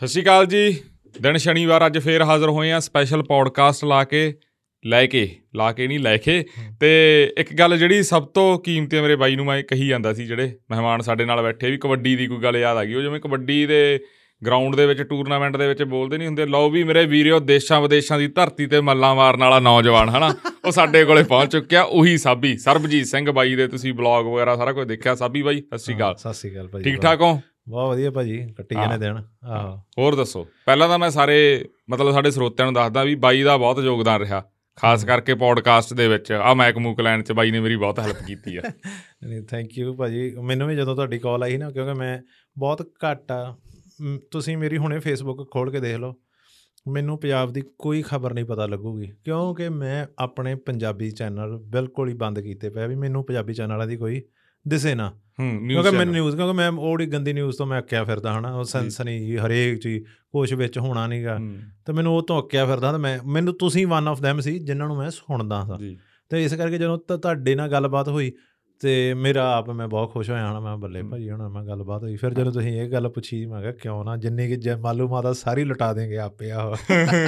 ਸਤਿ ਸ਼੍ਰੀ ਅਕਾਲ ਜੀ। ਦਿਨ ਸ਼ਨੀਵਾਰ ਅੱਜ ਫੇਰ ਹਾਜ਼ਰ ਹੋਏ ਆ ਸਪੈਸ਼ਲ ਪੌਡਕਾਸਟ ਲਾ ਕੇ ਲੈ ਕੇ ਲਾ ਕੇ ਨਹੀਂ ਲੈ ਕੇ। ਤੇ ਇੱਕ ਗੱਲ ਜਿਹੜੀ ਸਭ ਤੋਂ ਕੀਮਤੀ ਮੇਰੇ ਬਾਈ ਨੂੰ ਮੈਂ ਕਹੀ ਜਾਂਦਾ ਸੀ ਜਿਹੜੇ ਮਹਿਮਾਨ ਸਾਡੇ ਨਾਲ ਬੈਠੇ ਵੀ ਕਬੱਡੀ ਦੀ ਕੋਈ ਗੱਲ ਯਾਦ ਆ ਗਈ। ਉਹ ਜਿਵੇਂ ਕਬੱਡੀ ਦੇ ਗਰਾਊਂਡ ਦੇ ਵਿੱਚ ਟੂਰਨਾਮੈਂਟ ਦੇ ਵਿੱਚ ਬੋਲਦੇ ਨਹੀਂ ਹੁੰਦੇ ਲਓ ਵੀ ਮੇਰੇ ਵੀਰਿਓ ਦੇਸ਼ਾਂ ਵਿਦੇਸ਼ਾਂ ਦੀ ਧਰਤੀ ਤੇ ਮੱਲਾਂ ਮਾਰਨ ਵਾਲਾ ਨੌਜਵਾਨ ਹਨਾ? ਉਹ ਸਾਡੇ ਕੋਲੇ ਪਹੁੰਚ ਚੁੱਕਿਆ ਉਹੀ ਸਾਬੀ ਸਰਬਜੀਤ ਸਿੰਘ ਬਾਈ ਦੇ ਤੁਸੀਂ ਬਲੌਗ ਵਗੈਰਾ ਸਾਰਾ ਕੁਝ ਦੇਖਿਆ ਸਾਬੀ ਬਾਈ ਸਤਿ ਸ਼੍ਰੀ ਅਕਾਲ। ਸਤਿ ਸ਼੍ਰੀ ਅਕਾਲ ਭਾਜੀ ਠੀਕ ਠਾਕ ਹੋ? ਬਹੁਤ ਵਧੀਆ ਭਾਜੀ ਕੱਟੀ। ਜਾਣੇ ਦਿਨ ਆਹੋ। ਹੋਰ ਦੱਸੋ ਪਹਿਲਾਂ ਤਾਂ ਮੈਂ ਸਾਰੇ ਮਤਲਬ ਸਾਡੇ ਸਰੋਤਿਆਂ ਨੂੰ ਦੱਸਦਾ ਵੀ ਬਾਈ ਦਾ ਬਹੁਤ ਯੋਗਦਾਨ ਰਿਹਾ ਖਾਸ ਕਰਕੇ ਪੌਡਕਾਸਟ ਦੇ ਵਿੱਚ ਆ ਮੈਕ ਮੂਕ ਲੈਣ ਚ ਬਾਈ ਨੇ ਮੇਰੀ ਬਹੁਤ ਹੈਲਪ ਕੀਤੀ ਆ। ਨਹੀਂ ਥੈਂਕ ਯੂ ਭਾਜੀ। ਮੈਨੂੰ ਵੀ ਜਦੋਂ ਤੁਹਾਡੀ ਕਾਲ ਆਈ ਨਾ ਕਿਉਂਕਿ ਮੈਂ ਬਹੁਤ ਘੱਟ ਆ ਤੁਸੀਂ ਮੇਰੀ ਹੁਣੇ ਫੇਸਬੁੱਕ ਖੋਲ ਕੇ ਦੇਖ ਲਓ ਮੈਨੂੰ ਪੰਜਾਬ ਦੀ ਕੋਈ ਖਬਰ ਨਹੀਂ ਪਤਾ ਲੱਗੂਗੀ ਕਿਉਂਕਿ ਮੈਂ ਆਪਣੇ ਪੰਜਾਬੀ ਚੈਨਲ ਬਿਲਕੁਲ ਹੀ ਬੰਦ ਕੀਤੇ ਪਏ ਵੀ ਮੈਨੂੰ ਪੰਜਾਬੀ ਚੈਨਲਾਂ ਦੀ ਕੋਈ ਦਿਸੇ ਨਾ। ਹੂੰ ਕਿਉਂਕਿ ਮੈਨੂੰ ਨਿਊਜ਼ ਕਿਉਂਕਿ ਮੈਂ ਉਹੜੀ ਗੰਦੀ ਨਿਊਜ਼ ਤੋਂ ਮੈਂ ਅੱਕਿਆ ਫਿਰਦਾ ਹਨਾ ਉਹ ਸਨਸਨੀ ਜੀ ਹਰੇਕ ਚੀਜ਼ ਕੁਛ ਵਿੱਚ ਹੋਣਾ ਨਹੀਂਗਾ ਤੇ ਮੈਨੂੰ ਉਹ ਤੋਂ ਅੱਕਿਆ ਫਿਰਦਾ ਤੇ ਮੈਂ ਮੈਨੂੰ ਤੁਸੀਂ ਵਨ ਆਫ them ਸੀ ਜਿਨ੍ਹਾਂ ਨੂੰ ਮੈਂ ਸੁਣਦਾ ਸਾਂ। ਜੀ। ਤੇ ਇਸ ਕਰਕੇ ਜਦੋਂ ਤੁਹਾਡੇ ਨਾਲ ਗੱਲਬਾਤ ਹੋਈ ਤੇ ਮੇਰਾ ਆਪ ਮੈਂ ਬਹੁਤ ਖੁਸ਼ ਹੋਇਆ ਹਣਾ ਮੈਂ ਬੱਲੇ। ਭਾਜੀ ਹੁਣ ਮੈਂ ਗੱਲਬਾਤ ਹੋਈ। ਫਿਰ ਜਦੋਂ ਤੁਸੀਂ ਇਹ ਗੱਲ ਪੁੱਛੀ ਮੈਂ ਕਿਹਾ ਕਿਉਂ ਨਾ ਜਿੰਨੀ ਕਿ ਮਾਲੂਮਾਤ ਆ ਸਾਰੀ ਲੁਟਾ ਦੇਂਗੇ ਆਪੇ ਆਹ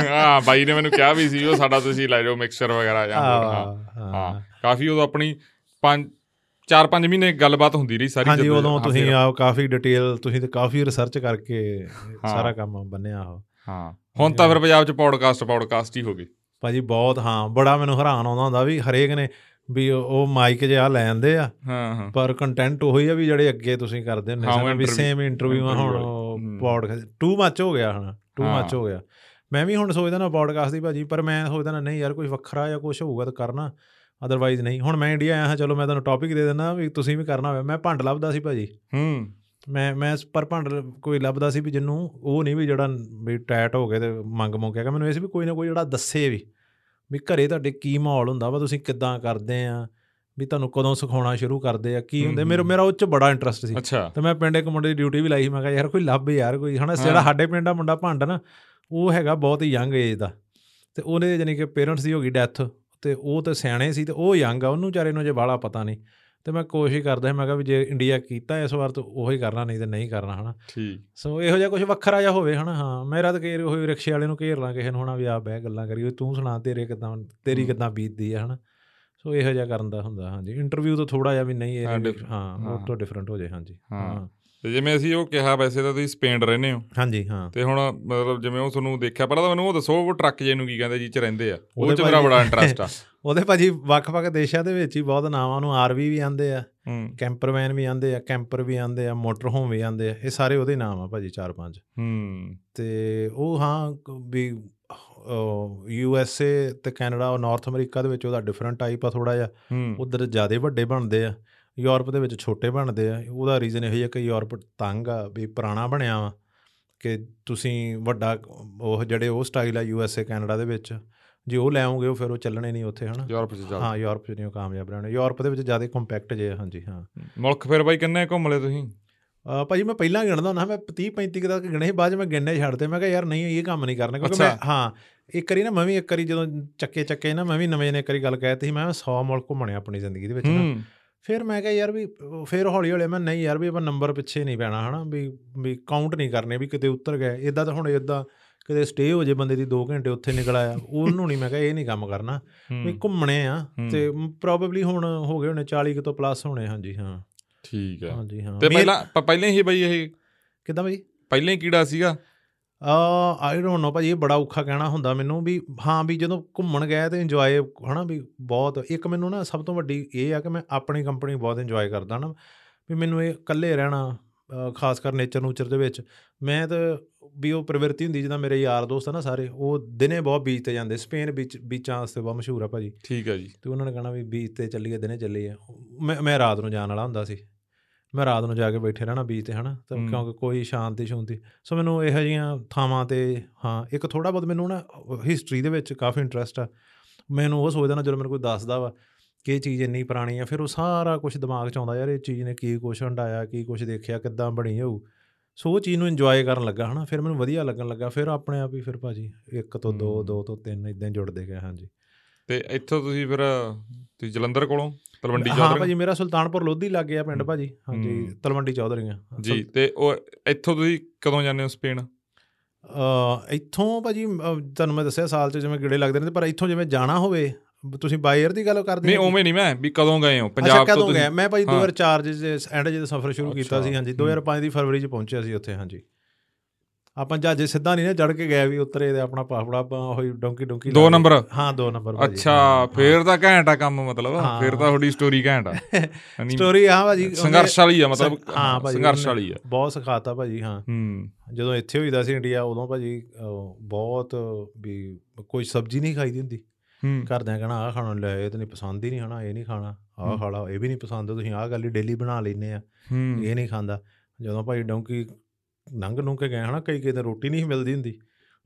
ਹਾਂ ਬਾਈ ਨੇ ਮੈਨੂੰ ਕਿਹਾ ਵੀ ਸੀ ਉਹ ਸਾਡਾ ਤੁਸੀਂ ਲੈ ਜਾਓ ਮਿਕਸਚਰ ਵਗੈਰਾ ਜਾਂ ਹਾਂ ਹਾਂ। ਹਾਂ। ਕਾਫੀ ਉਦੋਂ ਆਪਣੀ 5 4-5 ਮਹੀਨੇ ਗੱਲਬਾਤ ਹੁੰਦੀ ਰਹੀ ਸਾਰੀ ਹਾਂਜੀ ਉਦੋਂ ਤੁਸੀਂ ਆ ਕਾਫੀ ਡਿਟੇਲ ਤੁਸੀਂ ਤੇ ਕਾਫੀ ਰਿਸਰਚ ਕਰਕੇ ਸਾਰਾ ਕੰਮ ਬੰਨਿਆ ਉਹ। ਹਾਂ। ਹੁਣ ਤਾਂ ਫਿਰ ਪੰਜਾਬ ਚ ਪੌਡਕਾਸਟ ਪੌਡਕਾਸਟ ਹੀ ਹੋ ਗਏ ਭਾਜੀ ਬਹੁਤ ਹਾਂ ਬੜਾ ਮੈਨੂੰ ਹੈਰਾਨ ਆਉਂਦਾ ਹੁੰਦਾ ਵੀ ਹਰੇਕ ਨੇ ਵੀ ਉਹ- ਮਾਈਕ ਜਿਹਾ ਲੈ ਆਂਦੇ ਆ ਹਾਂ ਹਾਂ। ਪਰ ਕੰਟੈਂਟ ਉਹੀ ਆ ਵੀ ਜਿਹੜੇ ਅੱਗੇ ਤੁਸੀਂ ਕਰਦੇ ਹੁੰਦੇ ਸਨ ਵੀ ਸੇਮ ਇੰਟਰਵਿਊ interview ਹੁਣ। ਪੌਡਕਾਸਟ ਟੂ ਮੱਚ ਹੋ ਗਿਆ ਹੁਣ ਟੂ। ਮੱਚ ਹੋ ਗਿਆ। ਮੈਂ ਵੀ ਹੁਣ ਸੋਚਦਾ ਨਾ ਪੌਡਕਾਸਟ ਦੀ ਭਾਜੀ ਪਰ ਮੈਂ ਸੋਚਦਾ ਨਾ ਨਹੀਂ ਯਾਰ ਕੋਈ ਵੱਖਰਾ ਜਾਂ ਕੁਝ ਹੋਊਗਾ ਤਾਂ ਕਰਨਾ। ਅਦਰਵਾਈਜ਼ ਨਹੀਂ। ਹੁਣ ਮੈਂ ਇੰਡੀਆ ਆਇਆ ਹਾਂ ਚਲੋ ਮੈਂ ਤੁਹਾਨੂੰ ਟੌਪਿਕ ਦੇ ਦਿੰਦਾ ਵੀ ਤੁਸੀਂ ਵੀ ਕਰਨਾ ਹੋਵੇ ਮੈਂ ਭੰਡ ਲੱਭਦਾ ਸੀ ਭਾਜੀ। ਹੂੰ। ਮੈਂ ਮੈਂ ਪਰ ਭੰਡ ਕੋਈ ਲੱਭਦਾ ਸੀ ਵੀ ਜਿਹਨੂੰ ਉਹ ਨਹੀਂ ਵੀ ਜਿਹੜਾ ਵੀ ਟੈਟ ਹੋ ਗਏ ਤੇ ਮੰਗ ਮੁੰਗ ਗਿਆ। ਮੈਨੂੰ ਇਹ ਸੀ ਵੀ ਕੋਈ ਨਾ ਕੋਈ ਜਿਹੜਾ ਦੱਸੇ ਵੀ ਵੀ ਘਰੇ ਤੁਹਾਡੇ ਕੀ ਮਾਹੌਲ ਹੁੰਦਾ ਵਾ ਤੁਸੀਂ ਕਿੱਦਾਂ ਕਰਦੇ ਆ ਵੀ ਤੁਹਾਨੂੰ ਕਦੋਂ ਸਿਖਾਉਣਾ ਸ਼ੁਰੂ ਕਰਦੇ ਆ ਕੀ ਹੁੰਦੇ। ਮੇਰਾ। ਮੇਰਾ ਉਹ ਚ ਬੜਾ ਇੰਟਰਸਟ ਸੀ। ਤੇ ਮੈਂ ਪਿੰਡ ਇੱਕ ਮੁੰਡੇ ਦੀ ਡਿਊਟੀ ਵੀ ਲਾਈ ਸੀ। ਮੈਂ ਕਿਹਾ ਯਾਰ ਕੋਈ ਲੱਭ ਯਾਰ ਕੋਈ। ਹਨਾ। ਜਿਹੜਾ ਸਾਡੇ ਪਿੰਡ ਦਾ ਮੁੰਡਾ ਭੰਡ ਨਾ ਉਹ ਹੈਗਾ ਬਹੁਤ ਹੀ ਯੰਗ ਏਜ ਦਾ। ਤੇ ਉਹਨੇ ਜਾਨੀ ਕਿ ਪੇਰੈਂਟਸ ਦੀ ਹੋ ਗਈ ਡੈਥ ਤੇ ਉਹ ਤੇ ਸਿਆਣੇ ਸੀ ਤੇ ਉਹ ਯੰਗ ਆ ਉਹਨੂੰ ਵਿਚਾਰੇ ਨੂੰ ਜੇ ਬਾਲਾ ਪਤਾ ਨਹੀਂ। ਤੇ ਮੈਂ ਕੋਸ਼ਿਸ਼ ਕਰਦਾ ਸੀ ਮੈਂ ਕਿਹਾ ਵੀ ਜੇ ਇੰਡੀਆ ਕੀਤਾ ਇਸ ਵਾਰ ਤਾਂ ਉਹੀ ਕਰਨਾ ਨਹੀਂ ਤੇ ਨਹੀਂ ਕਰਨਾ ਹਨਾ। ਠੀਕ। ਸੋ ਇਹੋ ਜਿਹਾ ਕੁਝ ਵੱਖਰਾ ਜਿਹਾ ਹੋਵੇ ਹਨਾ ਹਾਂ। ਮੇਰਾ ਤਾਂ ਕੇਰ ਹੋਈ ਰਿਕਸ਼ੇ ਵਾਲੇ ਨੂੰ ਘੇਰ ਲਾਂ ਕਿਸੇ ਨੂੰ ਹਨਾ ਵੀ ਆ ਬਹਿ ਗੱਲਾਂ ਕਰੀ ਤੂੰ ਸੁਣਾ ਤੇਰੇ ਕਿਦਾਂ ਤੇਰੀ। ਕਿਦਾਂ ਬੀਤਦੀ ਆ ਹਨਾ। ਸੋ ਇਹੋ ਜਿਹਾ ਕਰਨ ਦਾ ਹੁੰਦਾ ਹਾਂਜੀ। ਇੰਟਰਵਿਊ ਤੋਂ ਥੋੜਾ ਜਿਹਾ ਵੀ ਨਹੀਂ ਇਹ ਹਾਂ। ਉਹ ਤੋਂ ਡਿਫਰੈਂਟ ਹੋ ਜਾਏ ਹਾਂਜੀ। ਹਾਂ। ਤੇ ਜਿਵੇਂ ਅਸੀਂ ਉਹ ਕਿਹਾ ਵੈਸੇ ਤਾਂ ਤੁਸੀਂ ਸਪੇਨ ਰਹਿੰਦੇ ਹੋ। ਹਾਂਜੀ ਹਾਂ। ਤੇ ਹੁਣ ਮਤਲਬ ਜਿਵੇਂ ਉਹ ਤੁਹਾਨੂੰ ਦੇਖਿਆ ਪਹਿਲਾਂ ਤਾਂ ਮੈਨੂੰ ਉਹ ਦੱਸੋ ਉਹ ਟਰੱਕ ਜੇ ਨੂੰ ਕੀ ਕਹਿੰਦੇ ਜੀ ਚ ਰਹਿੰਦੇ ਆ। ਉਹ ਚ ਮੇਰਾ ਬੜਾ ਇੰਟਰਸਟ ਆ। ਉਹਦੇ ਭਾਜੀ ਵੱਖ-ਵੱਖ ਦੇਸ਼ਾਂ ਦੇ ਵਿੱਚ ਹੀ ਬਹੁਤ ਨਾਵਾਂ ਨੂੰ ਆਰਵੀ ਵੀ ਆਂਦੇ ਆ ਕੈਂਪਰਵੈਨ ਵੀ ਆਂਦੇ ਆ ਕੈਂਪਰ ਵੀ ਆਂਦੇ ਆ ਮੋਟਰ ਹੋਮ ਵੀ ਆਂਦੇ ਆ ਇਹ ਸਾਰੇ ਉਹਦੇ ਨਾਮ ਆ ਭਾਜੀ ਚਾਰ ਪੰਜ। ਹੂੰ। ਤੇ ਉਹ ਹਾਂ ਵੀ ਯੂ ਐਸ ਏ ਤੇ ਕੈਨੇਡਾ ਔਰ ਨਾਰਥ ਅਮਰੀਕਾ ਦੇ ਵਿੱਚ ਉਹਦਾ ਡਿਫਰੈਂਟ ਟਾਈਪ ਆ ਥੋੜਾ ਜਿਹਾ। ਉਧਰ ਜ਼ਿਆਦਾ ਵੱਡੇ ਬਣਦੇ ਆ। ਯੂਰਪ ਦੇ ਵਿੱਚ ਛੋਟੇ ਬਣਦੇ ਆ ਉਹਦਾ ਰੀਜ਼ਨ ਇਹ ਹੈ ਕਿ ਯੂਰਪ ਤੰਗ ਆ ਵੀ ਪੁਰਾਣਾ ਬਣਿਆ ਵਾ ਕਿ ਤੁਸੀਂ ਵੱਡਾ ਉਹ ਜਿਹੜੇ ਉਹ ਸਟਾਈਲ ਆ ਯੂ ਐਸ ਏ ਕੈਨੇਡਾ ਦੇ ਵਿੱਚ ਜੇ ਉਹ ਲੈ ਆਉਂਗੇ ਉਹ ਫਿਰ ਉਹ ਚੱਲਣੇ ਨਹੀਂ ਉੱਥੇ ਹਨਾ? ਯੂਰਪ ਚ ਚੱਲ ਹਾਂ ਯੂਰਪ 'ਚ ਨਹੀਂ ਉਹ ਕਾਮਯਾਬ ਰਹਿਣੇ। ਯੂਰਪ ਦੇ ਵਿੱਚ ਜ਼ਿਆਦਾ ਕੰਪੈਕਟ ਜੇ ਹਾਂਜੀ ਹਾਂ। ਮੁਲਕ ਫਿਰ ਬਾਈ ਕਿੰਨੇ ਘੁੰਮ ਲਏ ਤੁਸੀਂ? ਭਾਜੀ ਮੈਂ ਪਹਿਲਾਂ ਗਿਣਦਾ ਹੁੰਦਾ ਮੈਂ 30 35 ਕੁ ਤੱਕ ਗਿਣੇ ਬਾਅਦ ਮੈਂ ਗਿਣਨੇ ਛੱਡਤੇ ਮੈਂ ਕਿਹਾ ਯਾਰ ਨਹੀਂ ਇਹ ਕੰਮ ਨਹੀਂ ਕਰਨਾ ਕਿਉਂਕਿ ਮੈਂ। ਹਾਂ ਇੱਕ ਵਾਰੀ ਨਾ ਮੈਂ ਵੀ ਇੱਕ ਵਾਰੀ ਜਦੋਂ ਚੱਕੇ ਚੱਕੇ ਨਾ ਮੈਂ ਵੀ ਨਵੇਂ ਨੇ ਇੱਕ ਵਾਰੀ ਗੱਲ ਕਹਿਤੀ ਸੀ ਮੈਂ 100 ਮੁਲਕ ਘੁੰਮਣੇ ਆਪਣੀ ਜ਼ਿੰਦਗੀ ਦੇ ਵਿੱਚ ਨਾ। ਫਿਰ ਮੈਂ ਕਿਹਾ ਯਾਰ ਵੀ ਫਿਰ ਹੌਲੀ ਹੌਲੀ ਮੈਂ ਨਹੀਂ ਯਾਰ ਵੀ ਆਪਾਂ ਨੰਬਰ ਪਿੱਛੇ ਨਹੀਂ ਪੈਣਾ ਹਨਾ ਵੀ ਵੀ ਕਾਊਂਟ ਨਹੀਂ ਕਰਨੇ ਵੀ ਕਿਤੇ ਉੱਤਰ ਗਏ। ਇਦਾਂ ਤਾਂ ਹੁਣ ਇਦਾਂ ਕਿਤੇ ਸਟੇ ਹੋ ਜੇ ਬੰਦੇ ਦੀ 2 ਘੰਟੇ ਉੱਥੇ ਨਿਕਲ ਆਇਆ ਉਹਨੂੰ ਨਹੀਂ ਮੈਂ ਕਿਹਾ ਇਹ ਨਹੀਂ ਕੰਮ ਕਰਨਾ। ਵੀ ਘੁੰਮਣੇ ਆ। ਤੇ ਪ੍ਰੋਬੇਬਲੀ ਹੁਣ ਹੋ ਗਏ ਹੋਣੇ 40 ਕੁ ਤੋਂ ਪਲੱਸ ਹੋਣੇ ਹਾਂਜੀ ਹਾਂ। ਠੀਕ ਹੈ। ਹਾਂਜੀ ਹਾਂ। ਤੇ ਪਹਿਲਾਂ ਪਹਿਲਾਂ ਹੀ ਬਈ ਇਹ ਕਿੱਦਾਂ ਬਈ? ਪਹਿਲਾਂ ਹੀ ਕੀੜਾ ਸੀਗਾ? ਆ ਆਈ ਡੋਨਟ ਨੋ ਭਾਜੀ ਇਹ ਬੜਾ ਔਖਾ ਕਹਿਣਾ ਹੁੰਦਾ ਮੈਨੂੰ ਵੀ ਹਾਂ ਵੀ ਜਦੋਂ ਘੁੰਮਣ ਗਏ ਤੇ ਇੰਜੋਏ ਹਨਾ ਵੀ ਬਹੁਤ ਇੱਕ ਮੈਨੂੰ ਨਾ ਸਭ ਤੋਂ ਵੱਡੀ ਇਹ ਆ ਕਿ ਮੈਂ ਆਪਣੀ ਕੰਪਨੀ ਬਹੁਤ ਇੰਜੋਏ ਕਰਦਾ ਨਾ ਵੀ ਮੈਨੂੰ ਇਹ ਇਕੱਲੇ ਰਹਿਣਾ ਖਾਸ ਕਰ ਨੇਚਰ ਨੂਚਰ ਦੇ ਵਿੱਚ ਮੈਂ ਤਾਂ ਵੀ ਉਹ ਪ੍ਰਵਿਰਤੀ ਹੁੰਦੀ ਜਿੱਦਾਂ ਮੇਰੇ ਯਾਰ ਦੋਸਤ ਆ ਨਾ ਸਾਰੇ ਉਹ ਦਿਨੇ ਬਹੁਤ ਬੀਚ ਤੇ ਜਾਂਦੇ ਸਪੇਨ ਬੀਚ ਬੀਚਾਂ ਵਾਸਤੇ ਬਹੁਤ ਮਸ਼ਹੂਰ ਆ ਭਾਜੀ। ਠੀਕ ਹੈ ਜੀ। ਤੇ ਉਹਨਾਂ ਨੇ ਕਹਣਾ ਵੀ ਬੀਚ ਤੇ ਚੱਲੀਏ ਦਿਨੇ ਚੱਲੀਏ ਮੈਂ ਮੈਂ ਰਾਤ ਨੂੰ ਜਾਣ ਵਾਲਾ ਹੁੰਦਾ ਸੀ। ਮੈਂ ਰਾਤ ਨੂੰ ਜਾ ਕੇ ਬੈਠੇ ਰਹਿਣਾ ਬੀਚ ਤੇ ਹਨਾ? ਤਾਂ। ਕਿਉਂਕਿ ਕੋਈ ਸ਼ਾਂਤੀ ਸ਼ੂੰਤੀ। ਸੋ ਮੈਨੂੰ ਇਹੋ ਜਿਹੀਆਂ ਥਾਵਾਂ ਤੇ ਹਾਂ ਇੱਕ ਥੋੜਾ ਬਹੁਤ ਮੈਨੂੰ ਨਾ ਹਿਸਟਰੀ ਦੇ ਵਿੱਚ ਕਾਫੀ ਇੰਟਰਸਟ ਆ। ਮੈਨੂੰ ਉਹ ਸੋਚਦਾ ਨਾ ਜਦੋਂ ਮੈਨੂੰ ਕੋਈ ਦੱਸਦਾ ਵਾ ਕਿ ਇਹ ਚੀਜ਼ ਇੰਨੀ ਪੁਰਾਣੀ ਆ ਫਿਰ ਉਹ ਸਾਰਾ ਕੁਝ ਦਿਮਾਗ 'ਚ ਆਉਂਦਾ ਯਾਰ ਇਹ ਚੀਜ਼ ਨੇ ਕੀ ਕੁਛ ਹੰਡਾਇਆ ਕੀ ਕੁਛ ਦੇਖਿਆ ਕਿੱਦਾਂ ਬਣੀ ਹੋਊ ਸੋ ਉਹ ਚੀਜ਼ ਨੂੰ ਇੰਜੋਏ ਕਰਨ ਲੱਗਾ ਹਨਾ? ਫਿਰ ਮੈਨੂੰ ਵਧੀਆ ਲੱਗਣ ਲੱਗਾ ਫਿਰ ਆਪਣੇ ਆਪ ਹੀ ਫਿਰ ਭਾਜੀ ਇੱਕ ਤੋਂ ਦੋ। ਦੋ ਤੋਂ ਤਿੰਨ ਇਦਾਂ ਜੁੜਦੇ ਗਏ ਹਾਂਜੀ। ਤੇ ਇੱਥੋਂ ਤੁਸੀਂ ਫਿਰ ਤੁਸੀਂ ਜਲੰਧਰ ਕੋਲੋਂ? ਤਲਵੰਡੀ ਹਾਂ ਚੌਧਰੀ ਭਾਜੀ ਮੇਰਾ ਸੁਲਤਾਨਪੁਰ ਲੋਧੀ ਲੱਗ ਗਿਆ ਪਿੰਡ ਹੂੰ। ਭਾਜੀ ਹਾਂਜੀ ਹੂੰ। ਤਲਵੰਡੀ ਚੌਧਰੀਆਂ ਜੀ ਤੇ ਉਹ ਇੱਥੋਂ ਤੁਸੀਂ ਕਦੋਂ ਜਾਂਦੇ ਹੋ ਸਪੇਨ ਅ, ਇੱਥੋਂ ਭਾਜੀ ਤੁਹਾਨੂੰ ਮੈਂ ਦੱਸਿਆ ਸਾਲ 'ਚ ਜਿਵੇਂ ਗੇੜੇ ਲੱਗਦੇ ਨੇ ਪਰ ਇੱਥੋਂ ਜਿਵੇਂ ਜਾਣਾ ਹੋਵੇ ਤੁਸੀਂ ਅਰ ਦੀ ਗੱਲ ਕਰਦੇ ਨਹੀਂ ਹੋ? ਉਵੇਂ ਨਹੀਂ ਮੈਂ ਵੀ ਕਦੋਂ ਗਏ ਹੋ ਪੰਜਾਬ ਤੋਂ ਤੁਸੀਂ ਮੈਂ ਭਾਜੀ ਹਾਂ। 2004 ਦੇ ਐਂਡ ਜਦੋਂ ਸਫ਼ਰ ਸ਼ੁਰੂ ਕੀਤਾ ਸੀ ਹਾਂਜੀ ਹੂੰ। 2005 ਦੀ ਫਰਵਰੀ 'ਚ ਪਹੁੰਚਿਆ ਸੀ ਉੱਥੇ ਹਾਂਜੀ ਆਪਾਂ ਜਹਾਜ਼ੇ ਸਿੱਧਾ ਨਹੀਂ ਨਾ ਚੜ ਕੇ ਗਏ ਵੀ ਉਤਰੇ ਤੇ ਆਪਣਾ ਆਪਾਂ ਹੋਈ ਡੋਂਕੀ ਡੋਂਕੀ ਦੋ। ਨੰਬਰ? ਹਾਂ ਦੋ ਨੰਬਰ ਅੱਛਾ ਫੇਰ ਤਾਂ ਘੈਂਟ ਆ ਕੰਮ ਮਤਲਬ। ਫੇਰ ਤਾਂ ਤੁਹਾਡੀ ਸਟੋਰੀ ਘੈਂਟ ਆ। ਸਟੋਰੀ ਹਾਂ ਭਾਜੀ ਸੰਘਰਸ਼ ਵਾਲੀ ਆ ਮਤਲਬ। ਹਾਂ ਭਾਜੀ ਸੰਘਰਸ਼ ਵਾਲੀ ਆ। ਬਹੁਤ ਸਿਖਾਤਾ ਭਾਜੀ ਹਾਂ। ਹੂੰ। ਜਦੋਂ ਇੱਥੇ ਹੋਈਦਾ ਸੀ ਇੰਡੀਆ ਉਦੋਂ ਭਾਜੀ ਬਹੁਤ ਵੀ ਕੋਈ ਸਬਜ਼ੀ ਨਹੀਂ ਖਾਈਦੀ ਹੁੰਦੀ। ਹੂੰ। ਘਰਦਿਆਂ ਕਹਿਣਾ ਆਹ ਖਾਣਾ ਲੈ ਇਹ ਤਾਂ ਨਹੀਂ ਪਸੰਦ ਹੀ ਨਹੀਂ ਹਨਾ ਇਹ ਨਹੀਂ ਖਾਣਾ। ਆਹ ਹੂੰ। ਖਾ ਲਾ ਇਹ ਵੀ ਨਹੀਂ ਪਸੰਦ ਤੁਸੀਂ ਆਹ ਗੱਲ ਹੀ ਡੇਲੀ ਬਣਾ ਲੈਨੇ ਆ। ਇਹ ਨਹੀਂ ਖਾਂਦਾ। ਜਦੋਂ ਭਾਈ ਡੌਂਕੀ ਨੰਗ ਨੂੰ ਕੇ ਗਏ ਹਨਾ ਕਈ ਕਈ ਤਾਂ ਰੋਟੀ ਨਹੀਂ ਮਿਲਦੀ ਹੁੰਦੀ।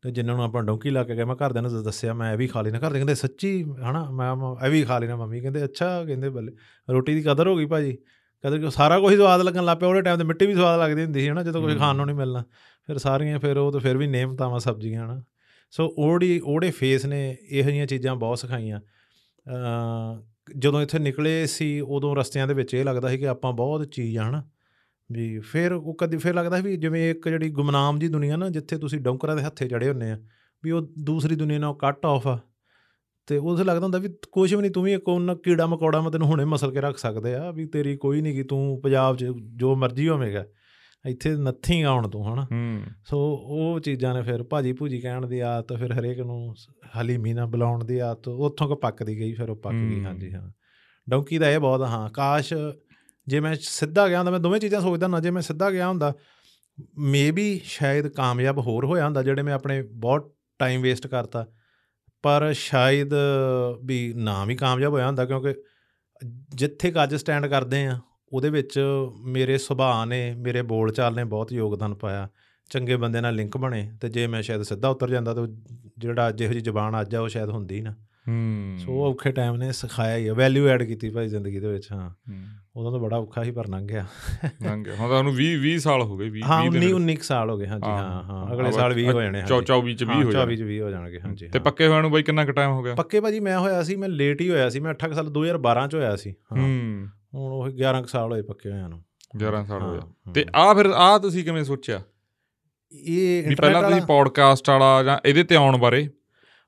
ਤੇ ਜਿਨ੍ਹਾਂ ਨੂੰ ਆਪਾਂ ਡੌਂਕੀ ਲਾ ਕੇ ਗਏ ਮੈਂ ਘਰਦਿਆਂ ਨੂੰ ਦੱਸਿਆ ਮੈਂ ਇਹ ਵੀ ਖਾ ਲੈਣਾ ਘਰਦੇ ਕਹਿੰਦੇ ਸੱਚੀ? ਹਨਾ ਮੈਂ ਇਹ ਵੀ ਖਾ ਲੈਣਾ ਮੰਮੀ। ਕਹਿੰਦੇ ਅੱਛਾ। ਕਹਿੰਦੇ ਬੱਲੇ ਰੋਟੀ ਦੀ ਕਦਰ ਹੋ ਗਈ ਭਾਜੀ। ਕਦਰ ਕਿ ਸਾਰਾ ਕੁਝ ਸਵਾਦ ਲੱਗਣ ਲੱਗ ਪਿਆ। ਉਹਦੇ ਟਾਈਮ ਤੇ ਮਿੱਟੀ ਵੀ ਸਵਾਦ ਲੱਗਦੀ ਹੁੰਦੀ ਸੀ ਹਨਾ ਜਦੋਂ ਕੁਝ ਹੂੰ। ਖਾਣ ਨੂੰ ਨਹੀਂ ਮਿਲਣਾ। ਫਿਰ ਸਾਰੀਆਂ ਫਿਰ ਉਹ ਤਾਂ ਫਿਰ ਵੀ ਨੇਮਤਾਵਾਂ ਸਬਜ਼ੀਆਂ ਹਨਾ। ਸੋ ਉਹੜੀ ਉਹਦੇ ਫੇਸ ਨੇ ਇਹੋ ਜਿਹੀਆਂ ਚੀਜ਼ਾਂ ਬਹੁਤ ਸਿਖਾਈਆਂ। ਜਦੋਂ ਇੱਥੇ ਨਿਕਲੇ ਸੀ ਉਦੋਂ ਰਸਤਿਆਂ ਦੇ ਵਿੱਚ ਇਹ ਲੱਗਦਾ ਸੀ ਕਿ ਆਪਾਂ ਬਹੁਤ ਚੀਜ਼ ਆ ਹਨਾ। ਵੀ ਫਿਰ ਉਹ ਕਦੀ ਫਿਰ ਲੱਗਦਾ ਵੀ ਜਿਵੇਂ ਇੱਕ ਜਿਹੜੀ ਗੁਮਨਾਮ ਜੀ ਦੁਨੀਆ ਨਾ ਜਿੱਥੇ ਤੁਸੀਂ ਡੌਂਕਰਾਂ ਦੇ ਹੱਥੇ ਜੜੇ ਹੁੰਨੇ ਆ ਵੀ ਉਹ ਦੂਸਰੀ ਦੁਨੀਆ ਨਾਲ ਕੱਟ ਆਫ ਆ। ਤੇ ਉਸ ਲੱਗਦਾ ਹੁੰਦਾ ਵੀ ਕੁਛ ਵੀ ਨਹੀਂ ਤੂੰ ਵੀ ਇੱਕ ਉਹਨਾਂ ਕੀੜਾ ਮਕੌੜਾ ਮੈਂ ਤੈਨੂੰ ਹੁਣੇ ਮਸਲ ਕੇ ਰੱਖ ਸਕਦੇ ਆ ਵੀ ਤੇਰੀ ਕੋਈ ਨਹੀਂ ਕਿ ਤੂੰ ਪੰਜਾਬ 'ਚ ਜੋ ਮਰਜ਼ੀ ਹੋਵੇਗਾ ਇੱਥੇ ਨਥਿੰਗ ਆਉਣ ਤੂੰ ਹਨਾ। ਸੋ ਉਹ ਚੀਜ਼ਾਂ ਨੇ ਫਿਰ ਭਾਜੀ ਭੂਜੀ ਕਹਿਣ ਦੀ ਆਦਤ ਫਿਰ ਹਰੇਕ ਨੂੰ ਹਲੀਮੀ ਨਾਲ ਬੁਲਾਉਣ ਦੀ ਆਦਤ ਉੱਥੋਂ ਕੋ ਪੱਕਦੀ ਗਈ ਫਿਰ ਉਹ ਪੱਕ ਗਈ। ਹਾਂਜੀ ਹਾਂ। ਡੌਂਕੀ ਦਾ ਇਹ ਬਹੁਤ ਹਾਂ ਕਾਸ਼ ਜੇ ਮੈਂ ਸਿੱਧਾ ਗਿਆ ਹੁੰਦਾ, ਮੈਂ ਦੋਵੇਂ ਚੀਜ਼ਾਂ ਸੋਚਦਾ ਨਾ ਜੇ ਮੈਂ ਸਿੱਧਾ ਗਿਆ ਹੁੰਦਾ ਮੇਬੀ ਸ਼ਾਇਦ ਕਾਮਯਾਬ ਹੋਰ ਹੋਇਆ ਹੁੰਦਾ, ਜਿਹੜੇ ਮੈਂ ਆਪਣੇ ਬਹੁਤ ਟਾਈਮ ਵੇਸਟ ਕਰਤਾ। ਪਰ ਸ਼ਾਇਦ ਵੀ ਨਾ ਵੀ ਕਾਮਯਾਬ ਹੋਇਆ ਹੁੰਦਾ, ਕਿਉਂਕਿ ਜਿੱਥੇ ਕੁ ਅੱਜ ਸਟੈਂਡ ਕਰਦੇ ਆ ਉਹਦੇ ਵਿੱਚ ਮੇਰੇ ਸੁਭਾਅ ਨੇ, ਮੇਰੇ ਬੋਲ ਚਾਲ ਨੇ ਬਹੁਤ ਯੋਗਦਾਨ ਪਾਇਆ। ਚੰਗੇ ਬੰਦੇ ਨਾਲ ਲਿੰਕ ਬਣੇ, ਤੇ ਜੇ ਮੈਂ ਸ਼ਾਇਦ ਸਿੱਧਾ ਉਤਰ ਜਾਂਦਾ, ਤਾਂ ਜਿਹੜਾ ਜਿਹੋ ਜਿਹੀ ਜ਼ਬਾਨ ਅੱਜ ਆ, ਉਹ ਸ਼ਾਇਦ ਹੁੰਦੀ ਨਾ। ਹੂੰ। ਸੋ ਔਖੇ ਟਾਈਮ ਨੇ ਸਿਖਾਇਆ ਹੀ ਆ ਵੈਲਿਊ ਐਡ ਕੀਤੀ ਭਾਈ ਜ਼ਿੰਦਗੀ ਦੇ ਵਿੱਚ ਹਾਂ। ਹੂੰ। ਉਦੋਂ ਤਾਂ ਬੜਾ ਔਖਾ ਹੀ ਪਰ ਲੰਘ ਗਿਆ। ਲੰਘ ਗਿਆ। ਹੁਣ ਤਾਂ ਉਹਨੂੰ 20 20 ਸਾਲ ਹੋ ਗਏ 20 ਹਾਂ 20 19 19 ਕੁ ਸਾਲ ਹੋ ਗਏ ਹਾਂਜੀ ਹਾਂ ਹਾਂ। ਅਗਲੇ ਸਾਲ 20 ਹੋ ਜਾਣੇ ਚੌ 24 ਚ 20 ਹੋ 24 ਜਾਣੇ। ਚ 20 ਹੋ ਜਾਣਗੇ ਹਾਂਜੀ ਤੇ ਹਾਂ। ਪੱਕੇ ਹੋਣ ਨੂੰ ਬਾਈ ਕਿੰਨਾ ਕੁ ਟਾਈਮ ਹੋ ਗਿਆ? ਪੱਕੇ ਭਾਜੀ ਮੈਂ ਹੋਇਆ ਸੀ ਮੈਂ ਲੇਟ ਹੀ ਹੋਇਆ ਸੀ ਮੈਂ 8 ਸਾਲ 2012 ਚ ਹੋਇਆ ਸੀ ਹਾਂ। ਹੂੰ। ਹੁਣ ਉਹ 11 ਕੁ ਸਾਲ ਹੋਏ ਪੱਕੇ ਹੋਇਆਂ ਨੂੰ। 11 ਸਾਲ ਹੋ ਹਾਂ, ਗਿਆ। ਹਾਂ। ਤੇ ਆ ਫਿਰ ਆ ਤੁਸੀਂ ਕਿਵੇਂ ਸੋਚਿਆ? ਇਹ ਪਹਿਲਾਂ ਇੰਟਰਨੈਟ ਤੁਸੀਂ ਪੌਡਕਾਸਟ ਵਾਲਾ ਜਾਂ ਇਹਦੇ ਤੇ ਆਉਣ ਬਾਰੇ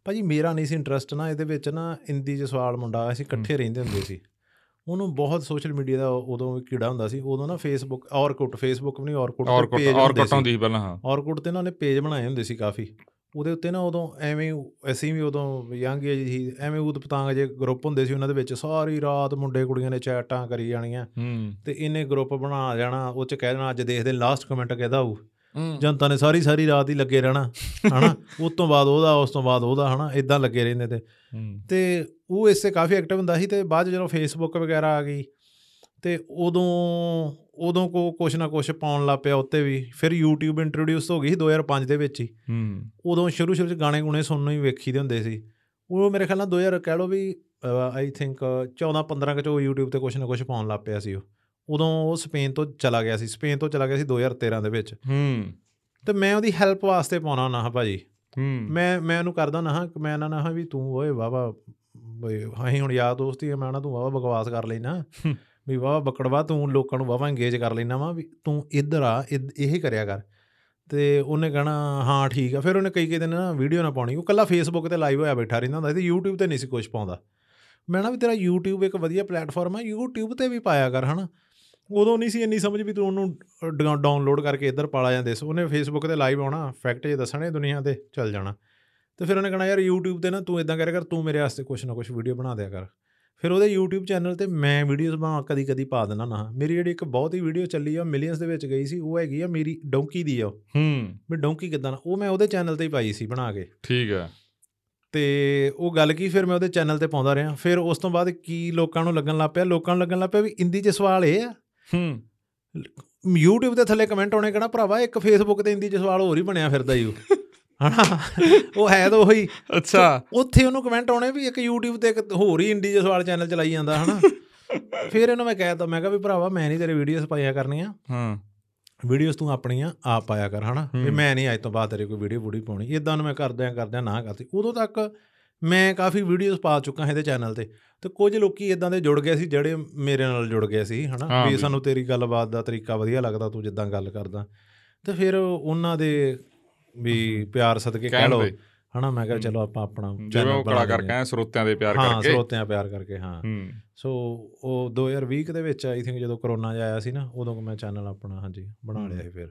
ਭਾਜੀ ਮੇਰਾ ਨਹੀਂ ਸੀ ਇੰਟਰਸਟ ਨਾ ਇਹਦੇ ਵਿੱਚ ਨਾ ਇੰਦੀ ਜਸਵਾਲ ਮੁੰਡਾ ਅਸੀਂ ਇਕੱਠੇ ਰਹਿੰਦੇ ਹੁੰਦੇ ਸੀ। ਉਹਨੂੰ ਬਹੁਤ ਸੋਸ਼ਲ ਮੀਡੀਆ ਦਾ ਉਦੋਂ ਕੀੜਾ ਹੁੰਦਾ ਸੀ ਉਦੋਂ ਨਾ ਫੇਸਬੁੱਕ ਔਰਕੁੱਟ ਫੇਸਬੁੱਕ ਵੀ ਨਹੀਂ ਔਰਕੁੱਟ ਔਰ ਤੇ ਪੇਜ ਔਰ ਹੁੰਦੇ ਸੀ। ਪਹਿਲਾਂ ਹਾਂ। ਔਰਕੁੱਟ ਤੇ ਨਾ ਉਹਨੇ ਪੇਜ ਬਣਾਏ ਹੁੰਦੇ ਸੀ ਕਾਫੀ। ਉਹਦੇ ਉੱਤੇ ਨਾ ਉਦੋਂ ਐਵੇਂ ਅਸੀਂ ਵੀ ਉਦੋਂ ਯੰਗ ਏਜ ਸੀ ਐਵੇਂ ਊਦ ਪਤੰਗ ਜੇ ਗਰੁੱਪ ਹੁੰਦੇ ਸੀ ਉਹਨਾਂ ਦੇ ਵਿੱਚ ਸਾਰੀ ਰਾਤ ਮੁੰਡੇ ਕੁੜੀਆਂ ਨੇ ਚੈਟਾਂ ਕਰੀ ਜਾਣੀਆਂ। ਤੇ ਇਹਨੇ ਗਰੁੱਪ ਬਣਾ ਜਾਣਾ ਉਹ ਚ ਕਹਿ ਦੇਣਾ ਅੱਜ ਦੇਖਦੇ ਲਾਸਟ ਕਮੈਂਟ ਕਿਹਦਾ ਹੋਊ ਜਨਤਾ ਨੇ ਸਾਰੀ ਸਾਰੀ ਰਾਤ ਹੀ ਲੱਗੇ ਰਹਿਣਾ ਹਨਾ? ਉਸ ਤੋਂ ਬਾਅਦ ਉਹਦਾ ਉਸ ਤੋਂ ਬਾਅਦ ਉਹਦਾ ਹਨਾ? ਇਦਾਂ ਲੱਗੇ ਰਹਿੰਦੇ ਤੇ। ਤੇ ਉਹ ਇਸੇ ਕਾਫੀ ਐਕਟਿਵ ਹੁੰਦਾ ਸੀ ਤੇ ਬਾਅਦ ਜਦੋਂ ਫੇਸਬੁੱਕ ਵਗੈਰਾ ਆ ਗਈ ਤੇ ਉਦੋਂ ਉਦੋਂ ਕੋ ਕੁਛ ਨਾ ਕੁਛ ਪਾਉਣ ਲੱਗ ਪਿਆ ਉੱਤੇ ਵੀ। ਫਿਰ YouTube ਇੰਟਰੋਡਿਊਸ ਹੋ ਗਈ ਸੀ 2005 ਦੇ ਵਿੱਚ ਹੀ। ਹੂੰ। ਉਦੋਂ ਸ਼ੁਰੂ ਸ਼ੁਰੂ 'ਚ ਗਾਣੇ ਗੁਣੇ ਸੁਣਨ ਹੀ ਵੇਖੀ ਦੇ ਹੁੰਦੇ ਸੀ। ਉਹ ਮੇਰੇ ਖਿਆਲ ਨਾਲ 2000 ਕਹਿ ਲਓ ਵੀ ਆਈ ਥਿੰਕ 14 15 ਕੁ 'ਚ ਉਹ YouTube ਤੇ ਕੁਛ ਨਾ ਕੁਛ ਪਾਉਣ ਲੱਗ ਪਿਆ ਸੀ ਉਹ। ਉਦੋਂ ਉਹ ਸਪੇਨ ਤੋਂ ਚਲਾ ਗਿਆ ਸੀ ਸਪੇਨ ਤੋਂ ਚਲਾ ਗਿਆ ਸੀ 2013 ਦੇ ਵਿੱਚ। ਹੂੰ। ਤੇ ਮੈਂ ਉਹਦੀ ਹੈਲਪ ਵਾਸਤੇ ਪਾਉਣਾ ਨਾ ਹਾਂ ਭਾਜੀ। ਹੂੰ। ਮੈਂ ਮੈਂ ਉਹਨੂੰ ਕਰਦਾ ਨਾ ਹਾਂ ਮੈਂ ਨਾ ਨਾ ਹਾਂ ਵੀ ਤੂੰ ਓਏ ਵਾਵਾ ਬਈ ਅਸੀਂ ਹੁਣ ਯਾਰ ਦੋਸਤੀ ਮੈਂ ਨਾ ਤੂੰ ਵਾਵਾ ਬਕਵਾਸ ਕਰ ਲੈਣਾ ਹੂੰ। ਵੀ ਵਾਵਾ ਬੱਕੜਵਾ ਤੂੰ ਲੋਕਾਂ ਨੂੰ ਵਾਵਾ ਇੰਗੇਜ ਕਰ ਲੈਣਾ ਵਾ ਵੀ ਤੂੰ ਇੱਧਰ ਆ ਇਹ ਕਰਿਆ ਕਰ। ਤੇ ਉਹਨੇ ਕਹਣਾ ਹਾਂ ਠੀਕ ਆ। ਫਿਰ ਉਹਨੇ ਕਈ ਕਈ ਦਿਨ ਨਾ ਵੀਡੀਓ ਨਾ ਪਾਉਣੀ। ਉਹ ਕੱਲਾ ਫੇਸਬੁੱਕ ਤੇ ਲਾਈਵ ਹੋਇਆ ਬੈਠਾ ਰਹਿੰਦਾ ਹੁੰਦਾ ਸੀ ਤੇ YouTube ਤੇ ਨਹੀਂ ਸੀ ਕੁਝ ਪਾਉਂਦਾ। ਮੈਂ ਨਾ ਵੀ ਤੇਰਾ YouTube ਇੱਕ ਵਧੀਆ ਪਲੇਟਫਾਰਮ ਆ YouTube ਤੇ ਵੀ ਪਾਇਆ ਕਰ ਹਨਾ। ਉਦੋਂ ਨਹੀਂ ਸੀ ਇੰਨੀ ਸਮਝ ਵੀ ਤੂੰ ਉਹਨੂੰ ਡਾਊਨਲੋਡ ਕਰਕੇ ਇੱਧਰ ਪਾਲਾ ਜਾਂਦੇ ਸੀ ਉਹਨੇ ਫੇਸਬੁੱਕ ਤੇ ਲਾਈਵ ਆਉਣਾ ਫੈਕਟ ਜੇ ਦੱਸਣੇ ਦੁਨੀਆ ਤੇ ਚੱਲ ਜਾਣਾ। ਤੇ ਫਿਰ ਉਹਨੇ ਕਹਣਾ ਯਾਰ YouTube ਤੇ ਨਾ ਤੂੰ ਇਦਾਂ ਕਰਿਆ ਕਰ ਤੂੰ ਮੇਰੇ ਵਾਸਤੇ ਕੁਛ ਨਾ ਕੁਛ ਵੀਡੀਓ ਬਣਾ ਦਿਆ ਕਰ। ਫਿਰ ਉਹਦੇ YouTube ਚੈਨਲ ਤੇ ਮੈਂ ਵੀਡੀਓਜ਼ ਬਣਾ ਕਦੀ ਕਦੀ ਪਾ ਦਿੰਦਾ ਨਾ ਮੇਰੀ ਜਿਹੜੀ ਇੱਕ ਬਹੁਤ ਹੀ ਵੀਡੀਓ ਚੱਲੀ ਆ ਮਿਲੀਅਨਸ ਦੇ ਵਿੱਚ ਗਈ ਸੀ ਉਹ ਹੈਗੀ ਆ ਮੇਰੀ ਡੌਂਕੀ ਦੀ ਆ। ਹੂੰ। ਵੀ ਡੌਂਕੀ ਕਿਦਾਂ ਉਹ ਮੈਂ ਉਹਦੇ ਚੈਨਲ ਤੇ ਹੀ ਪਾਈ ਸੀ ਬਣਾ ਕੇ। ਠੀਕ ਹੈ ਤੇ ਉਹ ਗੱਲ ਕੀ ਫਿਰ ਮੈਂ ਉਹਦੇ ਚੈਨਲ ਤੇ ਪਾਉਂਦਾ ਰਿਹਾ। ਫਿਰ ਉਸ ਤੋਂ ਬਾਅਦ ਕੀ ਲੋਕਾਂ ਨੂੰ ਲੱਗਣ ਲੱਗ ਪਿਆ? ਲੋਕਾਂ ਨੂੰ ਲੱਗਣ ਲੱਗ ਪਿਆ ਵੀ ਇੰਦੀ 'ਚ ਸਵਾਲ ਇਹ ਆ ਹੂੰ। YouTube ਦੇ ਥੱਲੇ ਕਮੈਂਟ ਆਉਣੇ ਕਿਹੜਾ ਭਰਾਵਾ ਇੱਕ Facebook ਤੇ ਇੰਦੀ 'ਚ ਸਵਾਲ ਹੋਰ ਹੀ ਬਣਿਆ ਫਿਰਦਾ ਈ ਉਹ। ਹਨਾ? ਉਹ ਹੈ ਤਾਂ ਉਹੀ। ਅੱਛਾ। ਉੱਥੇ ਉਹਨੂੰ ਕਮੈਂਟ ਆਉਣੇ ਵੀ ਇੱਕ YouTube ਤੇ ਇੱਕ ਹੋਰ ਹੀ ਇੰਡੀ ਸਵਾਲ ਚੈਨਲ ਚਲਾਈ ਜਾਂਦਾ ਹਨਾ? ਫਿਰ ਇਹਨੂੰ ਮੈਂ ਕਹਿ ਤਾ ਮੈਂ ਕਿਹਾ ਵੀ ਭਰਾਵਾ ਮੈਂ ਨਹੀਂ ਤੇਰੇ ਵੀਡੀਓਜ਼ ਪਾਇਆ ਕਰਨੀਆਂ। ਹਾਂ। ਵੀਡੀਓਜ਼ ਤੂੰ ਆਪਣੀਆਂ ਆਪ ਪਾਇਆ ਕਰ ਹਨਾ? ਵੀ। ਮੈਂ ਨਹੀਂ ਅੱਜ ਤੋਂ ਬਾਅਦ ਤੇਰੇ ਕੋਈ ਵੀਡੀਓ ਬੁੜੀ ਪਾਉਣੀ। ਇਦਾਂ ਨੂੰ ਮੈਂ ਕਰਦਿਆਂ ਕਰਦਿਆਂ ਨਾ ਕਰਤੀ। ਉਦੋਂ ਤੱਕ ਮੈਂ ਕਾਫੀ ਵੀਡੀਓਜ਼ ਪਾ ਚੁੱਕਾ ਇਹਦੇ ਚੈਨਲ ਤੇ। ਤੇ ਕੁਝ ਲੋਕੀ ਇਦਾਂ ਦੇ ਜੁੜ ਗਏ ਸੀ ਜਿਹੜੇ ਮੇਰੇ ਨਾਲ ਜੁੜ ਗਏ ਸੀ ਹਨਾ? ਹਾਂ ਵੀ। ਸਾਨੂੰ ਤੇਰੀ ਗੱਲਬਾਤ ਦਾ ਤਰੀਕਾ ਵਧੀਆ ਲੱਗਦਾ ਤੂੰ ਜਿੱਦਾਂ ਗੱਲ ਕਰਦਾ। ਤੇ ਫਿਰ ਉਹਨਾਂ ਦੇ ਵੀ ਪਿਆਰ ਸਦਕੇ ਕਹਿ ਦੇ। ਹਨਾ? ਮੈਂ ਕਿਹਾ ਹੂੰ। ਚਲੋ ਆਪਾਂ ਆਪਣਾ ਜਿਵੇਂ ਉਹ ਲੈਂਦੇ ਹਾਂ। ਕਹਿੰਦੇ ਸਰੋਤਿਆਂ ਦੇ ਪਿਆਰ ਹਾਂ ਕਰਕੇ। ਸਰੋਤਿਆਂ ਪਿਆਰ ਕਰਕੇ ਹਾਂ। ਹੂੰ ਸੋ ਉਹ 2020 ਦੇ ਵਿੱਚ ਆਈ ਥਿੰਕ ਜਦੋਂ ਕਰੋਨਾ ਜਿਹਾ ਆਇਆ ਸੀ ਨਾ ਉਦੋਂ ਮੈਂ ਚੈਨਲ ਆਪਣਾ ਹਾਂਜੀ ਬਣਾ ਲਿਆ ਸੀ ਫਿਰ।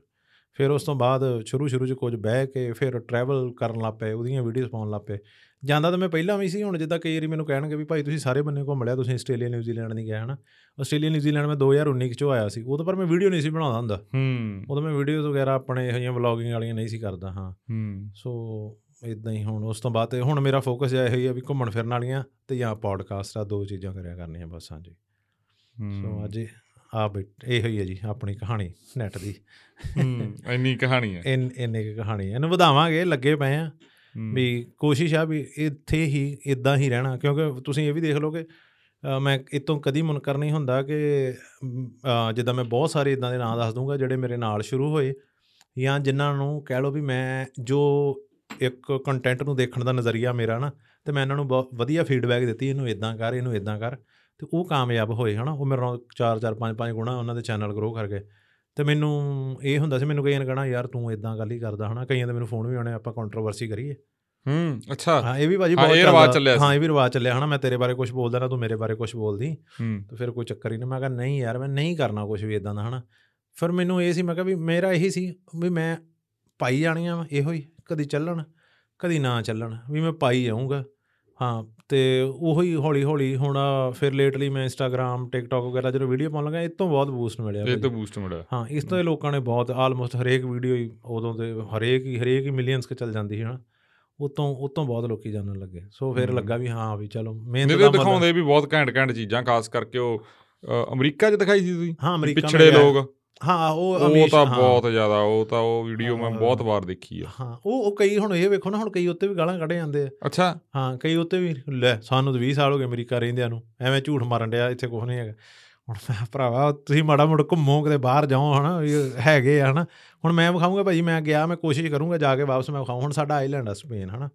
ਫਿਰ ਉਸ ਤੋਂ ਬਾਅਦ ਸ਼ੁਰੂ ਸ਼ੁਰੂ 'ਚ ਕੁਝ ਬਹਿ ਕੇ ਫਿਰ ਟਰੈਵਲ ਕਰਨ ਲੱਗ ਪਏ ਉਹਦੀਆਂ ਵੀਡੀਓਜ਼ ਪਾਉਣ ਲੱਗ ਪਏ। ਜਾਂਦਾ ਤਾਂ ਮੈਂ ਪਹਿਲਾਂ ਵੀ ਸੀ ਹੁਣ ਜਿੱਦਾਂ ਕਈ ਵਾਰੀ ਮੈਨੂੰ ਕਹਿਣਗੇ ਵੀ ਭਾਈ ਤੁਸੀਂ ਸਾਰੇ ਬੰਨੇ ਘੁੰਮ ਲਿਆ ਤੁਸੀਂ ਆਸਟ੍ਰੇਲੀਆ ਨਿਊਜ਼ੀਲੈਂਡ ਨਹੀਂ ਗਏ ਹਨਾ? ਆਸਟ੍ਰੇਲੀਆ ਨਿਊਜ਼ੀਲੈਂਡ ਮੈਂ 2019 'ਚ ਆਇਆ ਸੀ ਉਦੋਂ ਪਰ ਮੈਂ ਵੀਡੀਓ ਨਹੀਂ ਸੀ ਬਣਾਉਂਦਾ ਹੁੰਦਾ। ਹੂੰ। ਉਦੋਂ ਮੈਂ ਵੀਡੀਓਜ਼ ਵਗੈਰਾ ਆਪਣੇ ਇਹੋ ਜਿਹੀਆਂ ਵਲੌਗਿੰਗ ਵਾਲੀਆਂ ਨਹੀਂ ਸੀ ਕਰਦਾ ਹਾਂ। ਹੂੰ। ਸੋ ਇਦਾਂ ਹੀ ਹੁਣ ਉਸ ਤੋਂ ਬਾਅਦ ਤੇ ਹੁਣ ਮੇਰਾ ਫੋਕਸ ਇਹੋ ਹੀ ਵੀ ਘੁੰਮਣ ਫਿਰਨ ਵਾਲੀਆਂ ਤੇ ਜਾਂ ਪੋਡਕਾਸਟ ਆ ਦੋ ਚੀਜ਼ਾਂ ਕਰਿਆ ਕਰਨੀਆਂ ਬਸ ਹਾਂਜੀ। ਸੋ ਅੱਜ ਆ ਬਟ ਇਹੋ ਹੀ ਹੈ ਜੀ ਆਪਣੀ ਕਹਾਣੀ ਨੈਟ ਦੀ। ਹੂੰ ਇੰਨੀ ਕਹਾਣੀ ਹੈ। ਇਨ ਇੰਨੇ ਕੁ ਕਹਾਣੀ ਹੈ। ਇਹਨੂੰ ਵਧਾਵਾਂਗੇ ਲੱਗੇ ਪਏ ਆ। ਵੀ ਕੋਸ਼ਿਸ਼ ਆ ਵੀ ਇੱਥੇ ਹੀ ਇਦਾਂ ਹੀ ਰਹਿਣਾ ਕਿਉਂਕਿ ਤੁਸੀਂ ਇਹ ਵੀ ਦੇਖ ਲਓ ਕਿ ਅ, ਮੈਂ ਇਤੋਂ ਕਦੀ ਮੁਨਕਰ ਨਹੀਂ ਹੁੰਦਾ ਕਿ ਜਿੱਦਾਂ ਮੈਂ ਬਹੁਤ ਸਾਰੇ ਇਦਾਂ ਦੇ ਨਾਂ ਦੱਸ ਦੂੰਗਾ ਜਿਹੜੇ ਮੇਰੇ ਨਾਲ ਸ਼ੁਰੂ ਹੋਏ ਜਾਂ ਜਿਨ੍ਹਾਂ ਨੂੰ ਕਹਿ ਲਓ ਵੀ ਮੈਂ ਜੋ ਇੱਕ ਕੰਟੈਂਟ ਨੂੰ ਦੇਖਣ ਦਾ ਨਜ਼ਰੀਆ ਮੇਰਾ ਨਾ ਤੇ ਮੈਂ ਇਹਨਾਂ ਨੂੰ ਬਹੁਤ ਵਧੀਆ ਫੀਡਬੈਕ ਦਿੱਤੀ ਇਹਨੂੰ ਇਦਾਂ ਕਰ ਇਹਨੂੰ ਇਦਾਂ ਕਰ। ਤੇ ਉਹ ਕਾਮਯਾਬ ਹੋਏ ਹਨਾ? ਉਹ ਮੇਰੇ ਨਾਲ 4 4 5 5 ਗੁਣਾ ਉਹਨਾਂ ਦੇ ਚੈਨਲ ਗਰੋ ਕਰ ਗਏ। ਤੇ ਮੈਨੂੰ ਇਹ ਹੁੰਦਾ ਸੀ ਮੈਨੂੰ ਕਈਆਂ ਨੇ ਕਹਣਾ ਯਾਰ ਤੂੰ ਇਦਾਂ ਗੱਲ ਹੀ ਕਰਦਾ ਹਨਾ? ਕਈਆਂ ਦੇ ਮੈਨੂੰ ਫੋਨ ਵੀ ਆਉਣੇ ਆਪਾਂ ਕੰਟਰੋਵਰਸੀ ਕਰੀਏ। ਹੂੰ ਅੱਛਾ। ਹਾਂ ਇਹ ਵੀ ਹਾਂ, ਬਹੁਤ ਚੱਲਦਾ। ਹਾਂ ਇਹ ਵੀ ਰਿਵਾਜ ਚੱਲਿਆ ਹਨਾ? ਮੈਂ ਤੇਰੇ ਬਾਰੇ ਕੁਝ ਬੋਲਦਾ ਨਾ ਤੂੰ ਮੇਰੇ ਬਾਰੇ ਕੁਝ ਬੋਲਦੀ। ਹੂੰ। ਤੇ ਫਿਰ ਕੋਈ ਚੱਕਰ ਹੀ ਨਹੀਂ ਮੈਂ ਕਿਹਾ ਨਹੀਂ ਯਾਰ ਮੈਂ ਨਹੀਂ ਕਰਨਾ ਕੁਝ ਵੀ ਇਦਾਂ ਦਾ ਹਨਾ? ਫਿਰ ਮੈਨੂੰ ਇਹ ਸੀ ਮੈਂ ਕਿਹਾ ਵੀ ਮੇਰਾ ਇਹੀ ਸੀ ਵੀ ਮੈਂ ਪਾਈ ਜਾਣੀਆਂ ਇਹੋ ਹੀ ਕਦੀ ਚੱਲਣ ਕਦੀ ਨਾ ਚੱਲਣ ਵੀ ਮੈਂ ਪਾਈ ਜਾਊਂਗਾ। ਹਾਂ ਤੇ ਉਹੋ ਹੌਲੀ ਹੌਲੀ ਹੁਣ ਫਿਰ ਲੇਟਲੀ ਮੈਂ ਇੰਸਟਾਗ੍ਰam ਟਿਕਟੌਕ ਵਗੈਰਾ ਜਦੋਂ ਵੀਡੀਓ ਪਾਉਣ ਲੱਗਾ ਇਹ ਤੋਂ ਬਹੁਤ ਬੂਸਟ ਮਿਲਿਆ ਇਹ। ਤਾਂ ਬੂਸਟ ਮਿਲਿਆ। ਹਾਂ ਇਸ ਤੋਂ ਇਹ ਲੋਕਾਂ ਨੇ ਬਹੁਤ ਆਲਮੋਸਟ ਹਰੇਕ ਵੀਡੀਓ ਹੀ ਉਦੋਂ ਤੇ ਹਰੇਕ ਹੀ ਹਰੇਕ ਹੀ ਮਿਲੀਅਨਸ ਕੇ ਚੱਲ ਜਾਂਦੀ ਸੀ ਹਨਾ। ਉਤੋਂ ਉਤੋਂ ਬਹੁਤ ਲੋਕੀ ਜਾਣਨ ਲੱਗੇ। ਸੋ ਫਿਰ। ਲੱਗਾ ਵੀ ਹਾਂ ਵੀ ਚਲੋ ਮਿਹਨਤ ਦਾ ਦਿਖਾਉਂਦੇ ਵੀ ਬਹੁਤ ਘੈਂਟ ਘੈਂਟ ਚੀਜ਼ਾਂ ਖਾਸ ਕਰਕੇ ਉਹ ਅਮਰੀਕਾ 'ਚ ਦਿਖਾਈ ਸੀ ਤੁਸੀਂ? ਹਾਂ ਅਮਰੀਕਾ ਪਿਛੜੇ। ਲੋਕ। ਹਾਂ ਉਹ ਉਹ ਅਮੀਸ਼ ਤਾਂ। ਬਹੁਤ ਜ਼ਿਆਦਾ ਉਹ ਤਾਂ ਉਹ ਵੀਡੀਓ ਮੈਂ। ਬਹੁਤ ਵਾਰ ਦੇਖੀ ਆ। ਹਾਂ ਉਹ ਉਹ ਕਈ ਹੁਣ ਇਹ ਵੇਖੋ ਨਾ ਹੁਣ ਕਈ ਉੱਤੇ ਵੀ ਗਾਲਾਂ ਕੱਢੇ ਜਾਂਦੇ ਆ। ਅੱਛਾ। ਹਾਂ ਕਈ ਉੱਤੇ ਵੀ ਲੈ ਸਾਨੂੰ ਤਾਂ 20 ਸਾਲ ਹੋ ਗਏ ਅਮਰੀਕਾ ਰਹਿੰਦਿਆਂ ਨੂੰ ਐਵੇਂ ਝੂਠ ਮਾਰਨ ਡਿਆ ਇੱਥੇ ਕੁਝ ਨਹੀਂ ਹੈਗਾ। ਹੁਣ ਮੈਂ ਭਰਾਵਾ ਤੁਸੀਂ ਮਾੜਾ ਮੋੜ ਘੁੰਮੋ ਕਿਤੇ ਬਾਹਰ ਜਾਓ ਹਨਾ ਹੈਗੇ ਆ ਹਨਾ। ਹੁਣ ਮੈਂ ਵਿਖਾਊਂਗਾ ਭਾਜੀ ਮੈਂ ਗਿਆ ਮੈਂ ਕੋਸ਼ਿਸ਼ ਕਰੂੰਗਾ ਜਾ ਕੇ ਵਾਪਸ ਮੈਂ ਵਿਖਾਊਂ। ਹੁਣ ਸਾਡਾ ਆਈਲੈਂਡ ਆ ਸਪੇਨ ਹਨਾ।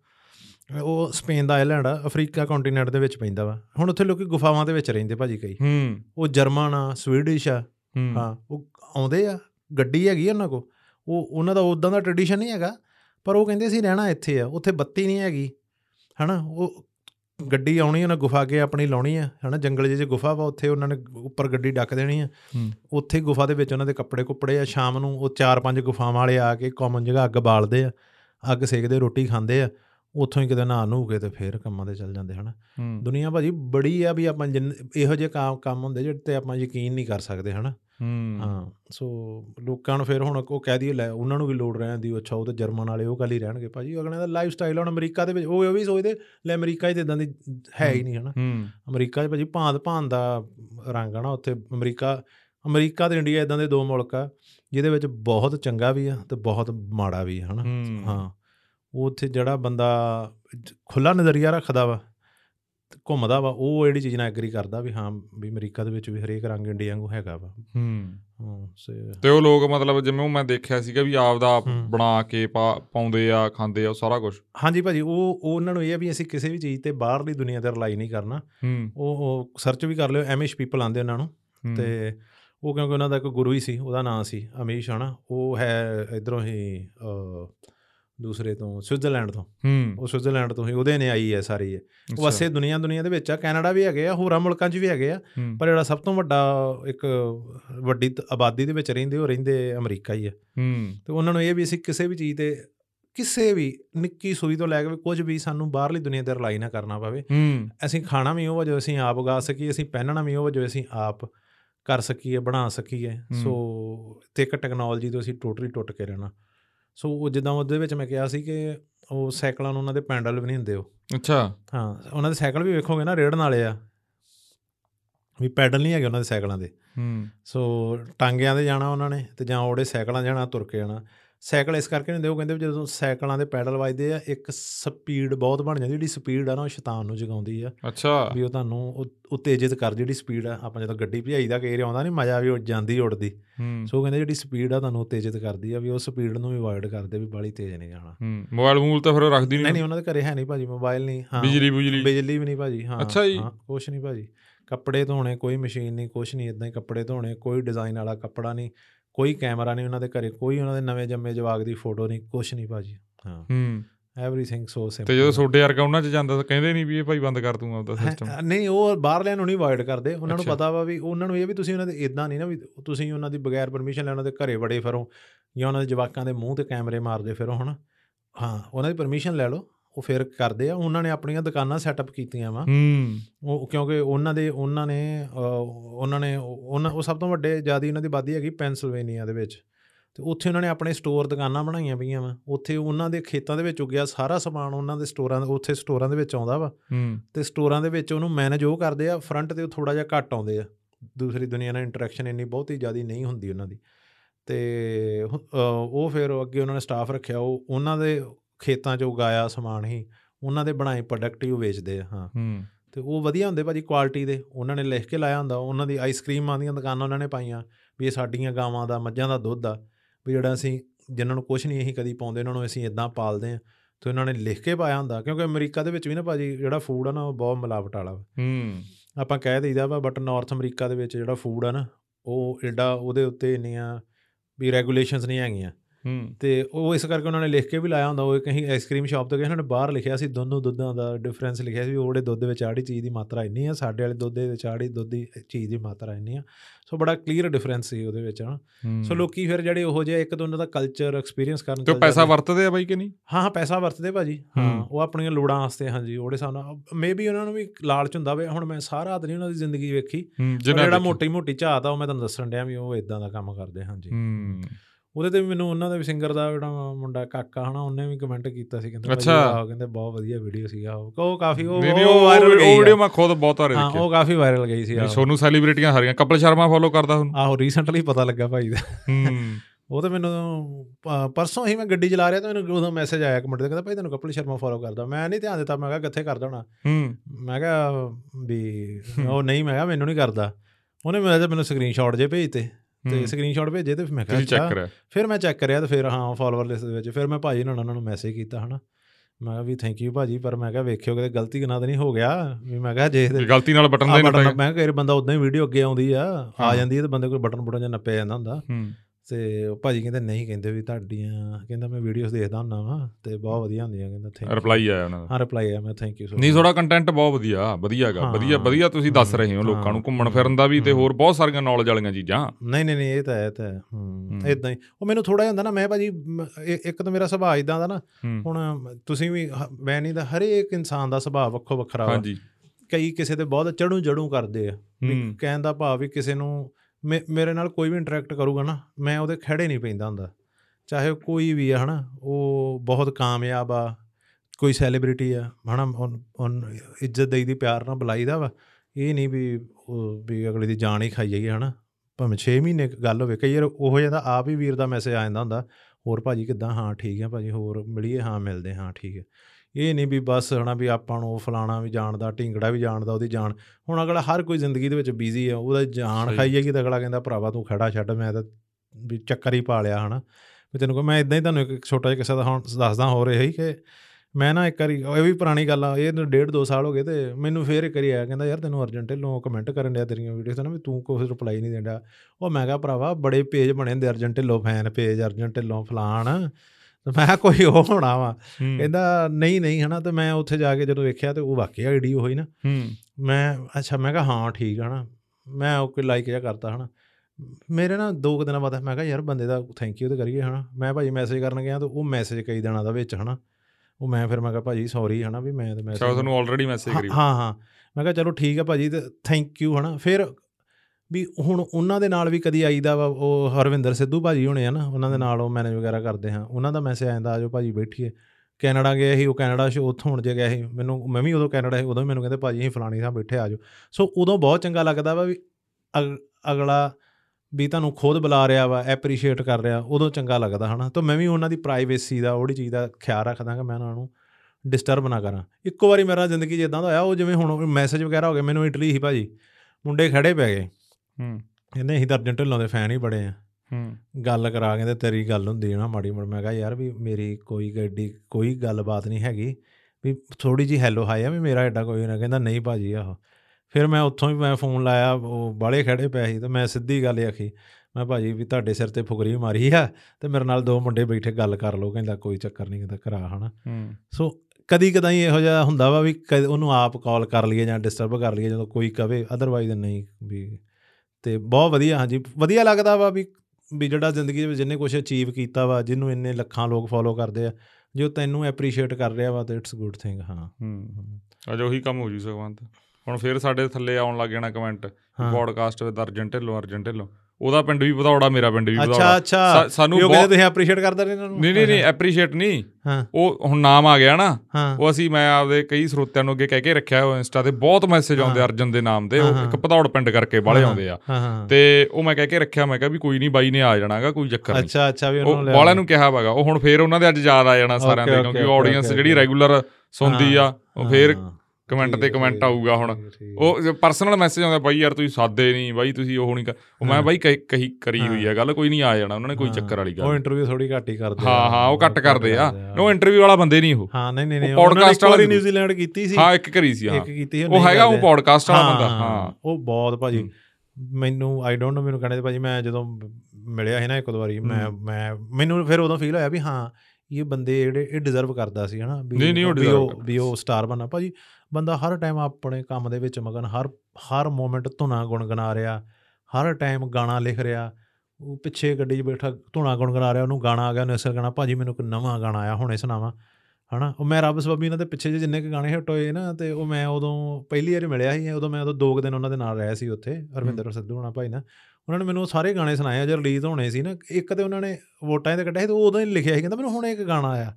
ਉਹ ਸਪੇਨ ਦਾ ਆਈਲੈਂਡ ਆ ਅਫਰੀਕਾ ਕੰਟੀਨੈਂਟ ਦੇ ਵਿੱਚ ਪੈਂਦਾ ਵਾ। ਹੁਣ ਉੱਥੇ ਲੋਕੀ ਗੁਫਾਵਾਂ ਦੇ ਵਿੱਚ ਰਹਿੰਦੇ ਭਾਜੀ ਕਈ। ਹੂੰ। ਉਹ ਜਰਮਨ ਆ ਸਵੀਡਿਸ਼ ਆ। ਹਾਂ ਉਹ ਆਉਂਦੇ ਆ ਗੱਡੀ ਹੈਗੀ ਉਹਨਾਂ ਕੋ ਉਹ ਉਹਨਾਂ ਦਾ ਉਦਾਂ ਦਾ ਟ੍ਰੈਡੀਸ਼ਨ ਨਹੀਂ ਹੈਗਾ ਪਰ ਉਹ ਕਹਿੰਦੇ ਸੀ ਰਹਿਣਾ ਇੱਥੇ ਆ ਉੱਥੇ ਬੱਤੀ ਨਹੀਂ ਹੈਗੀ ਹਨਾ ਉਹ ਗੱਡੀ ਆਉਣੀ ਉਹਨਾਂ ਗੁਫਾ ਕੇ ਆਪਣੀ ਲਾਉਣੀ ਆ ਹਨਾ ਜੰਗਲ ਜਿਹੇ 'ਚ ਗੁਫਾ ਵਾ ਉੱਥੇ ਉਹਨਾਂ ਨੇ ਉੱਪਰ ਗੱਡੀ ਡੱਕ ਦੇਣੀ ਆ। ਉੱਥੇ ਗੁਫਾ ਦੇ ਵਿੱਚ ਉਹਨਾਂ ਦੇ ਕੱਪੜੇ ਕੁੱਪੜੇ ਆ ਸ਼ਾਮ ਨੂੰ ਉਹ ਚਾਰ ਪੰਜ ਗੁਫਾਵਾਂ ਵਾਲੇ ਆ ਕੇ ਕਾਮਨ ਜਗ੍ਹਾ ਅੱਗ ਬਾਲਦੇ ਆ ਅੱਗ ਸੇਕਦੇ ਰੋਟੀ ਖਾਂਦੇ ਆ ਉੱਥੋਂ ਹੀ ਕਿਤੇ ਨਹਾ ਨੂ ਕੇ ਤੇ ਫੇਰ ਕੰਮਾਂ ਤੇ ਚੱਲ ਜਾਂਦੇ ਹਨਾ। ਦੁਨੀਆ ਭਾਜੀ ਬੜੀ ਆ ਵੀ ਆਪਾਂ ਇਹੋ ਜਿਹੇ ਕੰਮ ਕੰਮ ਹੁੰਦੇ ਜਿਹੜੇ ਤੇ ਆਪਾਂ ਯਕੀਨ ਨਹੀਂ ਕਰ ਸਕਦੇ ਹਨਾ। ਹੂੰ ਹਾਂ। ਸੋ ਲੋਕਾਂ ਨੂੰ ਫਿਰ ਹੁਣ ਉਹ ਕਹਿ ਦਈਏ ਲੈ ਉਹਨਾਂ ਨੂੰ ਵੀ ਲੋੜ ਰਹਿਣ ਦੀ ਅੱਛਾ ਉਹ ਤੇ ਜਰਮਨ ਵਾਲੇ ਉਹ ਗੱਲ ਹੀ ਰਹਿਣਗੇ। ਭਾਜੀ ਅਗਲੇ ਦਾ ਲਾਈਫ ਸਟਾਈਲ ਹੁਣ ਅਮਰੀਕਾ ਦੇ ਵਿੱਚ ਉਹ ਉਹ ਵੀ ਸੋਚਦੇ ਲੈ ਅਮਰੀਕਾ 'ਚ ਇਦਾਂ ਦੀ ਹੈ ਹੀ ਨਹੀਂ ਹਨਾ। ਹੂੰ। ਅਮਰੀਕਾ 'ਚ ਭਾਜੀ ਭਾਂਤ ਭਾਂਤ ਦਾ ਰੰਗ ਆ ਨਾ ਉੱਥੇ। ਅਮਰੀਕਾ ਅਮਰੀਕਾ ਤੇ ਇੰਡੀਆ ਇਦਾਂ ਦੇ ਦੋ ਮੁਲਕ ਆ ਜਿਹਦੇ ਵਿੱਚ ਬਹੁਤ ਚੰਗਾ ਵੀ ਆ ਤੇ ਬਹੁਤ ਮਾੜਾ ਵੀ ਹਨਾ। ਹੂੰ। ਹਾਂ। ਉਹ ਉੱਥੇ ਜਿਹੜਾ ਬੰਦਾ ਖੁੱਲਾ ਨਜ਼ਰੀਆ ਰੱਖਦਾ ਵਾ ਘੁੰਮਦਾ ਵਾ ਉਹ ਜਿਹੜੀ ਚੀਜ਼ ਨਾਲ ਐਗਰੀ ਕਰਦਾ ਵੀ ਹਾਂ ਵੀ ਅਮਰੀਕਾ ਦੇ ਵਿੱਚ ਵੀ ਹਰੇਕ ਰੰਗ ਇੰਡੀਆ ਵਾਂਗੂ ਹੈਗਾ ਵਾ। ਹੂੰ। ਤੇ ਉਹ ਲੋਕ ਮਤਲਬ ਜਿਵੇਂ ਉਹ ਮੈਂ ਦੇਖਿਆ ਸੀਗਾ ਵੀ ਆਪ ਦਾ। ਬਣਾ ਕੇ ਪਾਉਂਦੇ ਆ ਖਾਂਦੇ ਆ ਉਹ ਸਾਰਾ ਕੁਝ ਹਾਂਜੀ ਭਾਜੀ ਉਹ ਉਹ ਉਹਨਾਂ ਨੂੰ ਇਹ ਆ ਵੀ ਅਸੀਂ ਕਿਸੇ ਵੀ ਚੀਜ਼ ਤੇ ਬਾਹਰਲੀ ਦੁਨੀਆ ਤੇ ਰਿਲਾਈ ਨਹੀਂ ਕਰਨਾ। ਉਹ ਸਰਚ ਵੀ ਕਰ ਲਿਓ ਐਮਿਸ਼ ਪੀਪਲ ਆਂਦੇ ਉਹਨਾਂ ਨੂੰ। ਤੇ ਉਹ ਕਿਉਂਕਿ ਉਹਨਾਂ ਦਾ ਇੱਕ ਗੁਰੂ ਹੀ ਸੀ ਉਹਦਾ ਨਾਮ ਸੀ ਅਮੀਸ਼ ਹਨਾ। ਉਹ ਹੈ ਇਧਰੋਂ ਹੀ ਦੂਸਰੇ ਤੋਂ ਸਵਿਟਜ਼ਰਲੈਂਡ ਤੋਂ। ਹੂੰ। ਉਹ ਸਵਿਟਜ਼ਰਲੈਂਡ ਤੋਂ ਹੀ ਉਹਦੇ ਨੇ ਆਈ ਹੈ ਸਾਰੀ ਇਹ। ਉਹ। ਵਸੇ ਦੁਨੀਆ ਦੁਨੀਆ ਦੇ ਵਿੱਚ ਆ ਕੈਨੇਡਾ ਵੀ ਹੈਗੇ ਆ ਹੋਰਾਂ ਮੁਲਕਾਂ 'ਚ ਵੀ ਹੈਗੇ ਆ ਹੂੰ। ਪਰ ਜਿਹੜਾ ਸਭ ਤੋਂ ਵੱਡਾ ਇੱਕ ਵੱਡੀ ਆਬਾਦੀ ਦੇ ਵਿੱਚ ਰਹਿੰਦੇ ਉਹ ਰਹਿੰਦੇ ਅਮਰੀਕਾ ਹੀ ਆ। ਹੂੰ। ਤੇ ਉਹਨਾਂ ਨੂੰ ਇਹ ਵੀ ਅਸੀਂ ਕਿਸੇ ਵੀ ਚੀਜ਼ ਤੇ ਕਿਸੇ ਵੀ ਨਿੱਕੀ ਸੂਈ ਤੋਂ ਲੈ ਕੇ ਕੁਝ ਵੀ ਸਾਨੂੰ ਬਾਹਰਲੀ ਦੁਨੀਆ ਤੇ ਰਿਲਾਈ ਨਾ ਕਰਨਾ ਪਵੇ। ਹੂੰ। ਅਸੀਂ ਖਾਣਾ ਵੀ ਉਹ ਜੋ ਅਸੀਂ ਆਪ ਉਗਾ ਸਕੀਏ ਅਸੀਂ ਪਹਿਨਣਾ ਵੀ ਉਹ ਜੋ ਅਸੀਂ ਆਪ ਕਰ ਸਕੀਏ ਬਣਾ ਸਕੀਏ। ਸੋ ਤੇ ਇੱਕ ਟੈਕਨੋਲੋਜੀ ਤੋਂ ਅਸੀਂ ਟੋਟਲੀ ਟੁੱਟ ਕੇ ਰਹਿਣਾ। ਸੋ ਉਹ ਜਿੱਦਾਂ ਉਹਦੇ ਵਿੱਚ ਮੈਂ ਕਿਹਾ ਸੀ ਕਿ ਉਹ ਸਾਈਕਲਾਂ ਨੂੰ ਉਹਨਾਂ ਦੇ ਪੈਂਡਲ ਵੀ ਨਹੀਂ ਹੁੰਦੇ ਉਹ। ਅੱਛਾ। ਹਾਂ ਉਹਨਾਂ ਦੇ ਸਾਈਕਲ ਵੀ ਵੇਖੋਗੇ ਨਾ ਰੇੜਨ ਵਾਲੇ ਆ। ਵੀ ਪੈਡਲ ਨਹੀਂ ਹੈਗੇ ਉਹਨਾਂ ਦੇ ਸਾਈਕਲਾਂ ਦੇ। ਹੂੰ। ਸੋ ਟਾਂਗਿਆਂ ਤੇ ਜਾਣਾ ਉਹਨਾਂ ਨੇ ਤੇ ਜਾਂ ਉਹਦੇ ਸਾਈਕਲਾਂ ਜਾਣਾ ਤੁਰ ਕੇ ਜਾਣਾ ਸਾਈਕਲ ਇਸ ਕਰਕੇ ਨਹੀਂ ਹੁੰਦੇ ਉਹ ਕਹਿੰਦੇ ਜਦੋਂ ਸਾਈਕਲਾਂ ਦੇ ਪੈਡਲ ਵੱਜਦੇ ਆ ਇੱਕ ਸਪੀਡ ਬਹੁਤ ਬਣ ਜਾਂਦੀ ਜਿਹੜੀ ਸਪੀਡ ਆ ਨਾ ਉਹ ਸ਼ੈਤਾਨ ਨੂੰ ਜਗਾਉਂਦੀ ਆ। ਅੱਛਾ। ਵੀ ਉਹ ਤੁਹਾਨੂੰ ਉਹ- ਉਤੇਜਿਤ ਕਰ ਜਿਹੜੀ ਸਪੀਡ ਆ। ਆਪਾਂ ਜਦੋਂ ਗੱਡੀ ਭਜਾਈ ਦਾ ਕਈ ਵਾਰੀ ਆਉਂਦਾ ਨਹੀਂ ਮਜ਼ਾ ਵੀ ਉੱਡ ਜਾਂਦੀ ਉੱਡਦੀ। ਸੋ ਕਹਿੰਦੇ ਜਿਹੜੀ ਸਪੀਡ ਆ ਤੁਹਾਨੂੰ ਉਤੇਜਿਤ ਕਰਦੀ ਆ ਵੀ ਉਹ ਸਪੀਡ ਨੂੰ ਵੀ ਅਵੋਇਡ ਕਰਦੇ ਵੀ ਬਾਲੀ ਤੇਜ਼ ਨਹੀਂ ਜਾਣਾ। ਹੂੰ ਮੋਬਾਈਲ ਮੂਲ ਤਾਂ ਫਿਰ ਰੱਖਦੀ ਨਹੀਂ ਨਹੀਂ ਉਹਨਾਂ ਦੇ ਘਰੇ ਹੈ ਨਹੀਂ ਭਾਜੀ ਮੋਬਾਈਲ ਨਹੀਂ ਹਾਂ। ਬਿਜਲੀ ਬੁਜਲੀ। ਬਿਜਲੀ ਵੀ ਨਹੀਂ ਭਾਜੀ ਹਾਂ ਅੱਛਾ ਜੀ। ਕੁਛ ਨਹੀਂ ਭਾਜੀ। ਕੱਪੜੇ ਧੋਣੇ ਕੋਈ ਮਸ਼ੀਨ ਨਹੀਂ ਕੁਛ ਨਹੀਂ ਇਦਾਂ ਹੀ ਕੱਪੜੇ ਧੋਣੇ ਕੋਈ ਡਿਜ਼ਾਈਨ ਵਾਲਾ ਕੱਪੜਾ ਨਹੀਂ। ਕੋਈ ਕੈਮਰਾ ਨਹੀਂ ਉਹਨਾਂ ਦੇ ਘਰੇ ਕੋਈ ਉਹਨਾਂ ਦੇ ਨਵੇਂ ਜੰਮੇ ਜਵਾਕ ਦੀ ਫੋਟੋ ਨਹੀਂ ਕੁਛ ਨਹੀਂ ਭਾਜੀ। ਹਾਂ। ਹੂੰ। ਐਵਰੀਥਿੰਗ ਸੋ ਸਿੰਪਲ ਤੇ ਜਦੋਂ ਛੋਟੇ ਵਰਗਾ ਉਹਨਾਂ 'ਚ ਜਾਂਦਾ ਤਾਂ ਕਹਿੰਦੇ ਨਹੀਂ ਵੀ ਇਹ ਭਾਈ ਬੰਦ ਕਰ ਦੂੰਗਾ ਆਪਦਾ ਸਿਸਟਮ ਨਹੀਂ ਉਹ ਬਾਹਰਲਿਆਂ ਨੂੰ ਨਹੀਂ ਅਵਾਇਡ ਕਰਦੇ। ਉਹਨਾਂ ਨੂੰ। ਪਤਾ ਵਾ ਵੀ ਉਹਨਾਂ ਨੂੰ ਇਹ ਵੀ ਤੁਸੀਂ ਉਹਨਾਂ ਦੇ ਇਦਾਂ ਨਹੀਂ ਨਾ ਵੀ ਤੁਸੀਂ ਉਹਨਾਂ ਦੀ ਬਗੈਰ ਪਰਮਿਸ਼ਨ ਲੈ ਉਹਨਾਂ ਦੇ ਘਰੇ ਵੜੇ ਫਿਰੋ ਜਾਂ ਉਹਨਾਂ ਦੇ ਜਵਾਕਾਂ ਦੇ ਮੂੰਹ ਤੇ ਕੈਮਰੇ ਮਾਰਦੇ ਫਿਰੋ ਹਨਾ? ਹਾਂ ਉਹਨਾਂ ਦੀ ਪਰਮਿਸ਼ਨ ਲੈ ਲਓ। ਉਹ ਫਿਰ ਕਰਦੇ ਆ ਉਹਨਾਂ ਨੇ ਆਪਣੀਆਂ ਦੁਕਾਨਾਂ ਸੈਟਅਪ ਕੀਤੀਆਂ ਵਾ। ਹੂੰ। ਉਹ ਕਿਉਂਕਿ ਉਹਨਾਂ ਦੇ ਉਹਨਾਂ ਨੇ ਉਹਨਾਂ ਨੇ ਉਹਨਾਂ ਉਹ ਸਭ ਤੋਂ ਵੱਡੇ ਜਿਆਦੀ ਉਹਨਾਂ ਦੀ ਆਬਾਦੀ ਹੈਗੀ ਪੈਨਸਿਲਵੇਨੀਆ ਦੇ ਵਿੱਚ। ਤੇ ਉੱਥੇ ਉਹਨਾਂ ਨੇ ਆਪਣੇ ਸਟੋਰ ਦੁਕਾਨਾਂ ਬਣਾਈਆਂ ਪਈਆਂ ਵਾ। ਉੱਥੇ ਉਹਨਾਂ ਦੇ ਖੇਤਾਂ ਦੇ ਵਿੱਚ ਉੱਗਿਆ ਸਾਰਾ ਸਮਾਨ ਉਹਨਾਂ ਦੇ ਸਟੋਰਾਂ ਉੱਥੇ ਸਟੋਰਾਂ ਦੇ ਵਿੱਚ ਆਉਂਦਾ ਵਾ। ਹੂੰ। ਤੇ ਸਟੋਰਾਂ ਦੇ ਵਿੱਚ ਉਹਨੂੰ ਮੈਨੇਜ ਉਹ ਕਰਦੇ ਆ ਫਰੰਟ ਤੇ ਉਹ ਥੋੜਾ ਜਿਹਾ ਘੱਟ ਆਉਂਦੇ ਆ। ਦੂਸਰੀ ਦੁਨੀਆ ਨਾਲ ਇੰਟਰੈਕਸ਼ਨ ਇੰਨੀ ਬਹੁਤੀ ਜ਼ਿਆਦੀ ਨਹੀਂ ਹੁੰਦੀ ਉਹਨਾਂ ਦੀ। ਤੇ ਹੁ- ਉਹ ਫਿਰ ਅੱਗੇ ਉਹਨਾਂ ਨੇ ਸਟਾਫ ਰੱਖਿਆ ਉਹ ਉਹਨਾਂ ਦੇ ਖੇਤਾਂ 'ਚ ਉਗਾਇਆ ਸਮਾਨ ਹੀ ਉਹਨਾਂ ਦੇ ਬਣਾਏ ਪ੍ਰੋਡਕਟ ਹੀ ਉਹ ਵੇਚਦੇ ਆ ਹਾਂ। ਤੇ ਉਹ ਵਧੀਆ ਹੁੰਦੇ ਭਾਜੀ ਕੁਆਲਿਟੀ ਦੇ ਉਹਨਾਂ ਨੇ ਲਿਖ ਕੇ ਲਾਇਆ ਹੁੰਦਾ ਉਹਨਾਂ ਦੀ ਆਈਸਕ੍ਰੀਮਾਂ ਦੀਆਂ ਦੁਕਾਨਾਂ ਉਹਨਾਂ ਨੇ ਪਾਈਆਂ ਵੀ ਇਹ ਸਾਡੀਆਂ ਗਾਵਾਂ ਦਾ ਮੱਝਾਂ ਦਾ ਦੁੱਧ ਆ ਵੀ ਜਿਹੜਾ ਅਸੀਂ ਜਿਨ੍ਹਾਂ ਨੂੰ ਕੁਝ ਨਹੀਂ ਅਸੀਂ ਕਦੀ ਪਾਉਂਦੇ ਉਹਨਾਂ ਨੂੰ ਅਸੀਂ ਇਦਾਂ ਪਾਲਦੇ ਆ ਤੇ ਉਹਨਾਂ ਨੇ ਲਿਖ ਕੇ ਪਾਇਆ ਹੁੰਦਾ ਕਿਉਂਕਿ ਅਮਰੀਕਾ ਦੇ ਵਿੱਚ ਵੀ ਨਾ ਭਾਜੀ ਜਿਹੜਾ ਫੂਡ ਆ ਨਾ ਉਹ ਬਹੁਤ ਮਿਲਾਵਟ ਵਾਲਾ ਹੂੰ। ਆਪਾਂ ਕਹਿ ਦਈਦਾ ਵਾ ਬਟ ਨਾਰਥ ਅਮਰੀਕਾ ਦੇ ਵਿੱਚ ਜਿਹੜਾ ਫੂਡ ਆ ਨਾ ਉਹ ਐਡਾ ਉਹਦੇ ਉੱਤੇ ਇੰਨੀਆਂ ਵੀ ਰੈਗੂਲੇਸ਼ਨਸ ਨਹੀਂ ਹੈਗੀਆਂ। ਤੇ ਉਹ ਇਸ ਕਰਕੇ ਉਹਨਾਂ ਨੇ ਲਿਖ ਕੇ ਵੀ ਲਾਇਆ ਹੁੰਦਾ ਉਹ ਕਹੀਂ ਆਈਸਕ੍ਰੀਮ ਸ਼ਾਪ ਤੇ ਗਏ ਉਹਨਾਂ ਨੇ ਬਾਹਰ ਲਿਖਿਆ ਸੀ ਦੋਨੋਂ ਦੁੱਧਾਂ ਦਾ ਡਿਫਰੈਂਸ ਲਿਖਿਆ ਸੀ ਵੀ ਉਹਦੇ ਦੁੱਧ ਵਿੱਚ ਆੜੀ ਚੀਜ਼ ਦੀ ਮਾਤਰਾ ਇੰਨੀ ਆ ਸਾਡੇ ਵਾਲੇ ਦੁੱਧ ਦੇ ਵਿੱਚ ਆੜੀ ਦੁੱਧ ਦੀ ਚੀਜ਼ ਦੀ ਮਾਤਰਾ ਇੰਨੀ ਆ। ਸੋ ਬੜਾ ਕਲੀਅਰ ਡਿਫਰੈਂਸ ਸੀ ਉਹਦੇ ਵਿੱਚ ਹਨਾ। ਸੋ ਲੋਕੀ ਫਿਰ ਜਿਹੜੇ ਉਹੋ ਜਿਹੇ ਇੱਕ ਦੋਨਾਂ ਦਾ ਕਲਚਰ ਐਕਸਪੀਰੀਅੰਸ ਕਰਨ ਤੇ ਪੈਸਾ। ਵਰਤਦੇ ਆ ਬਾਈ ਕਿ ਨਹੀਂ? ਹਾਂ ਹਾਂ ਪੈਸਾ ਵਰਤਦੇ ਭਾਜੀ ਹਾਂ। ਉਹ ਆਪਣੀਆਂ ਲੋੜਾਂ ਵਾਸਤੇ ਹਾਂਜੀ ਉਹਦੇ ਨਾਲ ਮੇਬੀ ਉਹਨਾਂ ਨੂੰ ਵੀ ਲਾਲਚ ਹੁੰਦਾ ਵੇ ਹੁਣ ਮੈਂ ਸਾਰਾ ਦਿਨ ਉਹਨਾਂ ਦੀ ਜ਼ਿੰਦਗੀ ਵੇਖੀ। ਜਿਹੜਾ। ਮੋਟੀ ਮੋਟੀ ਝਾਤ ਆ ਉਹ ਮੈਂ ਤੁਹਾਨੂੰ ਦੱਸਣ ਡਿਆ ਵੀ ਉਹ ਇਦਾਂ ਦਾ ਕੰਮ ਕਰਦੇ ਹਾਂਜੀ ਉਹਦੇ ਤੇ ਵੀ ਮੈਨੂੰ ਉਹਨਾਂ ਦਾ ਵੀ ਸਿੰਗਰ ਦਾ ਜਿਹੜਾ ਮੁੰਡਾ ਕਾਕਾ ਹਨਾ ਉਹਨੇ ਵੀ ਕਮੈਂਟ ਕੀਤਾ ਸੀ ਕਹਿੰਦਾ ਅੱਛਾ। ਆਹ ਕਹਿੰਦੇ ਬਹੁਤ ਵਧੀਆ ਵੀਡੀਓ ਸੀਗਾ ਉਹ। ਉਹ ਕਾਫੀ ਉਹ ਉਹ ਵਾਇਰਲ ਉਹ ਗਈ ਵੀਡੀਓ ਆ। ਮੈਂ ਖੁਦ ਬਹੁਤ ਵਾਰੇ ਹਾਂ ਦੇਖੀ ਉਹ ਕਾਫੀ ਵਾਇਰਲ ਗਈ ਸੀ ਆਹੋ। ਸੋਨੂੰ ਸੈਲੀਬ੍ਰਿਟੀਆਂ ਸਾਰੀਆਂ ਕਪਲ ਸ਼ਰਮਾ ਫੋਲੋ ਕਰਦਾ ਹੁਣ। ਆਹੋ ਰੀਸੈਂਟਲੀ ਪਤਾ ਲੱਗਾ ਭਾਈ ਦਾ। ਹੂੰ। ਉਹ ਤਾਂ ਮੈਨੂੰ ਪਰਸੋਂ ਹੀ ਮੈਂ ਗੱਡੀ ਚਲਾ ਰਿਹਾ ਤਾਂ ਮੈਨੂੰ ਉਦੋਂ ਮੈਸੇਜ ਆਇਆ ਇੱਕ ਮੁੰਡੇ ਦਾ ਕਹਿੰਦਾ ਭਾਈ ਤੈਨੂੰ ਕਪਿਲ ਸ਼ਰਮਾ ਫੋਲੋ ਕਰਦਾ। ਮੈਂ ਨਹੀਂ ਧਿਆਨ ਦਿੱਤਾ ਮੈਂ ਕਿਹਾ ਕਿੱਥੇ ਕਰਦਾ ਹੋਣਾ? ਹੂੰ। ਮੈਂ ਕਿਹਾ ਵੀ ਉਹ ਨਹੀਂ ਮੈਂ ਕਿਹਾ ਮੈਨੂੰ ਨਹੀਂ ਕਰਦਾ। ਉਹਨੇ ਮੈਨੂੰ ਸਕਰੀਨਸ਼ਾਟ ਜੇ ਭੇਜਤੇ। ਤੇ ਹੂੰ। ਸਕਰੀਨਸ਼ਾਟ ਭੇਜੇ ਤੇ ਮੈਂ ਕਿਹਾ ਫਿਰ ਮੈਂ ਚੈੱਕ ਕਰਿਆ ਤੇ ਫਿਰ ਹਾਂ ਫਾਲੋਅਰ ਲਿਸਟ ਦੇ ਵਿੱਚ ਫਿਰ ਮੈਂ ਭਾਜੀ ਨਾਲ ਉਹਨਾਂ ਨੂੰ ਮੈਸੇਜ ਕੀਤਾ ਹਨਾ। ਮੈਂ ਕਿਹਾ ਵੀ ਥੈਂਕ ਯੂ ਭਾਜੀ ਪਰ ਮੈਂ ਕਿਹਾ ਵੇਖਿਓ ਕਿਤੇ ਗਲਤੀ ਕਿਨਾਂ ਤਾਂ ਨਹੀਂ ਹੋ ਗਿਆ ਵੀ ਮੈਂ ਕਿਹਾ ਜੇ ਗਲਤੀ ਨਾਲ ਬਟਨ ਦੇ ਬਟਨ ਨੱਪਿਆ ਮੈਂ ਕਿਹਾ ਇਹ ਬੰਦਾ ਉਦਾਂ ਹੀ ਵੀਡੀਓ ਅੱਗੇ ਆਉਂਦੀ ਆ ਹਾਂ। ਆ ਜਾਂਦੀ ਹੈ ਤੇ ਬੰਦੇ ਕੋਈ ਬਟਨ ਬਟਨ ਜਾਂ ਨੱਪਿਆ ਜਾਂਦਾ ਹੁੰਦਾ। ਹੂੰ। ਤੇ ਉਹ ਭਾਜੀ ਕਹਿੰਦੇ ਨਹੀਂ ਕਹਿੰਦੇ ਵੀ ਤੁਹਾਡੀਆਂ ਕਹਿੰਦਾ ਮੈਂ ਵੀਡੀਓਜ਼ ਦੇਖਦਾ ਹੁੰਦਾ ਵਾਂ ਤੇ ਬਹੁਤ ਵਧੀਆ ਹੁੰਦੀਆਂ ਕਹਿੰਦਾ ਥੈਂਕ ਰਿਪਲਾਈ ਆਇਆ ਉਹਨਾਂ ਦਾ। ਹਾਂ ਰਿਪਲਾਈ ਆ ਮੈਂ ਥੈਂਕ ਯੂ ਸੋ ਨਹੀਂ ਥੋੜਾ ਕੰਟੈਂਟ ਬਹੁਤ ਵਧੀਆ ਵਧੀਆਗਾ। ਵਧੀਆ ਵਧੀਆ ਤੁਸੀਂ ਦੱਸ ਰਹੇ ਹੋ ਲੋਕਾਂ ਨੂੰ ਘੁੰਮਣ ਫਿਰਨ ਦਾ ਵੀ ਤੇ। ਹੋਰ ਬਹੁਤ ਸਾਰੀਆਂ ਨੌਲੇਜ ਵਾਲੀਆਂ ਚੀਜ਼ਾਂ। ਨਹੀਂ ਨਹੀਂ ਨਹੀਂ ਇਹ ਤਾਂ ਹੈ ਤਾਂ ਹੈ। ਇਦਾਂ ਹੀ। ਉਹ ਮੈਨੂੰ ਥੋੜਾ ਜਿਹਾ ਹੁੰਦਾ ਨਾ ਮੈਂ ਭਾਜੀ ਇੱਕ ਤਾਂ ਮੇਰਾ ਸੁਭਾਅ ਇਦਾਂ ਦਾ ਨਾ ਹੁਣ ਤੁਸੀਂ ਵੀ ਮੈਂ ਨਹੀਂ ਦਾ ਹਰੇਕ ਇਨਸਾਨ ਦਾ ਸੁਭਾਅ ਵੱਖੋ ਵੱਖਰਾ ਵਾ। ਹਾਂਜੀ। ਕਈ ਕਿਸੇ ਤੇ ਬਹੁਤ ਚੜੂ ਜੜੂ ਕਰਦੇ ਆ ਵੀ ਕਹਿਣ ਦਾ ਭਾਵ ਵੀ ਕਿਸੇ ਨੂੰ ਮੇਰੇ ਨਾਲ ਕੋਈ ਵੀ ਇੰਟਰੈਕਟ ਕਰੂਗਾ ਨਾ, ਮੈਂ ਉਹਦੇ ਖੜੇ ਨਹੀਂ ਪੈਂਦਾ ਹੁੰਦਾ। ਚਾਹੇ ਉਹ ਕੋਈ ਵੀ ਆ, ਹਨਾ, ਉਹ ਬਹੁਤ ਕਾਮਯਾਬ ਆ, ਕੋਈ ਸੈਲੀਬ੍ਰਿਟੀ ਆ, ਹਨਾ, ਉਹਨ ਉਹਨ ਇੱਜ਼ਤ ਦੇਈ ਦੀ, ਪਿਆਰ ਨਾਲ ਬੁਲਾਈਦਾ ਵਾ, ਇਹ ਨਹੀਂ ਵੀ ਉਹ ਵੀ ਅਗਲੇ ਦੀ ਜਾਨ ਹੀ ਖਾਈ ਜਾਈਏ, ਹਨਾ। ਭਾਵੇਂ 6 ਮਹੀਨੇ ਕੁ ਗੱਲ ਹੋਵੇ, ਕਈ ਵਾਰ ਉਹੋ ਜਿਹਾ ਤਾਂ ਆਪ ਹੀ ਵੀਰ ਦਾ ਮੈਸੇਜ ਆ ਜਾਂਦਾ ਹੁੰਦਾ, ਹੋਰ ਭਾਜੀ ਕਿੱਦਾਂ? ਹਾਂ, ਠੀਕ ਹੈ ਭਾਜੀ, ਹੋਰ ਮਿਲੀਏ, ਹਾਂ, ਮਿਲਦੇ ਹਾਂ, ਠੀਕ ਹੈ ਇਹ ਨਹੀਂ ਵੀ ਬਸ ਹਨਾ ਵੀ ਆਪਾਂ ਨੂੰ ਫਲਾਣਾ ਵੀ ਜਾਣਦਾ ਢਿੰਗੜਾ ਵੀ ਜਾਣਦਾ ਉਹਦੀ ਜਾਣ ਹੁਣ ਅਗਲਾ ਹਰ ਕੋਈ ਜ਼ਿੰਦਗੀ ਦੇ ਵਿੱਚ ਬਿਜ਼ੀ ਆ ਉਹਦਾ ਜਾਣ। ਖਾਈ ਜਾਏਗੀ ਤਾਂ ਅਗਲਾ ਕਹਿੰਦਾ ਭਰਾਵਾ ਤੂੰ ਖੜਾ ਛੱਡ ਮੈਂ ਤਾਂ ਵੀ ਚੱਕਰ ਹੀ ਪਾ ਲਿਆ ਹਨਾ। ਵੀ ਤੈਨੂੰ ਕੋ ਮੈਂ ਇਦਾਂ ਹੀ ਤੁਹਾਨੂੰ ਇੱਕ ਛੋਟਾ ਜਿਹਾ ਕਿੱਸਾ ਹੁਣ ਦੱਸਦਾ ਹੋ ਰਿਹਾ ਸੀ ਕਿ ਮੈਂ ਨਾ ਇੱਕ ਵਾਰੀ ਇਹ ਵੀ ਪੁਰਾਣੀ ਗੱਲ ਆ ਇਹ ਡੇਢ ਦੋ ਸਾਲ ਹੋ ਗਏ ਤੇ ਮੈਨੂੰ ਫੇਰ ਇੱਕ ਵਾਰੀ ਆਇਆ ਕਹਿੰਦਾ ਯਾਰ ਤੈਨੂੰ ਅਰਜੈਂਟ ਢਿੱਲੋਂ ਕਮੈਂਟ ਕਰਨ ਡਿਆ ਤੇਰੀਆਂ ਵੀਡੀਓਜ਼ ਤੇ ਨਾ ਵੀ ਤੂੰ ਕੋਈ ਰਿਪਲਾਈ ਨਹੀਂ ਦਿੰਦਾ ਉਹ ਮੈਂ ਕਿਹਾ ਭਰਾਵਾ ਬੜੇ ਪੇਜ ਬਣੇ ਹੁੰਦੇ ਅਰਜੈਂਟ ਢਿੱਲੋਂ ਫੈਨ ਪੇਜ ਅਰਜੈਂਟ ਢਿੱਲੋਂ ਫਲਾਣ। ਤੇ ਮੈਂ ਕਿਹਾ ਕੋਈ ਉਹ ਹੋਣਾ ਵਾ। ਕਹਿੰਦਾ ਨਹੀਂ ਨਹੀਂ ਹਨਾ। ਤੇ ਮੈਂ ਉੱਥੇ ਜਾ ਕੇ ਜਦੋਂ ਵੇਖਿਆ ਤੇ ਉਹ ਵਾਕਿਆ ਆਈਡੀ ਉਹੀ ਨਾ। ਮੈਂ ਅੱਛਾ ਮੈਂ ਕਿਹਾ ਹਾਂ ਠੀਕ ਆ ਹਨਾ। ਮੈਂ ਓਕੇ ਲਾਈਕ ਜਿਹਾ ਕਰਤਾ ਹਨਾ। ਮੇਰੇ ਨਾ ਦੋ ਕੁ ਦਿਨਾਂ ਬਾਅਦ ਮੈਂ ਕਿਹਾ ਯਾਰ ਬੰਦੇ ਦਾ ਥੈਂਕ ਯੂ ਤੇ ਕਰੀਏ ਹਨਾ। ਮੈਂ ਭਾਜੀ ਮੈਸੇਜ ਕਰਨ ਗਿਆ ਤੇ ਉਹ ਮੈਸੇਜ ਕਈ ਦਿਨਾਂ ਦਾ ਵਿੱਚ ਹਨਾ। ਉਹ ਮੈਂ ਫਿਰ ਮੈਂ ਕਿਹਾ ਭਾਜੀ ਸੌਰੀ ਹਨਾ ਵੀ ਮੈਂ ਤੇ ਮੈਸੇਜ ਤੁਹਾਨੂੰ ਆਲਰੇਡੀ ਮੈਸੇਜ ਕਰੀ। ਹਾਂ ਹਾਂ। ਮੈਂ ਕਿਹਾ ਚਲੋ ਠੀਕ ਆ ਭਾਜੀ ਤੇ ਥੈਂਕ ਯੂ ਹਨਾ। ਫਿਰ ਵੀ ਹੁਣ ਉਹਨਾਂ ਦੇ ਨਾਲ ਵੀ ਕਦੀ ਆਈਦਾ ਵਾ ਉਹ ਹਰਵਿੰਦਰ ਸਿੱਧੂ ਭਾਜੀ ਹੋਣੇ ਆ ਨਾ ਉਹਨਾਂ ਦੇ ਨਾਲ ਉਹ ਮੈਨੇਜ ਵਗੈਰਾ ਕਰਦੇ ਹਾਂ। ਉਹਨਾਂ ਦਾ ਮੈਸੇਜ ਆਇਆ ਆਜੋ ਭਾਜੀ ਬੈਠੀਏ। ਕੈਨੇਡਾ ਗਏ ਸੀ ਉਹ ਕੈਨੇਡਾ ਸ਼ੋ ਉੱਥੋਂ ਹੁਣ ਜੇ ਗਿਆ ਸੀ ਮੈਨੂੰ ਮੈਂ ਵੀ ਉਦੋਂ ਕੈਨੇਡਾ ਸੀ ਉਦੋਂ ਵੀ ਮੈਨੂੰ ਕਹਿੰਦੇ ਭਾਜੀ ਅਸੀਂ ਫਲਾਣੀ ਥਾਂ ਬੈਠੇ ਆਜੋ। ਸੋ ਉਦੋਂ ਬਹੁਤ ਚੰਗਾ ਲੱਗਦਾ ਵਾ ਵੀ ਅਗ- ਅਗਲਾ ਵੀ ਤੁਹਾਨੂੰ ਖੁਦ ਬੁਲਾ ਰਿਹਾ ਵਾ ਐਪਰੀਸ਼ੀਏਟ ਕਰ ਰਿਹਾ ਉਦੋਂ ਚੰਗਾ ਲੱਗਦਾ ਹਨਾ? ਤਾਂ ਮੈਂ ਵੀ ਉਹਨਾਂ ਦੀ ਪ੍ਰਾਈਵੇਸੀ ਦਾ ਉਹੜੀ ਚੀਜ਼ ਦਾ ਖਿਆਲ ਰੱਖਦਾ ਕਿ ਮੈਂ ਉਹਨਾਂ ਨੂੰ ਡਿਸਟਰਬ ਨਾ ਕਰਾਂ। ਇੱਕੋ ਵਾਰੀ ਮੇਰਾ ਜ਼ਿੰਦਗੀ 'ਚ ਇਦਾਂ ਦਾ ਹੋਇਆ ਉਹ ਜਿਵੇਂ ਹੁਣ ਮੈਸੇਜ ਵਗੈਰਾ ਹੋ ਗਏ ਮੈਨੂੰ ਇਟਲੀ ਸੀ ਭਾਜੀ ਮੁੰਡੇ ਖੜੇ ਪੈ ਗਏ। ਹੂੰ। ਕਹਿੰਦੇ ਅਸੀਂ ਤਾਂ ਅਰਜਨ ਢਿੱਲੋਂ ਦੇ ਫੈਨ ਹੀ ਬੜੇ ਆ। ਹੂੰ। ਗੱਲ ਕਰਾ ਕਹਿੰਦੇ ਤੇਰੀ ਗੱਲ ਹੁੰਦੀ ਹੈ ਨਾ ਮਾੜੀ ਮੋੜ ਮੈਂ ਕਿਹਾ ਯਾਰ ਵੀ ਮੇਰੀ ਕੋਈ ਗੱਡੀ ਕੋਈ ਗੱਲਬਾਤ ਨਹੀਂ ਹੈਗੀ। ਵੀ ਥੋੜੀ ਜੀ ਹੈਲੋ ਹਾਈ ਆ ਵੀ ਮੇਰਾ ਐਡਾ ਕੋਈ ਨਾ ਕਹਿੰਦਾ ਨਹੀਂ ਭਾਜੀ ਆਹੋ। ਫਿਰ ਮੈਂ ਉੱਥੋਂ ਹੀ ਮੈਂ ਫੋਨ ਲਾਇਆ ਉਹ ਬਾਲੇ ਖੜੇ ਪਏ ਸੀ ਤੇ ਮੈਂ ਸਿੱਧੀ ਗੱਲ ਆਖੀ ਮੈਂ ਭਾਜੀ ਵੀ ਤੁਹਾਡੇ ਸਿਰ ਤੇ ਫੁਕਰੀ ਮਾਰੀ ਆ ਤੇ ਮੇਰੇ ਨਾਲ ਦੋ ਮੁੰਡੇ ਬੈਠੇ ਗੱਲ ਕਰ ਲਓ ਕਹਿੰਦਾ ਕੋਈ ਚੱਕਰ ਨਹੀਂ ਕਹਿੰਦਾ ਕਰਾ ਹਨਾ। ਸੋ ਕਦੀ ਕਦਾਈ ਇਹੋ ਜਿਹਾ ਹੁੰਦਾ ਵਾ ਵੀ ਉਹਨੂੰ ਆਪ ਕਾਲ ਕਰ ਲਈਏ ਜਾਂ ਡਿਸਟਰਬ ਕਰ ਲਈਏ ਜਦੋਂ ਕੋਈ ਕਵੇ ਅਦਰਵਾਈਜ਼ ਨਹੀਂ ਵੀ ਤੇ ਬਹੁਤ ਵਧੀਆ ਹਾਂਜੀ। ਵਧੀਆ ਲੱਗਦਾ ਵਾ ਵੀ ਵੀ ਜਿਹੜਾ ਜ਼ਿੰਦਗੀ ਦੇ ਵਿੱਚ ਜਿਹਨੇ ਕੁਝ ਅਚੀਵ ਕੀਤਾ ਵਾ ਜਿਹਨੂੰ ਇੰਨੇ ਲੱਖਾਂ ਲੋਕ ਫੋਲੋ ਕਰਦੇ ਆ ਜੋ ਤੈਨੂੰ ਐਪਰੀਸ਼ੀਏਟ ਕਰ ਰਿਹਾ ਵਾ ਤਾਂ ਇਟਸ ਗੁੱਡ ਥਿੰਗ ਹਾਂ। ਹੂੰ ਅੱਜ ਉਹੀ ਕੰਮ ਹੋ ਜੂ ਸੁਖਵੰਤ ਹੁਣ ਫੇਰ ਸਾਡੇ ਥੱਲੇ ਆਉਣ ਲੱਗ ਜਾਣਾ comment. Podcast with Arjan Dhillon Arjan Dhillon. ਉਹਦਾ ਪਿੰਡ ਵੀ ਵਧੌੜਾ ਮੇਰਾ ਪਿੰਡ ਵੀ ਅੱਛਾ ਵਧੌੜਾ। ਅੱਛਾ। ਸਾ- ਸਾਨੂੰ ਵੀ ਉਹ ਕਹਿੰਦੇ ਬਹੁਤ ਤੁਸੀਂ ਐਪਰੀਸ਼ੀਏਟ ਕਰਦੇ ਰਹੇ ਇਹਨਾਂ ਨੂੰ? ਨਹੀਂ ਨਹੀਂ ਨਹੀਂ ਐਪਰੀਸ਼ੀਏਟ ਨਹੀਂ। ਹਾਂ। ਉਹ ਹੁਣ ਨਾਮ ਆ ਗਿਆ ਨਾ ਉਹ ਅਸੀਂ ਮੈਂ ਆਪਦੇ ਕਈ ਸਰੋਤਿਆਂ ਨੂੰ ਅੱਗੇ ਕਹਿ ਕੇ ਰੱਖਿਆ ਉਹ ਇੰਸਟਾ ਤੇ ਬਹੁਤ ਮੈਸੇਜ ਆਉਂਦੇ। ਅਰਜਨ ਦੇ ਨਾਮ ਤੇ ਉਹ। ਇੱਕ ਭਦੌੜ ਪਿੰਡ ਕਰਕੇ ਬਾਲੇ ਆਉਂਦੇ ਆ। ਤੇ ਉਹ ਮੈਂ ਕਹਿ ਕੇ ਰੱਖਿਆ ਮੈਂ ਕਿਹਾ ਵੀ ਕੋਈ ਨਹੀਂ ਬਾਈ ਨੇ ਆ ਜਾਣਾਗਾ ਕੋਈ ਚੱਕਰ ਨਹੀਂ। ਅੱਛਾ ਅੱਛਾ ਵੀ ਉਹ ਉਹਨੂੰ ਲਿਆ ਬਾਲਿਆਂ ਨੂੰ ਕਿਹਾ ਵਾਗਾ ਉਹ ਹੁਣ ਫੇਰ ਉਹਨਾਂ ਦੇ ਅੱਜ ਯਾਦ ਆ ਜਾਣਾ ਸਾਰਿਆਂ ਦੇ ਕਿਉਂਕਿ ਆਡੀਅנס ਜਿਹੜੀ. ਰੈਗੂਲਰ ਸੁਣਦੀ ਆ ਉਹ ਫੇਰ ਕਮੈਂਟ ਤੇ ਕਮੈਂਟ ਆਊਗਾ ਹੁਣ। ਉਹ ਪਰਸਨਲ ਮੈਸੇਜ ਆਉਂਦਾ ਬਾਈ ਯਾਰ ਤੁਸੀਂ ਸਾਦੇ ਨਹੀਂ ਬਾਈ ਤੁਸੀਂ ਉਹ ਨਹੀਂ ਉਹ ਮੈਂ। ਬਾਈ ਕਹੀ ਕਰੀ ਹੋਈ ਆ ਗੱਲ ਕੋਈ ਨਹੀਂ ਆ ਜਾਣਾ ਉਹਨਾਂ ਨੇ ਕੋਈ ਚੱਕਰ ਵਾਲੀ ਉਹ ਗੱਲ ਇੰਟਰਵਿਊ ਥੋੜੀ ਘੱਟ ਹੀ ਕਰਦੇ ਹਾਂ ਹਾਂ ਉਹ ਘੱਟ ਕਰਦੇ ਆ। ਉਹ ਇੰਟਰਵਿਊ ਵਾਲਾ ਬੰਦੇ ਨਹੀਂ ਉਹ। ਹਾਂ ਨਹੀਂ ਨਹੀਂ ਨਹੀਂ ਉਹ ਵਾਰੀ ਵਾਲਾ ਨਿਊਜ਼ੀਲੈਂਡ ਕੀਤੀ ਸੀ। ਹਾਂ ਇੱਕ ਕਰੀ ਸੀ ਹਾਂ। ਇੱਕ ਕੀਤੀ ਉਹ ਹੈਗਾ ਉਹ। ਪੋਡਕਾਸਟ ਵਾਲਾ ਬੰਦਾ ਹਾਂ, ਉਹ ਬਹੁਤ ਭਾਜੀ। ਮੈਨੂੰ ਆਈ ਡੋਨਟ ਨੋ ਮੈਨੂੰ ਕਹਿੰਦੇ ਭਾਜੀ ਮੈਂ ਜਦੋਂ ਮਿਲਿਆ ਸੀ ਨਾ ਇੱਕ ਦੋ ਵਾਰੀ ਮੈਂ। ਮੈਂ ਮੈਨੂੰ ਫਿਰ ਉਦੋਂ ਫੀਲ ਹੋਇਆ ਵੀ ਹਾਂ ਇਹ ਬੰਦੇ ਜਿਹੜੇ ਇਹ ਡਿਜ਼ਰਵ ਕਰਦਾ ਸੀ ਹਨਾ ਵੀ ਉਹ ਵੀ ਉਹ ਉਹ ਸਟਾਰ ਬਣਾ ਭਾਜੀ ਬੰਦਾ ਹਰ ਟਾਈਮ ਆਪਣੇ ਕੰਮ ਦੇ ਵਿੱਚ ਮਗਨ ਹਰ ਹਰ ਮੂਮੈਂਟ ਧੁਨਾ ਗੁਣਗੁਣਾ ਰਿਹਾ ਹਰ ਟਾਈਮ ਗਾਣਾ ਲਿਖ ਰਿਹਾ ਉਹ ਪਿੱਛੇ ਗੱਡੀ 'ਚ ਬੈਠਾ ਧੁਨਾ ਗੁਣਗੁਣਾ ਰਿਹਾ ਉਹਨੂੰ ਗਾਣਾ ਆ ਗਿਆ ਉਹਨੇ ਅਸਰ ਗਾਣਾ ਭਾਜੀ ਮੈਨੂੰ ਕੋਈ ਨਵਾਂ ਗਾਣਾ ਆਇਆ ਹੁਣੇ ਸੁਣਾਵਾਂ। ਹਨਾ? ਉਹ ਮੈਂ ਰੱਬ ਸਬੱਬੀ ਇਹਨਾਂ ਦੇ ਪਿੱਛੇ ਜਿਹੇ ਜਿੰਨੇ ਕੁ ਗਾਣੇ ਹਿੱਟ ਹੋਏ ਨਾ ਤੇ ਉਹ ਮੈਂ ਉਦੋਂ ਪਹਿਲੀ ਵਾਰ ਮਿਲਿਆ ਸੀ ਉਦੋਂ ਮੈਂ ਉਦੋਂ ਦੋ ਕੁ ਦਿਨ ਉਹਨਾਂ ਦੇ ਨਾਲ ਰਿਹਾ ਸੀ ਉੱਥੇ ਅਰਵਿੰਦਰ ਸਿੱਧੂ ਹੋਣਾ ਭਾਈ ਨਾ ਉਹਨਾਂ ਨੇ ਮੈਨੂੰ ਸਾਰੇ ਗਾਣੇ ਸੁਣਾਏ ਜਦੋਂ ਰਿਲੀਜ਼ ਹੋਣੇ ਸੀ ਨਾ ਇੱਕ ਤੇ ਉਹਨਾਂ ਨੇ ਵੋਟਾਂ ਤੇ ਕੱਢਿਆ ਸੀ ਤੇ ਉਹ ਉਦੋਂ ਹੀ ਲਿਖਿਆ ਸੀ ਕਹਿੰਦਾ ਮੈਨੂੰ ਹੁਣ ਇੱਕ ਗਾਣਾ ਆਇਆ।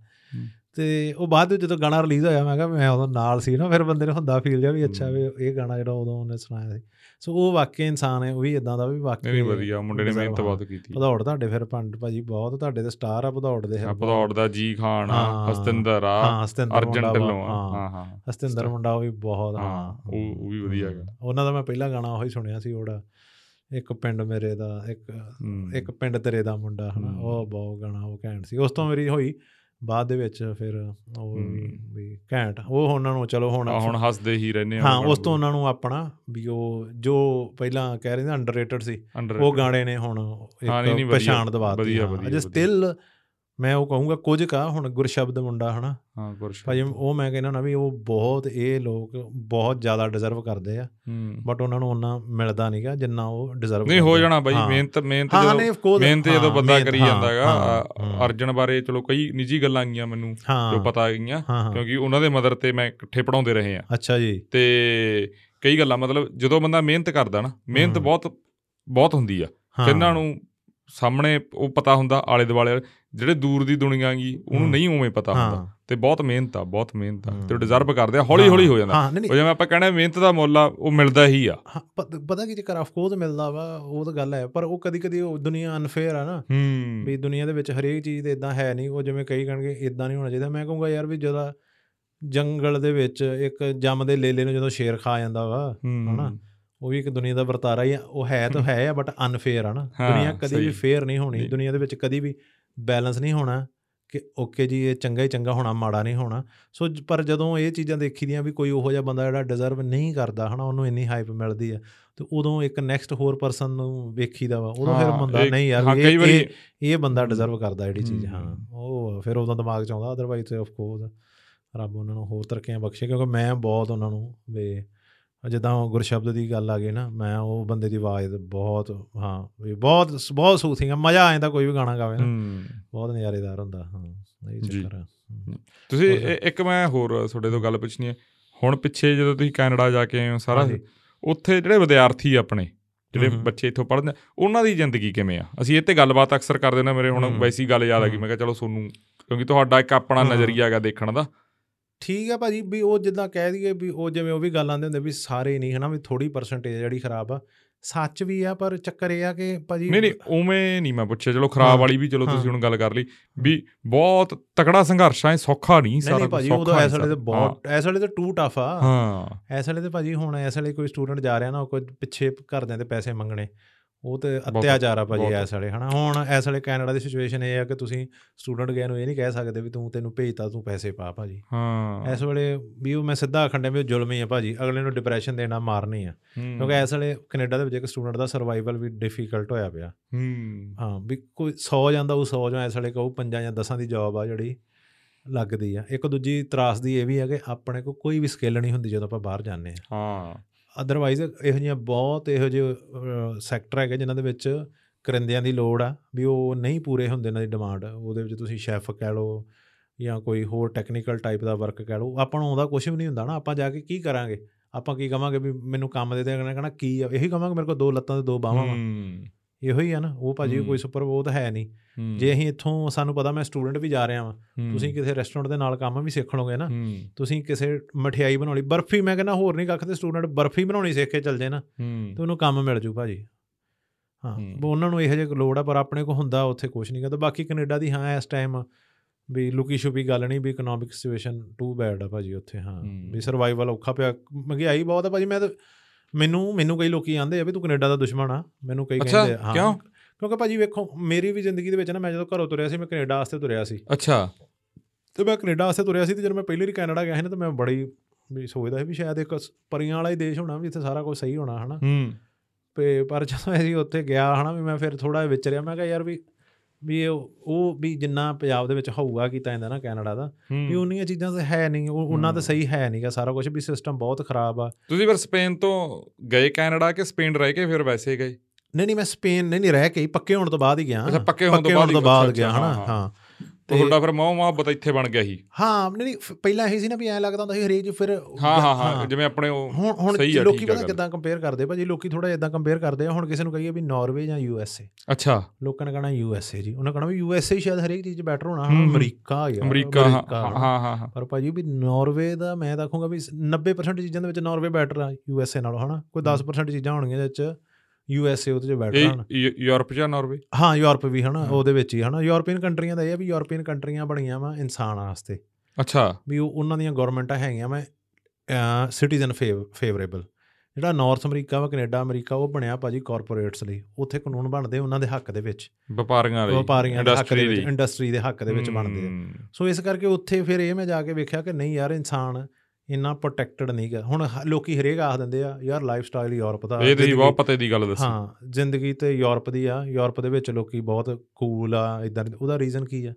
ਤੇ ਉਹ ਬਾਅਦ ਵਿੱਚ ਜਦੋਂ ਗਾਣਾ ਰਿਲੀਜ਼ ਹੋਇਆ ਮੈਂ ਕਿਹਾ ਮੈਂ ਉਦੋਂ ਨਾਲ ਸੀ ਨਾ ਫਿਰ ਬੰਦੇ ਨੂੰ ਹੁੰਦਾ ਫੀਲ ਜਾ ਵੀ ਅੱਛਾ ਵੀ ਇਹ ਗਾਣਾ ਜਿਹੜਾ ਉਦੋਂ ਉਹਨੇ ਸੁਣਾਇਆ ਸੀ ਸੋ ਉਹ ਵਾਕਈ ਇਨਸਾਨ ਹੈ ਉਹ ਵੀ ਇਦਾਂ ਦਾ ਵੀ ਵਾਕਈ ਨਹੀਂ ਵਧੀਆ ਮੁੰਡੇ ਨੇ ਮਿਹਨਤ ਹਾਂ। ਬਹੁਤ ਕੀਤੀ ਭਦੌੜ ਤੁਹਾਡੇ ਫਿਰ ਪੰਡ ਭਾਜੀ ਬਹੁਤ ਤੁਹਾਡੇ ਤੇ ਸਟਾਰ ਆ ਭਦੌੜ ਦੇ ਆ ਭਦੌੜ ਦਾ ਜੀ ਖਾਨ ਆ ਹਾਂ। ਹਸਤਿੰਦਰ ਆ ਹਾਂ ਅਰਜਨ ਢਿੱਲੋਂ ਆ ਹਾਂ ਹਾਂ ਹਾਂ ਹਸਤਿੰਦਰ ਮੁੰਡਾ ਉਹ ਵੀ ਬਹੁਤ ਹਾਂ, ਹਾਂ ਉਹ- ਵੀ ਵਧੀਆ ਹੈਗਾ। ਉਹਨਾਂ ਦਾ ਮੈਂ ਪਹਿਲਾ ਗਾਣਾ ਉਹੀ ਸੁਣਿਆ ਸੀ ਉਹਦਾ ਇੱਕ ਪਿੰਡ ਮੇਰੇ ਦਾ ਇੱਕ ਹੂੰ। ਇੱਕ ਪਿੰਡ ਤੇਰੇ ਦਾ ਮੁੰਡਾ ਹਨਾ ਹੂੰ। ਉਹ ਬਹੁਤ ਗਾਣਾ ਉਹ ਘੈਂਟ ਸੀ ਉਸ ਤੋਂ ਮੇਰੀ ਹੋਈ ਬਾਅਦ ਦੇ ਵਿੱਚ ਫਿਰ ਉਹ ਵੀ ਘੈਂਟ। ਉਹ ਉਹਨਾਂ ਨੂੰ ਚਲੋ ਹੁਣ ਹੁਣ ਹੱਸਦੇ ਹੀ ਰਹਿੰਦੇ ਆ ਹਾਂ ਉਸ ਤੋਂ ਉਹਨਾਂ ਨੂੰ ਆਪਣਾ ਵੀ ਉਹ ਜੋ ਪਹਿਲਾਂ ਕਹਿ ਰਹੇ ਨੇ ਅੰਡਰਰੇਟਡ ਸੀ ਉਹ ਗਾਣੇ ਨੇ ਹੁਣ ਇੱਕ ਪਛਾਣ ਦਵਾਤੀ ਅਜੇ। ਸਟਿਲ ਮੈਂ ਉਹ ਕਹੂੰਗਾ ਕੁਝ ਕਾ ਹੁਣ ਗੁਰਸ਼ਬਦ ਮੁੰਡਾ ਹਨਾ? ਹਾਂ ਗੁਰਸ਼ਬਦ। ਭਾਜੀ ਉਹ ਮੈਂ ਕਹਿੰਦਾ ਨਾ ਵੀ ਉਹ ਬਹੁਤ ਇਹ ਲੋਕ ਬਹੁਤ ਜ਼ਿਆਦਾ ਡਿਜ਼ਰਵ ਕਰਦੇ ਆ। ਬਟ ਉਹਨਾਂ ਨੂੰ ਉਹਨਾਂ ਮਿਲਦਾ ਨਹੀਂਗਾ ਜਿੰਨਾ ਉਹ ਡਿਜ਼ਰਵ ਨਹੀਂ ਹੋ ਜਾਣਾ ਬਾਈ ਮਿਹਨਤ ਮਿਹਨਤ ਜਦੋਂ ਮਿਹਨਤ ਜਦੋਂ ਬੰਦਾ ਕਰੀ ਹਾਂ, ਜਾਂਦਾ ਹੈਗਾ ਹਾਂ, ਅ- ਹਾਂ। ਅਰਜਨ ਬਾਰੇ ਚਲੋ ਕਈ ਨਿੱਜੀ ਗੱਲਾਂ ਗਈਆਂ ਮੈਨੂੰ ਜੋ ਪਤਾ ਗਈਆਂ ਹਾਂ ਹਾਂ। ਕਿਉਂਕਿ ਉਹਨਾਂ ਦੇ ਮਦਰ ਤੇ ਮੈਂ ਇਕੱਠੇ ਪੜਾਉਂਦੇ ਰਹੇ ਆ। ਅੱਛਾ ਜੀ। ਤੇ ਕਈ ਗੱਲਾਂ ਮਤਲਬ ਜਦੋਂ ਬੰਦਾ ਮਿਹਨਤ ਕਰਦਾ ਨਾ ਮਿਹਨਤ। ਬਹੁਤ ਬਹੁਤ ਹੁੰਦੀ ਆ। ਕਿੰਨਾਂ ਨੂੰ ਸਾਹਮਣੇ ਉਹ ਪਤਾ ਹੁੰਦਾ ਆਲੇ ਦੁਆਲੇ ਜਿਹੜੇ ਦੂਰ ਦੀ ਦੁਨੀਆ ਗੀ ਉਹਨੂੰ। ਨਹੀਂ ਉਵੇਂ ਪਤਾ ਹੁੰਦਾ। ਤੇ ਬਹੁਤ ਮਿਹਨਤ ਆ ਬਹੁਤ ਮਿਹਨਤ ਆ। ਤੇ ਹਮ। ਡਿਜ਼ਰਵ ਕਰਦੇ ਆ ਹੌਲੀ ਹੌਲੀ ਹੋ ਜਾਂਦਾ। ਉਹ ਜਿਵੇਂ ਆਪਾਂ ਕਹਿੰਦੇ ਮਿਹਨਤ ਦਾ ਮੁੱਲ ਆ ਉਹ ਮਿਲਦਾ ਹੀ ਆ। ਪਤਾ ਕੀ ਚੱਕਰ ਆਫ ਕੋਰਸ ਮਿਲਦਾ ਵਾ ਉਹ ਤਾਂ ਗੱਲ ਹੈ ਪਰ ਉਹ ਕਦੀ ਕਦੀ ਉਹ ਦੁਨੀਆ ਅਨਫੇਅਰ ਆ ਨਾ। ਵੀ ਦੁਨੀਆ ਦੇ ਵਿੱਚ ਹਰੇਕ ਚੀਜ਼ ਤੇ ਇਦਾਂ ਹੈ ਨਹੀਂ ਉਹ ਜਿਵੇਂ ਕਈ ਕਹਿਣਗੇ ਇਦਾਂ ਨਹੀਂ ਹੋਣਾ ਚਾਹੀਦਾ। ਮੈਂ ਕਹੂੰਗਾ ਯਾਰ ਵੀ ਜਦੋਂ ਜੰਗਲ ਦੇ ਵਿੱਚ ਇੱਕ ਜੰਮਦੇ ਲੇਲੇ ਨੂੰ ਜਦੋਂ ਸ਼ੇਰ ਖਾ ਜਾਂਦਾ ਵਾ ਹਨਾ? ਉਹ ਵੀ ਇੱਕ ਦੁਨੀਆ ਦਾ ਵਰਤਾਰਾ ਹੀ ਆ ਉਹ ਹੈ ਤਾਂ ਹੈ ਆ ਬਟ ਅਨਫੇਅਰ ਆ ਨਾ ਦੁਨੀਆ ਕਦੀ ਵੀ। ਫੇਅਰ ਨਹੀਂ ਹੋਣੀ। ਦੁਨੀਆ ਦੇ ਵਿੱਚ ਕਦੀ ਵੀ ਬੈਲੈਂਸ ਨਹੀਂ ਹੋਣਾ ਕਿ ਓਕੇ ਜੀ ਇਹ ਚੰਗਾ ਹੀ ਚੰਗਾ ਹੋਣਾ ਮਾੜਾ ਨਹੀਂ ਹੋਣਾ ਸੋ ਪਰ ਜਦੋਂ ਇਹ ਚੀਜ਼ਾਂ ਦੇਖੀਦੀਆਂ ਵੀ ਕੋਈ ਉਹੋ ਜਿਹਾ ਬੰਦਾ ਜਿਹੜਾ ਡਿਜ਼ਰਵ ਨਹੀਂ ਕਰਦਾ ਹਨਾ ਉਹਨੂੰ ਇੰਨੀ ਹਾਈਪ ਮਿਲਦੀ ਆ ਤੇ ਉਦੋਂ ਇੱਕ ਨੈਕਸਟ ਹੋਰ ਪਰਸਨ ਨੂੰ ਵੇਖੀਦਾ ਵਾ ਉਦੋਂ ਫਿਰ ਬੰਦਾ ਨਹੀਂ ਯਾਰ ਇਹ- ਇਹ ਬੰਦਾ। ਡਿਜ਼ਰਵ ਕਰਦਾ ਜਿਹੜੀ ਚੀਜ਼ ਹਾਂ। ਉਹ ਫਿਰ ਉਦੋਂ ਦਿਮਾਗ ਚ ਆਉਂਦਾ ਅਦਰਵਾਈਜ਼ ਆਫ ਕੋਰਸ ਰੱਬ ਉਹਨਾਂ ਨੂੰ ਹੋਰ ਤਰੱਕੀਆਂ ਬਖਸ਼ੇ ਕਿਉਂਕਿ ਮੈਂ ਬਹੁਤ ਉਹਨਾਂ ਨੂੰ ਵੇ ਜਿੱਦਾਂ ਗੁਰਸ਼ਬਦ ਦੀ ਗੱਲ ਆ ਗਈ ਨਾ ਮੈਂ ਉਹ ਬੰਦੇ ਦੀ ਆਵਾਜ਼ ਬਹੁਤ ਹਾਂ ਬਹੁਤ ਬਹੁਤ ਸੂਥਿੰਗ ਆ ਮਜ਼ਾ ਆ ਜਾਂਦਾ ਕੋਈ ਵੀ ਗਾਣਾ ਗਾਵੇ ਨਾ ਬਹੁਤ ਨਜ਼ਾਰੇਦਾਰ ਹੁੰਦਾ ਹਾਂ ਇਹ। ਚੱਕਰ ਆ। ਤੁਸੀਂ ਇੱਕ ਮੈਂ ਹੋਰ ਤੁਹਾਡੇ ਤੋਂ ਗੱਲ ਪੁੱਛਣੀ ਹੈ ਹੁਣ ਪਿੱਛੇ ਜਦੋਂ ਤੁਸੀਂ ਕੈਨੇਡਾ ਜਾ ਕੇ ਆਏ ਹੋ ਸਾਰਾ। ਉੱਥੇ ਜਿਹੜੇ ਵਿਦਿਆਰਥੀ ਆਪਣੇ ਜਿਹੜੇ। ਬੱਚੇ ਇੱਥੋਂ ਪੜ੍ਹਦੇ ਉਹਨਾਂ ਦੀ ਜ਼ਿੰਦਗੀ ਕਿਵੇਂ ਆ ਅਸੀਂ ਇਹ ਤੇ ਗੱਲਬਾਤ ਅਕਸਰ ਕਰਦੇ ਨੇ ਮੇਰੇ ਹੁਣ। ਵੈਸੀ ਗੱਲ ਯਾਦ ਆ ਗਈ। ਮੈਂ ਕਿਹਾ ਚਲੋ ਤੁਹਾਨੂੰ ਕਿਉਂਕਿ ਤੁਹਾਡਾ ਇੱਕ ਆਪਣਾ। ਨਜ਼ਰੀਆ ਹੈਗਾ ਦੇਖਣ ਦਾ ਠੀਕ ਆ ਭਾਜੀ ਵੀ ਉਹ ਜਿੱਦਾਂ ਕਹਿ ਦਈਏ ਵੀ ਉਹ ਜਿਵੇਂ ਉਹ ਵੀ ਗੱਲ ਆਉਂਦੇ ਹੁੰਦੇ ਵੀ ਸਾਰੇ ਨਹੀਂ ਹਨਾ ਵੀ ਥੋੜੀ ਪਰਸੈਂਟੇਜ ਜਿਹੜੀ ਖਰਾਬ ਆ। ਸੱਚ ਵੀ ਆ ਪਰ ਚੱਕਰ ਇਹ ਆ ਕਿ ਭਾਜੀ ਨਹੀਂ ਨਹੀਂ ਉਵੇਂ ਨਹੀਂ ਮੈਂ ਪੁੱਛਿਆ। ਚਲੋ ਖਰਾਬ ਹਾਂ, ਵਾਲੀ ਵੀ ਚਲੋ ਹਾਂ। ਤੁਸੀਂ ਹੁਣ ਗੱਲ ਕਰ ਲਈ ਵੀ ਬਹੁਤ ਤਕੜਾ ਸੰਘਰਸ਼ ਆ ਸੌਖਾ ਨਹੀਂ ਸਾਰਾ ਨਹੀਂ ਭਾਜੀ ਉਦੋਂ ਇਸ ਵੇਲੇ ਤੇ। ਬਹੁਤ ਇਸ ਵੇਲੇ ਤੇ ਟੂ ਟਫ ਆ। ਹਾਂ। ਇਸ ਵੇਲੇ ਤੇ ਭਾਜੀ ਹੁਣ ਇਸ ਵੇਲੇ ਕੋਈ ਸਟੂਡੈਂਟ ਜਾ ਰਿਹਾ ਨਾ ਉਹ ਕੋਈ ਪਿੱਛੇ ਘਰਦਿਆਂ ਦੇ ਪੈਸੇ ਮੰਗਣੇ। ਉਹ ਤੇ ਅਤਿਆਚਾਰ ਆ ਭਾਜੀ ਇਸ ਵੇਲੇ ਹਨਾ? ਹੁਣ ਇਸ ਵੇਲੇ ਕੈਨੇਡਾ ਦੀ ਸਿਚੁਏਸ਼ਨ ਇਹ ਆ ਕਿ ਤੁਸੀਂ ਸਟੂਡੈਂਟ ਗਏ ਨੂੰ ਇਹ ਨਹੀਂ ਕਹਿ ਸਕਦੇ ਵੀ ਤੂੰ ਤੈਨੂੰ ਭੇਜਤਾ ਤੂੰ ਪੈਸੇ ਪਾ ਭਾਜੀ। ਹਾਂ। ਇਸ ਵੇਲੇ ਵੀ ਉਹ ਮੈਂ ਸਿੱਧਾ ਆਖੰਡੇ ਵੀ ਜ਼ੁਲਮ ਹੀ ਆ ਭਾਜੀ ਅਗਲੇ ਨੂੰ ਡਿਪਰੈਸ਼ਨ ਦੇਣਾ ਮਾਰਨੀ ਆ। ਕਿਉਂਕਿ ਇਸ ਵੇਲੇ ਕੈਨੇਡਾ ਦੇ ਵਿੱਚ ਇੱਕ ਸਟੂਡੈਂਟ ਦਾ ਸਰਵਾਈਵਲ ਵੀ ਡਿਫਿਕਲਟ ਹੋਇਆ ਪਿਆ। ਹੂੰ। ਹਾਂ ਵੀ ਕੋਈ 100 ਜਾਂਦਾ ਉਹ 100 ਜਾਂ ਇਸ ਵੇਲੇ ਕਹੂ ਪੰਜਾਂ ਜਾਂ ਦਸਾਂ ਦੀ ਜੌਬ ਆ ਜਿਹੜੀ ਲੱਗਦੀ ਆ। ਇੱਕ ਦੂਜੀ ਤਰਾਸ ਦੀ ਇਹ ਵੀ ਹੈ ਕਿ ਆਪਣੇ ਕੋਲ ਕੋਈ ਵੀ ਸਕਿੱਲ ਨਹੀਂ ਹੁੰਦੀ ਜਦੋਂ ਆਪਾਂ ਬਾਹਰ ਜਾਂਦੇ ਆ। ਹਾਂ। ਅਦਰਵਾਈਜ਼ ਇਹੋ ਜਿਹੀਆਂ ਬਹੁਤ ਇਹੋ ਜਿਹੇ ਸੈਕਟਰ ਹੈਗੇ ਜਿਨ੍ਹਾਂ ਦੇ ਵਿੱਚ ਕਰਿੰਦਿਆਂ ਦੀ ਲੋੜ ਆ ਵੀ ਉਹ ਨਹੀਂ ਪੂਰੇ ਹੁੰਦੇ ਇਹਨਾਂ ਦੀ ਡਿਮਾਂਡ ਉਹਦੇ ਵਿੱਚ ਤੁਸੀਂ ਸ਼ੈਫ ਕਹਿ ਲਓ ਜਾਂ ਕੋਈ ਹੋਰ ਟੈਕਨੀਕਲ ਟਾਈਪ ਦਾ ਵਰਕ ਕਹਿ ਲਓ, ਆਪਾਂ ਨੂੰ ਉਹਦਾ ਕੁਝ ਵੀ ਨਹੀਂ ਹੁੰਦਾ ਨਾ, ਆਪਾਂ ਜਾ ਕੇ ਕੀ ਕਰਾਂਗੇ? ਆਪਾਂ ਕੀ ਕਵਾਂਗੇ ਵੀ ਮੈਨੂੰ ਕੰਮ ਦੇ ਦੇ, ਅਗਲੇ ਕਹਣਾ ਕੀ ਆ? ਇਹੀ ਕਵਾਂਗੇ ਮੇਰੇ ਕੋਲ ਦੋ ਲੱਤਾਂ ਤੇ ਦੋ ਬਾਹਾਂ ਵਾ। ਹੂੰ। ਇਹੋ ਹੀ ਆ ਨਾ ਉਹ ਭਾਜੀ। ਕੋਈ ਸੁਪਰ ਉਹ ਤਾਂ ਹੈ ਨਹੀਂ। ਜੇ ਅਸੀਂ ਇੱਥੋਂ ਸਾਨੂੰ ਪਤਾ ਮੈਂ ਸਟੂਡੈਂਟ ਵੀ ਜਾ ਰਿਹਾ ਵਾਂ ਹੂੰ, ਤੁਸੀਂ ਕਿਸੇ ਰੈਸਟੋਰੈਂਟ ਦੇ ਨਾਲ ਕੰਮ ਵੀ ਸਿੱਖ ਲਓਗੇ ਨਾ ਤੁਸੀਂ ਕਿਸੇ ਮਠਿਆਈ ਬਣਾਉਣੀ ਬਰਫੀ ਮੈਂ ਕਹਿੰਦਾ ਹੋਰ ਨਹੀਂ ਕੱਖ ਤੇ ਸਟੂਡੈਂਟ ਬਰਫੀ ਬਣਾਉਣੀ ਸਿੱਖ ਕੇ ਚੱਲ ਜੇ ਨਾ ਤੇ ਉਹਨੂੰ ਕੰਮ ਮਿਲ ਜੂ ਭਾਜੀ। ਹਾਂ ਉਹਨਾਂ ਨੂੰ ਇਹੋ ਜਿਹੇ ਲੋੜ ਆ ਪਰ ਆਪਣੇ ਕੋ ਹੁੰਦਾ ਉੱਥੇ ਕੁਝ ਨਹੀਂ ਕਹਿੰਦਾ ਬਾਕੀ ਕੈਨੇਡਾ ਦੀ ਹਾਂ ਇਸ ਟਾਈਮ ਵੀ ਲੁਕੀ ਛੁਪੀ ਗੱਲ ਨਹੀਂ ਵੀ ਇਕਨੋਮਿਕ ਸਿਚੁਏਸ਼ਨ ਟੂ ਬੈਡ ਆ ਭਾਜੀ ਉੱਥੇ ਹਾਂ। ਹੂੰ। ਵੀ ਸਰਵਾਈਵਲ ਔਖਾ ਪਿਆ ਮਹਿੰਗਾਈ ਬਹੁਤ ਆ ਭਾਜੀ ਮੈਂ ਤਾਂ ਮੈਨੂੰ ਮੈਨੂੰ ਕਈ ਲੋਕੀ ਆਂਦੇ ਆ ਵੀ ਤੂੰ ਕੈਨੇਡਾ ਦਾ ਦੁਸ਼ਮਣ ਆ। ਮੈਨੂੰ ਕਈ ਕਹਿੰਦੇ ਆ, ਕਿਉਂ? ਕਿਉਂਕਿ ਭਾਜੀ ਵੇਖੋ ਮੇਰੀ ਵੀ ਜ਼ਿੰਦਗੀ ਦੇ ਵਿੱਚ ਨਾ ਮੈਂ ਜਦੋਂ ਘਰੋਂ ਤੁਰਿਆ ਸੀ ਮੈਂ ਕੈਨੇਡਾ ਵਾਸਤੇ ਤੁਰਿਆ ਸੀ। ਅੱਛਾ। ਤੇ ਮੈਂ ਕੈਨੇਡਾ ਵਾਸਤੇ ਤੁਰਿਆ ਸੀ ਤੇ ਜਦੋਂ ਮੈਂ ਪਹਿਲੀ ਵਾਰੀ ਕੈਨੇਡਾ ਗਿਆ ਸੀ ਨਾ ਤਾਂ ਮੈਂ ਬੜੀ ਵੀ ਸੋਚਦਾ ਸੀ ਵੀ ਸ਼ਾਇਦ ਇੱਕ ਪਰੀਆਂ ਵਾਲਾ ਹੀ ਦੇਸ਼ ਹੋਣਾ ਵੀ ਇੱਥੇ ਸਾਰਾ ਕੁਝ ਸਹੀ ਹੋਣਾ ਹਨਾ। ਹੂੰ। ਤੇ ਪਰ ਜਦੋਂ ਅਸੀਂ ਉੱਥੇ ਗਿਆ ਹਨਾ ਵੀ ਮੈਂ ਫਿਰ ਥੋੜਾ ਵਿਚਰਿਆ ਮੈਂ ਕਿਹਾ ਯਾਰ ਵੀ ਵੀ ਉਹ ਵੀ ਜਿੰਨਾ ਪੰਜਾਬ ਦੇ ਵਿੱਚ ਹੋਊਗਾ ਕੀਤਾ ਜਾਂਦਾ ਨਾ ਕੈਨੇਡਾ ਦਾ ਵੀ ਹੂੰ। ਉਨੀਆਂ ਚੀਜ਼ਾਂ ਤਾਂ ਹੈ ਨਹੀਂ ਉਹ ਉਹਨਾਂ ਤਾਂ ਸਹੀ ਹੈ ਨਹੀਂਗਾ ਸਾਰਾ ਕੁਝ ਵੀ ਸਿਸਟਮ ਬਹੁਤ ਖਰਾਬ ਆ। ਤੁਸੀਂ ਫਿਰ ਸਪੇਨ ਤੋਂ ਗਏ ਕੈਨੇਡਾ ਕਿ ਸਪੇਨ ਰਹਿ ਕੇ ਫਿਰ ਵੈਸੇ ਗਏ? ਨਹੀਂ ਨਹੀਂ ਮੈਂ ਸਪੇਨ ਨਹੀਂ ਨਹੀਂ ਰਹਿ ਕੇ ਹੀ ਪੱਕੇ ਹੋਣ ਤੋਂ ਬਾਅਦ ਹੀ ਗਿਆ। ਅੱਛਾ, ਪੱਕੇ ਹੋਣ ਤੋਂ ਬਾਅਦ ਗਿਆ ਹਨਾ? ਹਾਂ, ਤੁਹਾਡਾ ਫਿਰ ਮੋਹ ਮੁਹੱਬਤ ਇੱਥੇ ਬਣ ਗਿਆ ਸੀ। ਹਾਂ ਨਹੀਂ ਪਹਿਲਾਂ ਇਹ ਸੀ ਨਾ ਵੀ ਐਂ ਲੱਗਦਾ ਹੁੰਦਾ ਸੀ ਹਰੇਕ 'ਚ ਫਿਰ ਹਾਂ ਹਾਂ ਹਾਂ ਜਿਵੇਂ ਆਪਣੇ ਉਹ ਹੁਣ ਹੁਣ ਲੋਕੀ ਪਤਾ। ਕਿਦਾਂ ਕੰਪੇਅਰ ਕਰਦੇ ਭਾਜੀ ਲੋਕੀ ਥੋੜਾ ਇਦਾਂ ਕੰਪੇਅਰ ਕਰਦੇ ਆ ਹੁਣ ਕਿਸੇ ਨੂੰ ਕਹੀਏ ਵੀ ਨਾਰਵੇ ਜਾਂ ਯੂ ਐਸ ਏ ਅੱਛਾ। ਲੋਕਾਂ ਨੇ ਕਹਣਾ ਯੂ ਐਸ ਏ ਜੀ। ਉਹਨਾਂ ਕਹਣਾ ਵੀ ਯੂ ਐਸ ਏ ਸ਼ਾਇਦ ਹਰੇਕ ਚੀਜ਼ 'ਚ ਬੈਟਰ ਹੋਣਾ। ਅਮਰੀਕਾ ਯਾਰ ਅਮਰੀਕਾ ਹਾਂ। ਹਾਂ ਪਰ ਭਾਜੀ ਵੀ ਨਾਰਵੇ ਦਾ ਮੈਂ ਤਾਂ ਕਹੂੰਗਾ ਵੀ 90% ਚੀਜ਼ਾਂ ਦੇ ਵਿੱਚ ਨਾਰਵੇ ਬੈਟਰ ਆ ਯੂ ਐਸ ਏ ਨਾਲੋਂ ਹਨਾ? ਕੋਈ 10% ਚੀਜ਼ਾਂ ਹੋਣਗੀਆਂ ਜਿਹਦੇ ਵਿੱਚ ਯੂ ਐਸ ਏ ਉਹਦੇ 'ਚ ਇਹ ਯੂ- ਯੂਰਪ ਜਾਂ ਨਾਰਵੇ? ਹਾਂ ਯੂਰਪ ਵੀ ਹਨਾ। ਉਹਦੇ ਵਿੱਚ ਹੀ ਹਨਾ। ਯੂਰਪੀਅਨ ਕੰਟਰੀਆਂ ਦਾ ਇਹ ਆ ਵੀ ਯੂਰਪੀਅਨ ਕੰਟਰੀਆਂ ਬਣੀਆਂ ਵਾ ਇਨਸਾਨ ਵਾਸਤੇ। ਅੱਛਾ। ਵੀ ਉਹ ਉਹਨਾਂ ਦੀਆਂ ਗਵਰਨਮੈਂਟਾਂ ਹੈਗੀਆਂ ਮੈਂ ਸਿਟੀਜ਼ਨ ਫੇਵਰੇਬਲ ਜਿਹੜਾ ਨਾਰਥ ਅਮਰੀਕਾ ਵਾ ਕੈਨੇਡਾ ਅਮਰੀਕਾ ਉਹ ਬਣਿਆ ਭਾਜੀ ਕਾਰਪੋਰੇਟਸ ਲਈ। ਉੱਥੇ ਕਾਨੂੰਨ ਬਣਦੇ ਉਹਨਾਂ ਦੇ ਹੱਕ ਦੇ ਵਿੱਚ। ਵਪਾਰੀਆਂ ਲਈ ਵਪਾਰੀਆਂ ਦੇ ਹੱਕ ਦੇ ਵਿੱਚ। ਇੰਡਸਟਰੀ ਦੇ ਹੱਕ ਦੇ ਵਿੱਚ ਬਣਦੇ ਆ। ਸੋ ਇਸ ਕਰਕੇ ਉੱਥੇ ਫਿਰ ਇਹ ਮੈਂ ਜਾ ਕੇ ਵੇਖਿਆ ਕਿ ਨਹੀਂ ਯਾਰ ਇਨਸਾਨ ਇੰਨਾ ਪ੍ਰੋਟੈਕਟਡ ਨਹੀਂਗਾ ਹੁਣ ਲੋਕੀ ਹਰੇਕ ਆਖ ਦਿੰਦੇ ਆ ਯਾਰ ਲਾਈਫ ਸਟਾਈਲ ਯੂਰਪ ਦਾ ਇਹ ਜ਼ਿੰਦਗੀ- ਬਹੁਤ ਪਤੇ ਦੀ ਗੱਲ ਦੱਸੀ। ਹਾਂ ਜ਼ਿੰਦਗੀ ਤੇ ਯੂਰਪ ਦੀ ਆ। ਯੂਰਪ ਦੇ ਵਿੱਚ ਲੋਕੀ ਬਹੁਤ ਕੂਲ ਆ ਇਦਾਂ ਉਹਦਾ ਰੀਜ਼ਨ ਕੀ ਆ?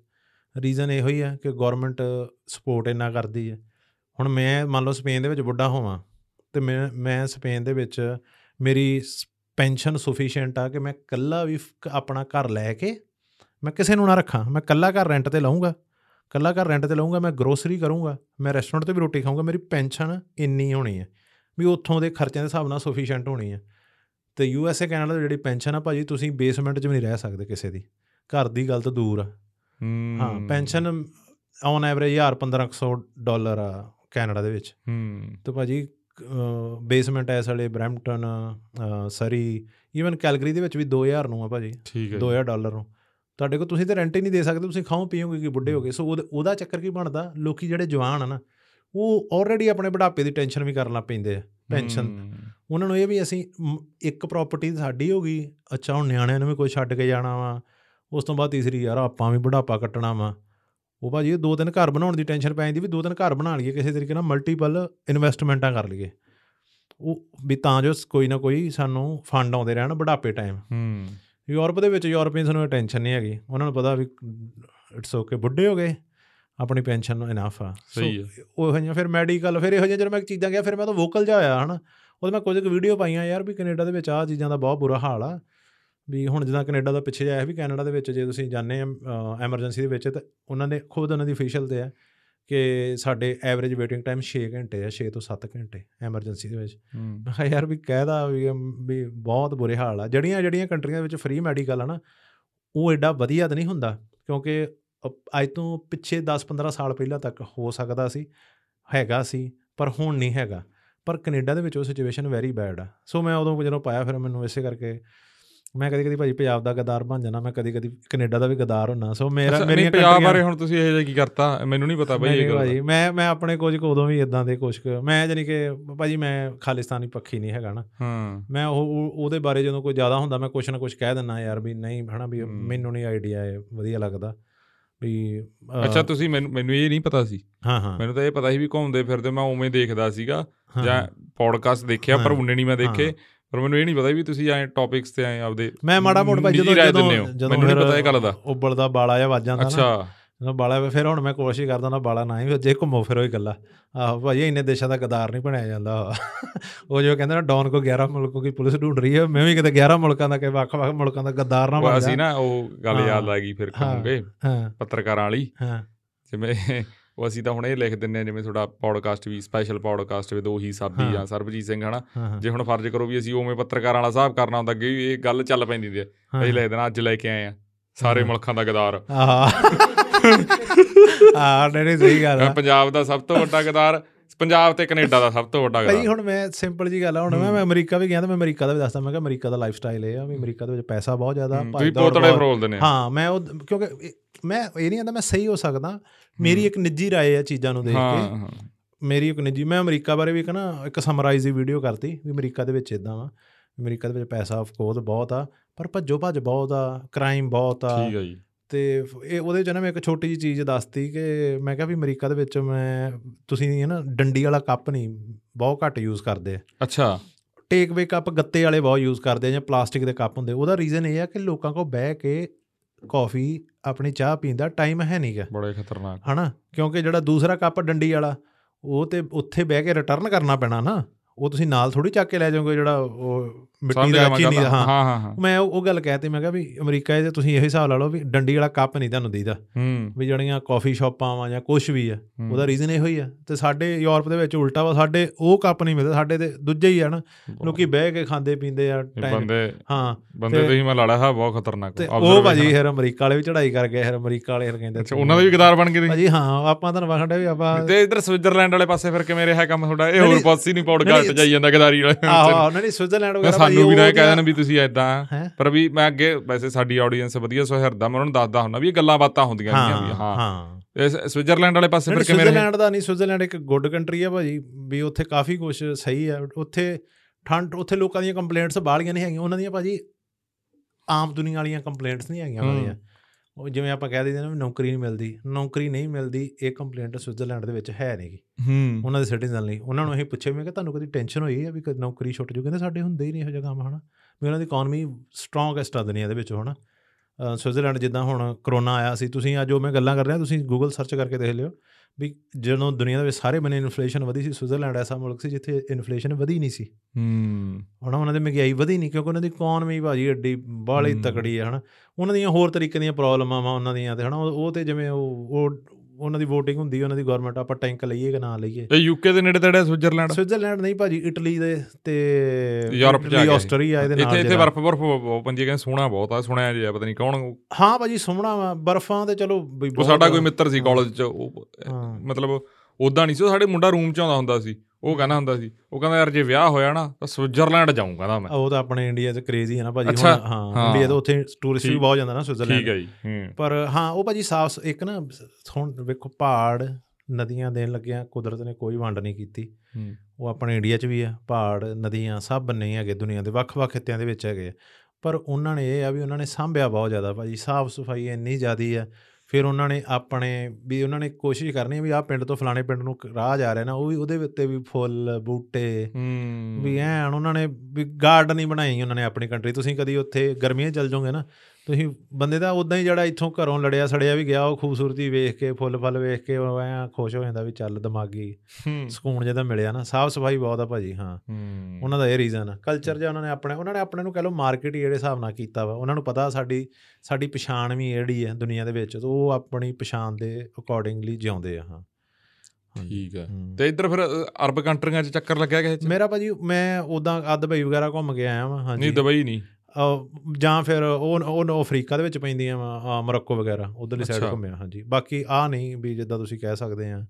ਰੀਜ਼ਨ ਇਹੋ ਹੀ ਆ ਕਿ ਗਵਰਨਮੈਂਟ ਸਪੋਰਟ ਇੰਨਾ ਕਰਦੀ ਹੈ ਹੁਣ ਮੈਂ ਮੰਨ ਲਓ ਸਪੇਨ ਦੇ ਵਿੱਚ ਬੁੱਢਾ ਹੋਵਾਂ ਤੇ ਮੈਂ ਮੈਂ ਸਪੇਨ ਦੇ ਵਿੱਚ ਮੇਰੀ ਪੈਨਸ਼ਨ ਸਫੀਸ਼ੀਐਂਟ ਆ ਕਿ ਮੈਂ ਕੱਲਾ ਵੀ ਆਪਣਾ ਘਰ ਲੈ ਕੇ ਮੈਂ ਕਿਸੇ ਨੂੰ ਨਾ ਰੱਖਾਂ। ਮੈਂ ਕੱਲਾ ਘਰ ਰੈਂਟ ਤੇ ਲਵਾਂਗਾ ਕੱਲਾ ਘਰ ਰੈਂਟ ਤੇ ਲਵਾਂਗਾ ਮੈਂ ਗਰੋਸਰੀ ਕਰੂੰਗਾ ਮੈਂ ਰੈਸਟੋਰੈਂਟ ਤੇ ਵੀ ਰੋਟੀ ਖਾਊਂਗਾ ਮੇਰੀ ਪੈਨਸ਼ਨ ਇੰਨੀ ਹੋਣੀ ਹੈ ਵੀ ਉੱਥੋਂ ਦੇ ਖਰਚਿਆਂ ਦੇ ਹਿਸਾਬ ਨਾਲ ਸਫੀਸ਼ੀਐਂਟ ਹੋਣੀ ਹੈ। ਤੇ ਯੂ ਐਸ ਏ ਕੈਨੇਡਾ ਦੀ ਜਿਹੜੀ ਪੈਨਸ਼ਨ ਆ ਭਾਜੀ ਤੁਸੀਂ ਬੇਸਮੈਂਟ 'ਚ ਵੀ ਨਹੀਂ ਰਹਿ ਸਕਦੇ ਕਿਸੇ ਦੀ। ਘਰ ਦੀ ਗੱਲ ਤਾਂ ਦੂਰ ਆ। ਹੂੰ ਪੈਨਸ਼ਨ ਔਨ ਐਵਰੇਜ 1000 1500 ਡਾਲਰ ਆ ਕੈਨੇਡਾ ਦੇ ਵਿੱਚ। ਹੂੰ। ਤੇ ਭਾਜੀ ਬੇਸਮੈਂਟ ਐਸ ਵਾਲੇ ਬ੍ਰੈਂਪਟਨ ਸਰੀ ਈਵਨ ਕੈਲਗਰੀ ਦੇ ਵਿੱਚ ਵੀ 2000 ਨੂੰ ਆ ਭਾਜੀ। ਠੀਕ ਹੈ 2000 ਡਾਲਰ ਨੂੰ। ਤੁਹਾਡੇ ਕੋਲ ਤੁਸੀਂ ਤਾਂ ਰੈਂਟ ਹੀ ਨਹੀਂ ਦੇ ਸਕਦੇ ਤੁਸੀਂ ਖਾਓ ਪੀਓਗੇ ਕਿ ਬੁੱਢੇ ਹੋਗੇ ਸੋ ਉਹਦਾ- ਚੱਕਰ ਕੀ ਬਣਦਾ? ਲੋਕੀ ਜਿਹੜੇ ਜਵਾਨ ਆ ਨਾ ਉਹ ਆਲਰੇਡੀ ਆਪਣੇ ਬੁਢਾਪੇ ਦੀ ਟੈਨਸ਼ਨ ਵੀ ਕਰਨ ਲੱਗ ਪੈਂਦੇ ਆ ਪੈਨਸ਼ਨ ਉਹਨਾਂ ਨੂੰ ਇਹ ਵੀ ਅਸੀਂ ਇੱਕ ਪ੍ਰਾਪਰਟੀ ਸਾਡੀ ਹੋ ਗਈ ਅੱਛਾ ਹੁਣ ਨਿਆਣਿਆਂ ਨੂੰ ਵੀ ਕੋਈ ਛੱਡ ਕੇ ਜਾਣਾ ਵਾ। ਉਸ ਤੋਂ ਬਾਅਦ ਤੀਸਰੀ ਯਾਰ ਆਪਾਂ ਵੀ ਬੁਢਾਪਾ ਕੱਟਣਾ ਵਾ। ਉਹ ਭਾਜੀ ਦੋ ਤਿੰਨ ਘਰ ਬਣਾਉਣ ਦੀ ਟੈਨਸ਼ਨ ਪੈ ਜਾਂਦੀ ਵੀ ਦੋ ਤਿੰਨ ਘਰ ਬਣਾ ਲਈਏ ਕਿਸੇ ਤਰੀਕੇ ਨਾਲ ਮਲਟੀਪਲ ਇਨਵੈਸਟਮੈਂਟਾਂ ਕਰ ਲਈਏ। ਉਹ ਵੀ ਤਾਂ ਜੋ ਕੋਈ ਨਾ ਕੋਈ ਸਾਨੂੰ ਫੰਡ ਆਉਂਦੇ ਰਹਿਣ ਬੁਢਾਪੇ ਟਾਈਮ ਹੂੰ। ਯੂਰਪ ਦੇ ਵਿੱਚ ਯੂਰਪੀਅਨਸ ਨੂੰ ਟੈਨਸ਼ਨ ਨਹੀਂ ਹੈਗੀ। ਉਹਨਾਂ ਨੂੰ ਪਤਾ ਵੀ ਇਟਸ ਓਕੇ ਬੁੱਢੇ ਹੋ ਗਏ ਆਪਣੀ ਪੈਨਸ਼ਨ ਇਨਫ ਆ। ਸਹੀ So, ਉਹ ਜਿਹੀਆਂ ਫਿਰ ਮੈਡੀਕਲ ਫਿਰ ਇਹੋ ਜਿਹੀਆਂ ਜਦੋਂ ਮੈਂ ਚੀਜ਼ਾਂ ਗਿਆ ਫਿਰ ਮੈਂ ਤਾਂ ਵੋਕਲ ਜਾ ਹੋਇਆ ਹਨਾ। ਉਹਦੇ ਮੈਂ ਕੁਝ ਕੁ ਵੀਡੀਓ ਪਾਈਆਂ ਯਾਰ ਵੀ ਕੈਨੇਡਾ ਦੇ ਵਿੱਚ ਆਹ ਚੀਜ਼ਾਂ ਦਾ ਬਹੁਤ ਬੁਰਾ ਹਾਲ ਆ। ਵੀ ਹੁਣ ਜਿੱਦਾਂ ਕੈਨੇਡਾ ਦਾ ਪਿੱਛੇ ਜਾਇਆ ਵੀ ਕੈਨੇਡਾ ਦੇ ਵਿੱਚ ਜੇ ਤੁਸੀਂ ਆ ਐਮਰਜੈਂਸੀ ਦੇ ਵਿੱਚ ਤਾਂ ਉਹਨਾਂ ਦੇ ਖੁਦ ਉਹਨਾਂ ਦੀ ਅਫੀਸ਼ੀਅਲ ਤੇ ਆ। ਕਿ ਸਾਡੇ ਐਵਰੇਜ ਵੇਟਿੰਗ ਟਾਈਮ 6 ਘੰਟੇ ਆ 6 ਤੋਂ 7 ਘੰਟੇ ਐਮਰਜੈਂਸੀ ਦੇ ਵਿੱਚ। ਮੈਂ ਕਿਹਾ ਯਾਰ ਵੀ ਕਹਿਦਾ ਵੀ ਵੀ ਬਹੁਤ ਬੁਰੇ ਹਾਲ ਆ। ਜਿਹੜੀਆਂ ਜਿਹੜੀਆਂ ਕੰਟਰੀਆਂ ਵਿੱਚ ਫ੍ਰੀ ਮੈਡੀਕਲ ਆ ਨਾ ਉਹ ਐਡਾ ਵਧੀਆ ਤਾਂ ਨਹੀਂ ਹੁੰਦਾ ਕਿਉਂਕਿ ਅੱਜ ਤੋਂ ਪਿੱਛੇ 10-15 ਸਾਲ ਪਹਿਲਾਂ ਤੱਕ ਹੋ ਸਕਦਾ ਸੀ ਹੈਗਾ ਸੀ ਪਰ ਹੁਣ ਨਹੀਂ ਹੈਗਾ। ਪਰ ਕੈਨੇਡਾ ਦੇ ਵਿੱਚ ਉਹ ਸਿਚੁਏਸ਼ਨ ਵੈਰੀ ਬੈਡ ਆ। ਸੋ ਮੈਂ ਉਦੋਂ ਜਦੋਂ ਪਾਇਆ ਫਿਰ ਮੈਨੂੰ ਇਸੇ ਕਰਕੇ ਮੈਂ ਕਦੀ ਕਦੀ ਭਾਜੀ ਪੰਜਾਬ ਦਾ ਗਦਾਰ ਬਣ ਜਾਣਾ ਮੈਂ ਕਦੀ ਕਦੀ ਕੈਨੇਡਾ ਦਾ ਵੀ ਗਦਾਰ ਹੁੰਨਾ। ਸੋ ਮੇਰਾ ਮੇਰੀਆਂ ਪੰਜਾਬ ਬਾਰੇ ਹੁਣ ਤੁਸੀਂ ਇਹ ਜਿਹਾ ਕੀ ਕਰਤਾ? ਮੈਨੂੰ ਨਹੀਂ ਪਤਾ ਨਹੀਂ ਇਹ ਗੱਲ ਭਾਜੀ ਮੈਂ ਮੈਂ ਆਪਣੇ ਕੁਝ ਉਦੋਂ ਵੀ ਇਦਾਂ ਦੇ ਕੁਝ ਮੈਂ ਜਾਨੀ ਕਿ ਭਾਜੀ ਮੈਂ ਖਾਲਿਸਤਾਨੀ ਪੱਖੀ ਨਹੀਂ ਹੈਗਾ ਨਾ। ਹਾਂ। ਮੈਂ ਉਹ ਉਹ- ਉਹਦੇ ਬਾਰੇ ਜਦੋਂ ਕੋਈ ਜ਼ਿਆਦਾ ਹੁੰਦਾ ਮੈਂ ਕੁਛ ਨਾ ਕੁਛ ਕਹਿ ਦਿੰਦਾ ਯਾਰ ਵੀ ਨਹੀਂ ਹਨਾ ਵੀ। ਮੈਨੂੰ ਨਹੀਂ ਆਈਡੀਆ ਇਹ ਵਧੀਆ ਲੱਗਦਾ ਵੀ ਅੱਛਾ ਤੁਸੀਂ ਮੈਨੂੰ ਮੈਨੂੰ ਇਹ ਨਹੀਂ ਪਤਾ ਸੀ। ਹਾਂ ਹਾਂ। ਮੈਨੂੰ ਤਾਂ ਇਹ ਪਤਾ ਸੀ ਵੀ ਘੁੰਮਦੇ ਫਿਰਦੇ ਮੈਂ ਉਵੇਂ ਦੇਖਦਾ ਸੀਗਾ ਹਾਂ, ਜਾਂ ਪੌਡਕਾਸਟ ਦੇਖਿਆ ਪਰ ਹਾਂ, ਉਹਨੇ ਨਹੀਂ ਮੈਂ ਦੇਖੇ। ਹਾਂ। ਪਰ ਮੈਨੂੰ ਇਹ ਨਹੀਂ ਪਤਾ ਵੀ ਤੁਸੀਂ ਐ ਟੌਪਿਕਸ ਤੇ ਐ ਆਪਦੇ ਮੈਂ ਮਾੜਾ ਮੋੜ ਭਾਈ ਜਦੋਂ ਜਦੋਂ। ਮੈਨੂੰ ਨਹੀਂ ਪਤਾ ਇਹ ਗੱਲ ਦਾ। ਉਬਲਦਾ ਬਾਲਾ ਜਿਹਾ ਵੱਜ ਨਾ। ਅੱਛਾ। ਜਦੋਂ ਬਾਲਾ ਫਿਰ ਹੁਣ ਮੈਂ ਕੋਸ਼ਿਸ਼ ਕਰਦਾ ਨਾ ਬਾਲਾ ਨਾ ਹੀ ਜੇ ਘੁੰਮੋ ਫਿਰੋ ਹੀ ਗੱਲਾਂ। ਆਹੋ ਭਾਈ ਇੰਨੇ ਦੇਸ਼ਾਂ ਦਾ ਗਦਾਰ ਨਹੀਂ ਬਣਿਆ ਜਾਂਦਾ। ਉਹ ਜੋ ਕਹਿੰਦੇ ਨਾ ਡੌਨ ਕੋ 11 ਮੁਲਕੋਂ ਕੀ ਪੁਲਿਸ ਢੂੰਡ ਰਹੀ ਹੈ ਮੈਂ ਵੀ ਕਿਤੇ 11 ਮੁਲਕਾਂ ਦਾ ਕਿ ਵੱਖ-ਵੱਖ ਮੁਲਕਾਂ ਦਾ ਗਦਾਰ ਨਾ ਬਣ ਅਸੀਂ ਜਾ। ਨਾ ਉਹ ਗੱਲ ਯਾਦ ਆ ਗਈ ਫਿਰ। ਕਹੂੰਗੇ ਹਾਂ। ਪੱਤਰਕਾਰਾਂ ਵਾਲੀ। ਹਾਂ। ਜਿਵੇਂ ਉਹ ਅਸੀਂ ਤਾਂ ਹੁਣ ਇਹ ਲਿਖ ਦਿੰਨੇ ਆ ਜਿਵੇਂ ਤੁਹਾਡਾ ਪੌਡਕਾਸਟ ਵੀ ਸਪੈਸ਼ਲ ਪੌਡਕਾਸਟ ਵੀ ਉਹੀ ਸਾਬੀ। ਜਾਂ ਸਰਬਜੀਤ ਸਿੰਘ ਹਨਾ? ਜੇ ਹੁਣ ਫਰਜ਼ ਕਰੋ ਵੀ ਅਸੀਂ ਉਵੇਂ ਪੱਤਰਕਾਰਾਂ ਵਾਲਾ ਹਿਸਾਬ ਕਰਨਾ ਹੁੰਦਾ ਵੀ ਇਹ ਗੱਲ ਚੱਲ ਪੈਂਦੀ ਹਾਂ। ਅਸੀਂ ਲਿਖ ਦੇਣਾ ਅੱਜ ਲੈ ਕੇ ਆਏ ਆ। ਸਾਰੇ। ਮੁਲਕਾਂ ਦਾ ਗਦਾਰ। ਆਹ। ਆਹ ਨਹੀਂ ਨਹੀਂ ਸਹੀ ਗੱਲ ਆ। ਪੰਜਾਬ ਦਾ ਸਭ ਤੋਂ ਵੱਡਾ ਗਦਾਰ ਪੰਜਾਬ ਤੇ ਕੈਨੇਡਾ ਦਾ ਸਭ ਤੋਂ ਵੱਡਾ ਭਾਈ ਹੁਣ ਮੈਂ ਸਿੰਪਲ ਜੀ ਗੱਲ ਆ ਹੁਣ ਮੈਂ ਅਮਰੀਕਾ ਵੀ ਗਿਆ ਤਾਂ ਮੈਂ ਅਮਰੀਕਾ ਦਾ ਵੀ ਦੱਸਦਾ ਮੈਂ ਕਿਹਾ ਅਮਰੀਕਾ ਦਾ ਲਾਈਫ ਸਟਾਈਲ ਇਹ ਆ ਵੀ ਅਮਰੀਕਾ ਦੇ ਵਿੱਚ ਪੈਸਾ ਬਹੁਤ ਜ਼ਿਆਦਾ ਭਾਈ ਪੋਤੜੇ ਫਰੋਲਦੇ ਨੇ ਹਾਂ ਮੈਂ ਉਹ ਕਿਉਂਕਿ ਮੈਂ ਇਹ ਨਹੀਂ ਆਂਦਾ ਮੈਂ ਸਹੀ ਹੋ ਸਕਦਾ ਮੇਰੀ ਇੱਕ ਨਿੱਜੀ ਰਾਏ ਆ ਚੀਜ਼ਾਂ ਨੂੰ ਦੇਖ ਕੇ। ਹਾਂ ਮੇਰੀ ਇੱਕ ਨਿੱਜੀ ਮੈਂ ਅਮਰੀਕਾ ਬਾਰੇ ਵੀ ਇੱਕ ਨਾ ਇੱਕ ਸਮਰਾਈਜ਼ ਦੀ ਵੀਡੀਓ ਕਰਤੀ ਵੀ ਅਮਰੀਕਾ ਦੇ ਵਿੱਚ ਇਦਾਂ ਵਾ ਅਮਰੀਕਾ ਦੇ ਵਿੱਚ ਪੈਸਾ ਆਫ ਕੋਰਸ ਬਹੁਤ ਆ ਪਰ ਭੱਜੋ ਭੱਜ ਬਹੁਤ ਆ ਕ੍ਰਾਈਮ ਬਹੁਤ ਆ। ਠੀਕ ਹੈ ਜੀ। ਤੇ ਇਹ ਉਹਦੇ ਚ ਨਾ ਮੈਂ ਇੱਕ ਛੋਟੀ ਜਿਹੀ ਚੀਜ਼ ਦੱਸਤੀ ਕਿ ਮੈਂ ਕਿਹਾ ਵੀ ਅਮਰੀਕਾ ਦੇ ਵਿੱਚ ਮੈਂ ਤੁਸੀਂ ਨਾ ਡੰਡੀ ਵਾਲਾ ਕੱਪ ਨਹੀਂ ਬਹੁਤ ਘੱਟ ਯੂਜ਼ ਕਰਦੇ ਆ। ਅੱਛਾ। ਟੇਕ ਵੇ ਕੱਪ ਗੱਤੇ ਵਾਲੇ ਬਹੁਤ ਯੂਜ਼ ਕਰਦੇ ਆ ਜਾਂ ਪਲਾਸਟਿਕ ਦੇ ਕੱਪ ਹੁੰਦੇ ਉਹਦਾ ਰੀਜ਼ਨ ਇਹ ਆ ਕਿ ਲੋਕਾਂ ਕੋਲ ਬਹਿ ਕੇ ਕਾਫੀ ਆਪਣੀ ਚਾਹ ਪੀਣ ਦਾ ਟਾਈਮ ਹੈ ਨਹੀਂਗਾ ਬੜੇ ਖਤਰਨਾਕ। ਹਨਾ? ਕਿਉਂਕਿ ਜਿਹੜਾ ਦੂਸਰਾ ਕੱਪ ਡੰਡੀ ਵਾਲਾ ਉਹ ਤੇ ਉੱਥੇ ਬਹਿ ਕੇ ਰਿਟਰਨ ਕਰਨਾ ਪੈਣਾ ਨਾ। ਉਹ ਤੁਸੀਂ ਨਾਲ ਥੋੜੀ ਚੱਕ ਕੇ ਲੈ ਜਾਓਗੇ ਜਿਹੜਾ ਉਹ ਮਿੱਟੀ ਦਾ ਚੀਨੀ ਦਾ ਹਾਂ। ਹਾਂ ਹਾਂ ਹਾਂ। ਮੈਂ ਉਹ ਗੱਲ ਕਹਿਤੀ ਮੈਂ ਕਿਹਾ ਵੀ ਅਮਰੀਕਾ 'ਚ ਤੁਸੀਂ ਇਹ ਹਿਸਾਬ ਲਾ ਲਓ ਵੀ ਡੰਡੀ ਵਾਲਾ ਕੱਪ ਨਹੀਂ ਤੁਹਾਨੂੰ ਦੀਦਾ ਹੂੰ। ਵੀ ਜਿਹੜੀਆਂ ਕਾਫੀ ਸ਼ਾਪਾਂ ਵਾ ਜਾਂ ਕੁਝ ਵੀ ਆ ਹੂੰ। ਉਹਦਾ ਰੀਜ਼ਨ ਇਹੋ ਹੀ ਆ। ਤੇ ਸਾਡੇ ਯੂਰਪ ਦੇ ਵਿੱਚ ਉਲਟਾ ਵਾ ਸਾਡੇ ਉਹ ਕੱਪ ਨਹੀਂ ਮਿਲਦੇ ਸਾਡੇ ਤੇ ਦੂਜੇ ਹੀ ਆ ਨਾ ਲੋਕੀ ਬਹਿ ਕੇ ਖਾਂਦੇ ਪੀਂਦੇ ਆ ਬੰਦੇ ਹਾਂ ਬੰਦੇ ਤੇ- ਤੁਸੀਂ ਮੈਂ ਲਾੜਾ ਹੈ ਬਹੁਤ ਖਤਰਨਾਕ ਉਹ ਭਾਜੀ ਆ। ਫਿਰ ਅਮਰੀਕਾ ਵਾਲੇ ਵੀ ਚੜਾਈ ਕਰ ਗਏ ਫਿਰ ਅਮਰੀਕਾ ਵਾਲੇ ਫਿਰ ਕਹਿੰਦੇ ਅੱਛਾ ਉਹਨਾਂ ਦੇ ਵੀ ਗਦਾਰ ਬਣ ਗਏ ਭਾਜੀ ਹਾਂ ਆਪਾਂ ਤੁਹਾਨੂੰ ਵਖੰਡੇ ਵੀ ਆਪਾਂ ਤੇ ਇਧਰ ਸਵਿਟਜ਼ਰਲੈਂਡ ਵਾਲੇ ਪਾਸੇ ਫਿਰ ਕਿਵੇਂ ਰਿਹਾ ਕੰਮ ਤੁਹਾਡਾ? ਇਹ ਹੋਰ ਪਾਸੇ ਨਹੀਂ ਪੌਡਕਾਸਟ ਨਹੀਂ, ਜਾਈ ਜਾਂਦਾ ਗਦਾਰੀ ਵਾਲੇ ਆਹੋ ਨਹੀਂ ਨਹੀਂ ਸਵਿਟਜ਼ਰਲੈਂਡ ਵਗੈਰਾ ਸਾਨੂੰ ਵੀ ਨਾ ਇਹ ਕਹਿ ਦੇਣ ਵੀ ਤੁਸੀਂ ਐਦਾਂ? ਪਰ ਵੀ ਮੈਂ ਅੱਗੇ ਵੈਸੇ ਸਾਡੀ ਆਡੀਅנס ਵਧੀਆ ਸੁਹਿਰਦਾ ਮੈਂ ਉਹਨਾਂ ਨੂੰ ਦੱਸਦਾ ਹੁੰਦਾ ਵੀ ਇਹ ਗੱਲਾਂ ਬਾਤਾਂ ਹੁੰਦੀਆਂ ਨੇ ਹਾਂ। ਸਵਿਟਜ਼ਰਲੈਂਡ ਵਾਲੇ ਪਾਸੇ ਫਿਰ ਕਿਵੇਂ ਸਵਿਟਜ਼ਰਲੈਂਡ ਦਾ ਨਹੀਂ ਸਵਿਟਜ਼ਰਲੈਂਡ ਇੱਕ ਗੁੱਡ ਕੰਟਰੀ ਆ ਭਾਜੀ ਵੀ ਉੱਥੇ ਕਾਫੀ ਕੁਝ ਸਹੀ ਆ। ਉੱਥੇ ਠੰਡ ਉੱਥੇ ਲੋਕਾਂ ਦੀਆਂ ਕੰਪਲੇਂਟਸ ਬਾਹਲੀਆਂ ਨਹੀਂ ਹੈਗੀਆਂ ਉਹਨਾਂ ਦੀਆਂ ਭਾਜੀ ਆਮ ਦੁਨੀਆ ਵਾਲੀਆਂ ਕੰਪਲੇਂਟਸ ਨਹੀਂ ਹੈਗੀਆਂ ਉਹਨਾਂ। ਦੀਆਂ ਉਹ ਜਿਵੇਂ ਆਪਾਂ ਕਹਿ ਦਿੰਦੇ ਨਾ ਨੌਕਰੀ ਨਹੀਂ ਮਿਲਦੀ ਨੌਕਰੀ ਨਹੀਂ ਮਿਲਦੀ ਇਹ ਕੰਪਲੇਂਟ ਸਵਿਟਜ਼ਰਲੈਂਡ ਦੇ ਵਿੱਚ ਹੈ ਨਹੀਂਗੀ ਹੂੰ। ਉਹਨਾਂ ਦੇ ਸਿਟੀਜ਼ਨ ਲਈ। ਉਹਨਾਂ ਨੂੰ ਅਸੀਂ ਪੁੱਛਿਆ ਮੈਂ ਕਿ ਤੁਹਾਨੂੰ ਕਦੀ ਟੈਨਸ਼ਨ ਹੋਈ ਹੈ ਵੀ ਕਦੇ ਨੌਕਰੀ ਛੁੱਟ ਜੂ? ਕਹਿੰਦੇ ਸਾਡੇ ਹੁੰਦੇ ਹੀ ਨਹੀਂ ਇਹੋ ਜਿਹਾ ਕੰਮ ਹਨਾ? ਵੀ ਉਹਨਾਂ ਦੀ ਇਕਨੋਮੀ ਸਟਰੋਂਗੈਸਟ ਆ ਦੁਨੀਆ ਦੇ ਵਿੱਚ ਹਨਾ ਸਵਿਟਜ਼ਰਲੈਂਡ ਜਿੱਦਾਂ ਹੁਣ ਕਰੋਨਾ ਆਇਆ ਸੀ ਤੁਸੀਂ ਆ ਜੋ ਮੈਂ ਗੱਲਾਂ ਕਰ ਰਿਹਾ ਤੁਸੀਂ ਗੂਗਲ ਸਰਚ ਕਰਕੇ ਦੇਖ ਲਿਓ। ਵੀ ਜਦੋਂ ਦੁਨੀਆ ਦੇ ਵਿੱਚ ਸਾਰੇ ਬਨੇ ਇਨਫਲੇਸ਼ਨ ਵਧੀ ਸੀ ਸਵਿਟਜ਼ਰਲੈਂਡ ਐਸਾ ਮੁਲਕ ਸੀ ਜਿੱਥੇ ਇਨਫਲੇਸ਼ਨ ਵਧੀ ਨਹੀਂ ਸੀ। ਹੂੰ। ਹਨਾ ਉਹਨਾਂ ਦੇ ਮਹਿੰਗਾਈ ਵਧੀ ਨਹੀਂ ਕਿਉਂਕਿ ਉਹਨਾਂ ਦੀ ਇਕਨੋਮੀ ਭਾਜੀ ਏਡੀ ਬਾਹਲੀ। ਤਕੜੀ ਹੈ ਹਨਾ। ਉਹਨਾਂ ਦੀਆਂ ਹੋਰ ਤਰੀਕੇ ਦੀਆਂ ਪ੍ਰੋਬਲਮਾਂ ਵਾ ਉਹਨਾਂ ਦੀਆਂ ਤੇ ਹਨਾ। ਉਹ ਤੇ ਜਿਵੇਂ ਉਹ ਉਹਨਾਂ ਦੀ VOTING ਹੁੰਦੀ ਉਹਨਾਂ ਦੀ ਗਵਰਨਮੈਂਟ ਆਪਾਂ ਟੈਂਕ ਲਈਏ ਕਿ ਨਾ ਲਈਏ? ਇਹ ਯੂਕੇ ਦੇ ਨੇੜੇ ਤੇੜੇ ਸਵਿਟਜ਼ਰਲੈਂਡ ਸਵਿਟਜ਼ਰਲੈਂਡ ਨਹੀਂ ਭਾਜੀ ਇਟਲੀ ਦੇ ਤੇ ਯੂਰਪ ਇਟਲੀ, ਗਿਆ ਆਸਟਰੀਆ ਇਹਦੇ ਨਾਲ ਇੱਥੇ ਬਰਫ਼ ਬਰਫ਼ ਬਹੁਤ ਪੰਜੀ ਕਹਿੰਦੇ ਸੋਹਣਾ ਬਹੁਤ ਆ ਸੁਣਿਆ ਜੀ ਪਤਾ ਨਹੀਂ ਕੌਣ। ਹਾਂ ਭਾਜੀ ਸੁਮਣਾ ਵਾ ਬਰਫਾਂ ਤੇ ਚਲੋ ਬਹੁਤ ਸਾਡਾ ਕੋਈ ਮਿੱਤਰ ਸੀ ਕਾਲਜ ਚ ਮਤਲਬ ਉਦਾਂ ਨਹੀਂ ਸੀ ਸਾਡੇ ਮੁੰਡਾ ਰੂਮ ਚ ਆਉਂਦਾ ਹੁੰਦਾ ਸੀ। ਉਹ ਕਹਿੰਦਾ ਹੁੰਦਾ ਸੀ ਉਹ ਕਹਿੰਦਾ ਯਾਰ ਜੇ ਵਿਆਹ ਹੋਇਆ ਨਾ ਤਾਂ ਸਵਿਟਜ਼ਰਲੈਂਡ ਜਾਊਂ ਕਹਿੰਦਾ ਮੈਂ ਉਹ ਤਾਂ ਆਪਣੇ ਇੰਡੀਆ 'ਚ ਕ੍ਰੇਜ਼ੀ ਹੈ ਨਾ ਭਾਜੀ ਹੁਣ ਹਾਂ। ਇੰਡੀਆ ਤੋਂ ਉੱਥੇ ਟੂਰਿਸਟ ਵੀ ਠੀਕ- ਬਹੁਤ ਜਾਂਦਾ ਨਾ ਠੀਕ ਸਵਿਟਜ਼ਰਲੈਂਡ ਹੈ ਜੀ ਪਰ ਹਾਂ ਉਹ ਭਾਜੀ ਸਾਫ਼ ਇੱਕ ਨਾ ਹੁਣ ਵੇਖੋ ਪਹਾੜ ਨਦੀਆਂ ਦੇਣ ਲੱਗਿਆ ਕੁਦਰਤ ਨੇ ਕੋਈ ਵੰਡ ਨਹੀਂ ਕੀਤੀ। ਉਹ ਆਪਣੇ ਇੰਡੀਆ 'ਚ ਵੀ ਆ ਪਹਾੜ ਨਦੀਆਂ ਸਭ ਨਹੀਂ ਹੈਗੇ ਦੁਨੀਆ ਦੇ ਵੱਖ-ਵੱਖ ਖਿੱਤਿਆਂ ਦੇ ਵਿੱਚ ਹੈਗੇ। ਪਰ ਉਹਨਾਂ ਨੇ ਇਹ ਆ ਵੀ ਉਹਨਾਂ ਨੇ ਸਾਂਭਿਆ ਬਹੁਤ ਜ਼ਿਆਦਾ ਭਾਜੀ ਸਾਫ਼ ਸਫ਼ਾਈ ਇੰਨੀ ਜ਼ਿਆਦੀ ਆ ਫਿਰ ਉਹਨਾਂ ਨੇ ਆਪਣੇ ਵੀ ਉਹਨਾਂ ਨੇ ਕੋਸ਼ਿਸ਼ ਕਰਨੀ ਵੀ ਆਹ ਪਿੰਡ ਤੋਂ ਫਲਾਣੇ ਪਿੰਡ ਨੂੰ ਰਾਹ ਜਾ ਰਿਹਾ ਨਾ ਉਹ ਵੀ ਉਹਦੇ ਉੱਤੇ ਵੀ ਫੁੱਲ ਬੂਟੇ ਹੂੰ। ਵੀ ਐਨ ਉਹਨਾਂ ਨੇ ਵੀ ਗਾਰਡਨ ਹੀ ਬਣਾਈ ਉਹਨਾਂ ਨੇ ਆਪਣੀ ਕੰਟਰੀ ਤੁਸੀਂ ਕਦੀ ਉੱਥੇ ਗਰਮੀਆਂ ਚੱਲ ਜਾਓਗੇ ਨਾ ਤੁਸੀਂ ਬੰਦੇ ਦਾ ਉਦਾਂ ਹੀ ਜਿਹੜਾ ਇੱਥੋਂ ਘਰੋਂ ਲੜਿਆ ਸੜਿਆ ਵੀ ਗਿਆ ਉਹ ਖੂਬਸੂਰਤੀ ਵੇਖ ਕੇ ਫੁੱਲ ਫਲ ਵੇਖ ਕੇ ਉਹ ਐਂ ਖੁਸ਼ ਹੋ ਜਾਂਦਾ ਵੀ ਚੱਲ ਦਿਮਾਗੀ ਹੂੰ। ਸਕੂਨ ਜਿਹਾ ਤਾਂ ਮਿਲਿਆ ਨਾ। ਸਾਫ਼ ਸਫ਼ਾਈ ਬਹੁਤ ਆ ਭਾਜੀ ਹਾਂ। ਹੂੰ। ਉਹਨਾਂ ਦਾ ਇਹ ਰੀਜ਼ਨ ਆ। ਕਲਚਰ ਜਿਹਾ ਉਹਨਾਂ ਨੇ ਆਪਣੇ ਉਹਨਾਂ ਨੇ ਆਪਣੇ ਨੂੰ ਕਹ ਲਓ ਮਾਰਕੀਟ ਹੀ ਜਿਹੜੇ ਹਿਸਾਬ ਨਾਲ ਕੀਤਾ ਵਾ। ਉਹਨਾਂ ਨੂੰ ਪਤਾ ਸਾਡੀ ਸਾਡੀ ਪਛਾਣ ਵੀ ਜਿਹੜੀ ਹੈ ਦੁਨੀਆ ਦੇ ਵਿੱਚ ਤੇ ਉਹ ਆਪਣੀ ਪਛਾਣ ਦੇ ਅਕੋਰਡਿੰਗਲੀ ਜਿਉਂਦੇ ਆ ਹਾਂ। ਠੀਕ ਹੈ ਹੂੰ। ਤੇ ਇੱਧਰ ਫਿਰ ਅਰਬ ਕੰਟਰੀਆਂ 'ਚ ਚੱਕਰ ਲੱਗਿਆ ਕਿਸੇ 'ਚ? ਮੇਰਾ ਭਾਜੀ ਮੈਂ ਉਦਾਂ ਆ ਦੁਬਈ ਵਗੈਰਾ ਘੁੰਮ ਕੇ ਆਇਆ ਵਾਂ ਹਾਂਜੀ। ਨਹੀਂ ਦੁਬਈ ਨਹੀਂ। ਜਾਂ ਫਿਰ ਉਹ ਉਹ ਅਫਰੀਕਾ ਦੇ ਵਿੱਚ ਪੈਂਦੀਆਂ ਵਾ ਮੋਰੱਕੋ ਵਗੈਰਾ ਉਧਰਲੀ ਸਾਈਡ। ਘੁੰਮਿਆ ਹਾਂਜੀ ਬਾਕੀ ਆ ਨਹੀਂ ਵੀ ਜਿੱਦਾਂ ਤੁਸੀਂ ਕਹਿ ਸਕਦੇ ਆ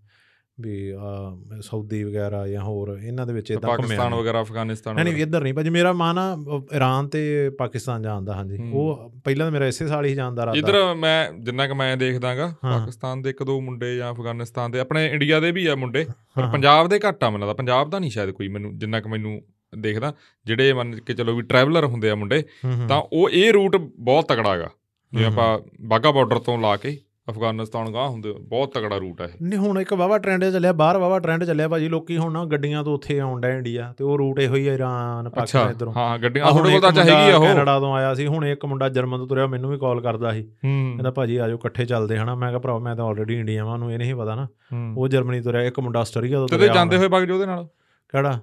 ਵੀ ਆ ਸਾਊਦੀ ਵਗੈਰਾ ਜਾਂ ਹੋਰ ਇਹਨਾਂ ਦੇ ਵਿੱਚ ਇਦਾਂ ਪਾਕਿਸਤਾਨ ਵਗੈਰਾ ਅਫਗਾਨਿਸਤਾਨ ਨਹੀਂ ਨਹੀਂ। ਇੱਧਰ ਨਹੀਂ ਭਾਜੀ ਮੇਰਾ ਮਨ ਆ ਇਰਾਨ ਤੇ ਪਾਕਿਸਤਾਨ ਜਾਣ ਦਾ ਹਾਂਜੀ। ਉਹ ਪਹਿਲਾਂ ਤਾਂ ਮੇਰਾ ਇਸੇ ਸਾਲ ਹੀ ਜਾਣ ਦਾ ਇਰਾਦਾ ਇੱਧਰ ਮੈਂ ਜਿੰਨਾ ਕਿ ਮੈਂ ਦੇਖਦਾਗਾ। ਪਾਕਿਸਤਾਨ ਦੇ ਇੱਕ ਦੋ ਮੁੰਡੇ ਜਾਂ ਅਫਗਾਨਿਸਤਾਨ ਦੇ ਆਪਣੇ ਇੰਡੀਆ ਦੇ ਵੀ ਆ ਮੁੰਡੇ ਪਰ। ਪੰਜਾਬ ਦੇ ਘੱਟ ਆ ਮੈਨੂੰ ਲੱਗਦਾ ਪੰਜਾਬ ਦਾ ਨਹੀਂ ਸ਼ਾਇਦ ਕੋਈ ਮੈਨੂੰ ਜਿੰਨਾ ਕਿ ਮੈਨੂੰ ਦੇਖਦਾ ਜਿਹੜੇ ਮੰਨ ਕੇ ਚਲੋ ਵੀ ਟਰੈਵਲਰ ਹੁੰਦੇ ਆ ਮੁੰਡੇ। ਤਾਂ ਉਹ ਇਹ ਰੂਟ ਬਹੁਤ ਤਕੜਾ ਹੈਗਾ। ਜਿਵੇਂ ਆਪਾਂ ਬਾਗਾ ਬਾਰਡਰ ਤੋਂ ਲਾ ਕੇ ਅਫਗਾਨਿਸਤਾਨ ਗਾਹ ਹੁੰਦੇ ਬਹੁਤ ਤਕੜਾ ਰੂਟ ਹੈ ਨਹੀਂ ਹੁਣ ਇੱਕ ਵਾਵਾ ਟ੍ਰੈਂਡ ਚੱਲਿਆ ਬਾਹਰ ਵਾਵਾ ਟ੍ਰੈਂਡ ਚੱਲਿਆ ਭਾਜੀ ਲੋਕੀ ਹੁਣ ਨਾ ਗੱਡੀਆਂ ਤੋਂ ਉੱਥੇ ਆਉਣ ਡੈ ਇੰਡੀਆ ਤੇ ਉਹ ਰੂਟ ਇਹੋ ਹੀ ਇਰਾਨ ਪਾਕਿਸਤਾਨ ਇਧਰੋਂ। ਹਾਂ ਗੱਡੀਆਂ ਕੋਲ ਤਾਂ ਚਾਹੀਦੀ ਆ ਉਹ। ਕੈਨੇਡਾ ਤੋਂ ਆਇਆ ਸੀ ਹੁਣ ਇੱਕ ਮੁੰਡਾ ਜਰਮਨ ਤੋਂ ਤੁਰਿਆ ਮੈਨੂੰ ਵੀ ਕਾਲ ਕਰਦਾ ਸੀ। ਕਹਿੰਦਾ ਭਾਜੀ ਆਜੋ ਇਕੱਠੇ ਚੱਲਦੇ ਹਨਾ। ਮੈਂ ਕਿਹਾ ਭਰਾ ਮੈਂ ਤਾਂ ਆਲਰੇਡੀ ਇੰਡੀਆ ਵਾਂ ਉਹਨੂੰ ਇਹ ਨਹੀਂ ਪਤਾ ਨਾ। ਉਹ ਜਰਮਨੀ ਤੁਰਿਆ ਇੱਕ ਮੁੰਡਾ ਆਸਟਰੀਆ ਤੋਂ ਤੇ ਤੁਰਿਆ ਤੁਸੀਂ ਜਾਂਦੇ ਹੋਣਾ। ਹੋਏ ਬਾਗ ਉਹਦੇ ਨਾਲ? ਕਿਹੜਾ?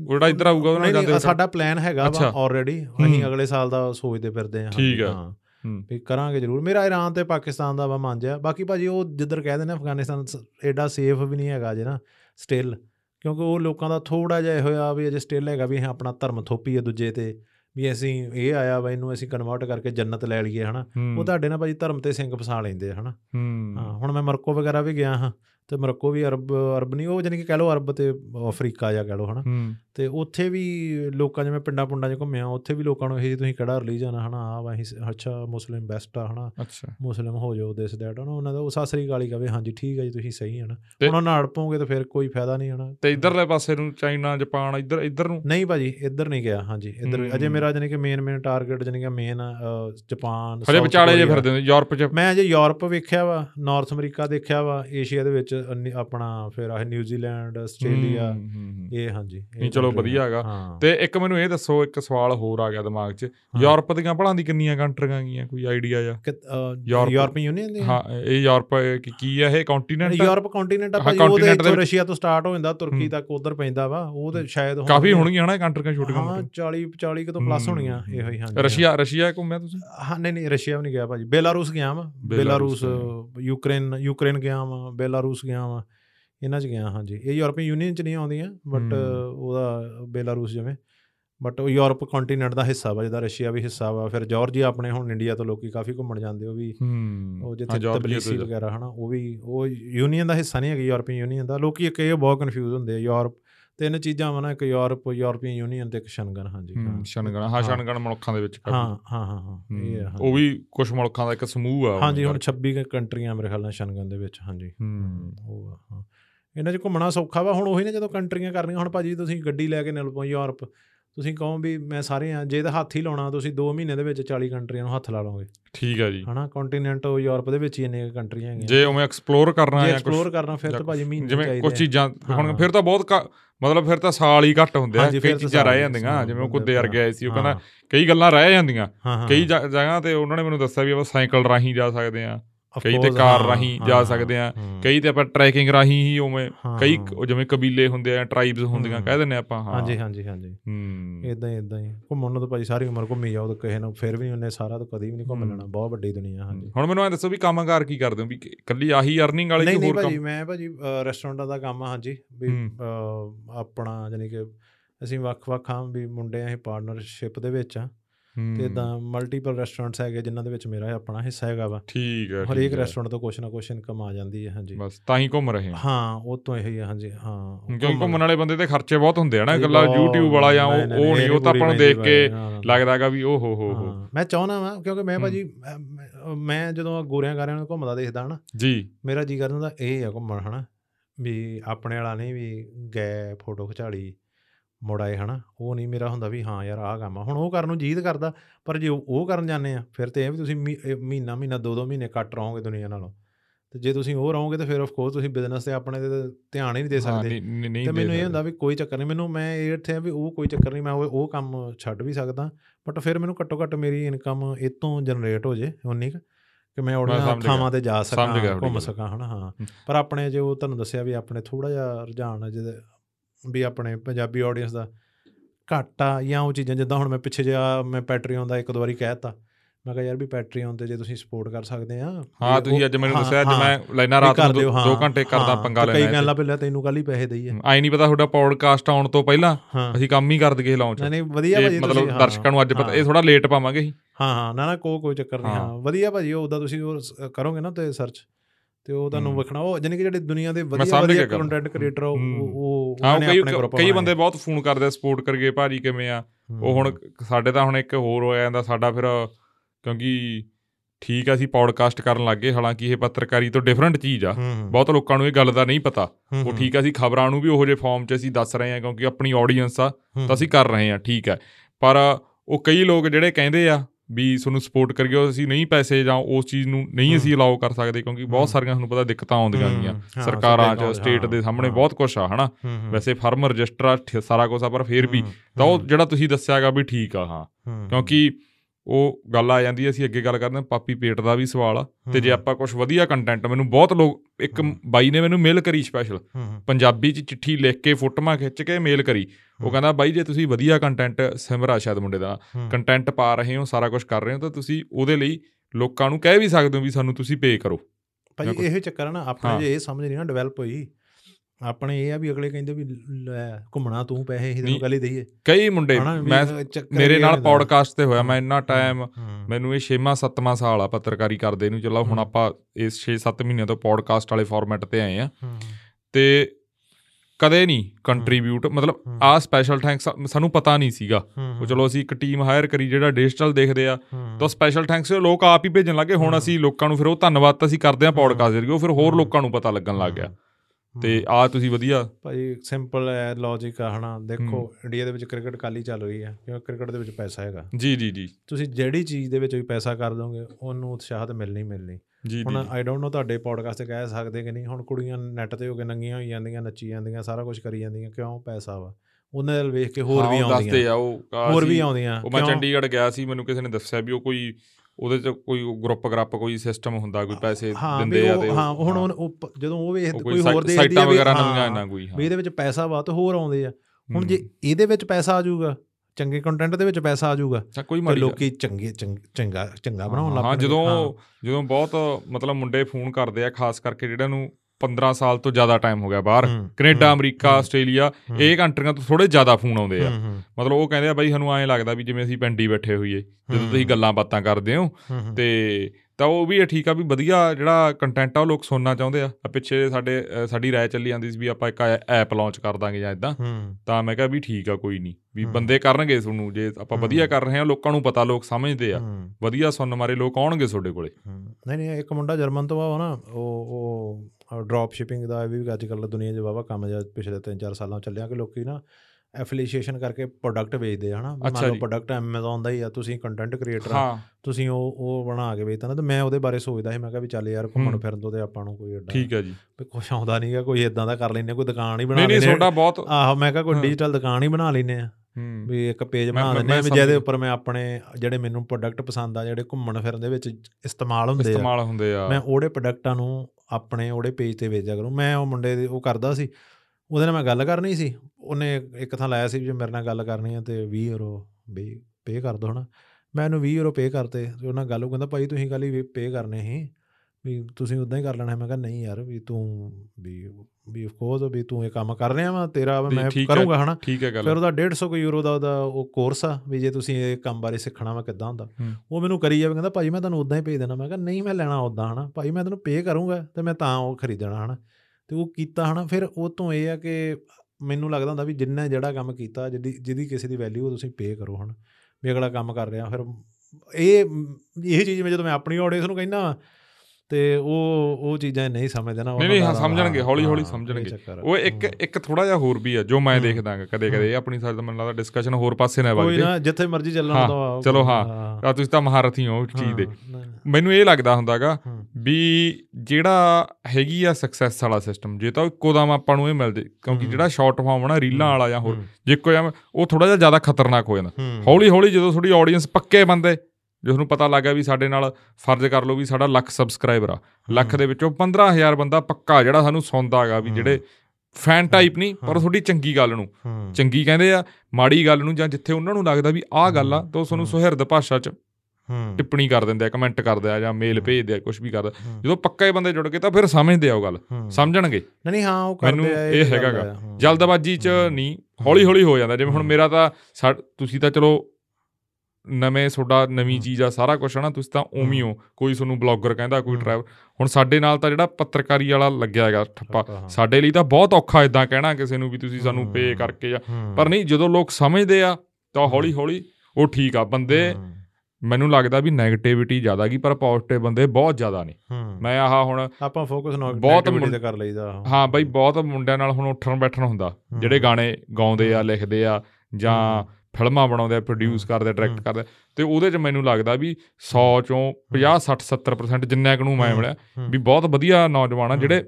ਜਿਹੜਾ ਇੱਧਰ ਆਊਗਾ ਨਹੀਂ ਜਾਂਦੇ ਸਾਡਾ ਪਲਾਨ ਹੈਗਾ ਵਾ। ਆਲਰੇਡੀ। ਅਸੀਂ ਅਗਲੇ ਸਾਲ ਦਾ ਸੋਚਦੇ ਫਿਰਦੇ ਹਾਂ ਠੀਕ ਆ। ਵੀ ਕਰਾਂਗੇ ਜ਼ਰੂਰ। ਮੇਰਾ ਇਰਾਨ ਤੇ ਪਾਕਿਸਤਾਨ ਦਾ ਵਾ ਮਨ ਜਿਆ ਬਾਕੀ ਭਾਜੀ ਉਹ ਜਿੱਧਰ ਕਹਿੰਦੇ ਨੇ ਅਫਗਾਨਿਸਤਾਨ ਐਡਾ ਸੇਫ ਵੀ ਨਹੀਂ ਹੈਗਾ ਜੇ ਨਾ ਸਟਿਲ ਕਿਉਂਕਿ ਉਹ ਲੋਕਾਂ ਦਾ ਥੋੜਾ ਜਿਹਾ ਇਹੋ ਆ ਵੀ ਅਜੇ ਸਟਿਲ ਹੈਗਾ ਵੀ ਆਪਣਾ ਧਰਮ ਥੋਪੀਏ ਦੂਜੇ ਤੇ ਵੀ ਅਸੀਂ ਇਹ ਆਇਆ ਵਾ ਇਹਨੂੰ ਅਸੀਂ ਕਨਵਰਟ ਕਰਕੇ ਜੰਨਤ ਲੈ ਲਈਏ ਹਨਾ। ਉਹ ਤੁਹਾਡੇ ਨਾਲ ਭਾਜੀ ਧਰਮ ਤੇ ਸਿੰਘ ਫਸਾ ਲੈਂਦੇ ਹਨਾ। ਹਾਂ ਹੁਣ ਮੈਂ ਮਰਕੋ ਵਗੈਰਾ ਵੀ ਗਿਆ ਹਾਂ। ਤੇ ਮਰਕੋ ਵੀ ਅਰਬ ਅਰਬ ਨਹੀਂ ਉਹ ਜਾਨੀ ਕਿ ਕਹਿ ਲਓ ਅਰਬ ਤੇ ਅਫਰੀਕਾ ਜਾਂ ਕਹਿ ਲਓ ਹਨਾ। ਤੇ ਉੱਥੇ ਵੀ ਲੋਕਾਂ ਜਿਵੇਂ ਪਿੰਡਾਂ ਪੁੰਡਾਂ 'ਚ ਘੁੰਮਿਆ ਉੱਥੇ ਵੀ ਲੋਕਾਂ ਨੂੰ ਇਹ ਜੀ ਤੁਸੀਂ ਕਿਹੜਾ ਰਿਲੀਜਨ ਆ ਹਨਾ ਆ ਵਾ ਅੱਛਾ ਮੁਸਲਿਮ ਬੈਸਟ ਆ ਹਨਾ। ਮੁਸਲਿਮ ਹੋ ਜਾਓ ਦਿਸ ਦੈਟ ਹਨਾ ਉਹਨਾਂ ਦਾ ਉਹ ਸਾਸਰੀ ਗਾਲੀ ਕਵੇ ਹਾਂਜੀ ਠੀਕ ਹੈ ਜੀ ਤੁਸੀਂ ਸਹੀ ਹਨਾ। ਉਹਨਾਂ ਨਾਲ ਪੋਗੇ ਤਾਂ ਫਿਰ ਕੋਈ ਫਾਇਦਾ ਨਹੀਂ ਹਨਾ। ਤੇ ਇਧਰਲੇ ਪਾਸੇ ਨੂੰ ਚਾਈਨਾ ਜਾਪਾਨ ਇੱਧਰ ਇੱਧਰ ਨੂੰ? ਨਹੀਂ ਭਾਜੀ ਇੱਧਰ ਨਹੀਂ ਗਿਆ ਹਾਂਜੀ ਇੱਧਰ ਅਜੇ। ਮੇਰਾ ਜਾਨੀ ਕਿ ਮੇਨ ਮੇਨ ਟਾਰਗੇਟ ਜਾਨੀ ਕਿ ਮੇਨ ਜਾਪਾਨ ਹਲੇ ਵਿਚਾਲੇ ਜੇ। ਫਿਰਦੇ ਯੂਰਪ ਚ। ਮੈਂ ਅਜੇ ਯੂਰਪ ਵੇਖਿਆ ਵਾ ਨਾਰਥ ਅਮਰੀਕਾ ਦੇਖਿਆ ਵਾ ਏਸ਼ੀਆ ਦੇ ਵਿੱਚ। ਆਪਣਾ ਫਿਰ ਆਹ ਨਿਊਜ਼ੀਲੈਂਡ ਆਸਟ੍ਰੇਲੀਆ। ਇਹ ਹਾਂਜੀ ਇਹ ਨਹੀਂ, ਚਲੋ ਵਧੀਆ ਹੈਗਾ। ਤੇ ਇੱਕ ਮੈਨੂੰ ਇਹ ਦੱਸੋ ਇੱਕ ਸਵਾਲ ਹੋਰ ਆ ਗਿਆ ਦਿਮਾਗ 'ਚ। ਯੂਰਪ ਦੀਆਂ ਭਲਾਂ ਦੀ ਕਿੰਨੀਆਂ ਕੰਟਰੀਆਂ ਗਈਆਂ ਕੋਈ ਆਈਡੀਆ ਜਾਂ? ਯੂਰਪ- ਯੂਨੀਅਨ ਦੀ ਹਾਂ ਇਹ ਯੂਰਪ ਕੀ ਕੀ ਹੈ ਇਹ ਕੰਟੀਨੈਂਟ ਯੂਰਪ ਕੰਟੀਨੈਂਟ ਆ ਭਾਜੀ ਉਹਦੇ ਵਿੱਚ- ਰਸ਼ੀਆ ਤੋਂ ਸਟਾਰਟ ਹੋ ਜਾਂਦਾ ਤੁਰਕੀ। ਤੱਕ ਉਧਰ ਪੈਂਦਾ ਵਾ ਉਹ ਤੇ ਸ਼ਾਇਦ ਕਾਫੀ ਹੋਣਗੀਆਂ ਹਨਾ ਕੰਟਰੀਆਂ ਛੋਟੀਆਂ ਹਾਂ ਮੋਟੀਆਂ 40 40 ਕਿ ਤੋਂ ਪਲੱਸ ਹੂੰ, ਹੋਣੀਆਂ ਹੂੰ। ਇਹੋ ਹੀ ਹਾਂਜੀ ਰਸ਼ੀਆ ਰਸ਼ੀਆ ਘੁੰਮਿਆ ਤੁਸੀਂ? ਹਾਂ ਨਹੀਂ ਨਹੀਂ ਰਸ਼ੀਆ ਵੀ ਨਹੀਂ ਗਿਆ ਭਾਜੀ ਬੇਲਾਰੂਸ ਗਿਆ ਵਾ। ਬੇਲਾਰੂਸ ਯੂਕਰੇਨ ਯੂਕਰੇਨ ਗਿਆ ਵਾ ਬੇਲਾਰੂਸ ਗਿਆ ਵਾ ਇਹਨਾਂ 'ਚ ਗਿਆ ਹਾਂਜੀ। ਇਹ ਯੂਰਪੀਅਨ ਯੂਨੀਅਨ 'ਚ ਨਹੀਂ ਆਉਂਦੀਆਂ ਬਟ ਹੂੰ। ਉਹਦਾ ਬੇਲਾਰੂਸ ਜਿਵੇਂ। ਬਟ ਉਹ ਯੂਰਪ ਕੰਟੀਨੈਂਟ ਦਾ ਹਿੱਸਾ ਵਾ ਜਿਹਦਾ ਰਸ਼ੀਆ ਵੀ ਹਿੱਸਾ ਵਾ ਫਿਰ ਜਾਰਜੀਆ ਆਪਣੇ ਹੁਣ ਇੰਡੀਆ ਤੋਂ ਲੋਕੀ ਕਾਫੀ ਘੁੰਮਣ ਜਾਂਦੇ ਉਹ ਵੀ ਹੂੰ। ਉਹ ਹਾਂ, ਜਿੱਥੇ ਤਬਲੀਸੀ ਵਗੈਰਾ ਹਨਾ ਉਹ ਵੀ ਉਹ ਯੂਨੀਅਨ ਦਾ ਹਿੱਸਾ ਨਹੀਂ ਹੈਗੀ ਯੂਰਪੀਅਨ ਯੂਨੀਅਨ ਦਾ। ਲੋਕੀ ਇੱਕ ਇਹ ਬਹੁਤ ਕਨਫਿਊਜ਼ ਹੁੰਦੇ ਆ ਯੂਰਪ ਤਿੰਨ ਚੀਜ਼ਾਂ ਵਾ ਨਾ ਇੱਕ ਯੂਰਪ ਯੂਰਪੀਅਨ ਯੂਨੀਅਨ ਤੇ ਇੱਕ ਸ਼ਨਗਨ ਹਾਂਜੀ ਹੂੰ ਸ਼ਨਗਣ ਹਾਂ। ਸ਼ਨਗਣ ਮੁਲਕਾਂ ਦੇ ਵਿੱਚ। ਹਾਂ ਹਾਂ ਹਾਂ ਇਹ ਆ ਉਹ ਵੀ ਕੁਝ ਮੁਲਕਾਂ ਦਾ ਇੱਕ ਸਮੂਹ ਆ ਹਾਂਜੀ ਹੁਣ ਉਹਨਾਂ 26 ਕੁ ਕੰਟਰੀਆਂ ਮੇਰੇ ਖਿਆਲ ਨਾਲ ਸ਼ਨਗਨ ਦੇ ਵਿੱਚ ਹਾਂਜੀ। ਹੂੰ ਉਹ ਆ, ਹਾਂ ਇਹਨਾਂ 'ਚ ਘੁੰਮਣਾ ਸੌਖਾ ਵਾ ਹੁਣ ਉਹੀ ਨਾ ਜਦੋਂ ਕੰਟਰੀਆਂ ਕਰਨੀਆਂ ਹੁਣ ਭਾਜੀ ਤੁਸੀਂ ਗੱਡੀ ਲੈ ਕੇ ਨਿਕਲ ਪਓ ਯੂਰਪ ਤੁਸੀਂ ਕਹੋ ਵੀ ਮੈਂ ਸਾਰੇ ਆ ਜੇ ਤਾਂ ਹੱਥ ਹੀ ਲਾਉਣਾ ਤੁਸੀਂ 2 ਮਹੀਨੇ ਦੇ ਵਿੱਚ 40 ਕੰਟਰੀਆਂ ਨੂੰ ਹੱਥ ਲਾ ਲਓਗੇ। ਠੀਕ ਹੈ ਜੀ। ਹਨਾ ਕੰਟੀਨੈਂਟ ਯੂਰਪ ਦੇ ਵਿੱਚ ਹੀ ਇੰਨੇ ਕੰਟਰੀਆਂ ਹੈਗੀਆਂ। ਜੇ ਉਵੇਂ ਐਕਸਪਲੋਰ ਕਰਨਾ ਕੁਝ ਐਕਸਪਲੋਰ ਕਰਨਾ ਫਿਰ ਤਾਂ ਭਾਜੀ ਮਹੀਨੇ ਜਿਵੇਂ ਚਾਹੀਦੇ ਕੁਝ ਆ। ਚੀਜ਼ਾਂ ਹੁਣ ਹਾਂ। ਫਿਰ ਤਾਂ ਬਹੁਤ ਮਤਲਬ ਫਿਰ ਤਾਂ ਸਾਲ ਹੀ ਘੱਟ ਹੁੰਦੇ ਆ ਕਈ ਚੀਜ਼ਾਂ ਰਹਿ ਜਾਂਦੀਆਂ ਜਿਵੇਂ ਉਹ ਕੁੱਦੇ। ਵਰਗੇ ਆਏ ਸੀ ਉਹ ਹਾਂ, ਕਹਿੰਦਾ ਕਈ ਗੱਲਾਂ ਰਹਿ ਜਾਂਦੀਆਂ। ਹਾਂ ਹਾਂ ਕਈ ਜਗ੍ਹਾ ਤੇ ਉਹਨਾਂ ਨੇ ਮੈਨੂੰ ਦੱਸਿਆ ਵੀ ਆਪਾਂ ਸਾਈਕਲ ਰਾਹੀਂ ਜਾ ਸਕਦੇ ਆ ਕਈ ਤੇ ਕਾਰ ਰਾਹੀਂ ਜਾ ਸਕਦੇ ਆ। ਕਈ ਤੇ ਆਪਾਂ ਟਰੈਕਿੰਗ ਰਾਹੀਂ ਹੀ ਉਵੇਂ ਕਈ ਜਿਵੇਂ ਕਬੀਲੇ ਹੁੰਦੇ ਆ ਟ੍ਰਾਈਬਸ ਹੁੰਦੀਆਂ। ਕਹਿ ਦਿੰਨੇ ਆਪਾਂ ਹਾਂ। ਹਾਂਜੀ ਹਾਂਜੀ ਹਾਂਜੀ। ਹੂੰ। ਇਦਾਂ ਹੀ ਇਦਾਂ ਹੀ। ਘੁੰਮਣ ਨੂੰ ਤਾਂ ਭਾਜੀ ਸਾਰੀ ਉਮਰ ਘੁੰਮੀ ਜਾਓ ਤਾਂ ਕਿਸੇ ਨੂੰ ਫਿਰ ਵੀ ਉਹਨੇ ਸਾਰਾ ਤਾਂ ਕਦੀ ਵੀ ਨਹੀਂ ਘੁੰਮ। ਲੈਣਾ ਬਹੁਤ ਵੱਡੀ ਦੁਨੀਆ ਹਾਂਜੀ। ਹੁਣ ਮੈਨੂੰ ਇਹ ਦੱਸੋ ਵੀ ਕੰਮਕਾਰ ਕੀ ਕਰਦੇ ਹੋ? ਵੀ ਕਿ- ਇਕੱਲੀ ਆਹੀ ਅਰਨਿੰਗ ਵਾਲੇ ਨਹੀਂ ਕਿ ਨਹੀਂ ਹੋਰ ਭਾਜੀ ਕੰਮ? ਮੈਂ ਭਾਜੀ ਰੈਸਟੋਰੈਂਟਾਂ ਦਾ ਕੰਮ ਆ ਹਾਂਜੀ। ਵੀ ਆਪਣਾ ਜਾਨੀ ਕਿ ਅਸੀਂ ਵੱਖ-ਵੱਖ ਹਾਂ ਵੀ ਮੁੰਡੇ ਅਸੀਂ ਪਾਰਟਨਰਸ਼ਿਪ ਦੇ ਵਿੱਚ ਆ। ਤੇ ਹੂੰ, ਇਦਾਂ ਮਲਟੀਪਲ ਰੈਸਟੋਰੈਂਟਸ ਹੈਗੇ ਜਿਨ੍ਹਾਂ ਦੇ ਵਿੱਚ ਮੇਰਾ ਆਪਣਾ ਹਿੱਸਾ ਹੈਗਾ ਵਾ। ਠੀਕ ਹੈ ਹਰੇਕ ਹੈ। ਰੈਸਟੋਰੈਂਟ ਤੋਂ ਕੁਛ ਨਾ ਕੁਛ ਇਨਕਮ ਆ ਜਾਂਦੀ ਹੈ ਹਾਂਜੀ। ਬਸ ਤਾਂ ਹੀ ਘੁੰਮ ਰਹੇ ਹਾਂ? ਹਾਂ ਉਹ ਤੋਂ ਇਹੀ ਆ ਹਾਂਜੀ ਹਾਂ ਕਿਉਂਕਿ ਘੁੰਮਣ ਵਾਲੇ ਬੰਦੇ ਤੇ ਖਰਚੇ ਬਹੁਤ ਹੁੰਦੇ ਆ ਨਾ ਇਕੱਲਾ YouTube ਵਾਲਾ ਜਾਂ ਉਹ ਉਹ ਨਹੀਂ ਉਹ ਤਾਂ ਆਪਾਂ ਨੂੰ ਦੇਖ ਕੇ। ਲੱਗਦਾਗਾ ਵੀ ਉਹ ਹੋ ਹੋ ਹੋ। ਹਾਂ, ਮੈਂ ਚਾਹੁੰਦਾ ਵਾਂ ਕਿਉਂਕਿ ਮੈਂ ਹੂੰ। ਭਾਜੀ ਮੈਂ- ਜਦੋਂ ਗੋਰਿਆਂ ਗਾਰਿਆਂ ਨੂੰ ਘੁੰਮਦਾ ਦੇਖਦਾ ਹਨਾ ਜੀ। ਮੇਰਾ ਜੀ ਕਰਦਾ ਇਹ ਆ ਘੁੰਮਣ ਹਨਾ ਵੀ ਆਪਣੇ ਵਾਲਾ ਨਹੀਂ ਵੀ ਗਏ ਫੋਟੋ ਖਿਚਾਲੀ। ਮੁੜ ਆਏ ਹਨਾ ਉਹ ਨਹੀਂ ਮੇਰਾ ਹੁੰਦਾ ਵੀ ਹਾਂ ਯਾਰ ਆਹ ਕੰਮ ਆ ਹੁਣ ਉਹ ਕਰਨ ਨੂੰ ਜੀਦ ਕਰਦਾ ਪਰ ਜੇ ਉਹ ਉਹ ਕਰਨ ਜਾਂਦੇ ਆ ਫਿਰ ਤੇ ਇਹ ਵੀ ਤੁਸੀਂ ਮਹੀਨਾ ਮਹੀਨਾ ਦੋ ਦੋ ਮਹੀਨੇ ਕੱਟ ਰਹੋਗੇ ਦੁਨੀਆ ਨਾਲੋਂ ਤੇ ਜੇ ਤੁਸੀਂ ਉਹ ਰਹੋਗੇ ਤਾਂ ਫਿਰ ਆਫ ਕੋਰਸ ਤੁਸੀਂ ਬਿਜ਼ਨਸ ਤੇ ਆਪਣੇ ਤੇ ਧਿਆਨ ਹੀ ਨਹੀਂ ਦੇ ਸਕਦੇ ਤੇ ਮੈਨੂੰ ਇਹ। ਹੁੰਦਾ ਵੀ ਕੋਈ ਚੱਕਰ ਨਹੀਂ ਮੈਨੂੰ ਮੈਂ ਇਹ ਇੱਥੇ ਆ ਵੀ ਉਹ ਕੋਈ ਚੱਕਰ ਨਹੀਂ ਮੈਂ ਉਹ ਉਹ ਕੰਮ ਛੱਡ ਵੀ ਸਕਦਾ ਬਟ ਫਿਰ ਮੈਨੂੰ ਘੱਟੋ ਘੱਟ ਮੇਰੀ ਇਨਕਮ ਇਹ ਤੋਂ ਜਨਰੇਟ ਹੋ ਜੇ ਉਨੀ ਕੁ ਕਿ ਮੈਂ ਗਿਆ। ਥਾਵਾਂ ਤੇ ਜਾ ਸਕਾਂ ਘੁੰਮ। ਸਕਾਂ ਹਨਾ ਹਾਂ। ਪਰ ਆਪਣੇ ਜੋ ਤੁਹਾਨੂੰ ਦੱਸਿਆ ਵੀ ਆਪਣੇ ਥੋੜਾ ਜਿਹਾ ਰੁਝਾਨ ਜਿਹਦੇ ਵੀ ਆਪਣੇ ਪੰਜਾਬੀ ਆਡੀਅנס ਦਾ ਘੱਟ ਜਾਂ ਉਹ ਚੀਜ਼ਾਂ ਜਿੱਦਾਂ ਹੁਣ ਮੈਂ ਪਿੱਛੇ ਜਿਹਾ ਮੈਂ ਪੈਟਰੀਓਨ ਦਾ ਇੱਕ ਦੋ ਵਾਰੀ ਕਹਿਤਾ ਮੈਂ ਕਿਹਾ ਯਾਰ ਵੀ ਪੈਟਰੀਓਨ ਤੇ ਜੇ ਤੁਸੀਂ ਸਪੋਰਟ ਕਰ ਸਕਦੇ ਆ ਹਾਂ ਤੁਸੀਂ ਅੱਜ ਮੈਨੂੰ ਦੱਸਿਆ ਅੱਜ ਮੈਂ ਲੈਣਾ ਵੀ ਰਾਤ ਨੂੰ ਦਿਓ, 2 ਹਾਂ, ਘੰਟੇ ਕਰਦਾ ਪੰਗਾ ਤੇ ਕਈ ਲੈਣਾ ਗੱਲਾਂ ਪਹਿਲਾਂ ਤੈਨੂੰ ਕੱਲ ਹੀ ਪੈਸੇ ਦਈਏ ਆਈ ਨਹੀਂ ਪਤਾ ਤੁਹਾਡਾ ਪੌਡਕਾਸਟ ਆਉਣ ਤੋਂ ਪਹਿਲਾਂ ਅਸੀਂ ਕੰਮ ਹੀ ਕਰ ਦਈਏ ਲਾਉਂਚ ਨਹੀਂ ਨਹੀਂ ਵਧੀਆ ਭਾਜੀ ਮਤਲਬ ਦਰਸ਼ਕਾਂ ਨੂੰ ਅੱਜ ਪਤਾ ਇਹ। ਥੋੜਾ ਲੇਟ ਪਾਵਾਂਗੇ ਹਾਂ ਹਾਂ ਨਾ ਨਾ ਕੋ ਕੋਈ ਚੱਕਰ ਨਹੀਂ ਹਾਂ। ਵਧੀਆ ਭਾਜੀ ਉਹਦਾ ਤੁਸੀਂ ਕਰੋਗੇ ਨਾ ਤੇ ਸਰਚ ਤੇ ਉਹ ਤੁਹਾਨੂੰ। ਵੇਖਣਾ ਉਹ ਜਾਨੀ ਕਿ ਜਿਹੜੇ ਦੁਨੀਆ ਦੇ ਵਧੀਆ ਵਧੀਆ। ਕੰਟੈਂਟ ਕ੍ਰੀਏਟਰ ਉਹ ਉਹਨਾਂ ਨੇ ਆਪਣੇ group ਕਈ। ਬੰਦੇ ਬਹੁਤ ਫੋਨ ਕਰਦੇ ਸਪੋਰਟ ਕਰਗੇ ਭਾਜੀ ਕਿਵੇਂ ਆ? ਉਹ ਹੁਣ ਸਾਡੇ ਤਾਂ ਹੁਣ ਇੱਕ ਹੋਰ ਹੋ ਜਾਂਦਾ ਸਾਡਾ ਫਿਰ ਕਿਉਂਕਿ ਠੀਕ ਆ ਅਸੀਂ ਪੌਡਕਾਸਟ ਕਰਨ ਲੱਗੇ ਹਾਲਾਂਕਿ ਇਹ ਪੱਤਰਕਾਰੀ ਤੋਂ ਡਿਫਰੈਂਟ ਚੀਜ਼ ਆ। ਬਹੁਤ ਲੋਕਾਂ ਨੂੰ ਇਹ ਗੱਲ ਦਾ ਨਹੀਂ ਪਤਾ। ਉਹ ਠੀਕ ਆ ਅਸੀਂ ਖਬਰਾਂ ਨੂੰ ਵੀ ਉਹੋ ਜਿਹੇ ਫਾਰਮ 'ਚ ਅਸੀਂ ਦੱਸ ਰਹੇ ਹਾਂ ਕਿਉਂਕਿ ਆਪਣੀ ਆਡੀਅנס ਆ ਤਾਂ ਅਸੀਂ ਕਰ ਰਹੇ ਹਾਂ ਠੀਕ ਹੈ ਪਰ ਉਹ ਕਈ ਲੋਕ ਜਿਹੜੇ ਕਹਿੰਦੇ ਆ ਵੀ ਤੁਹਾਨੂੰ ਸਪੋਰਟ ਕਰੀਏ ਉਹ ਅਸੀਂ ਨਹੀਂ ਪੈਸੇ ਜਾਂ ਉਸ ਚੀਜ਼ ਨੂੰ ਨਹੀਂ ਅਸੀਂ ਅਲਾਉ ਕਰ ਸਕਦੇ ਕਿਉਂਕਿ ਬਹੁਤ। ਸਾਰੀਆਂ ਤੁਹਾਨੂੰ ਪਤਾ ਦਿੱਕਤਾਂ ਆਉਂਦੀਆਂ ਗਈਆਂ ਸਰਕਾਰਾਂ 'ਚ ਸਟੇਟ ਦੇ ਸਾਹਮਣੇ ਬਹੁਤ ਕੁਝ ਆ ਹਨਾ? ਵੈਸੇ ਫਰਮ ਰਜਿਸਟਰ ਸਾਰਾ ਕੁਝ ਆ ਪਰ ਫਿਰ ਵੀ ਤਾਂ ਉਹ ਜਿਹੜਾ ਤੁਸੀਂ ਦੱਸਿਆਗਾ ਵੀ ਠੀਕ ਆ ਹੂੰ, ਕਿਉਂਕਿ ਉਹ ਗੱਲ ਆ ਜਾਂਦੀ ਹੈ, ਅਸੀਂ ਅੱਗੇ ਗੱਲ ਕਰਦੇ ਹਾਂ ਪਾਪੀ ਪੇਟ ਦਾ ਵੀ ਸਵਾਲ ਆ। ਤੇ ਜੇ ਆਪਾਂ ਕੁਝ ਵਧੀਆ ਕੰਟੈਂਟ ਮੈਨੂੰ ਬਹੁਤ ਲੋਕ ਇੱਕ। ਬਾਈ ਨੇ ਮੈਨੂੰ ਮੇਲ ਕਰੀ ਸਪੈਸ਼ਲ ਪੰਜਾਬੀ 'ਚ ਚਿੱਠੀ ਲਿਖ ਕੇ ਫੋਟੋਆਂ ਖਿੱਚ ਕੇ ਮੇਲ ਕਰੀ। ਉਹ। ਕਹਿੰਦਾ ਬਾਈ ਜੇ ਤੁਸੀਂ ਵਧੀਆ ਕੰਟੈਂਟ ਸਿਮਰਾ ਸ਼ਾਇਦ ਮੁੰਡੇ ਦਾ ਕੰਟੈਂਟ ਪਾ ਰਹੇ ਹੋ ਸਾਰਾ ਕੁਝ ਕਰ ਰਹੇ ਹੋ ਤਾਂ ਤੁਸੀਂ ਉਹਦੇ ਲਈ ਲੋਕਾਂ ਨੂੰ ਕਹਿ ਵੀ ਸਕਦੇ ਹੋ ਵੀ ਸਾਨੂੰ ਤੁਸੀਂ ਪੇ ਕਰੋ। ਜਾਂ ਇਹੋ ਚੱਕਰ ਆ ਨਾ ਆਪਣੇ। ਜੇ ਇਹ ਸਮਝ ਨਹੀਂ ਨਾ ਡਿਵੈਲਪ ਹੋਈ ਆਪਣੇ ਇਹ ਆ ਵੀ ਅਗਲੇ ਕਹਿੰਦੇ ਵੀ ਲੈ ਘੁੰਮਣਾ ਤੂੰ ਪੈਸੇ ਤੈਨੂੰ ਨਹੀਂ, ਗੱਲ ਦਈਏ। ਕਈ ਮੁੰਡੇ ਮੈਂ ਮੇਰੇ ਨਾਲ। ਪੌਡਕਾਸਟ ਤੇ ਹੋਇਆ ਮੈਂ ਇੰਨਾ ਟਾਈਮ ਮੈਨੂੰ ਇਹ 6ਵਾਂ 7ਵਾਂ ਸਾਲ ਆ ਪੱਤਰਕਾਰੀ ਕਰਦੇ ਨੂੰ ਚਲੋ ਹੁਣ। ਆਪਾਂ ਇਸ 6-7 ਮਹੀਨਿਆਂ ਤੋਂ ਪੌਡਕਾਸਟ ਵਾਲੇ ਫਾਰਮੈਟ ਤੇ ਆਏ ਆ। ਤੇ ਕਦੇ ਨਹੀਂ ਕੰਟਰੀਬਿਊਟ ਮਤਲਬ। ਆ ਸਪੈਸ਼ਲ ਥੈਂਕਸ ਸਾਨੂੰ ਪਤਾ ਨਹੀਂ ਸੀਗਾ। ਉਹ ਚਲੋ ਅਸੀਂ ਇੱਕ ਟੀਮ ਹਾਇਰ ਕਰੀ ਜਿਹੜਾ ਡਿਜੀਟਲ ਦੇਖਦੇ ਆ ਤਾਂ ਸਪੈਸ਼ਲ ਥੈਂਕਸ ਲੋਕ ਆਪ ਹੀ ਭੇਜਣ ਲੱਗੇ। ਹੁਣ। ਅਸੀਂ ਲੋਕਾਂ ਨੂੰ ਫਿਰ ਉਹ ਧੰਨਵਾਦ ਤਾਂ ਅਸੀਂ ਕਰਦੇ ਆ ਪੌਡਕਾਸਟ ਦੇ ਲਈ ਉਹ ਫਿਰ ਹੋਰ। ਲੋਕਾਂ ਨੂੰ ਪਤਾ ਲੱਗਣ ਲੱਗ ਗਿਆ। ਤੇ ਆ ਤੁਸੀਂ ਵਧੀਆ। ਭਾਜੀ ਸਿੰਪਲ ਹੈ ਲੌਜੀਕ ਆ ਹਨਾ। ਦੇਖੋ। ਇੰਡੀਆ ਦੇ ਵਿੱਚ ਕ੍ਰਿਕਟ ਕਾਲੀ ਚੱਲ ਰਹੀ ਹੈ ਕਿਉਂਕਿ ਕ੍ਰਿਕਟ ਦੇ ਵਿੱਚ ਪੈਸਾ ਹੈਗਾ। ਜੀ ਜੀ ਜੀ। ਤੁਸੀਂ ਜਿਹੜੀ ਚੀਜ਼ ਦੇ ਵਿੱਚ ਵੀ ਪੈਸਾ ਕਰ ਦੋਗੇ ਉਹਨੂੰ ਉਤਸ਼ਾਹਤ ਮਿਲਣੀ ਮਿਲਣੀ। ਹੁਣ ਆਈ ਡੋਨਟ ਨੋ ਤੁਹਾਡੇ ਪੋਡਕਾਸਟ ਤੇ ਕਹਿ ਸਕਦੇ ਕਿ ਨਹੀਂ ਹੁਣ ਕੁੜੀਆਂ ਨੈਟ ਤੇ ਹੋ ਕੇ ਨੰਗੀਆਂ ਹੋਈ ਜਾਂਦੀਆਂ ਨੱਚੀ ਜਾਂਦੀਆਂ ਸਾਰਾ ਕੁਝ ਕਰੀ ਜਾਂਦੀਆਂ ਕਿਉਂ? ਪੈਸਾ ਵਾ। ਉਹਨਾਂ ਨਾਲ ਵੇਖ ਕੇ ਹੋਰ ਵੀ ਉਹ ਦੱਸਦੇ ਆਉਂਦੀਆਂ। ਆ ਉਹ ਹੋਰ ਵੀ ਆਉਂਦੀਆਂ ਉਹ ਮੈਂ? ਚੰਡੀਗੜ੍ਹ ਗਿਆ ਸੀ ਮੈਨੂੰ ਕਿਸੇ ਨੇ ਦੱਸਿਆ ਵੀ ਉਹ ਕੋਈ ਉਹਦੇ ਚ ਕੋਈ ਗਰੁੱਪ ਗਰੁੱਪ ਕੋਈ ਸਿਸਟਮ ਹੁੰਦਾ ਕੋਈ ਪੈਸੇ ਹਾਂ ਦਿੰਦੇ ਆ ਤੇ ਹਾਂ ਹੁਣ ਉਹ- ਜਦੋਂ ਉਹ ਵੇਖ ਕੋਈ ਹੋਰ ਦੇਖਦੀ ਸਾਈਟਾਂ ਵਗੈਰਾ ਹਾਂ, ਨਵੀਆਂ ਇਹਨਾਂ ਕੋਈ ਵੀ ਇਹਦੇ ਵਿੱਚ ਪੈਸਾ ਵਾ ਤੇ ਹੋਰ ਆਉਂਦੇ ਆ। ਹੁਣ ਜੇ ਇਹਦੇ ਵਿੱਚ ਪੈਸਾ ਆ ਜਾਊਗਾ ਚੰਗੇ ਕੰਟੈਂਟ ਦੇ ਵਿੱਚ ਪੈਸਾ ਆ ਜਾਊਗਾ ਕੋਈ ਮਾੜੀ ਲੋਕੀ ਚੰਗੇ ਚੰਗ- ਚੰਗਾ ਬਣਾਉਣ ਲੱਗ ਹਾਂ ਪੈਣਗੇ। ਜਦੋਂ ਜਦੋਂ ਬਹੁਤ ਮਤਲਬ ਮੁੰਡੇ ਫੋਨ ਕਰਦੇ ਆ ਖਾਸ ਕਰਕੇ ਜਿਹੜਾ ਨੂੰ 15 ਸਾਲ ਤੋਂ ਜ਼ਿਆਦਾ ਟਾਈਮ ਹੋ ਗਿਆ ਬਾਹਰ। ਕੈਨੇਡਾ ਅਮਰੀਕਾ ਆਸਟ੍ਰੇਲੀਆ ਇਹ ਕੰਟਰੀਆਂ ਤੋਂ ਥੋੜੇ ਜ਼ਿਆਦਾ ਫੋਨ ਆਉਂਦੇ ਆ। ਮਤਲਬ ਉਹ ਕਹਿੰਦੇ ਆ ਬਾਈ ਸਾਨੂੰ ਐਂ ਲੱਗਦਾ ਵੀ ਜਿਵੇਂ ਅਸੀਂ ਪਿੰਡੀ ਬੈਠੇ ਹੋਈਏ ਜਦੋਂ। ਤੁਸੀਂ ਗੱਲਾਂ ਬਾਤਾਂ ਕਰਦੇ ਹੂੰ, ਤੇ ਤਾਂ ਉਹ ਵੀ ਠੀਕ ਆ ਵੀ ਵਧੀਆ ਜਿਹੜਾ ਕੰਟੈਂਟ ਆ ਉਹ ਲੋਕ ਸੁਣਨਾ ਚਾਹੁੰਦੇ ਆ। ਆ ਪਿੱਛੇ ਸਾਡੇ ਸਾਡੀ ਰਾਏ ਚੱਲੀ ਜਾਂਦੀ ਸੀ ਵੀ ਆਪਾਂ ਇੱਕ ਐਪ ਲਾਂਚ ਕਰ ਦਾਂਗੇ ਜਾਂ ਇਦਾਂ ਤਾਂ ਮੈਂ ਕਿਹਾ ਵੀ ਠੀਕ ਆ ਕੋਈ ਨਹੀਂ। ਵੀ। ਬੰਦੇ ਕਰਨਗੇ ਤੁਹਾਨੂੰ ਜੇ ਆਪਾਂ। ਵਧੀਆ ਕਰ ਰਹੇ ਹਾਂ ਲੋਕਾਂ ਨੂੰ ਪਤਾ ਲੋਕ ਸਮਝਦੇ ਆ। ਵਧੀਆ ਸੁਣਨ ਮਾਰੇ ਲੋਕ ਆਉਣਗੇ ਤੁਹਾਡੇ ਕੋਲੇ। ਨਹੀਂ ਨਹੀਂ ਇੱਕ ਮੁੰਡਾ ਜਰਮਨ ਤੋਂ ਆ ਨਾ ਉਹ ਉਹ ਡ੍ਰੌਪ ਸ਼ਿਪਿੰਗ ਦਾ ਵੀ ਅੱਜ ਕੱਲ੍ਹ ਦੁਨੀਆ 'ਚ ਵਾਵਾ ਕੰਮ ਜਿਹਾ ਪਿਛਲੇ 3-4 ਸਾਲਾਂ ਚੱਲਿਆ ਕਿ ਲੋਕੀ ਨਾ ਐਫੀਲੀਏਸ਼ਨ ਕਰਕੇ ਪ੍ਰੋਡਕਟ ਵੇਚਦੇ ਆ ਹਨਾ? ਮੰਨ ਲਓ। ਪ੍ਰੋਡਕਟ Amazon ਦਾ ਹੀ ਆ ਤੁਸੀਂ ਕੰਟੈਂਟ ਕ੍ਰੀਏਟਰ ਆ ਹਾਂ। ਤੁਸੀਂ ਉਹ ਉਹ ਬਣਾ ਕੇ ਵੇਚਦਾ ਨਾ ਤੇ ਮੈਂ ਉਹਦੇ ਬਾਰੇ ਸੋਚਦਾ ਸੀ ਮੈਂ ਕਿਹਾ ਵੀ ਚੱਲ ਯਾਰ ਘੁੰਮਣ। ਫਿਰਨ ਤੋਂ ਤੇ ਆਪਾਂ ਨੂੰ ਕੋਈ ਏਡਾ ਠੀਕ ਹੈ ਜੀ। ਵੀ ਕੁਛ ਆਉਂਦਾ ਨਹੀਂਗਾ ਕੋਈ ਇਦਾਂ ਦਾ ਕਰ ਲੈਨੇ ਕੋਈ ਦੁਕਾਨ ਹੀ ਬਣਾ ਨਹੀਂ ਨਹੀਂ ਲੈਨੇ ਤੁਹਾਡਾ ਬਹੁਤ ਆਹੋ ਮੈਂ ਕਿਹਾ ਕੋਈ। ਡਿਜੀਟਲ ਦੁਕਾਨ ਹੀ ਬਣਾ ਲੈਨੇ ਆ। ਵੀ ਇੱਕ ਪੇਜ ਬਣਾ ਦਿੰਦੇ ਆ ਜਿਹਦੇ ਉੱਪਰ ਮੈਂ ਆਪਣੇ ਜਿਹੜੇ ਮੈਨੂੰ ਪ੍ਰੋਡਕਟ ਪਸੰਦ ਆ ਜਿਹੜੇ ਘੁੰਮਣ ਫਿਰਨ ਦੇ ਵਿੱਚ ਇਸਤੇਮਾਲ ਹੁੰਦੇ ਆ। ਇਸਤੇਮਾਲ ਹੁੰਦੇ ਆ। ਮੈਂ ਉਹਦੇ ਪ੍ਰੋਡਕਟਾਂ ਨੂੰ ਆਪਣੇ ਉਹਦੇ ਪੇਜ ਤੇ ਵੇਚਿਆ ਕਰੂੰ। ਮੈਂ ਉਹ ਮੁੰਡੇ ਦੇ ਉਹ ਕਰਦਾ ਸੀ ਉਹਦੇ ਨਾਲ ਮੈਂ ਗੱਲ ਕਰਨੀ ਸੀ ਉਹਨੇ ਇੱਕ ਥਾਂ ਲਾਇਆ ਸੀ ਜੇ ਮੇਰੇ ਨਾਲ ਗੱਲ ਕਰਨੀ ਆ ਤੇ 20 ਯੂਰੋ ਵੀ ਪੇ ਕਰ ਦੋ ਹਨਾ। ਮੈਂ ਉਹਨੂੰ 20 ਯੂਰੋ ਪੇ ਕਰਤੇ ਤੇ ਉਹਨਾਂ ਗੱਲ ਉਹ ਕਹਿੰਦਾ ਭਾਈ ਤੁਸੀਂ ਕੱਲ ਹੀ ਪੇ ਕਰਨੇ ਸੀ ਵੀ ਤੁਸੀਂ ਉਦਾਂ ਹੀ ਕਰ ਲੈਣਾ ਮੈਂ ਕਿਹਾ ਨਹੀਂ ਯਾਰ ਵੀ ਤੂੰ ਵੀ ਵੀ ਆਫ ਕੋਰਸ ਵੀ ਤੂੰ ਇਹ ਕੰਮ ਕਰ ਰਿਹਾ ਵਾ ਤੇਰਾ ਮੈਂ ਹੈ। ਕਰੂੰਗਾ ਹਨਾ। ਹੈ ਫਿਰ ਉਹਦਾ 150 ਕੁ ਯੂਰੋ ਦਾ ਉਹਦਾ ਉਹ ਕੋਰਸ ਆ ਵੀ ਜੇ ਤੁਸੀਂ ਇਹ ਕੰਮ ਬਾਰੇ ਸਿੱਖਣਾ ਵਾ ਕਿੱਦਾਂ ਹੁੰਦਾ। ਹੂੰ। ਉਹ ਮੈਨੂੰ ਕਰੀ ਜਾਵੇ ਕਹਿੰਦਾ ਭਾਜੀ ਮੈਂ ਤੁਹਾਨੂੰ ਉਦਾਂ ਹੀ ਭੇਜ ਦੇਣਾ। ਮੈਂ ਕਿਹਾ ਨਹੀਂ ਮੈਂ ਲੈਣਾ ਉਦਾਂ ਹਨਾ ਭਾਈ ਮੈਂ ਤੈਨੂੰ ਪੇ ਕਰੂੰਗਾ ਤੇ ਮੈਂ ਤਾਂ ਉਹ ਖਰੀਦਣਾ ਹਨਾ। ਤੇ ਉਹ ਕੀਤਾ ਹਨਾ ਫਿਰ ਉਹ ਤੋਂ ਇਹ ਆ ਕਿ ਮੈਨੂੰ ਲੱਗਦਾ ਹੁੰਦਾ ਵੀ ਜਿੰਨਾ ਜਿਹੜਾ ਕੰਮ ਕੀਤਾ ਜਿਹਦੀ ਜਿਹਦੀ ਕਿਸੇ ਦੀ ਵੈਲਿਊ ਉਹ ਤੁਸੀਂ ਪੇ ਕਰੋ ਹਨਾ ਵੀ ਅਗਲਾ ਕੰਮ ਕਰ ਰਿਹਾ ਫਿਰ ਇਹ ਇਹ ਚੀਜ਼ ਮੈਂ ਜਦੋਂ ਮੈਂ ਆਪਣੀ ਆਡੀਅנס ਨੂੰ ਕਹਿੰਦਾ ਵਾਂ, ਤੇ ਉਹ ਉਹ ਚੀਜ਼ਾਂ ਨਹੀਂ ਸਮਝਦੇ ਨਾ ਨਹੀਂ, ਨਹੀਂ, ਸਮਝਣਗੇ, ਹੌਲੀ-ਹੌਲੀ ਹਾਂ, ਸਮਝਣਗੇ। ਉਹ ਇੱਕ। ਇੱਕ ਥੋੜਾ ਜਿਹਾ ਹੋਰ ਵੀ ਆ ਜੋ ਮੈਂ ਹੂੰ। ਦੇਖਦਾਗਾ ਕਦੇ ਕਦੇ ਆਪਣੀ ਸਾਡਾ ਮੈਨੂੰ ਲੱਗਦਾ ਡਿਸਕਸ਼ਨ ਹੋਰ ਪਾਸੇ ਨਾ ਵਗ ਕੋਈ ਜੇ ਨਾ ਜਿੱਥੇ ਮਰਜ਼ੀ ਚੱਲਣ ਹਾਂ, ਦਾ ਚਲੋ ਹਾਂ। ਤੁਸੀਂ ਤਾਂ ਮਹਾਰਥੀ ਹੋ ਉਸ ਚੀਜ਼ ਦੇ ਮੈਨੂੰ ਇਹ ਲੱਗਦਾ ਹੁੰਦਾਗਾ। ਵੀ ਜਿਹੜਾ ਹੈਗੀ ਆ ਸਕਸੈਸ ਵਾਲਾ ਸਿਸਟਮ ਜੇ ਤਾਂ ਇੱਕੋ ਦਮ ਆਪਾਂ ਨੂੰ ਇਹ ਮਿਲ ਜੇ ਕਿਉਂਕਿ। ਜਿਹੜਾ ਸ਼ਾਰਟ ਫਾਰਮ ਨਾ ਰੀਲਾਂ ਵਾਲਾ ਜਾਂ ਹੋਰ ਜੇ ਜਿਹਾ ਉਹ ਥੋੜਾ ਜਿਹਾ ਜ਼ਿਆਦਾ ਖਤਰਨਾਕ ਹੋ ਜਾਂਦਾ। ਹੌਲੀ ਹੌਲੀ ਜਦੋਂ ਤੁਹਾਡੀ ਆਡੀਅנס ਪੱਕੇ ਬੰਦੇ ਜਿਸ ਨੂੰ ਪਤਾ ਲੱਗਾ ਵੀ ਸਾਡੇ ਨਾਲ ਫਰਜ਼ ਕਰ ਲਓ ਵੀ ਸਾਡਾ ਲੱਖ ਸਬਸਕ੍ਰਾਈਬਰ ਆ ਲੱਖ ਦੇ ਵਿੱਚੋਂ 15000 ਬੰਦਾ ਪੱਕਾ ਜਿਹੜਾ ਸਾਨੂੰ ਸੁਣਦਾ ਹੈਗਾ ਵੀ। ਜਿਹੜੇ ਫੈਨ ਟਾਈਪ ਨਹੀਂ ਪਰ। ਤੁਹਾਡੀ ਚੰਗੀ ਗੱਲ ਨੂੰ। ਚੰਗੀ ਕਹਿੰਦੇ ਆ ਮਾੜੀ ਗੱਲ ਨੂੰ ਜਾਂ ਜਿੱਥੇ ਉਹਨਾਂ ਨੂੰ ਲੱਗਦਾ ਵੀ ਆਹ ਗੱਲ ਆ ਤਾਂ ਉਹ ਤੁਹਾਨੂੰ। ਸੁਹਿਰਦ ਭਾਸ਼ਾ 'ਚ। ਟਿੱਪਣੀ ਕਰ ਦਿੰਦੇ ਆ ਕਮੈਂਟ ਕਰਦੇ ਆ ਜਾਂ ਮੇਲ। ਭੇਜਦੇ ਆ ਕੁਝ ਵੀ ਕਰਦੇ। ਜਦੋਂ ਪੱਕੇ ਬੰਦੇ ਜੁੜ ਗਏ ਤਾਂ ਫਿਰ ਸਮਝਦੇ ਆ ਉਹ ਗੱਲ। ਸਮਝਣਗੇ ਨਹੀਂ ਨਹੀਂ ਹਾਂ ਉਹ ਕਰਦੇ ਆ ਇਹ ਗੱਲ ਹੈਗਾ ਆ, ਗਾ। ਹੂੰ। ਜਲਦਬਾਜ਼ੀ 'ਚ। ਨਹੀਂ ਹੌਲੀ ਹੌਲੀ ਹੋ ਜਾਂਦਾ ਜਿਵੇਂ ਹੁਣ। ਮੇਰਾ ਤਾਂ ਤੁਸੀਂ ਤਾਂ ਚਲੋ ਨਵੇਂ ਤੁਹਾਡਾ ਨਵੀਂ। ਚੀਜ਼ ਆ ਸਾਰਾ ਕੁਝ ਹੈ ਨਾ ਤੁਸੀਂ ਤਾਂ ਉਵੇਂ ਹੀ ਕੋਈ ਤੁਹਾਨੂੰ ਬਲੌਗਰ ਕਹਿੰਦਾ ਕੋਈ। ਡਰਾਈਵਰ ਹੁਣ ਸਾਡੇ ਨਾਲ ਤਾਂ ਜਿਹੜਾ ਪੱਤਰਕਾਰੀ ਵਾਲਾ ਲੱਗਿਆ ਹੈਗਾ ਠੱਪਾ। ਸਾਡੇ ਲਈ ਤਾਂ ਬਹੁਤ ਔਖਾ ਇਦਾਂ ਕਹਿਣਾ ਕਿਸੇ ਨੂੰ ਵੀ ਤੁਸੀਂ ਸਾਨੂੰ ਪੇ। ਕਰਕੇ ਜਾਂ। ਪਰ ਨਹੀਂ ਜਦੋਂ ਲੋਕ ਸਮਝਦੇ ਆ ਤਾਂ। ਹੌਲੀ ਹੌਲੀ ਉਹ ਠੀਕ ਆ ਬੰਦੇ। ਮੈਨੂੰ ਲੱਗਦਾ ਵੀ 네ਗੇਟਿਵਿਟੀ ਜ਼ਿਆਦਾ ਗਈ ਪਰ ਪੋਜ਼ਿਟਿਵ ਬੰਦੇ ਬਹੁਤ ਜ਼ਿਆਦਾ ਨੇ। ਮੈਂ ਆਹ ਹੁਣ ਆਪਾਂ ਫੋਕਸ ਬਹੁਤ ਮੁੰ- ਤੇ ਕਰ ਲਈਦਾ ਹਾਂ ਬਈ ਬਹੁਤ ਮੁੰਡਿਆਂ ਨਾਲ ਹੁਣ ਉੱਠਣ ਬੈਠਣ ਹੁੰਦਾ। ਜਿਹੜੇ ਗਾਣੇ ਗਾਉਂਦੇ ਆ ਲਿਖਦੇ ਆ ਜਾਂ। ਫਿਲਮਾਂ ਬਣਾਉਂਦੇ ਆ ਪ੍ਰੋਡਿਊਸ। ਕਰਦੇ ਡਾਇਰੈਕਟ। ਕਰਦੇ ਤੇ ਉਹਦੇ ਚ ਮੈਨੂੰ ਲੱਗਦਾ ਵੀ 100 ਚੋਂ 50 60 70% ਜਿੰਨਾ ਕੁ ਨੂੰ ਮੈਂ। ਮਿਲਿਆ। ਵੀ ਬਹੁਤ ਵਧੀਆ ਨੌਜਵਾਨ ਆ। ਜਿਹੜੇ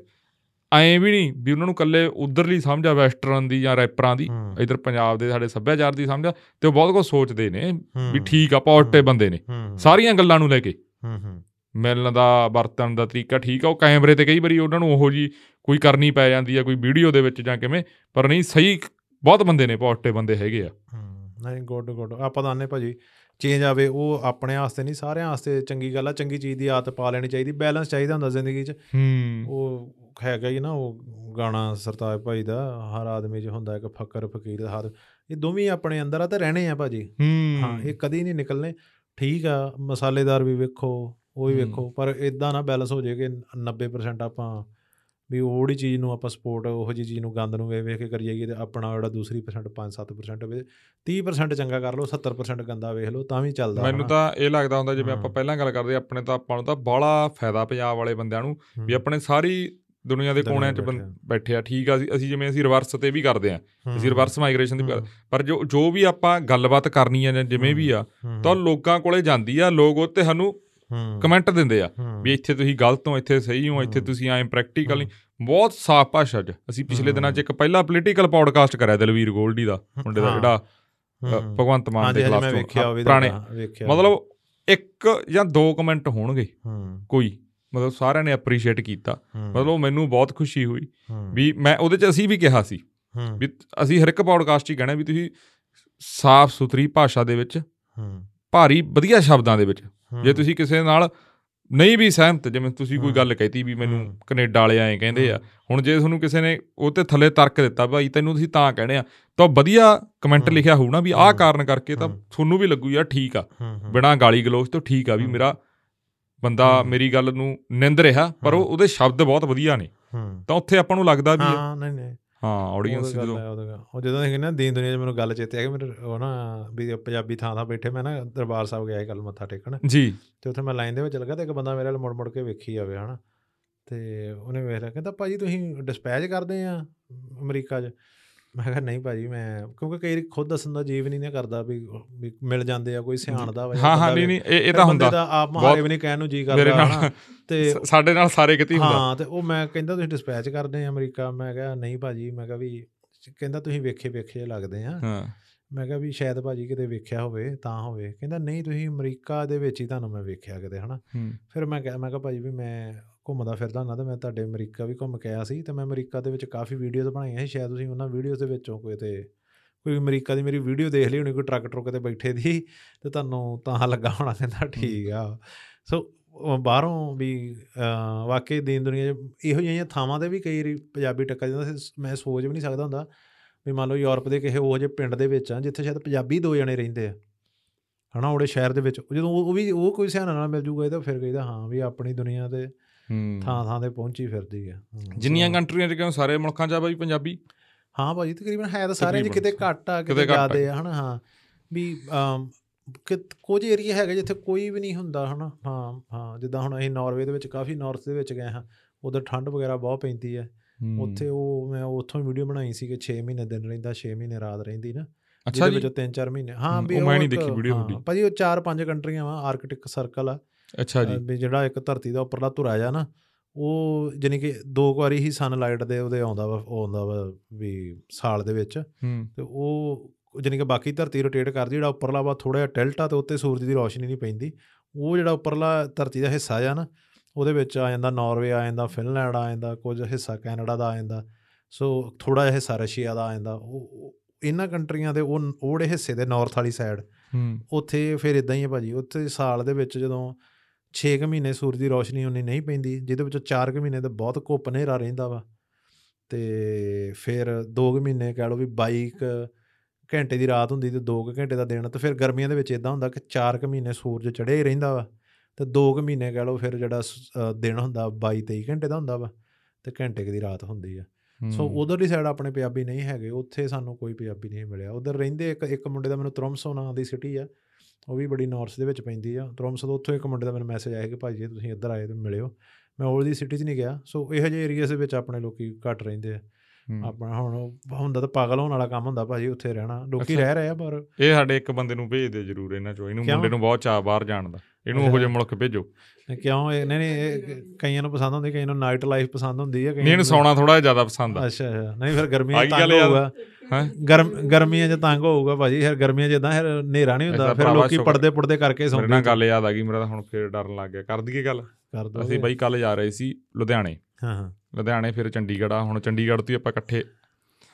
ਐਂ ਵੀ ਨਹੀਂ ਵੀ ਉਹਨਾਂ ਨੂੰ ਕੱਲੇ ਉਧਰਲੀ ਸਮਝ ਆ ਵੈਸਟਰਨ ਦੀ ਜਾਂ ਰੈਪਰਾਂ ਦੀ। ਇਧਰ ਪੰਜਾਬ ਦੇ ਸਾਡੇ ਸੱਭਿਆਚਾਰ ਦੀ ਸਮਝ ਤੇ ਉਹ ਬਹੁਤ ਕੁਝ ਸੋਚਦੇ ਨੇ ਵੀ। ਠੀਕ ਆ ਪੋਜ਼ਿਟਿਵ। ਬੰਦੇ ਨੇ। ਸਾਰੀਆਂ ਗੱਲਾਂ ਨੂੰ ਲੈ ਕੇ। ਮਿਲਣ ਦਾ ਵਰਤਣ ਦਾ ਤਰੀਕਾ ਠੀਕ ਆ ਉਹ ਕੈਮਰੇ ਤੇ ਕਈ ਵਾਰੀ ਉਹਨਾਂ ਨੂੰ ਉਹੋ ਜੀ ਕੋਈ ਕਰਨੀ ਪੈ ਜਾਂਦੀ ਆ ਕੋਈ ਵੀਡੀਓ ਦੇ ਵਿੱਚ ਜਾਂ ਕਿਵੇਂ ਪਰ ਨਹੀਂ ਸਹੀ ਬਹੁਤ ਬੰਦੇ ਨੇ ਪੋਜ਼ਿਟਿਵ ਬੰਦੇ ਹੈਗੇ ਆ। ਨਹੀਂ ਗੁੱਡ ਗੁੱਡ ਆਪਾਂ ਤਾਂ ਆਨੇ ਭਾਜੀ ਚੇਂਜ ਆਵੇ ਉਹ ਆਪਣੇ ਵਾਸਤੇ ਨਹੀਂ ਸਾਰਿਆਂ ਵਾਸਤੇ ਚੰਗੀ ਗੱਲ ਆ ਚੰਗੀ ਚੀਜ਼ ਦੀ ਆਦਤ ਪਾ ਲੈਣੀ ਚਾਹੀਦੀ ਬੈਲੈਂਸ ਚਾਹੀਦਾ ਹੁੰਦਾ ਜ਼ਿੰਦਗੀ 'ਚ। ਹੂੰ। ਉਹ ਹੈਗਾ ਹੀ ਨਾ ਉਹ ਗਾਣਾ ਸਰਤਾਜ ਭਾਈ ਦਾ ਹਰ ਆਦਮੀ 'ਚ ਹੁੰਦਾ ਇੱਕ ਫਕਰ ਫਕੀਰ ਹਰ ਇਹ ਦੋਵੇਂ ਆਪਣੇ ਅੰਦਰ ਆ ਤੇ ਰਹਿਣੇ ਆ ਭਾਜੀ। ਹਾਂ। ਇਹ ਕਦੀ ਨਹੀਂ ਨਿਕਲਨੇ ਠੀਕ ਆ ਮਸਾਲੇਦਾਰ ਵੀ ਵੇਖੋ ਉਹ ਵੀ। ਵੇਖੋ ਪਰ ਇਦਾਂ ਨਾ ਬੈਲੈਂਸ ਹੋ ਜੇ ਕਿ 90% ਆਪਾਂ ਵੀ ਉਹੜੀ ਚੀਜ਼ ਨੂੰ ਆਪਾਂ ਸਪੋਰਟ ਉਹੋ ਜੀ ਚੀਜ਼ ਨੂੰ ਗੰਦ ਨੂੰ ਵੇਖ ਵੇਖ ਕੇ ਕਰੀ ਜਾਈਏ ਤੇ ਆਪਣਾ ਜਿਹੜਾ ਦੂਸਰੀ ਪਰਸੈਂਟ 5-7% ਹੋਵੇ 30% ਚੰਗਾ ਕਰ ਲਓ 70% ਗੰਦਾ ਵੇਖ ਲਓ ਤਾਂ ਵੀ ਚੱਲਦਾ ਮੈਨੂੰ। ਤਾਂ ਇਹ ਲੱਗਦਾ ਹੁੰਦਾ ਜਿਵੇਂ ਆਪਾਂ। ਪਹਿਲਾਂ ਗੱਲ ਕਰਦੇ ਆਪਣੇ ਤਾਂ ਆਪਾਂ ਨੂੰ ਤਾਂ ਬਾਹਲਾ ਫਾਇਦਾ ਪੰਜਾਬ ਵਾਲੇ ਬੰਦਿਆਂ ਨੂੰ। ਵੀ ਆਪਣੇ ਸਾਰੀ ਦੁਨੀਆ ਦੇ ਕੋਨਿਆਂ 'ਚ ਬੈਠੇ ਆ। ਠੀਕ ਆ ਅਸੀਂ ਜਿਵੇਂ ਅਸੀਂ ਰਿਵਰਸ ਤੇ ਵੀ ਕਰਦੇ ਆ ਅਸੀਂ। ਰਿਵਰਸ ਮਾਈਗ੍ਰੇਸ਼ਨ ਦੀ ਵੀ। ਕਰਦੇ ਪਰ ਜੋ ਜੋ ਵੀ ਆਪਾਂ ਗੱਲਬਾਤ ਕਰਨੀ ਆ ਜਿਵੇਂ ਵੀ ਆ। ਤਾਂ ਲੋਕਾਂ ਕੋਲੇ ਜਾਂਦੀ ਆ ਲੋਕ ਉਹ ਤੇ ਸਾਨੂੰ। ਕਮੈਂਟ ਦਿੰਦੇ ਆ। ਵੀ ਇੱਥੇ ਤੁਸੀਂ ਗਲਤ ਹੋ ਇੱਥੇ ਸਹੀ ਹੋ ਇੱਥੇ। ਤੁਸੀਂ ਐਂ ਪ੍ਰੈਕਟੀਕਲ ਬਹੁਤ ਸਾਫ਼ ਭਾਸ਼ਾ 'ਚ ਅਸੀਂ ਪਿਛਲੇ। ਦਿਨਾਂ 'ਚ ਇੱਕ ਪਹਿਲਾ ਪੋਲੀਟੀਕਲ ਪੋਡਕਾਸਟ ਕਰਿਆ ਦਲਵੀਰ ਗੋਲਡੀ ਦਾ ਮੁੰਡੇ ਦਾ। ਜਿਹੜਾ। ਭਗਵੰਤ ਮਾਨ ਦੇ ਖਿਲਾਫ ਪੁਰਾਣੇ ਮਤਲਬ ਇੱਕ ਜਾਂ ਦੋ ਕਮੈਂਟ ਹੋਣਗੇ ਕੋਈ ਮਤਲਬ ਸਾਰਿਆਂ ਨੇ ਐਪਰੀਸ਼ੀਏਟ ਕੀਤਾ। ਮਤਲਬ ਮੈਨੂੰ ਬਹੁਤ ਖੁਸ਼ੀ ਹੋਈ। ਵੀ ਮੈਂ ਉਹਦੇ 'ਚ ਅਸੀਂ ਵੀ ਕਿਹਾ ਸੀ। ਵੀ ਅਸੀਂ ਹਰ ਇੱਕ ਪੋਡਕਾਸਟ 'ਚ ਹੀ ਕਹਿਣਾ ਵੀ ਤੁਸੀਂ ਸਾਫ਼ ਸੁਥਰੀ ਭਾਸ਼ਾ ਦੇ ਵਿੱਚ। ਭਾਰੀ ਵਧੀਆ ਸ਼ਬਦਾਂ ਦੇ ਵਿੱਚ ਜੇ। ਤੁਸੀਂ ਕਿਸੇ ਨਾਲ ਨਹੀਂ ਵੀ ਸਹਿਮਤ ਜਿਵੇਂ ਤੁਸੀਂ ਕੋਈ। ਗੱਲ ਕਹਿਤੀ ਵੀ ਮੈਨੂੰ। ਕੈਨੇਡਾ ਵਾਲੇ ਐਂ ਕਹਿੰਦੇ ਆ ਹੁਣ ਜੇ ਤੁਹਾਨੂੰ ਕਿਸੇ ਨੇ ਉਹ ਤੇ ਥੱਲੇ ਤਰਕ ਦਿੱਤਾ ਭਾਈ ਤੈਨੂੰ ਤੁਸੀਂ ਤਾਂ ਕਹਿਣੇ ਆ ਤਾਂ ਵਧੀਆ ਕਮੈਂਟ। ਲਿਖਿਆ ਹੋਊ ਨਾ ਵੀ ਆਹ। ਕਾਰਨ ਕਰਕੇ ਤਾਂ। ਤੁਹਾਨੂੰ ਵੀ ਲੱਗੂ ਯਾਰ ਠੀਕ ਆ। ਬਿਨਾਂ ਗਾਲੀ ਗਲੋਚ ਤੋਂ ਠੀਕ ਆ ਵੀ। ਮੇਰਾ ਬੰਦਾ। ਮੇਰੀ ਗੱਲ ਨੂੰ ਨਿੰਦ ਰਿਹਾ ਪਰ ਉਹ। ਉਹਦੇ ਸ਼ਬਦ ਬਹੁਤ ਵਧੀਆ ਨੇ। ਤਾਂ ਉੱਥੇ ਆਪਾਂ ਨੂੰ ਲੱਗਦਾ ਵੀ ਹਾਂ ਨਹੀਂ ਨਹੀਂ ਹਾਂ ਆਡੀਅנס ਜਦੋਂ ਉਹ ਜਦੋਂ ਕਹਿੰਦੇ ਨਾ ਦੀਨ ਦੁਨੀਆ 'ਚ ਮੈਨੂੰ ਗੱਲ ਚੇਤੇ ਆ ਕਿ ਮੇਰੇ ਉਹ ਨਾ ਵੀ ਪੰਜਾਬੀ ਥਾਂ ਥਾਂ ਬੈਠੇ ਮੈਂ ਨਾ ਦਰਬਾਰ ਸਾਹਿਬ ਗਿਆ ਸੀ ਕੱਲ ਮੱਥਾ ਟੇਕਣ। ਜੀ। ਤੇ ਉੱਥੇ ਮੈਂ ਲਾਈਨ ਦੇ ਵਿੱਚ ਲੱਗਾ ਤੇ ਇੱਕ ਬੰਦਾ ਮੇਰੇ ਵੱਲ ਮੁੜ ਮੁੜ ਕੇ ਵੇਖੀ ਜਾਵੇ ਹਨਾ। ਤੇ ਉਹਨੇ ਵੇਖ ਲਿਆ ਕਹਿੰਦਾ ਭਾਜੀ ਤੁਸੀਂ ਡਿਸਪੈਚ ਕਰਦੇ ਆ ਅਮਰੀਕਾ 'ਚ? ਮੈਂ ਕਿਹਾ ਨਹੀਂ ਭਾਜੀ ਮੈਂ ਕਿਉਂਕਿ ਕਈ ਵਾਰੀ ਖੁਦ ਦੱਸਣ ਦਾ ਜੀਵ ਨਹੀਂ ਨਾ ਕਰਦਾ ਵੀ ਮਿਲ ਜਾਂਦੇ ਆ ਕੋਈ ਸਿਆਣਦਾ ਵਾ ਹਾਂ ਹਾਂ ਬੰਦਾ ਨਹੀਂ ਨਹੀਂ ਇਹ ਤਾਂ ਬੰਦੇ ਹੁੰਦਾ। ਦਾ ਆਪ ਮਹਾਰੇ ਵੀ ਨਹੀਂ ਕਹਿਣ ਨੂੰ ਜੀ ਕਰਦਾ ਹਨਾ ਤੇ ਸਾਡੇ ਨਾਲ ਸਾਰੇ ਕਿਤੇ ਹੀ ਹੁੰਦਾ। ਹਾਂ ਤੇ ਉਹ ਮੈਂ ਕਹਿੰਦਾ ਤੁਸੀਂ ਡਿਸਪੈਚ ਕਰਦੇ ਆ ਅਮਰੀਕਾ ਮੈਂ ਕਿਹਾ ਨਹੀਂ ਭਾਜੀ ਮੈਂ ਕਿਹਾ ਵੀ ਕਹਿੰਦਾ ਤੁਸੀਂ ਵੇਖੇ ਵੇਖੇ ਲੱਗਦੇ ਆ। ਹਾਂ। ਮੈਂ ਕਿਹਾ ਵੀ ਸ਼ਾਇਦ ਭਾਜੀ ਕਿਤੇ ਵੇਖਿਆ ਹੋਵੇ ਤਾਂ ਹੋਵੇ। ਕਹਿੰਦਾ ਨਹੀਂ ਤੁਸੀਂ ਅਮਰੀਕਾ ਦੇ ਵਿੱਚ ਹੀ ਤੁਹਾਨੂੰ ਮੈਂ ਵੇਖਿਆ ਕਿਤੇ ਹਨਾ। ਹੂੰ। ਫਿਰ ਮੈਂ ਕਿਹਾ ਮੈਂ ਕਿਹਾ ਭਾਜੀ ਵੀ ਮੈਂ ਘੁੰਮਦਾ ਫਿਰਦਾ ਹੁੰਦਾ ਤੇ ਮੈਂ ਤੁਹਾਡੇ ਅਮਰੀਕਾ ਵੀ ਘੁੰਮ ਕੇ ਆਇਆ ਸੀ ਤੇ ਮੈਂ ਅਮਰੀਕਾ ਦੇ ਵਿੱਚ ਕਾਫੀ ਵੀਡੀਓਜ਼ ਬਣਾਈਆਂ ਸੀ ਸ਼ਾਇਦ ਤੁਸੀਂ ਉਹਨਾਂ ਵੀਡੀਓਜ਼ ਦੇ ਵਿੱਚੋਂ ਕੋਈ ਤੇ ਕੋਈ ਅਮਰੀਕਾ ਦੀ ਮੇਰੀ ਵੀਡੀਓ ਦੇਖ ਲਈ ਹੋਣੀ ਕੋਈ ਟਰੱਕ ਟਰੁੱਕ ਤੇ ਬੈਠੇ ਦੀ ਤੇ ਤੁਹਾਨੂੰ ਤਾਂ ਲੱਗਾ ਹੋਣਾ ਕਹਿੰਦਾ ਠੀਕ ਆ। ਸੋ ਬਾਹਰੋਂ ਵੀ ਵਾਕਈ ਦੀਨ ਦੁਨੀਆ 'ਚ ਇਹੋ ਜਿਹੀਆਂ ਥਾਵਾਂ ਤੇ ਵੀ ਕਈ ਪੰਜਾਬੀ ਟੱਕਰ ਜਾਂਦਾ ਸੀ ਮੈਂ ਸੋਚ ਵੀ ਨਹੀਂ ਸਕਦਾ ਹੁੰਦਾ ਵੀ ਮੰਨ ਲਓ ਯੂਰਪ ਦੇ ਕਿਸੇ ਉਹ ਜਿਹੇ ਪਿੰਡ ਦੇ ਵਿੱਚ ਆ ਜਿੱਥੇ ਸ਼ਾਇਦ ਪੰਜਾਬੀ ਦੋ ਜਣੇ ਰਹਿੰਦੇ ਆ। ਹਨਾ ਉਹਦੇ ਸ਼ਹਿਰ ਦੇ ਵਿੱਚ ਜਦੋਂ ਉਹ ਵੀ ਉਹ ਕੋਈ ਸਿਆਣਾ ਨਾਲ ਮਿਲ ਜੂਗਾ ਇਹ ਤਾਂ ਫਿਰ ਕਹਿੰਦਾ ਹਾਂ ਵੀ ਆਪਣੀ ਦੁਨੀਆ ਤੇ ਥਾਂ ਥਾਂ ਤੇ ਪਹੁੰਚੀ ਫਿਰਦੀ ਆ ਜਿੰਨੀਆਂ ਕੰਟਰੀਆਂ 'ਚ ਕਿਉਂ ਸਾਰੇ ਮੁਲਕਾਂ 'ਚ ਆ ਬਾਈ ਪੰਜਾਬੀ ਹਾਂ ਭਾਜੀ ਤਕਰੀਬਨ ਹੈ ਤਾਂ 'ਚ ਤਕਰੀਬਨ। ਕਿਤੇ ਘੱਟ ਆ ਕਿਤੇ। ਜ਼ਿਆਦੇ ਆ ਹਨਾ ਹਾਂ ਵੀ ਕੁਝ ਏਰੀਆ ਹੈਗਾ ਜਿੱਥੇ ਕੋਈ ਵੀ ਨਹੀਂ ਹੁੰਦਾ ਹਨਾ ਹਾਂ ਹਾਂ ਜਿੱਦਾਂ ਹੁਣ ਅਸੀਂ ਨਾਰਵੇ ਦੇ ਵਿੱਚ ਕਾਫੀ ਨਾਰਥ ਦੇ ਵਿੱਚ ਗਏ ਹਾਂ ਉਧਰ ਠੰਡ ਵਗੈਰਾ ਬਹੁਤ ਪੈਂਦੀ ਹੈ। ਉੱਥੇ ਉਹ ਮੈਂ ਉੱਥੋਂ ਵੀਡੀਓ ਬਣਾਈ ਸੀ ਕਿ 6 ਮਹੀਨੇ ਦਿਨ ਰਹਿੰਦਾ 6 ਮਹੀਨੇ ਰਾਤ ਰਹਿੰਦੀ ਨਾ ਅੱਛਾ ਜਿਹਦੇ ਜੀ ਵਿੱਚੋਂ 3-4 ਮਹੀਨੇ ਹਾਂ ਵੀ ਉਹ ਮੈਂ ਨਹੀਂ ਦੇਖੀ ਹਾਂ, ਤੁਹਾਡੀ। ਭਾਜੀ ਉਹ 4-5 ਕੰਟਰੀਆਂ ਵਾ ਆਰਕਟਿਕ ਸਰਕਲ ਆ ਅੱਛਾ ਜੀ। ਵੀ ਜਿਹੜਾ ਇੱਕ ਧਰਤੀ ਦਾ ਉੱਪਰਲਾ ਧੁਰਾ ਜਾ ਨਾ ਉਹ ਜਾਣੀ ਕਿ ਦੋ ਵਾਰੀ ਹੀ ਸਨਲਾਈਟ ਦੇ ਉਹਦੇ ਆਉਂਦਾ ਵਾ ਉਹ ਆਉਂਦਾ ਵਾ ਵੀ ਸਾਲ ਦੇ ਵਿੱਚ। ਤੇ ਉਹ ਜਾਣੀ ਕਿ ਬਾਕੀ ਧਰਤੀ ਰੋਟੇਟ ਕਰਦੀ ਜਿਹੜਾ ਉੱਪਰਲਾ ਵਾ ਥੋੜਾ ਜਿਹਾ ਟਿਲਟ ਆ ਤੇ ਉੱਤੇ ਸੂਰਜ ਦੀ ਰੋਸ਼ਨੀ ਨਹੀਂ ਪੈਂਦੀ। ਉਹ ਜਿਹੜਾ ਉੱਪਰਲਾ ਧਰਤੀ ਦਾ ਹਿੱਸਾ ਆ ਨਾ ਉਹਦੇ ਵਿੱਚ ਆ ਜਾਂਦਾ ਨਾਰਵੇ ਆ ਜਾਂਦਾ ਫਿਨਲੈਂਡ ਆ ਜਾਂਦਾ ਕੁਝ ਹਿੱਸਾ ਕੈਨੇਡਾ ਦਾ ਆ ਜਾਂਦਾ। ਸੋ ਥੋੜਾ ਜਿਹਾ ਹਿੱਸਾ ਰਸ਼ੀਆ ਦਾ ਆ ਜਾਂਦਾ। ਉਹ ਇਹਨਾਂ ਕੰਟਰੀਆਂ ਦੇ ਉਹ ਉਹ ਜਿਹੜੇ ਹਿੱਸੇ ਦੇ ਨਾਰਥ ਵਾਲੀ ਸਾਈਡ ਉੱਥੇ ਫਿਰ ਇਦਾਂ ਹੀ ਹੈ ਭਾਜੀ। ਉੱਥੇ ਸਾਲ ਦੇ ਵਿੱਚ ਜਦੋਂ 6 ਕੁ ਮਹੀਨੇ ਸੂਰਜ ਦੀ ਰੋਸ਼ਨੀ ਉਨੀ ਨਹੀਂ ਪੈਂਦੀ ਜਿਹਦੇ ਵਿੱਚੋਂ 4 ਕੁ ਮਹੀਨੇ ਤਾਂ ਬਹੁਤ ਘੁੱਪ ਹਨੇਰਾ ਰਹਿੰਦਾ ਵਾ। ਤੇ ਫਿਰ 2 ਕੁ ਮਹੀਨੇ ਕਹਿ ਲਓ ਵੀ 22 ਕੁ ਘੰਟੇ ਦੀ ਰਾਤ ਹੁੰਦੀ ਤੇ 2 ਘੰਟੇ ਦਾ ਦਿਨ ਤੇ ਫਿਰ ਗਰਮੀਆਂ ਦੇ ਵਿੱਚ ਇਦਾਂ ਹੁੰਦਾ ਕਿ 4 ਕੁ ਮਹੀਨੇ ਸੂਰਜ ਚੜ੍ਹਿਆ ਹੀ ਰਹਿੰਦਾ ਵਾ। ਤੇ 2 ਕੁ ਮਹੀਨੇ ਕਹਿ ਲਓ ਫਿਰ ਜਿਹੜਾ ਦਿਨ ਹੁੰਦਾ 22 23 ਘੰਟੇ ਦਾ ਹੁੰਦਾ ਵਾ ਤੇ ਘੰਟੇ ਦੀ ਰਾਤ ਹੁੰਦੀ ਆ। ਸੋ। ਉਧਰਲੀ ਸਾਈਡ ਆਪਣੇ ਪੰਜਾਬੀ ਨਹੀਂ ਹੈਗੇ ਉੱਥੇ ਸਾਨੂੰ ਕੋਈ ਪੰਜਾਬੀ ਨਹੀਂ ਮਿਲਿਆ। ਉਧਰ ਰਹਿੰਦੇ ਇੱਕ ਇੱਕ ਮੁੰਡੇ ਦਾ ਮੈਨੂੰ ਤਰਮਸੋ ਨਾਂ ਦੀ ਸਿਟੀ ਆ। ਉਹ ਵੀ ਬੜੀ ਨਾਰਥ ਦੇ ਵਿੱਚ ਪੈਂਦੀ ਆ। ਤਰਮਸੋ ਤੋਂ ਉੱਥੋਂ ਇੱਕ ਮੁੰਡੇ ਦਾ ਮੈਨੂੰ ਮੈਸੇਜ ਆਇਆ ਕਿ ਭਾਈ ਜੀ ਤੁਸੀਂ ਇੱਧਰ ਆਏ ਤੇ ਮਿਲਿਓ। ਮੈਂ ਉਹਦੀ ਸਿਟੀ 'ਚ ਨਹੀਂ ਗਿਆ। ਸੋ ਇਹੋ ਜਿਹੇ ਏਰੀਆਸ ਦੇ ਵਿੱਚ ਆਪਣੇ ਲੋਕੀ ਘੱਟ ਰਹਿੰਦੇ ਆ। ਆਪਣਾ ਹੁਣ ਹੁੰਦਾ ਤਾਂ ਪਾਗਲ ਹੋਣ ਵਾਲਾ ਕੰਮ ਹੁੰਦਾ ਭਾਜੀ ਉੱਥੇ ਰਹਿਣਾ। ਲੋਕੀ। ਰਹਿ ਰਹੇ ਆ ਪਰ ਇਹ ਸਾਡੇ ਇੱਕ ਬੰਦੇ ਨੂੰ ਭੇਜ ਦਿਓ ਜਰੂਰ ਇਹਨਾਂ ਚੋਂ। ਇਹਨੂੰ? ਮੁੰਡੇ ਨੂੰ ਬਹੁਤ ਚਾਹ ਬਾਹਰ ਜਾਣ ਦਾ। ਇਹਨੂੰ ਉਹੋ ਜਿਹੇ ਮੁਲਕ ਭੇਜੋ। ਕਿਉਂ? ਇਹ ਨਹੀਂ ਨਹੀਂ ਇਹ ਕਈਆਂ ਨੂੰ ਪਸੰਦ ਹੁੰਦੀ ਕਈਆਂ ਨੂੰ ਨਾਈਟ ਲਾਈਫ ਪਸੰਦ ਹੁੰਦੀ ਹੈ ਨਹੀਂ ਇਹਨੂੰ ਸੌਣਾ ਥੋੜਾ ਜ਼ਿਆਦਾ ਪਸੰਦ ਆ। ਅੱਛਾ ਅੱਛਾ। ਨਹੀਂ ਫਿਰ ਗੱਲ ਯਾਰ। ਹੋਊਗਾ। ਹੈਂ? ਗਰਮ ਗਰਮੀਆਂ 'ਚ ਤੰਗ ਹੋਊਗਾ ਭਾਜੀ ਫਿਰ ਗਰਮੀਆਂ 'ਚ ਇਦਾਂ ਫਿਰ ਹਨੇਰਾ ਨਹੀਂ ਹੁੰਦਾ ਫਿਰ ਲੋਕੀ ਪਰਦੇ ਪੁਰਦੇ ਕਰਕੇ ਮੇਰੇ ਸੌਂਦੇ ਨਾਲ ਗੱਲ ਯਾਦ ਆ ਗਈ ਮੇਰਾ ਤਾਂ ਹੁਣ ਫੇਰ ਡਰਨ ਲੱਗ ਗਿਆ। ਕਰ ਦਈਏ ਗੱਲ? ਕਰ ਦੋ। ਅਸੀਂ ਬਾਈ ਕੱਲ ਜਾ ਰਹੇ ਸੀ ਲੁਧਿਆਣੇ। ਹਾਂ ਹਾਂ। ਲੁਧਿਆਣੇ ਫਿਰ ਚੰਡੀਗੜ੍ਹ ਆ ਹੁਣ ਚੰਡੀਗੜ੍ਹ ਤੋਂ ਆਪਾਂ ਇਕੱਠੇ।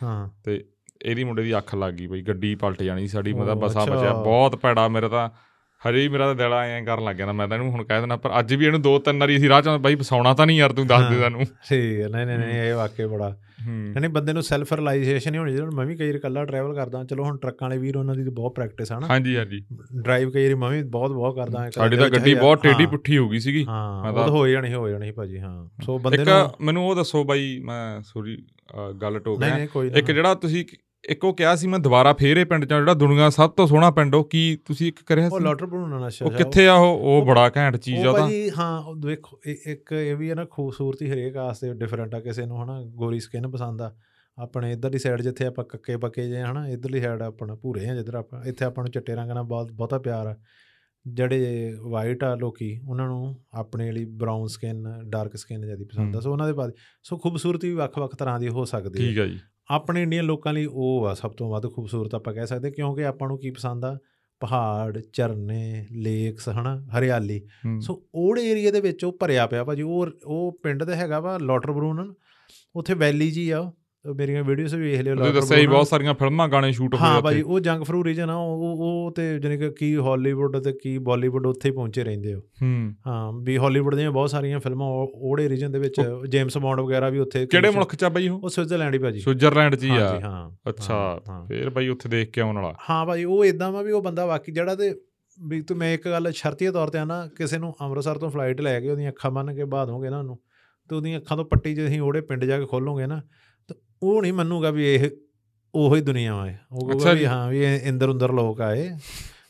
ਹਾਂ। ਤੇ ਇਹਦੀ ਮੁੰਡੇ ਦੀ ਅੱਖ ਲੱਗ ਗਈ ਬਈ ਗੱਡੀ ਪਲਟ ਜਾਣੀ ਸਾਡੀ ਮਤਲਬ ਬਸਾ। ਬਚਿਆ ਬਹੁਤ ਭੈੜਾ ਮੇਰਾ ਤਾਂ ਹਜੇ ਹੀ ਮੇਰਾ ਤਾਂ ਦਿਲ ਐਂ ਕਰਨ ਲੱਗ ਗਿਆ ਮੈਂ ਤਾਂ ਇਹਨੂੰ ਹੁਣ ਕਹਿ ਦੇਣਾ ਪਰ ਅੱਜ ਵੀ ਇਹਨੂੰ ਦੋ ਤਿੰਨ ਵਾਰੀ ਅਸੀਂ ਰਾਹ ਚ ਬਾਈ ਫਸਾਉਣਾ ਤਾਂ ਨਹੀਂ ਯਾਰ ਤੂੰ ਦੱਸ ਦੇ। ਸਾਨੂੰ। ਠੀਕ ਹੈ ਨਹੀਂ ਨਹੀਂ ਨਹੀਂ ਇਹ ਵਾਕਿਆ ਬੜਾ। ਨਹੀਂ ਬੰਦੇ ਨੂੰ ਸੈਲਫ ਰਿਅਲਾਈਜੇਸ਼ਨ ਹੀ ਹੋਣੀ ਹੁਣ ਮੈਂ ਵੀ ਕਈ ਵਾਰ ਇਕੱਲਾ ਟਰੈਵਲ ਕਰਦਾ ਚਲੋ ਹੁਣ ਟਰੱਕਾਂ ਵਾਲੇ ਵੀਰ ਉਹਨਾਂ ਦੀ ਤਾਂ ਬਹੁਤ ਪ੍ਰੈਕਟਿਸ ਹੈ ਨਾ। ਹਾਂਜੀ ਹਾਂਜੀ। ਡਰਾਈਵ ਕਈ ਵਾਰੀ ਮੈਂ ਵੀ ਬਹੁਤ ਬਹੁਤ ਕਰਦਾ ਹਾਂ, ਸਾਡੀ ਤਾਂ ਗੱਡੀ ਬਹੁਤ ਟੇਢੀ ਪੁੱਠੀ ਹੋ ਗਈ ਸੀਗੀ। ਹਾਂ ਉਹ ਹੋ ਜਾਣੀ ਹੋ ਜਾਣੀ ਭਾਜੀ ਹਾਂ। ਸੋ ਬੰਦੇ ਇੱਕ ਨੂੰ ਮੈਨੂੰ ਉਹ ਦੱਸੋ ਬਾਈ ਮੈਂ ਸੋਰੀ ਗੱਲ ਟੋਕ ਰਿਹਾ। ਇੱਕ ਜਿਹੜਾ ਤੁਸੀਂ ਇੱਕ ਉਹ ਕਿਹਾ ਸੀ ਮੈਂ ਦੁਬਾਰਾ ਫੇਰ ਇਹ ਪਿੰਡ ਚ ਜਿਹੜਾ ਦੁਨੀਆ ਸਭ ਤੋਂ ਸੋਹਣਾ ਪਿੰਡ ਉਹ ਕੀ ਤੁਸੀਂ ਇੱਕ ਕਰਿਆ ਉਹ ਸੀ? ਲਾਟਰ ਬਣਾਉਣਾ ਨਸ਼ਾ ਉਹ ਕਿੱਥੇ ਆ ਉਹ? ਉਹ ਬੜਾ ਘੈਂਟ ਚੀਜ਼ ਆ ਉਹ ਉਹਦਾ ਭਾਜੀ ਹਾਂ ਉਹ ਦੇਖੋ ਇੱਕ ਇਹ ਵੀ ਹੈ ਨਾ ਖੂਬਸੂਰਤੀ ਹਰੇਕ ਆਸਤੇ ਡਿਫਰੈਂਟ ਆ ਕਿਸੇ ਨੂੰ ਹਨਾ ਗੋਰੀ ਸਕਿਨ ਪਸੰਦ ਆ। ਆਪਣੇ ਇਧਰਲੀ ਸਾਈਡ ਜਿੱਥੇ ਆਪਾਂ ਕੱਕੇ ਪੱਕੇ ਜੇ ਹਨਾ ਇਧਰਲੀ ਸਾਈਡ ਆਪਣਾ ਭੂਰੇ ਆ ਜਿੱਧਰ ਆਪਾਂ ਇੱਥੇ ਆਪਾਂ ਨੂੰ ਚਿੱਟੇ ਰੰਗ ਨਾਲ ਬਹੁਤ ਬਹੁਤਾ ਪਿਆਰ ਆ। ਜਿਹੜੇ ਵਾਈਟ ਆ ਲੋਕੀ ਉਹਨਾਂ ਨੂੰ ਆਪਣੇ ਲਈ ਬਰਾਊਨ ਸਕਿਨ ਡਾਰਕ ਸਕਿਨ ਜ਼ਿਆਦਾ ਪਸੰਦ ਆ। ਸੋ ਉਹਨਾਂ ਦੇ ਬਾਅਦ ਸੋ ਖੂਬਸੂਰਤੀ ਵੀ ਵੱਖ-ਵੱਖ ਤਰ੍ਹਾਂ ਦੀ ਹੋ ਸਕਦੀ ਹੈ ਠੀਕ ਆ ਜੀ। ਆਪਣੇ ਇੰਡੀਅਨ ਲੋਕਾਂ ਲਈ ਉਹ ਆ ਸਭ ਤੋਂ ਵੱਧ ਖੂਬਸੂਰਤ ਆਪਾਂ ਕਹਿ ਸਕਦੇ ਕਿਉਂਕਿ ਆਪਾਂ ਨੂੰ ਕੀ ਪਸੰਦ ਆ? ਪਹਾੜ ਝਰਨੇ ਲੇਕਸ ਹਨਾ ਹਰਿਆਲੀ। ਸੋ ਉਹ ਏਰੀਆ ਦੇ ਵਿੱਚ ਉਹ ਭਰਿਆ ਪਿਆ ਭਾਜੀ ਉਹ ਉਹ ਪਿੰਡ ਦਾ ਹੈਗਾ ਵਾ ਲੋਟਰ ਬਰੂਨਨ। ਉੱਥੇ ਵੈਲੀ ਜੀ ਆ ਮੇਰੀਆਂ ਵੀਡੀਓਜ਼ ਵੀ ਵੇਖ ਲਿਓ ਤੁਸੀਂ ਦੱਸਿਆ ਹੀ ਬਹੁਤ ਸਾਰੀਆਂ ਫਿਲਮਾਂ ਗਾਣੇ ਸ਼ੂਟ ਹੋਏ ਹਾਂ ਭਾਜੀ ਉਹ ਜੰਗ ਫਰੂ ਰੀਜਨ ਆ ਉਹ ਉਹ- ਤੇ ਜਾਣੀ ਕਿ ਕੀ ਹਾਲੀਵੁੱਡ ਤੇ ਕੀ ਬਾਲੀਵੁੱਡ ਉੱਥੇ ਹੀ ਪਹੁੰਚੇ ਰਹਿੰਦੇ ਹੋ ਹੂੰ। ਹਾਂ ਵੀ ਹਾਲੀਵੁੱਡ ਦੀਆਂ ਬਹੁਤ ਸਾਰੀਆਂ ਫਿਲਮਾਂ ਉਹ- ਉਹੜੇ ਰੀਜਨ ਦੇ ਵਿੱਚ ਜੇਮਸ ਬੌਂਡ ਵਗੈਰਾ ਵੀ ਉੱਥੇ ਕਿਹੜੇ ਮੁਲਕ ਚ ਆ ਬਾਈ ਉਹ? ਉਹ ਸਵਿਟਜ਼ਰਲੈਂਡ ਹੀ ਭਾਜੀ। ਸਵਿਟਜ਼ਰਲੈਂਡ ਚ ਹੀ ਆ। ਅੱਛਾ। ਫੇਰ ਬਾਈ ਉੱਥੇ ਦੇਖ ਕੇ ਆਉਣ ਵਾਲਾ। ਹਾਂ ਭਾਜੀ ਉਹ ਇਦਾਂ ਵਾ ਵੀ ਉਹ ਬੰਦਾ ਵਾਕਈ ਜਿਹੜਾ ਤੇ ਵੀ ਤੂੰ ਮੈਂ ਇੱਕ ਗੱਲ ਸ਼ਰਤੀਏ ਤੌਰ ਤੇ ਆ ਨਾ ਕਿਸੇ ਨੂੰ ਅੰਮ੍ਰਿਤਸਰ ਤੋਂ ਫਲਾਈਟ ਲੈ ਕੇ ਉਹਦੀਆਂ ਅੱਖਾਂ ਬੰਨ ਕੇ ਬਾਹ ਦੋਗੇ ਨਾ ਉਹਨੂੰ ਤੇ ਉਹਦੀਆਂ ਅੱਖਾਂ ਤੋਂ ਪੱਟੀ ਜੇ ਅਸੀਂ ਉਹੜੇ ਪਿੰਡ ਜਾ ਕੇ ਖੋਲੋਗੇ ਨਾ ਉਹ ਨਹੀਂ ਮੰਨੂਗਾ ਵੀ ਇਹ ਉਹੋ ਦੁਨੀਆ ਵਾ। ਉਹ ਕਹੂਗਾ ਵੀ। ਹਾਂ ਵੀ ਇੰਦਰ ਅੰਦਰ ਲੋਕ ਆਏ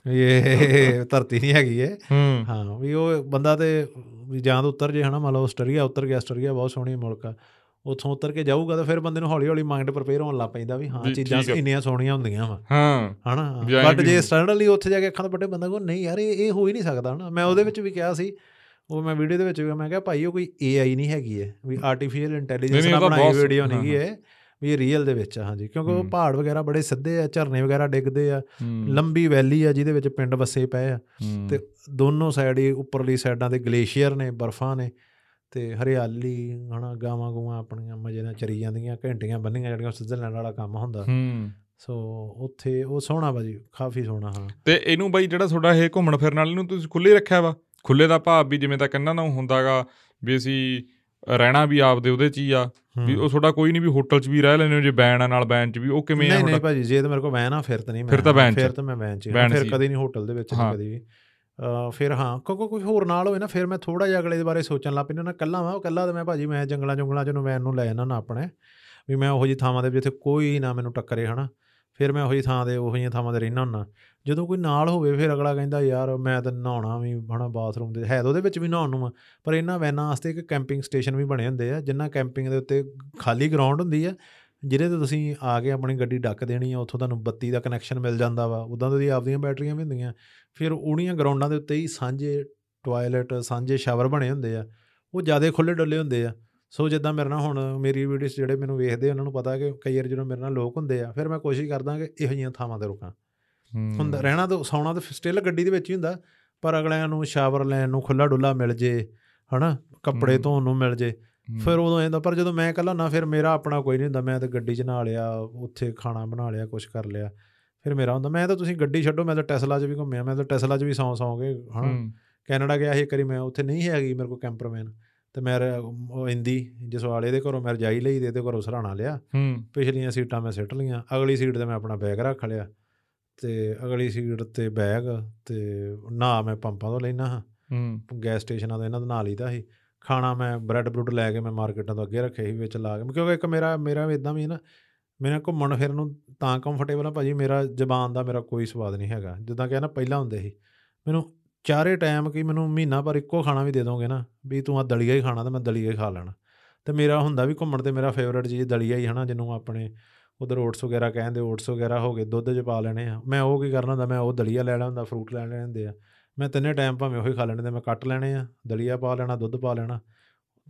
ਇਹ। ਧਰਤੀ ਨਹੀਂ ਹੈਗੀ ਇਹ। ਹੂੰ। ਹਾਂ ਵੀ ਉਹ ਬੰਦਾ ਤੇ ਵੀ ਜਾਂ ਤਾਂ ਉਤਰ ਜੇ ਹਨਾ ਮੰਨ ਲਓ ਆਸਟਰੀਆ ਉਤਰ ਗਿਆ ਆਸਟਰੀਆ ਬਹੁਤ ਸੋਹਣੀ ਮੁਲਕ ਆ। ਉੱਥੋਂ ਉਤਰ ਕੇ ਜਾਊਗਾ ਤਾਂ ਫਿਰ ਬੰਦੇ ਨੂੰ ਹੌਲੀ ਹੌਲੀ ਮਾਈਂਡ ਪ੍ਰਪੇਅਰ ਹੋਣ ਲੱਗ ਪੈਂਦਾ ਵੀ ਹਾਂ ਚੀਜ਼ਾਂ। ਇੰਨੀਆਂ ਸੋਹਣੀਆਂ ਹੁੰਦੀਆਂ ਵਾ। ਹਾਂ। ਹਨਾ ਬਟ ਜੇ ਸਟੈਂਡਰਲੀ ਉੱਥੇ ਜਾ ਕੇ ਅੱਖਾਂ ਤੋਂ ਵੱਡੇ ਬੰਦਾ ਕੋ ਨਹੀਂ ਯਾਰ ਇਹ ਇਹ ਹੋ ਹੀ ਨਹੀਂ ਸਕਦਾ ਹਨਾ। ਮੈਂ ਉਹਦੇ ਵਿੱਚ ਵੀ ਕਿਹਾ ਸੀ ਉਹ ਮੈਂ ਵੀਡੀਓ ਦੇ ਵਿੱਚ ਵੀ ਮੈਂ ਕਿਹਾ ਭਾਈ ਉਹ ਕੋਈ AI ਨਹੀਂ ਹੈਗੀ ਹੈ ਵੀ ਆਰਟੀਫੀਸ਼ੀਅਲ ਇੰਟੈਲੀਜੈਂਸ ਨਾਲ ਬਣਾਈ ਵੀਡੀਓ ਨਹੀਂ ਹੈ ਵੀ ਇਹ ਰੀਅਲ ਦੇ ਵਿੱਚ ਆ ਹਾਂਜੀ। ਕਿਉਂਕਿ ਉਹ। ਪਹਾੜ ਵਗੈਰਾ ਬੜੇ ਸਿੱਧੇ ਆ ਝਰਨੇ ਵਗੈਰਾ ਡਿੱਗਦੇ ਆ ਲੰਬੀ ਵੈਲੀ ਆ ਜਿਹਦੇ ਵਿੱਚ ਪਿੰਡ ਵਸੇ ਪਏ ਆ। ਤੇ ਦੋਨੋਂ ਸਾਈਡ ਹੀ ਉੱਪਰਲੀ ਸਾਈਡਾਂ ਤੇ ਗਲੇਸ਼ੀਅਰ ਨੇ ਬਰਫਾਂ ਨੇ ਤੇ ਹਰਿਆਲੀ ਹਨਾ ਗਾਵਾਂ ਗੂਆਂ ਆਪਣੀਆਂ ਮਜੇ ਨਾਲ ਚਰੀ ਜਾਂਦੀਆਂ ਘੰਟੀਆਂ ਬੰਨੀਆਂ ਜਿਹੜੀਆਂ ਸਵਿਟਜ਼ਰਲੈਂਡ ਵਾਲਾ ਕੰਮ ਹੁੰਦਾ। ਸੋ ਉੱਥੇ ਉਹ ਸੋਹਣਾ ਵਾ ਜੀ ਕਾਫੀ ਸੋਹਣਾ ਹਾਂ। ਤੇ ਇਹਨੂੰ ਬਾਈ ਜਿਹੜਾ ਤੁਹਾਡਾ ਇਹ ਘੁੰਮਣ ਫਿਰਨ ਵਾਲੇ ਨੂੰ ਤੁਸੀਂ ਖੁੱਲੇ ਰੱਖਿਆ ਵਾ? ਖੁੱਲੇ ਦਾ ਭਾਵ ਵੀ ਜਿਵੇਂ ਤਾਂ ਕੰਨਾਂ ਨੂੰ ਹੁੰਦਾਗਾ ਵੀ ਅਸੀਂ ਰਹਿਣਾ ਵੀ ਆਪਦੇ ਉਹਦੇ ਚ ਹੀ ਆ ਵੀ। ਉਹ ਤੁਹਾਡਾ ਕੋਈ ਨਹੀਂ ਵੀ ਹੋਟਲ ਚ ਵੀ ਰਹਿ ਲੈਣੇ ਜੇ ਬੈਨ ਆ ਨਾਲ ਬੈਨ ਚ ਵੀ ਉਹ ਕਿਵੇਂ ਆ ਨਹੀਂ ਨਹੀਂ ਭਾਜੀ ਜੇ ਤਾਂ ਮੇਰੇ ਕੋਲ ਵੈਨ ਆ ਫਿਰ ਤਾਂ ਨਹੀਂ ਮੈਂ ਫਿਰ ਤਾਂ 'ਚ। ਫਿਰ ਤਾਂ ਮੈਂ ਵੈਨ 'ਚ ਫਿਰ। ਕਦੀ ਨਹੀਂ ਹੋਟਲ ਦੇ ਵਿੱਚ। ਨਹੀਂ ਕਦੀ ਵੀ ਫਿਰ ਹਾਂ ਕਿਉਂਕਿ ਕੋਈ ਹੋਰ ਨਾਲ ਹੋਵੇ ਨਾ ਫਿਰ ਮੈਂ ਥੋੜਾ ਜਿਹਾ ਅਗਲੇ ਦੇ ਬਾਰੇ ਸੋਚਣ ਲੱਗ ਪੈਂਦਾ ਨਾ ਕੱਲਾ ਵਾਂ ਕੱਲਾ ਤਾਂ ਮੈਂ ਭਾਜੀ ਮੈਂ ਜੰਗਲਾਂ ਜੰਗਲਾਂ ਚ ਨੂੰ ਵੈਨ ਨੂੰ ਲੈ ਜਾਂਦਾ ਨਾ ਆਪਣੇ ਵੀ ਮੈਂ ਉਹੋ ਜੀ ਥਾਵਾਂ ਦੇ ਜਿੱਥੇ ਕੋਈ ਨਾ ਮੈਨੂੰ ਟੱਕਰੇ ਹਨਾ ਫਿਰ ਮੈਂ ਉਹੀ ਥਾਂ ਦੇ ਉਹੋ ਜਿਹੀਆਂ ਥਾਵਾਂ ਤੇ ਰਹਿਣਾ ਹੁੰਨਾ। ਜਦੋਂ ਕੋਈ ਨਾਲ ਹੋਵੇ, ਫਿਰ ਅਗਲਾ ਕਹਿੰਦਾ, ਯਾਰ, ਮੈਂ ਤਾਂ ਨਹਾਉਣਾ ਵੀ, ਹਨਾ, ਬਾਥਰੂਮ ਦੇ ਹੈ ਤਾਂ ਉਹਦੇ ਵਿੱਚ ਵੀ ਨਹਾਉਣ ਨੂੰ ਆ ਪਰ ਇਹਨਾਂ ਵੈਨਾਂ ਵਾਸਤੇ ਇੱਕ ਕੈਂਪਿੰਗ ਸਟੇਸ਼ਨ ਵੀ ਬਣੇ ਹੁੰਦੇ ਆ, ਜਿੰਨਾ ਕੈਂਪਿੰਗ ਦੇ ਉੱਤੇ ਖਾਲੀ ਗਰਾਊਂਡ ਹੁੰਦੀ ਆ, ਜਿਹਦੇ ਤੇ ਤੁਸੀਂ ਆ ਕੇ ਆਪਣੀ ਗੱਡੀ ਡੱਕ ਦੇਣੀ ਆ, ਉੱਥੋਂ ਤੁਹਾਨੂੰ ਬੱਤੀ ਦਾ ਕਨੈਕਸ਼ਨ ਮਿਲ ਜਾਂਦਾ ਵਾ, ਉਦਾਂ ਤਾਂ ਦੀ ਆਪਦੀਆਂ ਬੈਟਰੀਆਂ ਵੀ ਹੁੰਦੀਆਂ। ਫਿਰ ਉਹਨੀਆਂ ਗਰਾਊਂਡਾਂ ਦੇ ਉੱਤੇ ਹੀ ਸਾਂਝੇ ਟਾਇਲਟ, ਸਾਂਝੇ ਸ਼ਾਵਰ ਬਣੇ ਹੁੰਦੇ ਆ, ਉਹ ਜ਼ਿਆਦਾ ਖੁੱਲੇ ਡੁੱਲੇ ਹੁੰਦੇ ਆ। ਸੋ ਜਿੱਦਾਂ ਮੇਰੇ ਨਾਲ ਹੁਣ ਮੇਰੀ ਵੀਡੀਓਸ ਜਿਹੜੇ ਮੈਨੂੰ ਵੇਖਦੇ ਉਹਨਾਂ ਨੂੰ ਪਤਾ ਕਿ ਕਈ ਵਾਰ ਜਦੋਂ ਮੇਰੇ ਨਾਲ ਲੋਕ ਹੁੰਦੇ ਆ ਫਿਰ ਮੈਂ ਕੋਸ਼ਿਸ਼ ਕਰਦਾ ਕਿ ਇਹੋ ਜਿਹੀਆਂ ਥਾਵਾਂ ਤੇ ਰੁਕਾਂ। ਹੁੰਦਾ ਰਹਿਣਾ ਤਾਂ ਸੌਣਾ ਤਾਂ ਸਟਿਲ ਗੱਡੀ ਦੇ ਵਿੱਚ ਹੀ ਹੁੰਦਾ ਪਰ ਅਗਲਿਆਂ ਨੂੰ ਸ਼ਾਵਰ ਲੈਣ ਨੂੰ ਖੁੱਲਾ ਡੁੱਲਾ ਮਿਲ ਜੇ ਹਨਾ ਕੱਪੜੇ। ਧੋਣ ਨੂੰ ਮਿਲ ਜੇ ਫਿਰ ਉਦੋਂ ਇਹਦਾ ਪਰ ਜਦੋਂ ਮੈਂ ਇਕੱਲਾ ਨਾ ਫਿਰ ਮੇਰਾ ਆਪਣਾ ਕੋਈ ਨਹੀਂ ਹੁੰਦਾ ਮੈਂ ਤਾਂ ਗੱਡੀ 'ਚ ਨਹਾ ਲਿਆ ਉੱਥੇ ਖਾਣਾ ਬਣਾ ਲਿਆ ਕੁਝ ਕਰ ਲਿਆ ਫਿਰ ਮੇਰਾ ਹੁੰਦਾ ਮੈਂ ਤਾਂ ਤੁਸੀਂ ਗੱਡੀ ਛੱਡੋ ਮੈਂ ਤਾਂ ਟੈਸਲਾ 'ਚ ਵੀ ਘੁੰਮਿਆ ਮੈਂ ਤਾਂ ਟੈਸਲਾ 'ਚ ਵੀ ਸੌਂ ਸੌਂ ਕੇ ਹਨਾ ਕੈਨੇਡਾ ਗਿਆ ਸੀ ਇੱਕ ਵਾਰੀ ਮੈਂ ਉੱਥੇ ਨਹੀਂ ਹੈਗੀ ਮੇਰੇ ਕੋਲ ਕੈਂਪਰਮੈਨ ਤੇ ਮੈਂ ਉਹ ਇੰਦੀ ਜਸਵਾਲ ਇਹਦੇ ਘਰੋਂ ਮੈਂ ਰਜਾਈ ਲਈ ਤੇ ਇਹਦੇ ਘਰੋਂ ਸਰਾਣਾ ਲਿਆ। ਹੂੰ। ਪਿਛਲੀਆਂ ਸੀਟਾਂ ਮੈਂ ਸਿੱਟ ਲਈਆਂ ਅਗਲੀ ਸੀਟ ਤੇ ਮੈਂ ਆਪਣਾ ਬੈਗ ਰੱਖ ਲਿਆ ਤੇ ਅਗਲੀ ਸੀਟ ਤੇ ਬੈਗ ਤੇ ਨਾ ਮੈਂ ਪੰਪਾਂ ਤੋਂ ਲੈਣਾ ਹਾਂ। ਗੈਸ ਸਟੇਸ਼ਨਾਂ ਤੋਂ ਇਹਨਾਂ ਤੋਂ ਨਾਲ ਲਈਦਾ ਸੀ। ਖਾਣਾ ਮੈਂ ਬ੍ਰੈਡ ਬਰੂਡ ਲੈ ਕੇ ਮੈਂ ਮਾਰਕੀਟਾਂ ਤੋਂ ਅੱਗੇ ਰੱਖੇ ਸੀ ਵਿੱਚ ਲਾ ਕੇ। ਕਿਉਂਕਿ ਇੱਕ ਮੇਰਾ ਮੇਰਾ ਇਦਾਂ ਵੀ ਨਾ ਮੇਰਾ ਘੁੰਮਣ ਫਿਰਨ ਨੂੰ ਤਾਂ ਕੰਫਰਟੇਬਲ ਆ ਭਾਜੀ ਮੇਰਾ ਜ਼ਬਾਨ ਦਾ ਮੇਰਾ ਕੋਈ ਸਵਾਦ ਨਹੀਂ ਹੈਗਾ। ਜਿੱਦਾਂ ਕਿ ਨਾ ਪਹਿਲਾਂ ਹੁੰਦੇ ਸੀ ਮੈਨੂੰ ਚਾਰੇ ਟਾਈਮ ਕੀ ਮੈਨੂੰ ਮਹੀਨਾ ਪਰ ਇੱਕੋ ਖਾਣਾ ਵੀ ਦੇ ਦੋਗੇ ਨਾ, ਵੀ ਤੂੰ ਆ ਦਲੀਆ ਹੀ ਖਾਣਾ ਤਾਂ ਮੈਂ ਦਲੀਆ ਹੀ ਖਾ ਲੈਣਾ। ਤੇ ਮੇਰਾ ਹੁੰਦਾ ਵੀ ਘੁੰਮਣ ਤੇ ਮੇਰਾ ਫੇਵਰਟ ਚੀਜ਼ ਦਲੀਆ ਹੀ ਹਨਾ ਜਿਹਨੂੰ ਆਪਣੇ ਉਧਰ ਓਟਸ ਵਗੈਰਾ ਕਹਿੰਦੇ ਓਟਸ ਵਗੈਰਾ ਹੋ ਗਏ, ਦੁੱਧ 'ਚ ਪਾ ਲੈਣੇ ਆ। ਮੈਂ ਉਹ ਕੀ ਕਰਨਾ ਹੁੰਦਾ, ਮੈਂ ਉਹ ਦਲੀਆ ਲੈਣਾ ਹੁੰਦਾ ਫਰੂਟ ਲੈ ਲੈਣੇ ਹੁੰਦੇ ਆ। ਮੈਂ ਤਿੰਨੇ ਟਾਈਮ ਭਾਵੇਂ ਉਹੀ ਖਾ ਲੈਣੇ ਤੇ ਮੈਂ ਕੱਟ ਲੈਣੇ ਆ, ਦਲੀਆ ਪਾ ਲੈਣਾ, ਦੁੱਧ ਪਾ ਲੈਣਾ।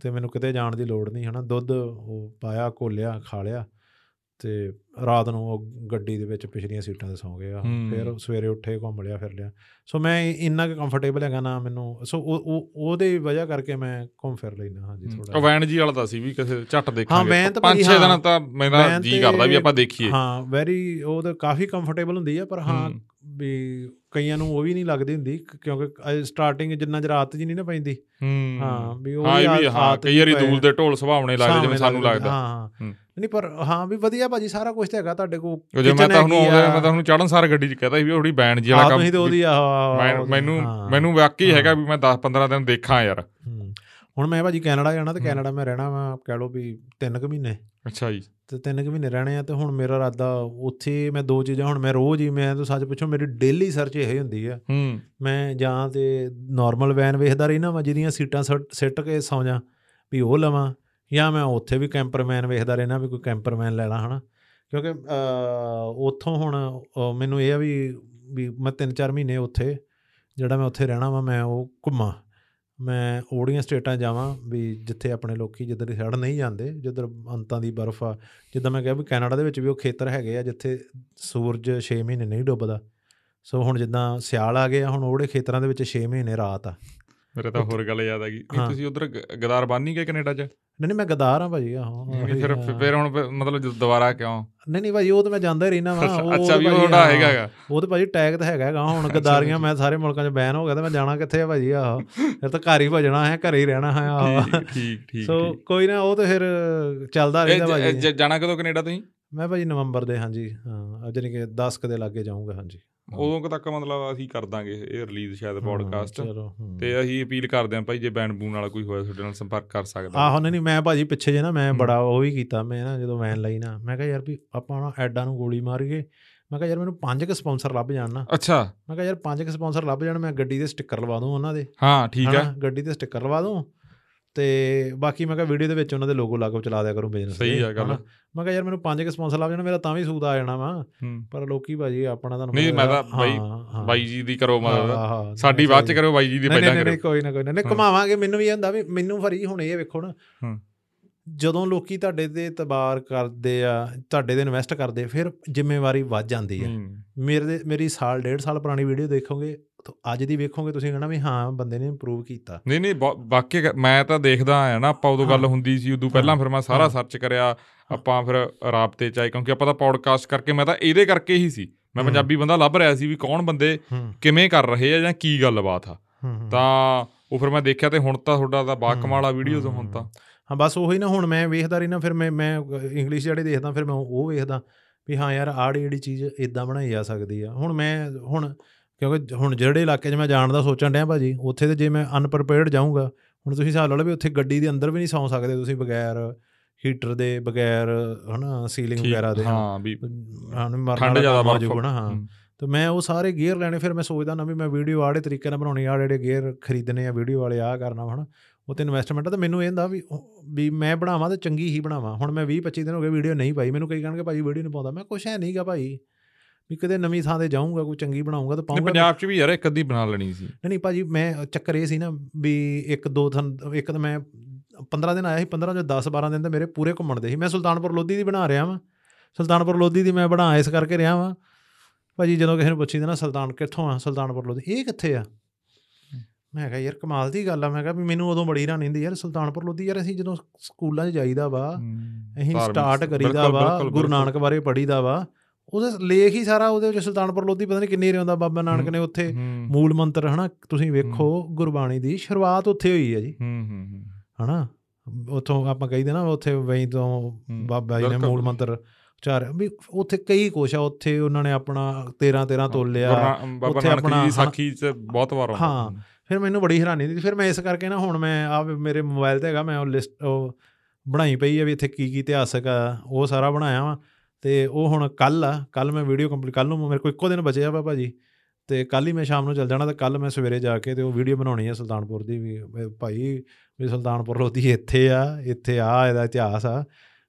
ਤੇ ਮੈਨੂੰ ਕਿਤੇ ਜਾਣ ਦੀ ਲੋੜ ਨਹੀਂ, ਹਨਾ। ਦੁੱਧ ਉਹ ਪਾਇਆ, ਘੋਲਿਆ, ਖਾ ਲਿਆ। ਤੇ ਰਾਤ ਨੂੰ ਉਹ ਗੱਡੀ ਦੇ ਵਿੱਚ ਪਿਛਲੀਆਂ ਸੀਟਾਂ ਤੇ ਸੌਂ ਗਏ ਆ। ਫਿਰ ਸਵੇਰੇ ਉੱਠੇ ਘੁੰਮ ਲਿਆ ਫਿਰ ਲਿਆ। ਸੋ ਮੈਂ ਇੰਨਾ ਕੁ ਕੰਫਰਟੇਬਲ ਹੈਗਾ ਨਾ ਮੈਨੂੰ। ਸੋ ਉਹ ਉਹ ਉਹਦੇ ਵਜ੍ਹਾ ਕਰਕੇ ਮੈਂ ਘੁੰਮ ਫਿਰ ਲੈਣਾ ਹਾਂਜੀ ਥੋੜਾ ਵੈਨ ਜੀ ਵਾਲਾ ਤਾਂ ਸੀ ਵੀ ਕਿਸੇ ਝੱਟ ਦੇਖਾਂਗੇ। ਪੰਜ ਛੇ। ਦਿਨਾਂ ਤਾਂ ਮੇਰਾ ਜੀ ਕਰਦਾ ਵੀ ਆਪਾਂ ਦੇਖੀਏ। ਹਾਂ ਵੈਰੀ ਉਹ ਤਾਂ ਕਾਫੀ ਕੰਫਰਟੇਬਲ ਹੁੰਦੀ ਆ ਪਰ ਹਾਂ। ਵੀ ਕਈਆਂ ਨੂੰ ਉਹ ਵੀ ਨਹੀਂ ਲੱਗਦੀ ਹੁੰਦੀ ਕਿਉਂਕਿ ਸਟਾਰਟਿੰਗ ਜਿੰਨਾ ਚਿਰ ਆਦਤ ਜੀ ਨਹੀਂ ਨਾ ਪੈਂਦੀ। ਹੂੰ। ਵੀ ਉਹ ਹਾਂ ਕਈ ਵਾਰੀ ਦੂਲ ਦੇ ਢੋਲ ਸੁਭਾਵਣੇ ਲੱਗਦੇ ਜਿਵੇਂ ਸਾਨੂੰ ਲੱਗਦਾ ਹੂੰ। ਨਹੀਂ ਪਰ ਹਾਂ ਵੀ ਵਧੀਆ ਭਾਜੀ ਸਾਰਾ ਕੁਝ ਤਾਂ ਹੈਗਾ ਤੁਹਾਡੇ ਕੋਲ। ਜੇ ਮੈਂ ਤੁਹਾਨੂੰ ਹੈਗੀ ਆਉਂਦਾ। ਮੈਂ ਤੁਹਾਨੂੰ ਚੜਨ ਸਾਰ ਗੱਡੀ 'ਚ ਕਹਤਾ ਸੀ ਵੀ ਥੋੜੀ ਬੈਂਡ ਜੀ ਵਾਲਾ ਕੰਮ ਤੁਸੀਂ ਤੇ ਉਹਦੀ ਆ ਮੈਂ- ਮੈਨੂੰ ਮੈਨੂੰ ਵਾਕਈ ਹੈਗਾ ਵੀ ਮੈਂ 10 15 ਦਿਨ ਦੇਖਾਂ ਯਾਰ। ਹੁਣ ਮੈਂ ਭਾਜੀ ਕੈਨੇਡਾ ਜਾਣਾ ਤੇ। ਕੈਨੇਡਾ ਮੈਂ ਰਹਿਣਾ ਵਾ ਕਹਿ ਲਓ ਵੀ 3 ਕੁ ਮਹੀਨੇ। ਅੱਛਾ ਜੀ। ਤੇ 3 ਕੁ ਮਹੀਨੇ ਰਹਿਣੇ ਆ ਤੇ ਹੁਣ ਮੇਰਾ ਇਰਾਦਾ ਉੱਥੇ ਮੈਂ ਦੋ ਚੀਜ਼ਾਂ ਹੁਣ ਮੈਂ ਰੋਜ਼ ਹੀ ਮੈਂ ਤਾਂ ਸੱਚ ਪੁੱਛੋ ਮੇਰੀ ਡੇਲੀ ਸਰਚ ਇਹ ਹੀ ਹੁੰਦੀ ਆ। ਮੈਂ ਜਾਂ ਤੇ ਨਾਰਮਲ ਵੈਨ ਵੇਖਦਾ ਰਹਿਣਾ ਵਾ ਜਿਹਦੀਆਂ ਸੀਟਾਂ ਸਿੱਟ- ਸਿੱਟ ਕੇ ਸੌਂ ਜਾ ਵੀ ਉਹ ਲਵਾਂ। ਜਾਂ ਮੈਂ ਉੱਥੇ ਵੀ ਕੈਂਪਰਮੈਨ ਵੇਖਦਾ ਰਹਿਣਾ ਵੀ ਕੋਈ ਕੈਂਪਰਮੈਨ ਲੈਣਾ ਹਨਾ। ਕਿਉਂਕਿ ਉੱਥੋਂ ਹੁਣ ਮੈਨੂੰ ਇਹ ਆ ਵੀ ਵੀ ਮੈਂ 3-4 ਮਹੀਨੇ ਉੱਥੇ ਜਿਹੜਾ ਮੈਂ ਉੱਥੇ ਰਹਿਣਾ ਵਾ ਮੈਂ ਉਹ ਘੁੰਮਾਂ। ਮੈਂ ਓੜੀਆਂ ਸਟੇਟਾਂ ਜਾਵਾਂ ਵੀ ਜਿੱਥੇ ਆਪਣੇ ਲੋਕੀ ਜਿੱਧਰ ਸਾਈਡ ਨਹੀਂ ਜਾਂਦੇ ਜਿੱਧਰ ਅੰਤਾਂ ਦੀ ਬਰਫ਼ ਆ। ਜਿੱਦਾਂ ਮੈਂ ਕਿਹਾ ਵੀ ਕੈਨੇਡਾ ਦੇ ਵਿੱਚ ਵੀ ਉਹ ਖੇਤਰ ਹੈਗੇ ਆ ਜਿੱਥੇ ਸੂਰਜ 6 ਮਹੀਨੇ ਨਹੀਂ ਡੁੱਬਦਾ। ਸੋ ਹੁਣ ਜਿੱਦਾਂ ਸਿਆਲ ਆ ਗਿਆ ਹੁਣ ਉਹੜੇ ਖੇਤਰਾਂ ਦੇ ਵਿੱਚ 6 ਮਹੀਨੇ ਰਾਤ ਆ। ਮੇਰੇ ਤਾਂ ਹੋਰ ਗੱਲ ਯਾਦ ਆ ਗਈ। ਤੁਸੀਂ ਉਧਰ ਗਦਾਰ ਬਣ ਨਹੀਂ ਗਏ ਕੈਨੇਡਾ 'ਚ? ਨਹੀਂ ਨਹੀਂ ਮੈਂ ਗਦਾਰ ਆ ਭਾਜੀ ਆਹੋ। ਨਹੀਂ, ਫਿਰ ਫਿਰ ਹੁਣ ਮਤਲਬ ਜਦੋਂ ਦੁਬਾਰਾ ਕਿਉਂ? ਨਹੀਂ ਨਹੀਂ ਭਾਜੀ ਉਹ ਤਾਂ ਮੈਂ ਜਾਂਦਾ ਹੀ ਰਹਿਣਾ ਵਾ। ਅੱਛਾ ਵੀ ਉਹ ਭਾਜੀ, ਤੁਹਾਡਾ ਹਾਂ, ਹੈਗਾ ਗਾ। ਉਹ ਤਾਂ ਭਾਜੀ ਟੈਗ ਤਾਂ ਹੈਗਾ ਹੈਗਾ ਹੁਣ ਗਦਾਰੀਆਂ ਮੈਂ ਸਾਰੇ ਮੁਲਕਾਂ 'ਚ ਬੈਨ ਹੋ ਗਿਆ ਤਾਂ ਮੈਂ ਜਾਣਾ ਕਿੱਥੇ ਆ ਭਾਜੀ ਆਹੋ। ਫਿਰ ਤਾਂ ਘਰ ਹੀ ਭਜਣਾ ਹੈ ਘਰੇ ਹੀ ਰਹਿਣਾ ਹੈ ਆਹੋ। ਠੀਕ ਠੀਕ ਸੋ। ਕੋਈ ਨਾ ਉਹ ਤਾਂ ਫਿਰ ਚੱਲਦਾ ਰਹਿੰਦਾ ਭਾਜੀ। ਜਾਣਾ ਕਦੋਂ ਕੈਨੇਡਾ ਤੁਸੀਂ? ਮੈਂ ਭਾਜੀ ਨਵੰਬਰ ਦੇ ਹਾਂਜੀ ਹਾਂ। ਜਾਨੀ ਕਿ 10 ਕ ਦੇ ਲਾਗੇ ਜਾਊਂਗਾ ਹਾਂਜੀ। ਉਦੋਂ ਤੱਕ ਮਤਲਬ ਅਸੀਂ ਕਰ ਦਾਂਗੇ ਇਹ ਰਿਲੀਜ਼ ਸ਼ਾਇਦ ਪੋਡਕਾਸਟ। ਤੇ ਅਸੀਂ ਅਪੀਲ ਕਰਦੇ ਹਾਂ ਭਾਈ ਜੇ ਬੈਂਡ ਬੂਨ ਵਾਲਾ ਕੋਈ ਹੋਇਆ ਤੁਹਾਡੇ ਨਾਲ ਸੰਪਰਕ ਕਰ ਸਕਦਾ। ਆਹੋ ਨਹੀਂ ਨਹੀਂ ਮੈਂ ਭਾਜੀ ਪਿੱਛੇ ਜੇ ਨਾ ਮੈਂ। ਬੜਾ ਉਹ ਵੀ ਕੀਤਾ ਮੈਂ ਨਾ ਜਦੋਂ ਵੈਨ ਲਈ ਨਾ ਮੈਂ ਕਿਹਾ ਯਾਰ ਵੀ ਆਪਾਂ ਨਾ ਐਡਾਂ ਨੂੰ ਗੋਲੀ ਮਾਰੀਏ। ਮੈਂ ਕਿਹਾ ਯਾਰ ਮੈਨੂੰ ਪੰਜ ਕੁ ਸਪਾਂਸਰ ਲੱਭ ਜਾਣ ਨਾ। ਅੱਛਾ। ਮੈਂ ਕਿਹਾ ਯਾਰ ਪੰਜ ਕੁ ਸਪਾਂਸਰ ਲੱਭ ਜਾਣ ਮੈਂ ਗੱਡੀ ਦੇ ਸਟicker ਲਵਾ ਦੂੰ ਉਹਨਾਂ ਦੇ। ਹਾਂ ਠੀਕ ਹਨਾ, ਗੱਡੀ ਤੇ ਸਟicker ਲਵਾ ਦੂੰ। ਤੇ ਬਾਕੀ ਮੈਂ ਕਿਹਾ ਵੀਡੀਓ ਦੇ ਵਿੱਚ ਉਹਨਾਂ ਦੇ ਲੋਗੋ ਲਾ ਕੇ ਚਲਾ ਦਿਆ ਕਰੂੰ ਬਿਜ਼ਨਸ ਸਹੀ ਆ ਗੱਲ। ਮੈਂ ਕਿਹਾ ਯਾਰ ਮੈਨੂੰ ਪੰਜ ਕੁ ਸਪਾਂਸਰ ਲੱਭ ਜਾਣ ਮੇਰਾ ਤਾਂ ਵੀ ਸੂਦ ਆ ਜਾਣਾ ਵਾ। ਪਰ ਲੋਕੀ ਭਾਜੀ ਆਪਣਾ ਤੁਹਾਨੂੰ ਨਹੀਂ, ਮੈਂ ਤਾਂ ਬਾਈ-। ਬਾਈ ਜੀ ਦੀ ਕਰੋ ਮਦਦ ਸਾਡੀ ਬਾਅਦ ਚ। ਕਰੋ ਬਾਈ ਜੀ ਦੀ ਪਹਿਲਾਂ ਕਰੋ ਨਹੀਂ ਕੋਈ ਨਾ ਕੋਈ ਨਾ ਨਹੀਂ ਹਾਂ। ਘੁਮਾਵਾਂਗੇ ਮੈਨੂੰ ਵੀ ਹੁੰਦਾ ਵੀ ਮੈਨੂੰ ਫਰੀ ਹੁਣ ਇਹ ਵੇਖੋ ਨਾ। ਜਦੋਂ ਲੋਕੀ ਤੁਹਾਡੇ ਤੇ ਇਤਬਾਰ ਕਰਦੇ ਆ ਤੁਹਾਡੇ ਤੇ ਇਨਵੈਸਟ ਕਰਦੇ ਫਿਰ ਜ਼ਿੰਮੇਵਾਰੀ ਵੱਧ ਜਾਂਦੀ ਹੈ। ਮੇਰੇ ਮੇਰੀ ਸਾਲ ਡੇਢ ਸਾਲ ਪੁਰਾਣੀ ਵੀਡੀਓ ਦੇਖੋਗੇ ਤਾਂ ਅੱਜ ਦੀ ਵੇਖੋਗੇ ਤੁਸੀਂ ਕਹਣਾ ਵੀ ਹਾਂ ਬੰਦੇ ਨੇ ਇੰਪਰੂਵ ਕੀਤਾ। ਨਹੀਂ ਨਹੀਂ ਵਾਕਈ ਮੈਂ ਤਾਂ ਦੇਖਦਾ ਆ ਨਾ ਆਪਾਂ ਉਦੋਂ ਗੱਲ। ਹੁੰਦੀ ਸੀ ਉਦੋਂ ਪਹਿਲਾਂ। ਫਿਰ ਮੈਂ ਸਾਰਾ। ਸਰਚ ਕਰਿਆ ਆਪਾਂ ਫਿਰ ਰਾਬਤੇ ਚ ਆਏ ਕਿਉਂਕਿ ਆਪਾਂ ਤਾਂ ਪੌਡਕਾਸਟ ਕਰਕੇ ਮੈਂ ਤਾਂ ਇਹਦੇ ਕਰਕੇ ਹੀ ਸੀ। ਮੈਂ। ਪੰਜਾਬੀ ਬੰਦਾ ਲੱਭ ਰਿਹਾ ਸੀ ਵੀ ਕੌਣ ਬੰਦੇ ਕਿਵੇਂ ਕਰ ਰਹੇ ਆ ਜਾਂ ਕੀ ਗੱਲਬਾਤ ਆ। ਤਾਂ ਉਹ ਫਿਰ ਮੈਂ ਦੇਖਿਆ ਤੇ ਹੁਣ ਤਾਂ ਤੁਹਾਡਾ ਤਾਂ ਬਾ ਹੂੰ, ਕਮਾਲ ਆ ਵੀਡੀਓਜ਼ ਹੁਣ ਤਾਂ। ਹਾਂ ਬਸ ਉਹੀ ਨਾ ਹੁਣ ਮੈਂ ਵੇਖਦਾ ਰਹਿਣਾ ਫਿਰ ਮੈਂ ਮੈਂ ਇੰਗਲਿਸ਼ ਜਿਹੜੇ ਦੇਖਦਾ ਫਿਰ ਮੈਂ ਉਹ ਵੇਖਦਾ ਵੀ ਹਾਂ ਯਾਰ ਆੜੀ ਜਿਹੜੀ ਚੀਜ਼ ਇਦਾਂ ਬਣਾਈ ਜਾ ਸਕਦੀ ਆ। ਹੁਣ ਮੈਂ ਹੁਣ ਕਿਉਂਕਿ ਹੁਣ ਜਿਹੜੇ ਇਲਾਕੇ 'ਚ ਮੈਂ ਜਾਣ ਦਾ ਸੋਚਣ ਡਿਆ ਭਾਜੀ ਉੱਥੇ ਤੇ ਜੇ ਮੈਂ ਅਨਪ੍ਰਿਪੇਅਰਡ ਜਾਊਂਗਾ ਹੁਣ ਤੁਸੀਂ ਹਿਸਾਬ ਲਾ ਲਓ ਵੀ ਉੱਥੇ ਗੱਡੀ ਦੇ ਅੰਦਰ ਵੀ ਨਹੀਂ ਸੌਂ ਸਕਦੇ ਤੁਸੀਂ ਬਗੈਰ ਹੀਟਰ ਦੇ ਬਗੈਰ ਹਨਾ ਸੀਲਿੰਗ ਵਗੈਰਾ ਦੇ ਹਾਂ ਵੀ ਠੰਡ ਜ਼ਿਆਦਾ ਜਾਊਗਾ ਨਾ ਹਾਂ। ਤੇ ਮੈਂ ਉਹ ਸਾਰੇ ਗੇਅਰ ਲੈਣੇ ਫਿਰ ਮੈਂ ਸੋਚਦਾ ਨਾ ਵੀ ਮੈਂ ਵੀਡੀਓ ਆੜੇ ਤਰੀਕੇ ਨਾਲ ਬਣਾਉਣੀ ਆ ਜਿਹੜੇ ਗੇਅਰ ਖਰੀਦਣੇ ਆ ਵੀਡੀਓ ਵਾਲੇ ਆ ਕਰਨਾ ਹਨਾ। ਉਹ ਤੇ ਇਨਵੈਸਟਮੈਂਟ ਆ ਤੇ ਮੈਨੂੰ ਇਹ ਹੁੰਦਾ ਵੀ ਵੀ ਮੈਂ ਬਣਾਵਾਂ ਤੇ ਚੰਗੀ ਹੀ ਬਣਾਵਾਂ। ਹੁਣ ਮੈਂ 20 25 ਦਿਨ ਹੋ ਗਏ ਵੀਡੀਓ ਨਹੀਂ ਪਾਈ ਮੈਨੂੰ ਕਈ ਕਹਿਣਗੇ ਭਾਈ ਵੀਡੀਓ ਨਹੀਂ ਪਾਉਂਦਾ। ਮੈਂ ਕੁਛ ਹੈ ਨਹੀਂਗਾ ਭਾਈ। ਵੀ ਕਿਤੇ ਨਵੀਂ ਥਾਂ ਤੇ ਜਾਊਂਗਾ ਕੋਈ ਚੰਗੀ ਬਣਾਉਂਗਾ ਤਾਂ ਪਾਉਂਗਾ ਪੰਜਾਬ ਚ ਵੀ ਯਾਰ ਇੱਕ ਅੱਧੀ ਬਣਾ ਲੈਣੀ ਸੀ। ਨਹੀਂ ਨਹੀਂ ਭਾਜੀ ਮੈਂ ਚੱਕਰ ਇਹ ਸੀ ਨਾ ਵੀ ਇੱਕ ਦੋ ਥਾਂ ਇੱਕ ਤਾਂ ਮੈਂ 15 ਦਿਨ ਆਇਆ ਸੀ 15 ਜਾਂ 10 12 ਦਿਨ ਤਾਂ ਮੇਰੇ ਪੂਰੇ ਘੁੰਮਣ ਦੇ ਸੀ। ਮੈਂ ਸੁਲਤਾਨਪੁਰ ਲੋਧੀ ਦੀ ਬਣਾ ਰਿਹਾ ਵਾਂ। ਸੁਲਤਾਨਪੁਰ ਲੋਧੀ ਦੀ ਮੈਂ ਬਣਾ ਇਸ ਕਰਕੇ ਰਿਹਾ ਵਾਂ। ਭਾਜੀ ਜਦੋਂ ਕਿਸੇ ਨੂੰ ਪੁੱਛੀਦਾ ਨਾ ਸੁਲਤਾਨ ਕਿੱਥੋਂ ਆ ਸੁਲਤਾਨਪੁਰ ਲੋਧੀ ਇਹ ਕਿੱਥੇ ਆ? ਮੈਂ ਕਿਹਾ ਯਾਰ ਕਮਾਲ ਦੀ ਗੱਲ ਆ। ਮੈਂ ਕਿਹਾ ਵੀ ਮੈਨੂੰ ਉਦੋਂ ਬੜੀ ਹੈਰਾਨੀ ਹੁੰਦੀ ਯਾਰ ਸੁਲਤਾਨਪੁਰ ਲੋਧੀ ਯਾਰ ਅਸੀਂ ਜਦੋਂ ਸਕੂਲਾਂ 'ਚ ਜਾਈਦਾ ਵਾ ਅਸੀਂ ਸਟਾਰਟ ਕਰੀਦਾ ਵਾ ਗੁਰੂ। ਨਾਨਕ ਬਾਰੇ ਪੜੀਦਾ ਵਾ ਉਹਦੇ ਲੇਖ ਹੀ ਸਾਰਾ ਉਹਦੇ ਵਿੱਚ ਸੁਲਤਾਨਪੁਰ ਲੋਧੀ ਪਤਾ ਨਹੀਂ ਕਿੰਨੀ ਰਹਿੰਦਾ ਬਾਬਾ ਨਾਨਕ ਨੇ ਉੱਥੇ ਮੂਲ ਮੰਤਰ ਹਨਾ? ਤੁਸੀਂ ਵੇਖੋ ਗੁਰਬਾਣੀ ਦੀ ਸ਼ੁਰੂਆਤ ਉੱਥੇ ਹੋਈ ਹੈ ਜੀ। ਹੂੰ ਹੂੰ ਹੂੰ। ਹਨਾ? ਉੱਥੋਂ ਆਪਾਂ ਕਹੀਦੇ ਨਾ ਉੱਥੇ ਵਈ ਤੋਂ ਬਾਬਾ ਜੀ ਨੇ। ਮੂਲ ਮੰਤਰ ਉਚਾਰਿਆ। ਵੀ ਉੱਥੇ ਕਈ ਕੁਛ ਆ ਉੱਥੇ ਉਹਨਾਂ ਨੇ ਆਪਣਾ 13 13 ਤੋਲਿਆ ਗੁਰੂ ਬਾਬਾ ਉੱਥੇ ਆਪਣਾ- ਸਾਖੀ ਚ ਬਹੁਤ ਵਾਰ ਹਾਂ। ਫਿਰ ਮੈਨੂੰ ਬੜੀ ਹੈਰਾਨੀ ਦੀ ਫਿਰ ਮੈਂ ਇਸ ਕਰਕੇ ਨਾ ਹੁਣ ਮੈਂ ਆ ਮੇਰੇ ਮੋਬਾਈਲ ਤੇ ਹੈਗਾ ਮੈਂ ਉਹ ਲਿਸਟ ਉਹ ਬਣਾਈ ਪਈ ਆ ਵੀ ਇੱਥੇ ਕੀ ਕੀ ਇਤਿਹਾਸਕ ਆ ਉਹ ਸਾਰਾ ਬਣਾਇਆ ਵਾ। ਤੇ ਉਹ ਹੁਣ ਕੱਲ ਆ ਕੱਲ ਮੈਂ ਵੀਡੀਓ ਕੰਪਲੀਟ ਕੱਲ ਨੂੰ ਮੇਰੇ ਕੋਲ ਇੱਕੋ ਦਿਨ ਬਚਿਆ ਵਾ ਭਾਜੀ, ਤੇ ਕੱਲ ਹੀ ਮੈਂ ਸ਼ਾਮ ਨੂੰ ਚੱਲ ਜਾਣਾ ਤੇ ਕੱਲ ਮੈਂ ਸਵੇਰੇ ਜਾ ਕੇ ਤੇ ਉਹ ਵੀਡੀਓ ਬਣਾਉਣੀ ਆ ਸੁਲਤਾਨਪੁਰ ਦੀ ਵੀ ਵੀ ਭਾਈ ਵੀ ਸੁਲਤਾਨਪੁਰ ਲੋਧੀ ਇੱਥੇ ਆ ਇੱਥੇ ਆ, ਇਹਦਾ ਇਤਿਹਾਸ ਆ।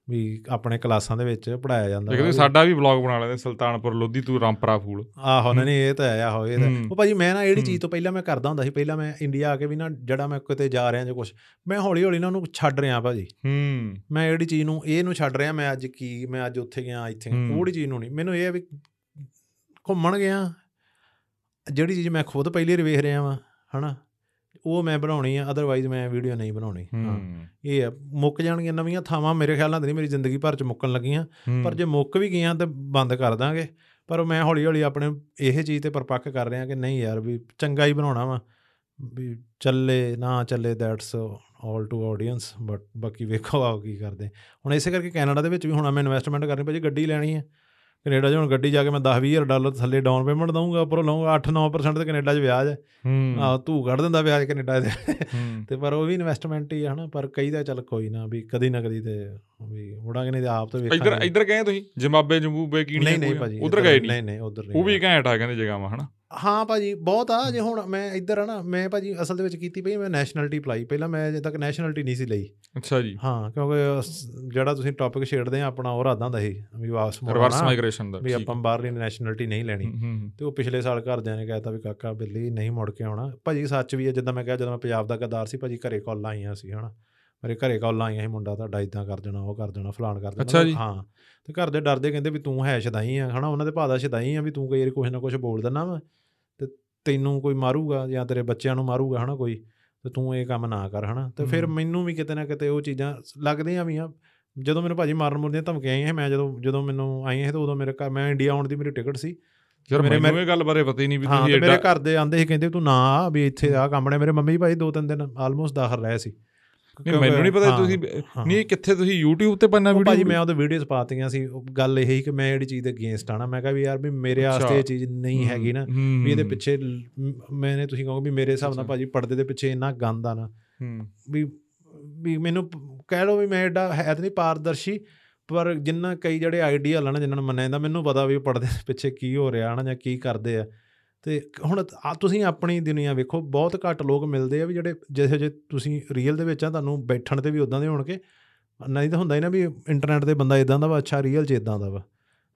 ਵੀ ਆਪਣੇ ਕਲਾਸਾਂ ਦੇ ਵਿੱਚ ਪੜਾਇਆ ਜਾਂਦਾ ਲੇਕਿਨ ਸਾਡਾ ਵੀ ਵਲੌਗ ਬਣਾ ਲੈਂਦੇ ਸੁਲਤਾਨਪੁਰ ਲੋਧੀ ਤੂੰ ਰਾਮਪਰਾ ਫੂਲ। ਆਹੋ ਨਹੀਂ ਇਹ ਤਾਂ ਹੈ ਆਹੋ ਇਹ ਤਾਂ ਹੂੰ। ਉਹ ਭਾਜੀ ਮੈਂ ਨਾ ਜਿਹੜੀ। ਚੀਜ਼ ਤੋਂ ਪਹਿਲਾਂ ਮੈਂ ਕਰਦਾ ਹੁੰਦਾ ਸੀ ਪਹਿਲਾਂ ਮੈਂ ਇੰਡੀਆ ਆ ਕੇ ਵੀ ਨਾ ਜਿਹੜਾ ਮੈਂ ਕਿਤੇ ਜਾ ਰਿਹਾ ਜਾਂ ਕੁਝ ਮੈਂ ਹੌਲੀ ਹੌਲੀ ਨਾ ਉਹਨੂੰ ਛੱਡ ਰਿਹਾ ਭਾਜੀ। ਹੂੰ। ਮੈਂ ਜਿਹੜੀ ਚੀਜ਼ ਨੂੰ ਇਹ ਨੂੰ ਛੱਡ ਰਿਹਾ ਮੈਂ ਅੱਜ ਕੀ ਮੈਂ ਅੱਜ ਉੱਥੇ ਗਿਆ ਇੱਥੇ। ਉਹੜੀ ਚੀਜ਼ ਨੂੰ ਨਹੀਂ। ਮੈਨੂੰ ਇਹ ਹੈ ਵੀ ਘੁੰਮਣ ਗਿਆ ਜਿਹੜੀ ਚੀਜ਼ ਮੈਂ ਖੁਦ ਪਹਿਲੀ ਵਾਰ ਵੇਖ ਰਿਹਾ ਵਾਂ ਹਨਾ? ਉਹ ਮੈਂ ਬਣਾਉਣੀ ਆ ਅਦਰਵਾਈਜ਼ ਮੈਂ ਵੀਡੀਓ ਨਹੀਂ ਬਣਾਉਣੀ। ਹਾਂ। ਇਹ ਆ ਮੁੱਕ ਜਾਣਗੀਆਂ ਨਵੀਆਂ ਥਾਵਾਂ ਮੇਰੇ ਖਿਆਲ ਨਾਲ ਨਹੀਂ ਮੇਰੀ ਜ਼ਿੰਦਗੀ ਭਰ ਚ ਮੁੱਕਣ ਲੱਗੀਆਂ। ਪਰ ਜੇ ਮੁੱਕ ਵੀ ਗਈਆਂ ਤਾਂ ਬੰਦ ਕਰ ਦਾਂਗੇ। ਪਰ ਮੈਂ ਹੌਲੀ ਹੌਲੀ ਆਪਣੇ ਇਹ ਚੀਜ਼ ਤੇ ਪਰਪੱਕ ਕਰ ਰਿਹਾ ਕਿ ਨਹੀਂ ਯਾਰ ਵੀ ਚੰਗਾ ਹੀ ਬਣਾਉਣਾ ਵਾ। ਵੀ ਚੱਲੇ ਨਾ ਚੱਲੇ that's all to audience but ਬਾਕੀ ਵੇਖੋ ਆਓ ਕੀ ਕਰਦੇ। ਹੁਣ ਇਸੇ ਕਰਕੇ ਕੈਨੇਡਾ ਦੇ ਵਿੱਚ ਵੀ ਹੁਣ ਮੈਂ ਇਨਵੈਸਟਮੈਂਟ ਕਰਨੀ ਭਾਜੀ ਗੱਡੀ ਲੈਣੀ ਹੈ ਕੈਨੇਡਾ 'ਚ ਹੁਣ ਗੱਡੀ ਜਾ ਕੇ ਮੈਂ 10 20000 ਡਾਲਰ ਥੱਲੇ ਡਾਊਨ ਪੇਮੈਂਟ ਦਊਂਗਾ ਉੱਪਰੋਂ ਲਊਂਗਾ 8-9% ਤੇ ਕੈਨੇਡਾ 'ਚ ਵਿਆਜ ਹੈ। ਆ ਤੂੰ ਕੱਢ ਦਿੰਦਾ ਵਿਆਜ ਕੈਨੇਡਾ ਦੇ ਹੂੰ। ਤੇ ਪਰ ਉਹ ਵੀ ਇਨਵੈਸਟਮੈਂਟ ਹੀ ਹੈ ਹਨਾ ਪਰ ਕਈ ਦਾ ਚੱਲ ਕੋਈ ਨਾ ਵੀ ਕਦੀ ਨਾ ਕਦੀ ਤੇ ਵੀ ਮੁੜਾਂਗੇ ਨਹੀਂ ਤੇ ਆਪ ਤੇ ਇੱਧਰ ਵੇਖਾਂਗੇ। ਇੱਧਰ ਗਏ ਤੁਸੀਂ? ਜਿੰਬਾਬੇ ਜੰਬੂਬੇ ਕੀੜੀਆਂ ਨਹੀਂ ਨਹੀਂ ਭਾਜੀ ਉਧਰ ਗਏ ਨਹੀਂ? ਨਹੀਂ ਉਧਰ ਨਹੀਂ ਉਹ ਵੀ ਘੈਂਟ ਆ ਕਹਿੰਦੇ ਜਗ੍ਹਾਵਾਂ ਹਨਾ? ਹਾਂ ਭਾਜੀ ਬਹੁਤ ਆ ਜੇ ਹੁਣ ਮੈਂ ਇੱਧਰ ਆ ਨਾ ਮੈਂ ਭਾਜੀ ਅਸਲ ਦੇ ਵਿੱਚ ਕੀਤੀ ਪਈ ਮੈਂ ਨੈਸ਼ਨੈਲਿਟੀ ਅਪਲਾਈ ਪਹਿਲਾਂ ਮੈਂ ਅਜੇ ਤੱਕ ਨੈਸ਼ਨੈਲਿਟੀ ਨਹੀਂ ਸੀ ਲਈ। ਅੱਛਾ ਜੀ। ਹਾਂ ਕਿਉਂਕਿ ਜਿਹੜਾ ਤੁਸੀਂ ਟੌਪਿਕ ਛੇੜਦੇ ਆ ਆਪਣਾ ਉਹ ਰਾਦਾ ਹੁੰਦਾ ਸੀ ਵੀ ਵਾਪਸ ਰਿਵਰਸ ਮੁੜਨਾ ਮਾਈਗ੍ਰੇਸ਼ਨ ਦਾ ਵੀ। ਆਪਾਂ ਬਾਹਰਲੀ ਨੈਸ਼ਨੈਲਿਟੀ ਨਹੀਂ ਲੈਣੀ। ਹੂੰ, ਹੂੰ, ਤੇ ਉਹ ਪਿਛਲੇ ਸਾਲ ਘਰਦਿਆਂ ਨੇ ਕਹਿਤਾ ਵੀ ਕਾਕਾ ਬਿੱਲੀ ਨਹੀਂ ਮੁੜ ਕੇ ਆਉਣਾ। ਭਾਜੀ ਸੱਚ ਵੀ ਹੈ ਜਿੱਦਾਂ ਮੈਂ ਕਿਹਾ ਜਦੋਂ ਮੈਂ ਪੰਜਾਬ ਦਾ ਗਦਾਰ ਸੀ ਭਾਜੀ ਘਰੇ ਕਾਲਾਂ ਆਈਆਂ ਸੀ ਹਨਾ। ਮੇਰੇ ਘਰੇ ਕਾਲਾਂ ਆਈਆਂ ਸੀ ਮੁੰਡਾ ਤੁਹਾਡਾ ਇਦਾਂ ਕਰ ਦੇਣਾ ਉਹ ਕਰ ਦੇਣਾ ਫਲਾਣ ਕਰ ਦੇਣਾ। ਹਾਂ ਤੇ ਘਰ ਦੇ ਡਰਦੇ ਕਹਿੰਦੇ ਵੀ ਤੂੰ ਹੈ ਸ਼ਦਾਈ ਆ ਹਨਾ। ਉਹਨਾਂ ਦੇ ਭਾਅ ਦਾ ਸ਼ਦਾਈ ਆ ਵੀ ਤੂੰ ਕਈ ਵਾਰੀ ਕੁਛ ਨਾ ਕੁਛ ਬੋਲ ਦਿੰਦਾ ਵਾ। ਤੈਨੂੰ ਕੋਈ ਮਾਰੂਗਾ ਜਾਂ ਤੇਰੇ ਬੱਚਿਆਂ ਨੂੰ ਮਾਰੂਗਾ ਹਨਾ ਕੋਈ ਤੇ ਤੂੰ ਇਹ ਕੰਮ ਨਾ ਕਰ ਹਨਾ। ਤੇ ਫਿਰ। ਮੈਨੂੰ ਵੀ ਕਿਤੇ ਨਾ ਕਿਤੇ ਉਹ ਚੀਜ਼ਾਂ ਲੱਗਦੀਆਂ ਵੀ ਆ। ਜਦੋਂ ਮੈਨੂੰ ਭਾਜੀ ਮਾਰਨ ਮੁਰਦੀਆਂ ਧਮਕੀਆਂ ਆਈਆਂ ਮੈਂ ਜਦੋਂ ਜਦੋਂ ਮੈਨੂੰ ਆਈਆਂ ਸੀ ਤਾਂ ਉਦੋਂ ਮੇਰੇ ਘਰ ਮੈਂ ਇੰਡੀਆ ਆਉਣ ਦੀ ਮੇਰੀ ਟਿਕਟ ਸੀ। ਯਾਰ ਮੈਨੂੰ ਇਹ ਗੱਲ ਬਾਰੇ ਪਤਾ ਹੀ ਨਹੀਂ ਵੀ ਤੁਸੀਂ ਤੇ ਮੇਰੇ ਐਡਾ ਘਰ ਦੇ ਆਂਦੇ ਸੀ ਕਹਿੰਦੇ ਤੂੰ ਨਾ ਆ ਵੀ ਇੱਥੇ ਆ ਕੰਮ ਨੇ ਮੇਰੇ ਮੰਮੀ ਭਾਈ ਦੋ ਤਿੰਨ ਦਿਨ ਆਲਮੋਸਟ ਦਾਖਲ ਰਹੇ ਸੀ। ਨਹੀਂ, ਮੈਨੂੰ ਨਹੀਂ ਪਤਾ ਹਾਂ, ਤੁਸੀਂ ਹਾਂ। ਨਹੀਂ ਕਿੱਥੇ ਤੁਸੀਂ YouTube ਤੇ ਪੰਨਾ ਉਹ ਵੀਡੀਓ ਭਾਜੀ ਮੈਂ ਉਹਦੇ ਵੀਡੀਓਜ਼ ਪਾਤੀਆਂ ਸੀ ਉਹ ਗੱਲ ਇਹ ਸੀ ਕਿ ਮੈਂ ਜਿਹੜੀ ਚੀਜ਼ ਦੇ ਅਗੇਂਸਟ ਆਣਾ ਮੈਂ ਕਿਹਾ ਵੀ ਯਾਰ ਵੀ ਮੇਰੇ। ਵਾਸਤੇ ਇਹ ਚੀਜ਼ ਨਹੀਂ ਹੈਗੀ ਨਾ ਹੂੰ, ਵੀ ਇਹਦੇ ਪਿੱਛੇ ਮੈਨੇ ਤੁਸੀਂ ਕਹੋਗੇ ਵੀ ਮੇਰੇ ਹਿਸਾਬ ਨਾਲ। ਭਾਜੀ ਪਰਦੇ ਦੇ ਪਿੱਛੇ ਇੰਨਾ ਗੰਦ ਆ ਨਾ ਹੂੰ, ਵੀ ਵੀ ਮੈਨੂੰ ਕਹਿ ਲਓ ਵੀ ਮੈਂ ਐਡਾ ਹੈ ਤਾਂ ਨਹੀਂ ਪਾਰਦਰਸ਼ੀ ਪਰ ਜਿੰਨਾ ਕਈ ਜਿਹੜੇ ਆਈਡੀਆ ਨਾ ਜਿਨ੍ਹਾਂ ਨੂੰ ਮੰਨਿਆ ਜਾਂਦਾ ਮੈਨੂੰ ਪਤਾ ਵੀ ਪਰਦੇ ਦੇ ਪਿੱਛੇ ਕੀ ਹੋ ਰਿਹਾ ਹਨਾ ਜਾਂ ਕੀ ਕਰਦੇ ਆ ਤੇ ਹੁਣ ਤੁਸੀਂ ਆਪਣੀ ਦੁਨੀਆ ਵੇਖੋ ਬਹੁਤ ਘੱਟ ਲੋਕ ਮਿਲਦੇ ਆ ਵੀ ਜਿਹੜੇ ਜਿਹੇ ਜੇ ਤੁਸੀਂ ਰੀਅਲ ਦੇ ਵਿੱਚ ਆ ਤੁਹਾਨੂੰ ਬੈਠਣ ਤੇ ਵੀ ਉਦਾਂ ਦੇ ਹੋਣਗੇ। ਨਹੀਂ ਤਾਂ ਹੁੰਦਾ ਹੀ ਨਾ ਵੀ ਇੰਟਰਨੈਟ ਤੇ ਬੰਦਾ ਇਦਾਂ ਦਾ ਵਾ ਅੱਛਾ ਰੀਅਲ 'ਚ ਇਦਾਂ ਦਾ ਵਾ।